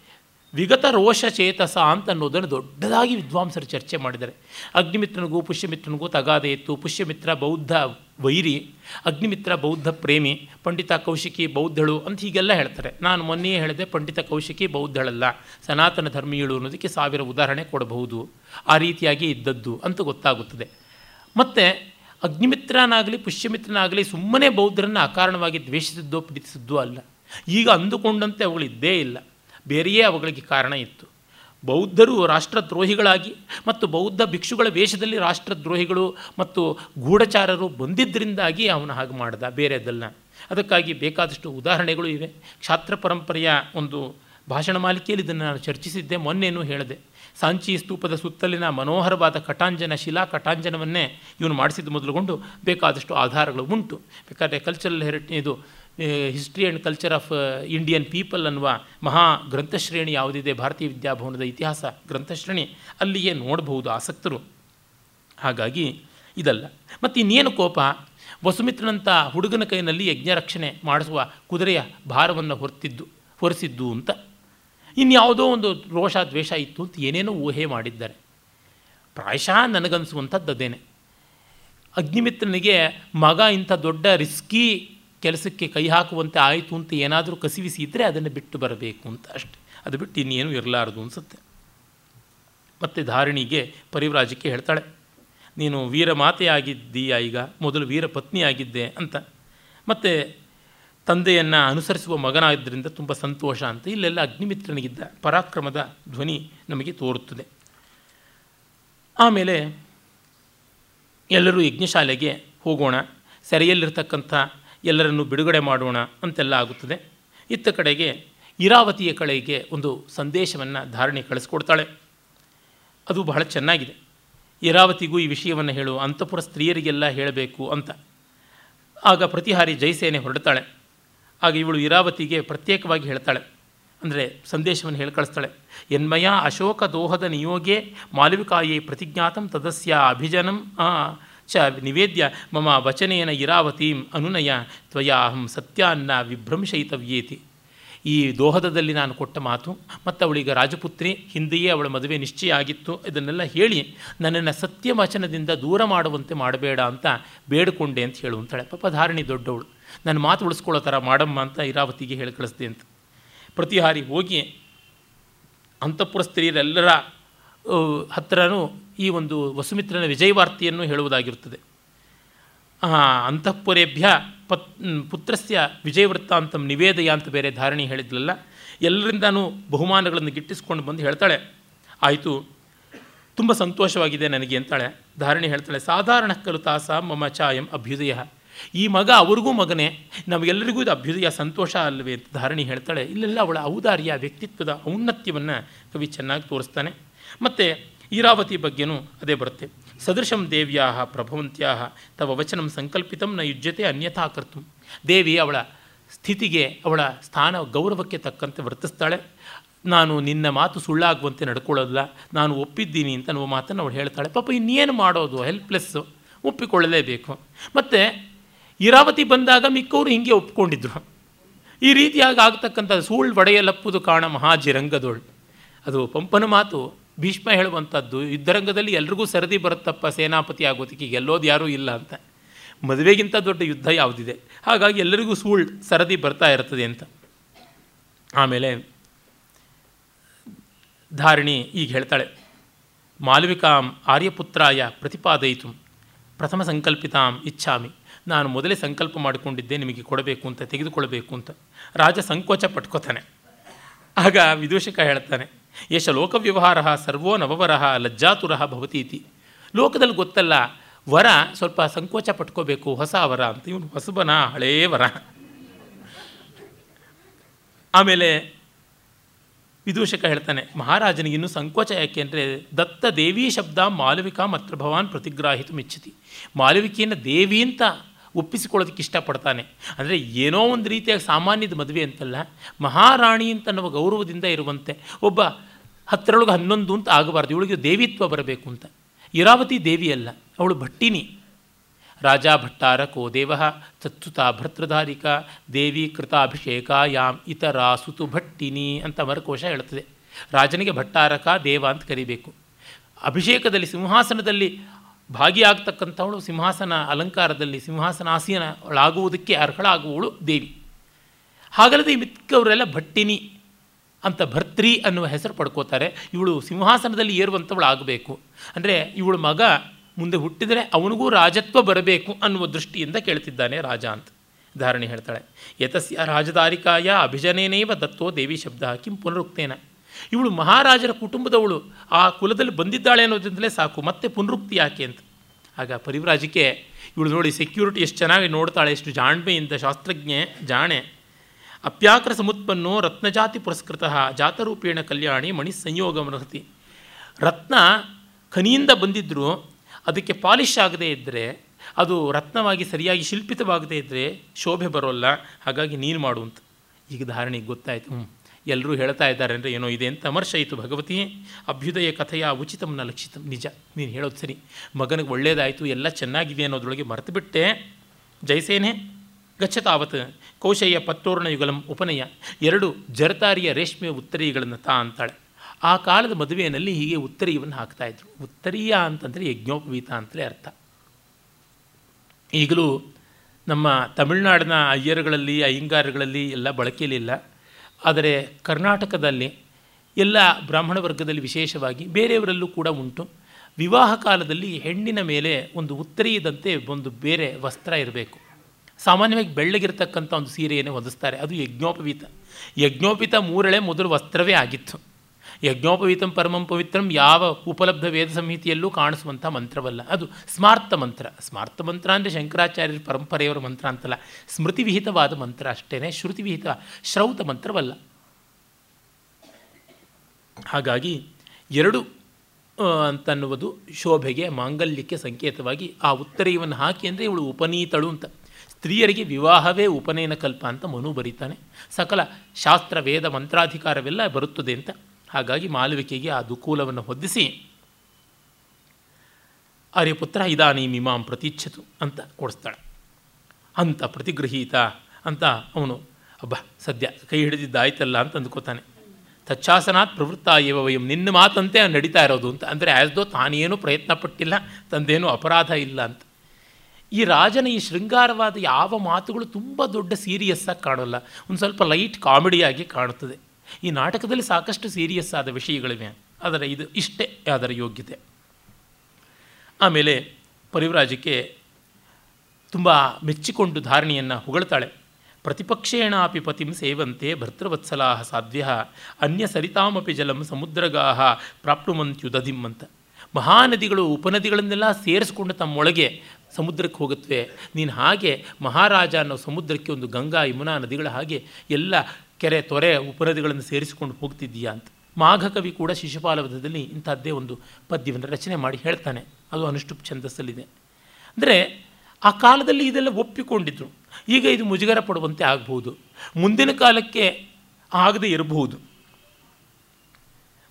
ವಿಗತ ರೋಷ ಚೇತಸ ಅಂತ ಅನ್ನೋದನ್ನು ದೊಡ್ಡದಾಗಿ ವಿದ್ವಾಂಸರು ಚರ್ಚೆ ಮಾಡಿದ್ದಾರೆ. ಅಗ್ನಿಮಿತ್ರನಿಗೂ ಪುಷ್ಯಮಿತ್ರನಿಗೂ ತಗಾದೆ ಇತ್ತು ಪುಷ್ಯಮಿತ್ರ ಬೌದ್ಧ ವೈರಿ, ಅಗ್ನಿಮಿತ್ರ ಬೌದ್ಧ ಪ್ರೇಮಿ, ಪಂಡಿತ ಕೌಶಿಕಿ ಬೌದ್ಧಳು ಅಂತ ಹೀಗೆಲ್ಲ ಹೇಳ್ತಾರೆ. ನಾನು ಮೊನ್ನೆಯೇ ಹೇಳಿದೆ, ಪಂಡಿತ ಕೌಶಿಕಿ ಬೌದ್ಧಳಲ್ಲ. ಸನಾತನ ಧರ್ಮೀಯಳು ಅನ್ನೋದಕ್ಕೆ ಸಾವಿರ ಉದಾಹರಣೆ ಕೊಡಬಹುದು. ಆ ರೀತಿಯಾಗಿ ಇದ್ದದ್ದು ಅಂತ ಗೊತ್ತಾಗುತ್ತದೆ. ಮತ್ತು ಅಗ್ನಿಮಿತ್ರನಾಗಲಿ, ಪುಷ್ಯಮಿತ್ರನಾಗಲಿ ಸುಮ್ಮನೆ ಬೌದ್ಧರನ್ನು ಅಕಾರಣವಾಗಿ ದ್ವೇಷಿಸಿದ್ದೋ, ಪ್ರೀತಿಸಿದ್ದೋ ಅಲ್ಲ. ಈಗ ಅಂದುಕೊಂಡಂತೆ ಅವುಗಳಿದ್ದೇ ಇಲ್ಲ. ಬೇರೆಯೇ ಅವುಗಳಿಗೆ ಕಾರಣ ಇತ್ತು. ಬೌದ್ಧರು ರಾಷ್ಟ್ರದ್ರೋಹಿಗಳಾಗಿ ಮತ್ತು ಬೌದ್ಧ ಭಿಕ್ಷುಗಳ ವೇಷದಲ್ಲಿ ರಾಷ್ಟ್ರದ್ರೋಹಿಗಳು ಮತ್ತು ಗೂಢಚಾರರು ಬಂದಿದ್ದರಿಂದಾಗಿ ಅವನು ಹಾಗೆ ಮಾಡ್ದ. ಬೇರೆದಲ್ಲ ಅದಕ್ಕಾಗಿ ಬೇಕಾದಷ್ಟು ಉದಾಹರಣೆಗಳು ಇವೆ. ಕ್ಷಾತ್ರ ಪರಂಪರೆಯ ಒಂದು ಭಾಷಣ ಮಾಲಿಕೆಯಲ್ಲಿ ಇದನ್ನು ನಾನು ಚರ್ಚಿಸಿದ್ದೆ, ಮೊನ್ನೆನೂ ಹೇಳಿದೆ. ಸಾಂಚಿ ಸ್ತೂಪದ ಸುತ್ತಲಿನ ಮನೋಹರವಾದ ಕಟಾಂಜನ ಶಿಲಾ ಕಟಾಂಜನವನ್ನೇ ಇವನು ಮಾಡಿಸಿದ್ದು ಮೊದಲುಗೊಂಡು ಬೇಕಾದಷ್ಟು ಆಧಾರಗಳು ಉಂಟು. ಬೇಕಾದರೆ ಕಲ್ಚರಲ್ ಹೆರಿಟ್ ಇದು history and culture of Indian people ಅನ್ನುವ ಮಹಾ ಗ್ರಂಥಶ್ರೇಣಿ ಯಾವುದಿದೆ? ಭಾರತೀಯ ವಿದ್ಯಾಭವನದ ಇತಿಹಾಸ ಗ್ರಂಥಶ್ರೇಣಿ. ಅಲ್ಲಿಯೇ ನೋಡಬಹುದು ಆಸಕ್ತರು. ಹಾಗಾಗಿ ಇದಲ್ಲ. ಮತ್ತು ಇನ್ನೇನು ಕೋಪ? ವಸುಮಿತ್ರನಂಥ ಹುಡುಗನ ಕೈನಲ್ಲಿ ಯಜ್ಞರಕ್ಷಣೆ ಮಾಡಿಸುವ ಕುದುರೆಯ ಭಾರವನ್ನು ಹೊರ್ತಿದ್ದು, ಹೊರಿಸಿದ್ದು ಅಂತ. ಇನ್ಯಾವುದೋ ಒಂದು ರೋಷ ದ್ವೇಷ ಇತ್ತು ಅಂತ ಏನೇನೋ ಊಹೆ ಮಾಡಿದ್ದಾರೆ. ಪ್ರಾಯಶಃ ನನಗನ್ನಿಸುವಂಥದ್ದು ಅದೇನೆ. ಅಗ್ನಿಮಿತ್ರನಿಗೆ ಮಗ ಇಂಥ ದೊಡ್ಡ ರಿಸ್ಕಿ ಕೆಲಸಕ್ಕೆ ಕೈ ಹಾಕುವಂತೆ ಆಯಿತು ಅಂತ ಏನಾದರೂ ಕಸಿವಿಸಿ ಇದ್ದರೆ ಅದನ್ನು ಬಿಟ್ಟು ಬರಬೇಕು ಅಂತ ಅಷ್ಟೆ. ಅದು ಬಿಟ್ಟು ಇನ್ನೇನು ಇರಲಾರದು ಅನಿಸುತ್ತೆ. ಮತ್ತು ಧಾರಣಿಗೆ ಪರಿವ್ರಾಜಕ್ಕೆ ಹೇಳ್ತಾಳೆ, ನೀನು ವೀರ ಮಾತೆಯಾಗಿದ್ದೀಯ ಈಗ? ಮೊದಲು ವೀರ ಪತ್ನಿಯಾಗಿದ್ದೆ ಅಂತ. ಮತ್ತು ತಂದೆಯನ್ನು ಅನುಸರಿಸುವ ಮಗನಾದ್ದರಿಂದ ತುಂಬ ಸಂತೋಷ ಅಂತ ಇಲ್ಲೆಲ್ಲ ಅಗ್ನಿಮಿತ್ರನಿಗಿದ್ದ ಪರಾಕ್ರಮದ ಧ್ವನಿ ನಮಗೆ ತೋರುತ್ತದೆ. ಆಮೇಲೆ ಎಲ್ಲರೂ ಯಜ್ಞಶಾಲೆಗೆ ಹೋಗೋಣ, ಸೆರೆಯಲ್ಲಿರ್ತಕ್ಕಂಥ ಎಲ್ಲರನ್ನು ಬಿಡುಗಡೆ ಮಾಡೋಣ ಅಂತೆಲ್ಲ ಆಗುತ್ತದೆ. ಇತ್ತ ಕಡೆಗೆ ಇರಾವತಿಯ ಕಡೆಗೆ ಒಂದು ಸಂದೇಶವನ್ನು ಧಾರಣೆ ಕಳಿಸ್ಕೊಡ್ತಾಳೆ. ಅದು ಬಹಳ ಚೆನ್ನಾಗಿದೆ. ಇರಾವತಿಗೂ ಈ ವಿಷಯವನ್ನು ಹೇಳು, ಅಂತಪುರ ಸ್ತ್ರೀಯರಿಗೆಲ್ಲ ಹೇಳಬೇಕು ಅಂತ. ಆಗ ಪ್ರತಿಹಾರಿ ಜೈಸೇನೆ ಹೊರಡ್ತಾಳೆ. ಆಗ ಇವಳು ಇರಾವತಿಗೆ ಪ್ರತ್ಯೇಕವಾಗಿ ಹೇಳ್ತಾಳೆ. ಅಂದರೆ ಸಂದೇಶವನ್ನು ಹೇಳಿ ಕಳಿಸ್ತಾಳೆ. ಎನ್ಮಯ ಅಶೋಕ ದೋಹದ ನಿಯೋಗೆ ಮಾಲವಿಕಾಯೇ ಪ್ರತಿಜ್ಞಾತಂ ತದಸ್ಯ ಅಭಿಜನಂ ಚ, ನಿವೇದ್ಯ ಮಮ ವಚನೇನ ಇರಾವತೀಂ ಅನುನಯ ತ್ವಯಾ ಅಹಂ ಸತ್ಯಾನ್ನ ವಿಭ್ರಂಶಯಿತವ್ಯೇತಿ. ಈ ದೋಹದದಲ್ಲಿ ನಾನು ಕೊಟ್ಟ ಮಾತು ಮತ್ತು ಅವಳೀಗ ರಾಜಪುತ್ರಿ, ಹಿಂದೆಯೇ ಅವಳ ಮದುವೆ ನಿಶ್ಚಯ ಆಗಿತ್ತು, ಇದನ್ನೆಲ್ಲ ಹೇಳಿ ನನ್ನನ್ನು ಸತ್ಯ ವಚನದಿಂದ ದೂರ ಮಾಡುವಂತೆ ಮಾಡಬೇಡ ಅಂತ ಬೇಡಿಕೊಂಡೆ ಅಂತ ಹೇಳುವಂತಾಳೆ. ಪಾಪ ಧಾರಣಿ ದೊಡ್ಡವಳು. ನನ್ನ ಮಾತು ಉಳಿಸ್ಕೊಳ್ಳೋ ಥರ ಮಾಡಮ್ಮ ಅಂತ ಇರಾವತಿಗೆ ಹೇಳಿ ಕಳಿಸ್ದೆ ಅಂತ. ಪ್ರತಿಹಾರಿ ಹೋಗಿ ಅಂತಃಪುರ ಸ್ತ್ರೀಯರೆಲ್ಲರ ಹತ್ತಿರನೂ ಈ ಒಂದು ವಸುಮಿತ್ರನ ವಿಜಯವಾರ್ತೆಯನ್ನು ಹೇಳುವುದಾಗಿರುತ್ತದೆ. ಅಂತಃಪುರೇಭ್ಯ ಪತ್ ಪುತ್ರಸ್ಯ ವಿಜಯವೃತ್ತಾಂತಂ ನಿವೇದಯ ಅಂತ ಬೇರೆ ಧಾರಣೆ ಹೇಳಿದ್ಲಲ್ಲ, ಎಲ್ಲರಿಂದನೂ ಬಹುಮಾನಗಳನ್ನು ಗಿಟ್ಟಿಸ್ಕೊಂಡು ಬಂದು ಹೇಳ್ತಾಳೆ. ಆಯಿತು, ತುಂಬ ಸಂತೋಷವಾಗಿದೆ ನನಗೆ ಅಂತಾಳೆ. ಧಾರಣೆ ಹೇಳ್ತಾಳೆ, ಸಾಧಾರಣ ಕಲು ತಾಸ ಮಮ ಚಾಯಂ ಅಭ್ಯುದಯ. ಈ ಮಗ ಅವ್ರಿಗೂ ಮಗನೇ. ನಮಗೆಲ್ಲರಿಗೂ ಇದು ಅಭ್ಯುದಯ, ಸಂತೋಷ ಅಲ್ಲವೇ ಅಂತ ಧಾರಣಿ ಹೇಳ್ತಾಳೆ. ಇಲ್ಲೆಲ್ಲ ಅವಳ ಔದಾರ್ಯ, ವ್ಯಕ್ತಿತ್ವದ ಔನ್ನತ್ಯವನ್ನು ಕವಿ ಚೆನ್ನಾಗಿ ತೋರಿಸ್ತಾನೆ. ಮತ್ತು ಈರಾವತಿ ಬಗ್ಗೆನೂ ಅದೇ ಬರುತ್ತೆ. ಸದೃಶಂ ದೇವ್ಯಾ ಪ್ರಭವಂತ್ಯಾ ತವ ವಚನಂ ಸಂಕಲ್ಪಿತಂ ನ ಯುಜ್ಯತೆ ಅನ್ಯಥಾ ಕರ್ತು. ದೇವಿ ಅವಳ ಸ್ಥಿತಿಗೆ, ಅವಳ ಸ್ಥಾನ ಗೌರವಕ್ಕೆ ತಕ್ಕಂತೆ ವರ್ತಿಸ್ತಾಳೆ. ನಾನು ನಿನ್ನ ಮಾತು ಸುಳ್ಳಾಗುವಂತೆ ನಡ್ಕೊಳ್ಳೋದಿಲ್ಲ. ನಾನು ಒಪ್ಪಿದ್ದೀನಿ ಅಂತ ನಮ್ಮ ಮಾತನ್ನು ಅವಳು ಹೇಳ್ತಾಳೆ. ಪಾಪ ಇನ್ನೇನು ಮಾಡೋದು? ಹೆಲ್ಪ್ಲೆಸ್ಸು ಒಪ್ಪಿಕೊಳ್ಳಲೇಬೇಕು. ಮತ್ತು ಇರಾವತಿ ಬಂದಾಗ ಮಿಕ್ಕವರು ಹಿಂಗೆ ಒಪ್ಕೊಂಡಿದ್ರು. ಈ ರೀತಿಯಾಗಿ ಆಗ್ತಕ್ಕಂಥ ಸೂಳ್ ಒಡೆಯಲಪ್ಪುದು ಕಾಣ ಮಹಾಜಿರಂಗದೋಳು ಅದು ಪಂಪನ ಮಾತು, ಭೀಷ್ಮ ಹೇಳುವಂಥದ್ದು, ಯುದ್ಧರಂಗದಲ್ಲಿ ಎಲ್ರಿಗೂ ಸರದಿ ಬರುತ್ತಪ್ಪ ಸೇನಾಪತಿ ಆಗೋದಕ್ಕೆ ಗೆಲ್ಲೋದು ಯಾರೂ ಇಲ್ಲ ಅಂತ. ಮದುವೆಗಿಂತ ದೊಡ್ಡ ಯುದ್ಧ ಯಾವುದಿದೆ? ಹಾಗಾಗಿ ಎಲ್ಲರಿಗೂ ಸೂಳ್ ಸರದಿ ಬರ್ತಾ ಇರ್ತದೆ ಅಂತ. ಆಮೇಲೆ ಧಾರಣಿ ಈಗ ಹೇಳ್ತಾಳೆ, ಮಾಲವಿಕಾಂ ಆರ್ಯಪುತ್ರಾಯ ಪ್ರತಿಪಾದಯಿತು, ಪ್ರಥಮ ಸಂಕಲ್ಪಿತಾಂ ಇಚ್ಛಾಮಿ. ನಾನು ಮೊದಲೇ ಸಂಕಲ್ಪ ಮಾಡಿಕೊಂಡಿದ್ದೆ, ನಿಮಗೆ ಕೊಡಬೇಕು ಅಂತ ತೆಗೆದುಕೊಳ್ಬೇಕು ಅಂತ. ರಾಜ ಸಂಕೋಚ ಪಟ್ಕೋತಾನೆ. ಆಗ ವಿದೂಷಕ ಹೇಳ್ತಾನೆ, ಯಶ ಲೋಕವ್ಯವಹಾರ ಸರ್ವೋ ನವವರ ಲಜ್ಜಾತುರ ಭವತೀತಿ. ಲೋಕದಲ್ಲಿ ಗೊತ್ತಲ್ಲ, ವರ ಸ್ವಲ್ಪ ಸಂಕೋಚ ಪಟ್ಕೋಬೇಕು, ಹೊಸ ವರ ಅಂತ. ಇವನು ಹೊಸಬನ, ಹಳೇ ವರ. ಆಮೇಲೆ ವಿದೂಷಕ ಹೇಳ್ತಾನೆ, ಮಹಾರಾಜನಿಗೆ ಇನ್ನೂ ಸಂಕೋಚ ಯಾಕೆ ಅಂದರೆ ದತ್ತ ದೇವಿ ಶಬ್ದ ಮಾಲವಿಕಾ ಮತ್ರ ಭವಾನ್ ಪ್ರತಿಗ್ರಾಹಿತು ಮಿಚ್ಚತಿ ಮಾಲವಿಕೆಯನ್ನು ದೇವಿ ಅಂತ ಒಪ್ಪಿಸಿಕೊಳ್ಳೋದಕ್ಕೆ ಇಷ್ಟಪಡ್ತಾನೆ. ಅಂದರೆ ಏನೋ ಒಂದು ರೀತಿಯ ಸಾಮಾನ್ಯದ ಮದುವೆ ಅಂತಲ್ಲ, ಮಹಾರಾಣಿ ಅಂತ ಗೌರವದಿಂದ ಇರುವಂತೆ ಒಬ್ಬ ಹತ್ತರೊಳಗೆ ಹನ್ನೊಂದು ಅಂತ ಆಗಬಾರ್ದು, ಇವಳಿಗೆ ದೇವಿತ್ವ ಬರಬೇಕು ಅಂತ. ಇರಾವತಿ ದೇವಿಯಲ್ಲ ಅವಳು ಭಟ್ಟಿನಿ. ರಾಜ ಭಟ್ಟಾರ ಕೋ ದೇವ, ತತ್ಸುತ ಭರ್ತೃಧಾರಿಕ, ದೇವಿ ಕೃತಾಭಿಷೇಕ ಯಾಮ್ ಇತರ ಸುತು ಭಟ್ಟಿನಿ ಅಂತ ಮರಕೋಶ ಹೇಳುತ್ತದೆ ರಾಜನಿಗೆ ಭಟ್ಟಾರಕ ದೇವ ಅಂತ ಕರಿಬೇಕು. ಅಭಿಷೇಕದಲ್ಲಿ, ಸಿಂಹಾಸನದಲ್ಲಿ ಭಾಗಿಯಾಗ್ತಕ್ಕಂಥವಳು ಸಿಂಹಾಸನ ಅಲಂಕಾರದಲ್ಲಿ ಸಿಂಹಾಸನಾಸೀನಳಾಗುವುದಕ್ಕೆ ಅರ್ಹಳಾಗುವವಳು ದೇವಿ. ಹಾಗಲ್ಲದೆ ಮಿಕ್ಕವರೆಲ್ಲ ಭಟ್ಟಿನಿ ಅಂತ ಭರ್ತ್ರಿ ಅನ್ನುವ ಹೆಸರು ಪಡ್ಕೋತಾರೆ. ಇವಳು ಸಿಂಹಾಸನದಲ್ಲಿ ಏರುವಂಥವಳು ಆಗಬೇಕು ಅಂದರೆ ಇವಳು ಮಗ ಮುಂದೆ ಹುಟ್ಟಿದರೆ ಅವನಿಗೂ ರಾಜತ್ವ ಬರಬೇಕು ಅನ್ನುವ ದೃಷ್ಟಿಯಿಂದ ಕೇಳ್ತಿದ್ದಾನೆ ರಾಜ ಅಂತ ಧಾರಣೆ ಹೇಳ್ತಾಳೆ. ಯತಸ್ಯ ರಾಜಧಾರಿಕಾಯ ಅಭಿಜನೇನೇವ ದತ್ತೋ ದೇವಿ ಶಬ್ದ ಕಿಂ ಪುನರುಕ್ತೇನ. ಇವಳು ಮಹಾರಾಜರ ಕುಟುಂಬದವಳು. ಆ ಕುಲದಲ್ಲಿ ಬಂದಿದ್ದಾಳೆ ಅನ್ನೋದ್ರಿಂದಲೇ ಸಾಕು, ಮತ್ತೆ ಪುನರುಕ್ತಿ ಯಾಕೆ ಅಂತ. ಆಗ ಪರಿವ್ರಾಜಿಕೆ, ಇವಳು ನೋಡಿ ಸೆಕ್ಯೂರಿಟಿ ಎಷ್ಟು ಚೆನ್ನಾಗಿ ನೋಡ್ತಾಳೆ, ಎಷ್ಟು ಜಾಣ್ಮೆಯಿಂದ ಶಾಸ್ತ್ರಜ್ಞೆ, ಜಾಣೆ. ಅಪ್ಯಾಕ್ರ ಸಮುತ್ಪನ್ನೋ ರತ್ನಜಾತಿ ಪುರಸ್ಕೃತ, ಜಾತರೂಪೇಣ ಕಲ್ಯಾಣಿ ಮಣಿ ಸಂಯೋಗಮರ್ಹತಿ ರತ್ನ ಖನಿಯಿಂದ ಬಂದಿದ್ದರೂ ಅದಕ್ಕೆ ಪಾಲಿಶ್ ಆಗದೇ ಇದ್ದರೆ ಅದು ರತ್ನವಾಗಿ ಸರಿಯಾಗಿ ಶಿಲ್ಪಿತವಾಗದೇ ಇದ್ದರೆ ಶೋಭೆ ಬರೋಲ್ಲ, ಹಾಗಾಗಿ ನೀನು ಮಾಡು ಅಂತ. ಈಗ ಧಾರಣೆಗೆ ಗೊತ್ತಾಯಿತು. ಹ್ಞೂ ಎಲ್ಲರೂ ಹೇಳ್ತಾ ಇದ್ದಾರೆ ಅಂದರೆ ಏನೋ ಇದೆ ಅಂತ ಅಮರ್ಷಯಿತು ಭಗವತಿ. ಅಭ್ಯುದಯ ಕಥೆಯ ಉಚಿತಮ್ನ ಲಕ್ಷಿತಂ ನಿಜ. ನೀನು ಹೇಳೋದು ಸರಿ. ಮಗನಿಗೆ ಒಳ್ಳೆಯದಾಯಿತು ಎಲ್ಲ ಚೆನ್ನಾಗಿದೆ ಅನ್ನೋದ್ರೊಳಗೆ ಮರೆತುಬಿಟ್ಟೆ. ಜಯಸೇನೆ ಗಚ್ಚತಾವತ್ ಕೌಶಯ್ಯ ಪತ್ತೋರ್ಣ ಯುಗಲಂ ಉಪನಯ. ಎರಡು ಜರತಾರಿಯ ರೇಷ್ಮೆ ಉತ್ತರೀಯಗಳನ್ನು ತಾ ಅಂತಾಳೆ. ಆ ಕಾಲದ ಮದುವೆಯಲ್ಲಿ ಹೀಗೆ ಉತ್ತರೀಯವನ್ನು ಹಾಕ್ತಾಯಿದ್ರು ಉತ್ತರೀಯ ಅಂತಂದರೆ ಯಜ್ಞೋಪವೀತ ಅಂತಲೇ ಅರ್ಥ. ಈಗಲೂ ನಮ್ಮ ತಮಿಳುನಾಡಿನ ಅಯ್ಯರುಗಳಲ್ಲಿ ಅಯ್ಯಂಗಾರಗಳಲ್ಲಿ ಎಲ್ಲ ಬಳಕೆಯಲ್ಲಿಲ್ಲ ಆದರೆ ಕರ್ನಾಟಕದಲ್ಲಿ ಎಲ್ಲ ಬ್ರಾಹ್ಮಣ ವರ್ಗದಲ್ಲಿ ವಿಶೇಷವಾಗಿ ಬೇರೆಯವರಲ್ಲೂ ಕೂಡ ಉಂಟು. ವಿವಾಹ ಕಾಲದಲ್ಲಿ ಹೆಣ್ಣಿನ ಮೇಲೆ ಒಂದು ಉತ್ತರಿಯದಂತೆ ಒಂದು ಬೇರೆ ವಸ್ತ್ರ ಇರಬೇಕು. ಸಾಮಾನ್ಯವಾಗಿ ಬೆಳ್ಳಗಿರ್ತಕ್ಕಂಥ ಒಂದು ಸೀರೆಯನ್ನೇ ಹೊದಿಸ್ತಾರೆ. ಅದು ಯಜ್ಞೋಪವೀತ. ಯಜ್ಞೋಪೀತ ಮೂರಳೆ ಮೊದಲು ವಸ್ತ್ರವೇ ಆಗಿತ್ತು. ಯಜ್ಞೋಪವೀತಂ ಪರಮಂ ಪವಿತ್ರಂ ಯಾವ ಉಪಲಬ್ಧ ವೇದ ಸಂಹಿತೆಯಲ್ಲೂ ಕಾಣಿಸುವಂಥ ಮಂತ್ರವಲ್ಲ. ಅದು ಸ್ಮಾರ್ಥ ಮಂತ್ರ. ಸ್ಮಾರ್ಥ ಮಂತ್ರ ಅಂದರೆ ಶಂಕರಾಚಾರ್ಯರ ಪರಂಪರೆಯವರ ಮಂತ್ರ ಅಂತಲ್ಲ. ಸ್ಮೃತಿವಿಹಿತವಾದ ಮಂತ್ರ ಅಷ್ಟೇ ಶ್ರುತಿವಿಹಿತ, ಶ್ರೌತ ಮಂತ್ರವಲ್ಲ. ಹಾಗಾಗಿ ಎರಡು ಅಂತನ್ನುವುದು ಶೋಭೆಗೆ, ಮಾಂಗಲ್ಯಕ್ಕೆ ಸಂಕೇತವಾಗಿ ಆ ಉತ್ತರೆಯವನ್ನು ಹಾಕಿ ಅಂದರೆ ಇವಳು ಉಪನೀತಳು ಅಂತ. ಸ್ತ್ರೀಯರಿಗೆ ವಿವಾಹವೇ ಉಪನಯನ ಕಲ್ಪ ಅಂತ ಮನು ಬರೀತಾನೆ. ಸಕಲ ಶಾಸ್ತ್ರ, ವೇದ, ಮಂತ್ರಾಧಿಕಾರವೆಲ್ಲ ಬರುತ್ತದೆ ಅಂತ. ಹಾಗಾಗಿ ಮಾಲವಿಕೆಗೆ ಆ ದುಕೂಲವನ್ನು ಹೊದ್ದಿಸಿ ಆರ್ಯಪುತ್ರ ಇದಾನಿ ಮಿಮಾಂ ಪ್ರತೀಚ್ಛತು ಅಂತ ಕೊಡಿಸ್ತಾಳೆ. ಅಂತ ಪ್ರತಿಗೃಹೀತ ಅಂತ ಅವನು, ಅಬ್ಬ, ಸದ್ಯ ಕೈ ಹಿಡಿದಿದ್ದಾಯ್ತಲ್ಲ ಅಂತ ಅಂದ್ಕೋತಾನೆ. ತಚ್ಛಾಸನಾತ್ ಪ್ರವೃತ್ತ ಏವ ವಯಂ, ನಿನ್ನ ಮಾತಂತೆ ನಡೀತಾ ಇರೋದು ಅಂತ. ಅಂದರೆ ಆ್ಯಸ್ದೋ ತಾನೇನೂ ಪ್ರಯತ್ನ ಪಟ್ಟಿಲ್ಲ, ತಂದೇನೂ ಅಪರಾಧ ಇಲ್ಲ ಅಂತ. ಈ ರಾಜನ ಈ ಶೃಂಗಾರವಾದ ಯಾವ ಮಾತುಗಳು ತುಂಬ ದೊಡ್ಡ ಸೀರಿಯಸ್ ಆಗಿ ಕಾಣೋಲ್ಲ. ಒಂದು ಸ್ವಲ್ಪ ಲೈಟ್ ಕಾಮಿಡಿಯಾಗಿ ಕಾಣುತ್ತದೆ. ಈ ನಾಟಕದಲ್ಲಿ ಸಾಕಷ್ಟು ಸೀರಿಯಸ್ ಆದ ವಿಷಯಗಳಿವೆ. ಅದರ ಇದು ಇಷ್ಟೇ ಅದರ ಯೋಗ್ಯತೆ. ಆಮೇಲೆ ಪರಿವ್ರಾಜಕ್ಕೆ ತುಂಬ ಮೆಚ್ಚಿಕೊಂಡು ಧಾರಣೆಯನ್ನು ಹೊಗಳ್ತಾಳೆ. ಪ್ರತಿಪಕ್ಷೇಣಾಪಿ ಪತಿಂ ಸೇವಂತೆ ಭರ್ತೃವತ್ಸಲಾ ಸಾಧ್ಯ, ಅನ್ಯ ಸರಿತಾಮಪಿ ಜಲಂ ಸಮುದ್ರಗಾಹ ಪ್ರಾಪ್ನುವಂತ್ಯುದಧಿಂ ಅಂತ ಮಹಾನದಿಗಳು, ಉಪನದಿಗಳನ್ನೆಲ್ಲ ಸೇರಿಸ್ಕೊಂಡು ತಮ್ಮೊಳಗೆ ಸಮುದ್ರಕ್ಕೆ ಹೋಗುತ್ತವೆ. ನೀನು ಹಾಗೆ ಮಹಾರಾಜ ಅನ್ನೋ ಸಮುದ್ರಕ್ಕೆ ಒಂದು ಗಂಗಾ, ಯಮುನಾ ನದಿಗಳ ಹಾಗೆ ಎಲ್ಲ ಕೆರೆ ತೊರೆ ಉಪನದಿಗಳನ್ನು ಸೇರಿಸಿಕೊಂಡು ಹೋಗ್ತಿದ್ದೀಯಾ ಅಂತ. ಮಾಘಕವಿ ಕೂಡ ಶಿಶುಪಾಲವಧದಲ್ಲಿ ಇಂಥದ್ದೇ ಒಂದು ಪದ್ಯವನ್ನು ರಚನೆ ಮಾಡಿ ಹೇಳ್ತಾನೆ. ಅದು ಅನುಷ್ಠುಪ್ ಛಂದಸ್ಸಲ್ಲಿದೆ. ಅಂದರೆ ಆ ಕಾಲದಲ್ಲಿ ಇದೆಲ್ಲ ಒಪ್ಪಿಕೊಂಡಿದ್ರು. ಈಗ ಇದು ಮುಜುಗರ ಪಡುವಂತೆ ಆಗಬಹುದು. ಮುಂದಿನ ಕಾಲಕ್ಕೆ ಆಗದೆ ಇರಬಹುದು.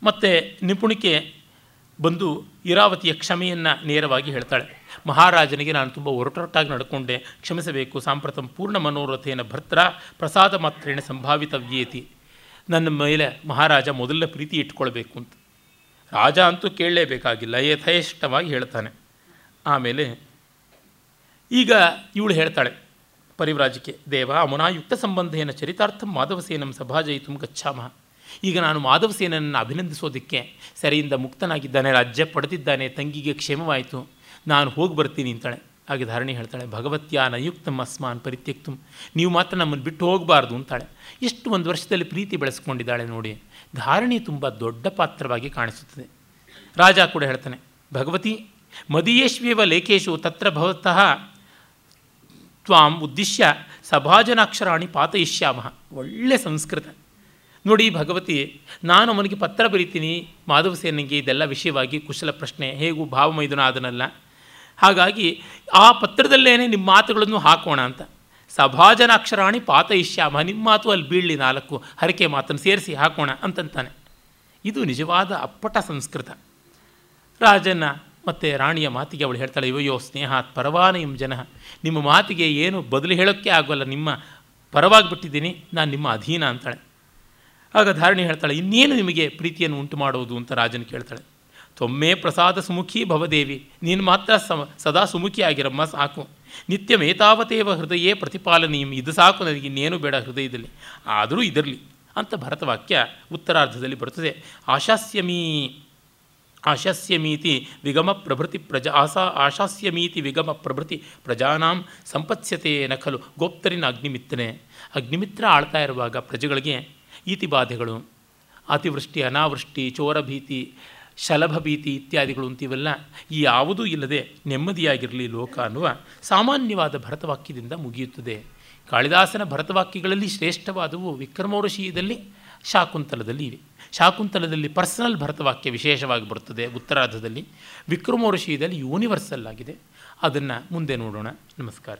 ಮತ್ತು ನಿಪುಣಿಕೆ ಬಂದು ಇರಾವತಿಯ ಕ್ಷಮೆಯನ್ನು ನೇರವಾಗಿ ಹೇಳ್ತಾಳೆ. ಮಹಾರಾಜನಿಗೆ ನಾನು ತುಂಬ ಒರಟೊರಟಾಗಿ ನಡ್ಕೊಂಡೆ. ಕ್ಷಮಿಸಬೇಕು, ಸಾಂಪ್ರತಂ ಪೂರ್ಣ ಮನೋರಥೇನ ಭರ್ತ್ರ ಪ್ರಸಾದ ಮಾತ್ರೇಣ ಸಂಭಾವಿತವ್ಯೇತಿ. ನನ್ನ ಮೇಲೆ ಮಹಾರಾಜ ಮೊದಲ ಪ್ರೀತಿ ಇಟ್ಕೊಳ್ಬೇಕು ಅಂತ. ರಾಜ ಅಂತೂ ಕೇಳಲೇಬೇಕಾಗಿಲ್ಲ, ಯಥೇಷ್ಟವಾಗಿ ಹೇಳ್ತಾನೆ. ಆಮೇಲೆ ಈಗ ಇವಳು ಹೇಳ್ತಾಳೆ ಪರಿವ್ರಾಜಕ್ಕೆ ದೇವ, ಅಮುನಾಯುಕ್ತ ಸಂಬಂಧೇನ ಚರಿತಾರ್ಥಂ ಮಾಧವಸೇನಂ ಸಭಾಜಯಿತು ಗಚ್ಚಾಮಹ ಈಗ ನಾನು ಮಾಧವಸೇನನ್ನು ಅಭಿನಂದಿಸೋದಕ್ಕೆ ಸರಿಯಿಂದ ಮುಕ್ತನಾಗಿದ್ದಾನೆ ರಾಜ್ಯ ಪಡೆದಿದ್ದಾನೆ, ತಂಗಿಗೆ ಕ್ಷೇಮವಾಯಿತು. ನಾನು ಹೋಗಿ ಬರ್ತೀನಿ ಅಂತಾಳೆ. ಹಾಗೆ ಧಾರಣೆ ಹೇಳ್ತಾಳೆ, ಭಗವತ್ಯ ನಯುಕ್ತಂ ಅಸ್ಮಾನ್ ಪರಿತ್ಯಕ್ತು, ನೀವು ಮಾತ್ರ ನಮ್ಮನ್ನು ಬಿಟ್ಟು ಹೋಗಬಾರ್ದು ಅಂತಾಳೆ. ಇಷ್ಟು ಒಂದು ವರ್ಷದಲ್ಲಿ ಪ್ರೀತಿ ಬೆಳೆಸ್ಕೊಂಡಿದ್ದಾಳೆ ನೋಡಿ. ಧಾರಣಿ ತುಂಬ ದೊಡ್ಡ ಪಾತ್ರವಾಗಿ ಕಾಣಿಸುತ್ತದೆ. ರಾಜ ಕೂಡ ಹೇಳ್ತಾನೆ, ಭಗವತಿ ಮದೀಯೇಶ್ವೇವ ಲೇಖೇಶು ತತ್ರ ಭವತಃ ತ್ವಾಂ ಉದ್ದಿಶ್ಯ ಸಭಾಜನಾಕ್ಷರಾಣಿ ಪಾತಯಿಷ್ಯಾಮಃ. ಒಳ್ಳೆ ಸಂಸ್ಕೃತ. ನೋಡಿ ಭಗವತಿ, ನಾನು ಅವನಿಗೆ ಪತ್ರ ಬರೀತೀನಿ ಮಾಧವಸೇನಿಗೆ ಇದೆಲ್ಲ ವಿಷಯವಾಗಿ ಕುಶಲ ಪ್ರಶ್ನೆ, ಹೇಗೂ ಭಾವಮೈದುನ ಆದನಲ್ಲ ಹಾಗಾಗಿ ಆ ಪತ್ರದಲ್ಲೇ ನಿಮ್ಮ ಮಾತುಗಳನ್ನು ಹಾಕೋಣ ಅಂತ. ಸಭಾಜನಾಕ್ಷರಾಣಿ ಪಾತಯಿಷ್ಯಾಮ ನಿಮ್ಮ ಮಾತು ಅಲ್ಲಿ ಬೀಳಲಿ ನಾಲ್ಕು, ಹರಕೆ ಮಾತನ್ನು ಸೇರಿಸಿ ಹಾಕೋಣ ಅಂತಂತಾನೆ. ಇದು ನಿಜವಾದ ಅಪ್ಪಟ ಸಂಸ್ಕೃತ. ರಾಜನ ಮತ್ತು ರಾಣಿಯ ಮಾತಿಗೆ ಅವಳು ಹೇಳ್ತಾಳೆ ಇವಯೋ ಸ್ನೇಹಾತ್ ಪರವಾನಯಂ ಜನ. ನಿಮ್ಮ ಮಾತಿಗೆ ಏನು ಬದಲು ಹೇಳೋಕ್ಕೆ ಆಗೋಲ್ಲ, ನಿಮ್ಮ ಪರವಾಗಿ ಬಿಟ್ಟಿದ್ದೀನಿ ನಾನು ನಿಮ್ಮ ಅಧೀನ ಅಂತಾಳೆ. ಆಗ ಧಾರಣಿ ಹೇಳ್ತಾಳೆ, ಇನ್ನೇನು ನಿಮಗೆ ಪ್ರೀತಿಯನ್ನು ಉಂಟು ಮಾಡೋದು ಅಂತ ರಾಜನ ಕೇಳ್ತಾಳೆ. ತೊಮ್ಮೆ ಪ್ರಸಾದ ಸುಮುಖಿ ಭವದೇವಿ, ನೀನು ಮಾತ್ರ ಸಮ, ಸದಾ ಸುಮುಖಿಯಾಗಿರಮ್ಮ ಸಾಕು. ನಿತ್ಯ ಮೇತಾವತೇವ ಹೃದಯೇ ಪ್ರತಿಪಾಲನೀಯಂ, ಇದು ಸಾಕು ನನಗೆ ಇನ್ನೇನು ಬೇಡ ಹೃದಯದಲ್ಲಿ. ಆದರೂ ಇದರಲಿ ಅಂತ ಭರತವಾಕ್ಯ ಉತ್ತರಾರ್ಧದಲ್ಲಿ ಬರುತ್ತದೆ. ಆಶಾಸ್ಯಮೀ, ಆಶಾಸ್ಯಮೀತಿ ವಿಗಮ ಪ್ರಭೃತಿ ಪ್ರಜಾ, ಆಸಾ, ಆಶಾಸ್ಯಮೀತಿ ವಿಗಮ ಪ್ರಭೃತಿ ಪ್ರಜಾನಾಂ ಸಂಪತ್ಸ್ಯತೆ ನಕಲು ಗೋಪ್ತರಿನ ಅಗ್ನಿಮಿತ್ರನೆ. ಅಗ್ನಿಮಿತ್ರ ಆಳ್ತಾ ಇರುವಾಗ ಪ್ರಜೆಗಳಿಗೆ ಈತಿಬಾಧೆಗಳು, ಅತಿವೃಷ್ಟಿ, ಅನಾವೃಷ್ಟಿ, ಚೋರಭೀತಿ ಶಲಭಭೀತಿ ಇತ್ಯಾದಿಗಳು ಅಂತಿವೆಲ್ಲ, ಈ ಯಾವುದೂ ಇಲ್ಲದೆ ನೆಮ್ಮದಿಯಾಗಿರಲಿ ಲೋಕ ಅನ್ನುವ ಸಾಮಾನ್ಯವಾದ ಭರತವಾಕ್ಯದಿಂದ ಮುಗಿಯುತ್ತದೆ. ಕಾಳಿದಾಸನ ಭರತವಾಕ್ಯಗಳಲ್ಲಿ ಶ್ರೇಷ್ಠವಾದವು ವಿಕ್ರಮೋರ್ಷೀಯದಲ್ಲಿ ಶಾಕುಂತಲದಲ್ಲಿ ಇವೆ. ಶಾಕುಂತಲದಲ್ಲಿ ಪರ್ಸನಲ್ ಭರತವಾಕ್ಯ ವಿಶೇಷವಾಗಿ ಬರುತ್ತದೆ ಉತ್ತರಾರ್ಧದಲ್ಲಿ. ವಿಕ್ರಮೋರ್ಷೀಯದಲ್ಲಿ ಯೂನಿವರ್ಸಲ್ ಆಗಿದೆ. ಅದನ್ನು ಮುಂದೆ ನೋಡೋಣ. ನಮಸ್ಕಾರ.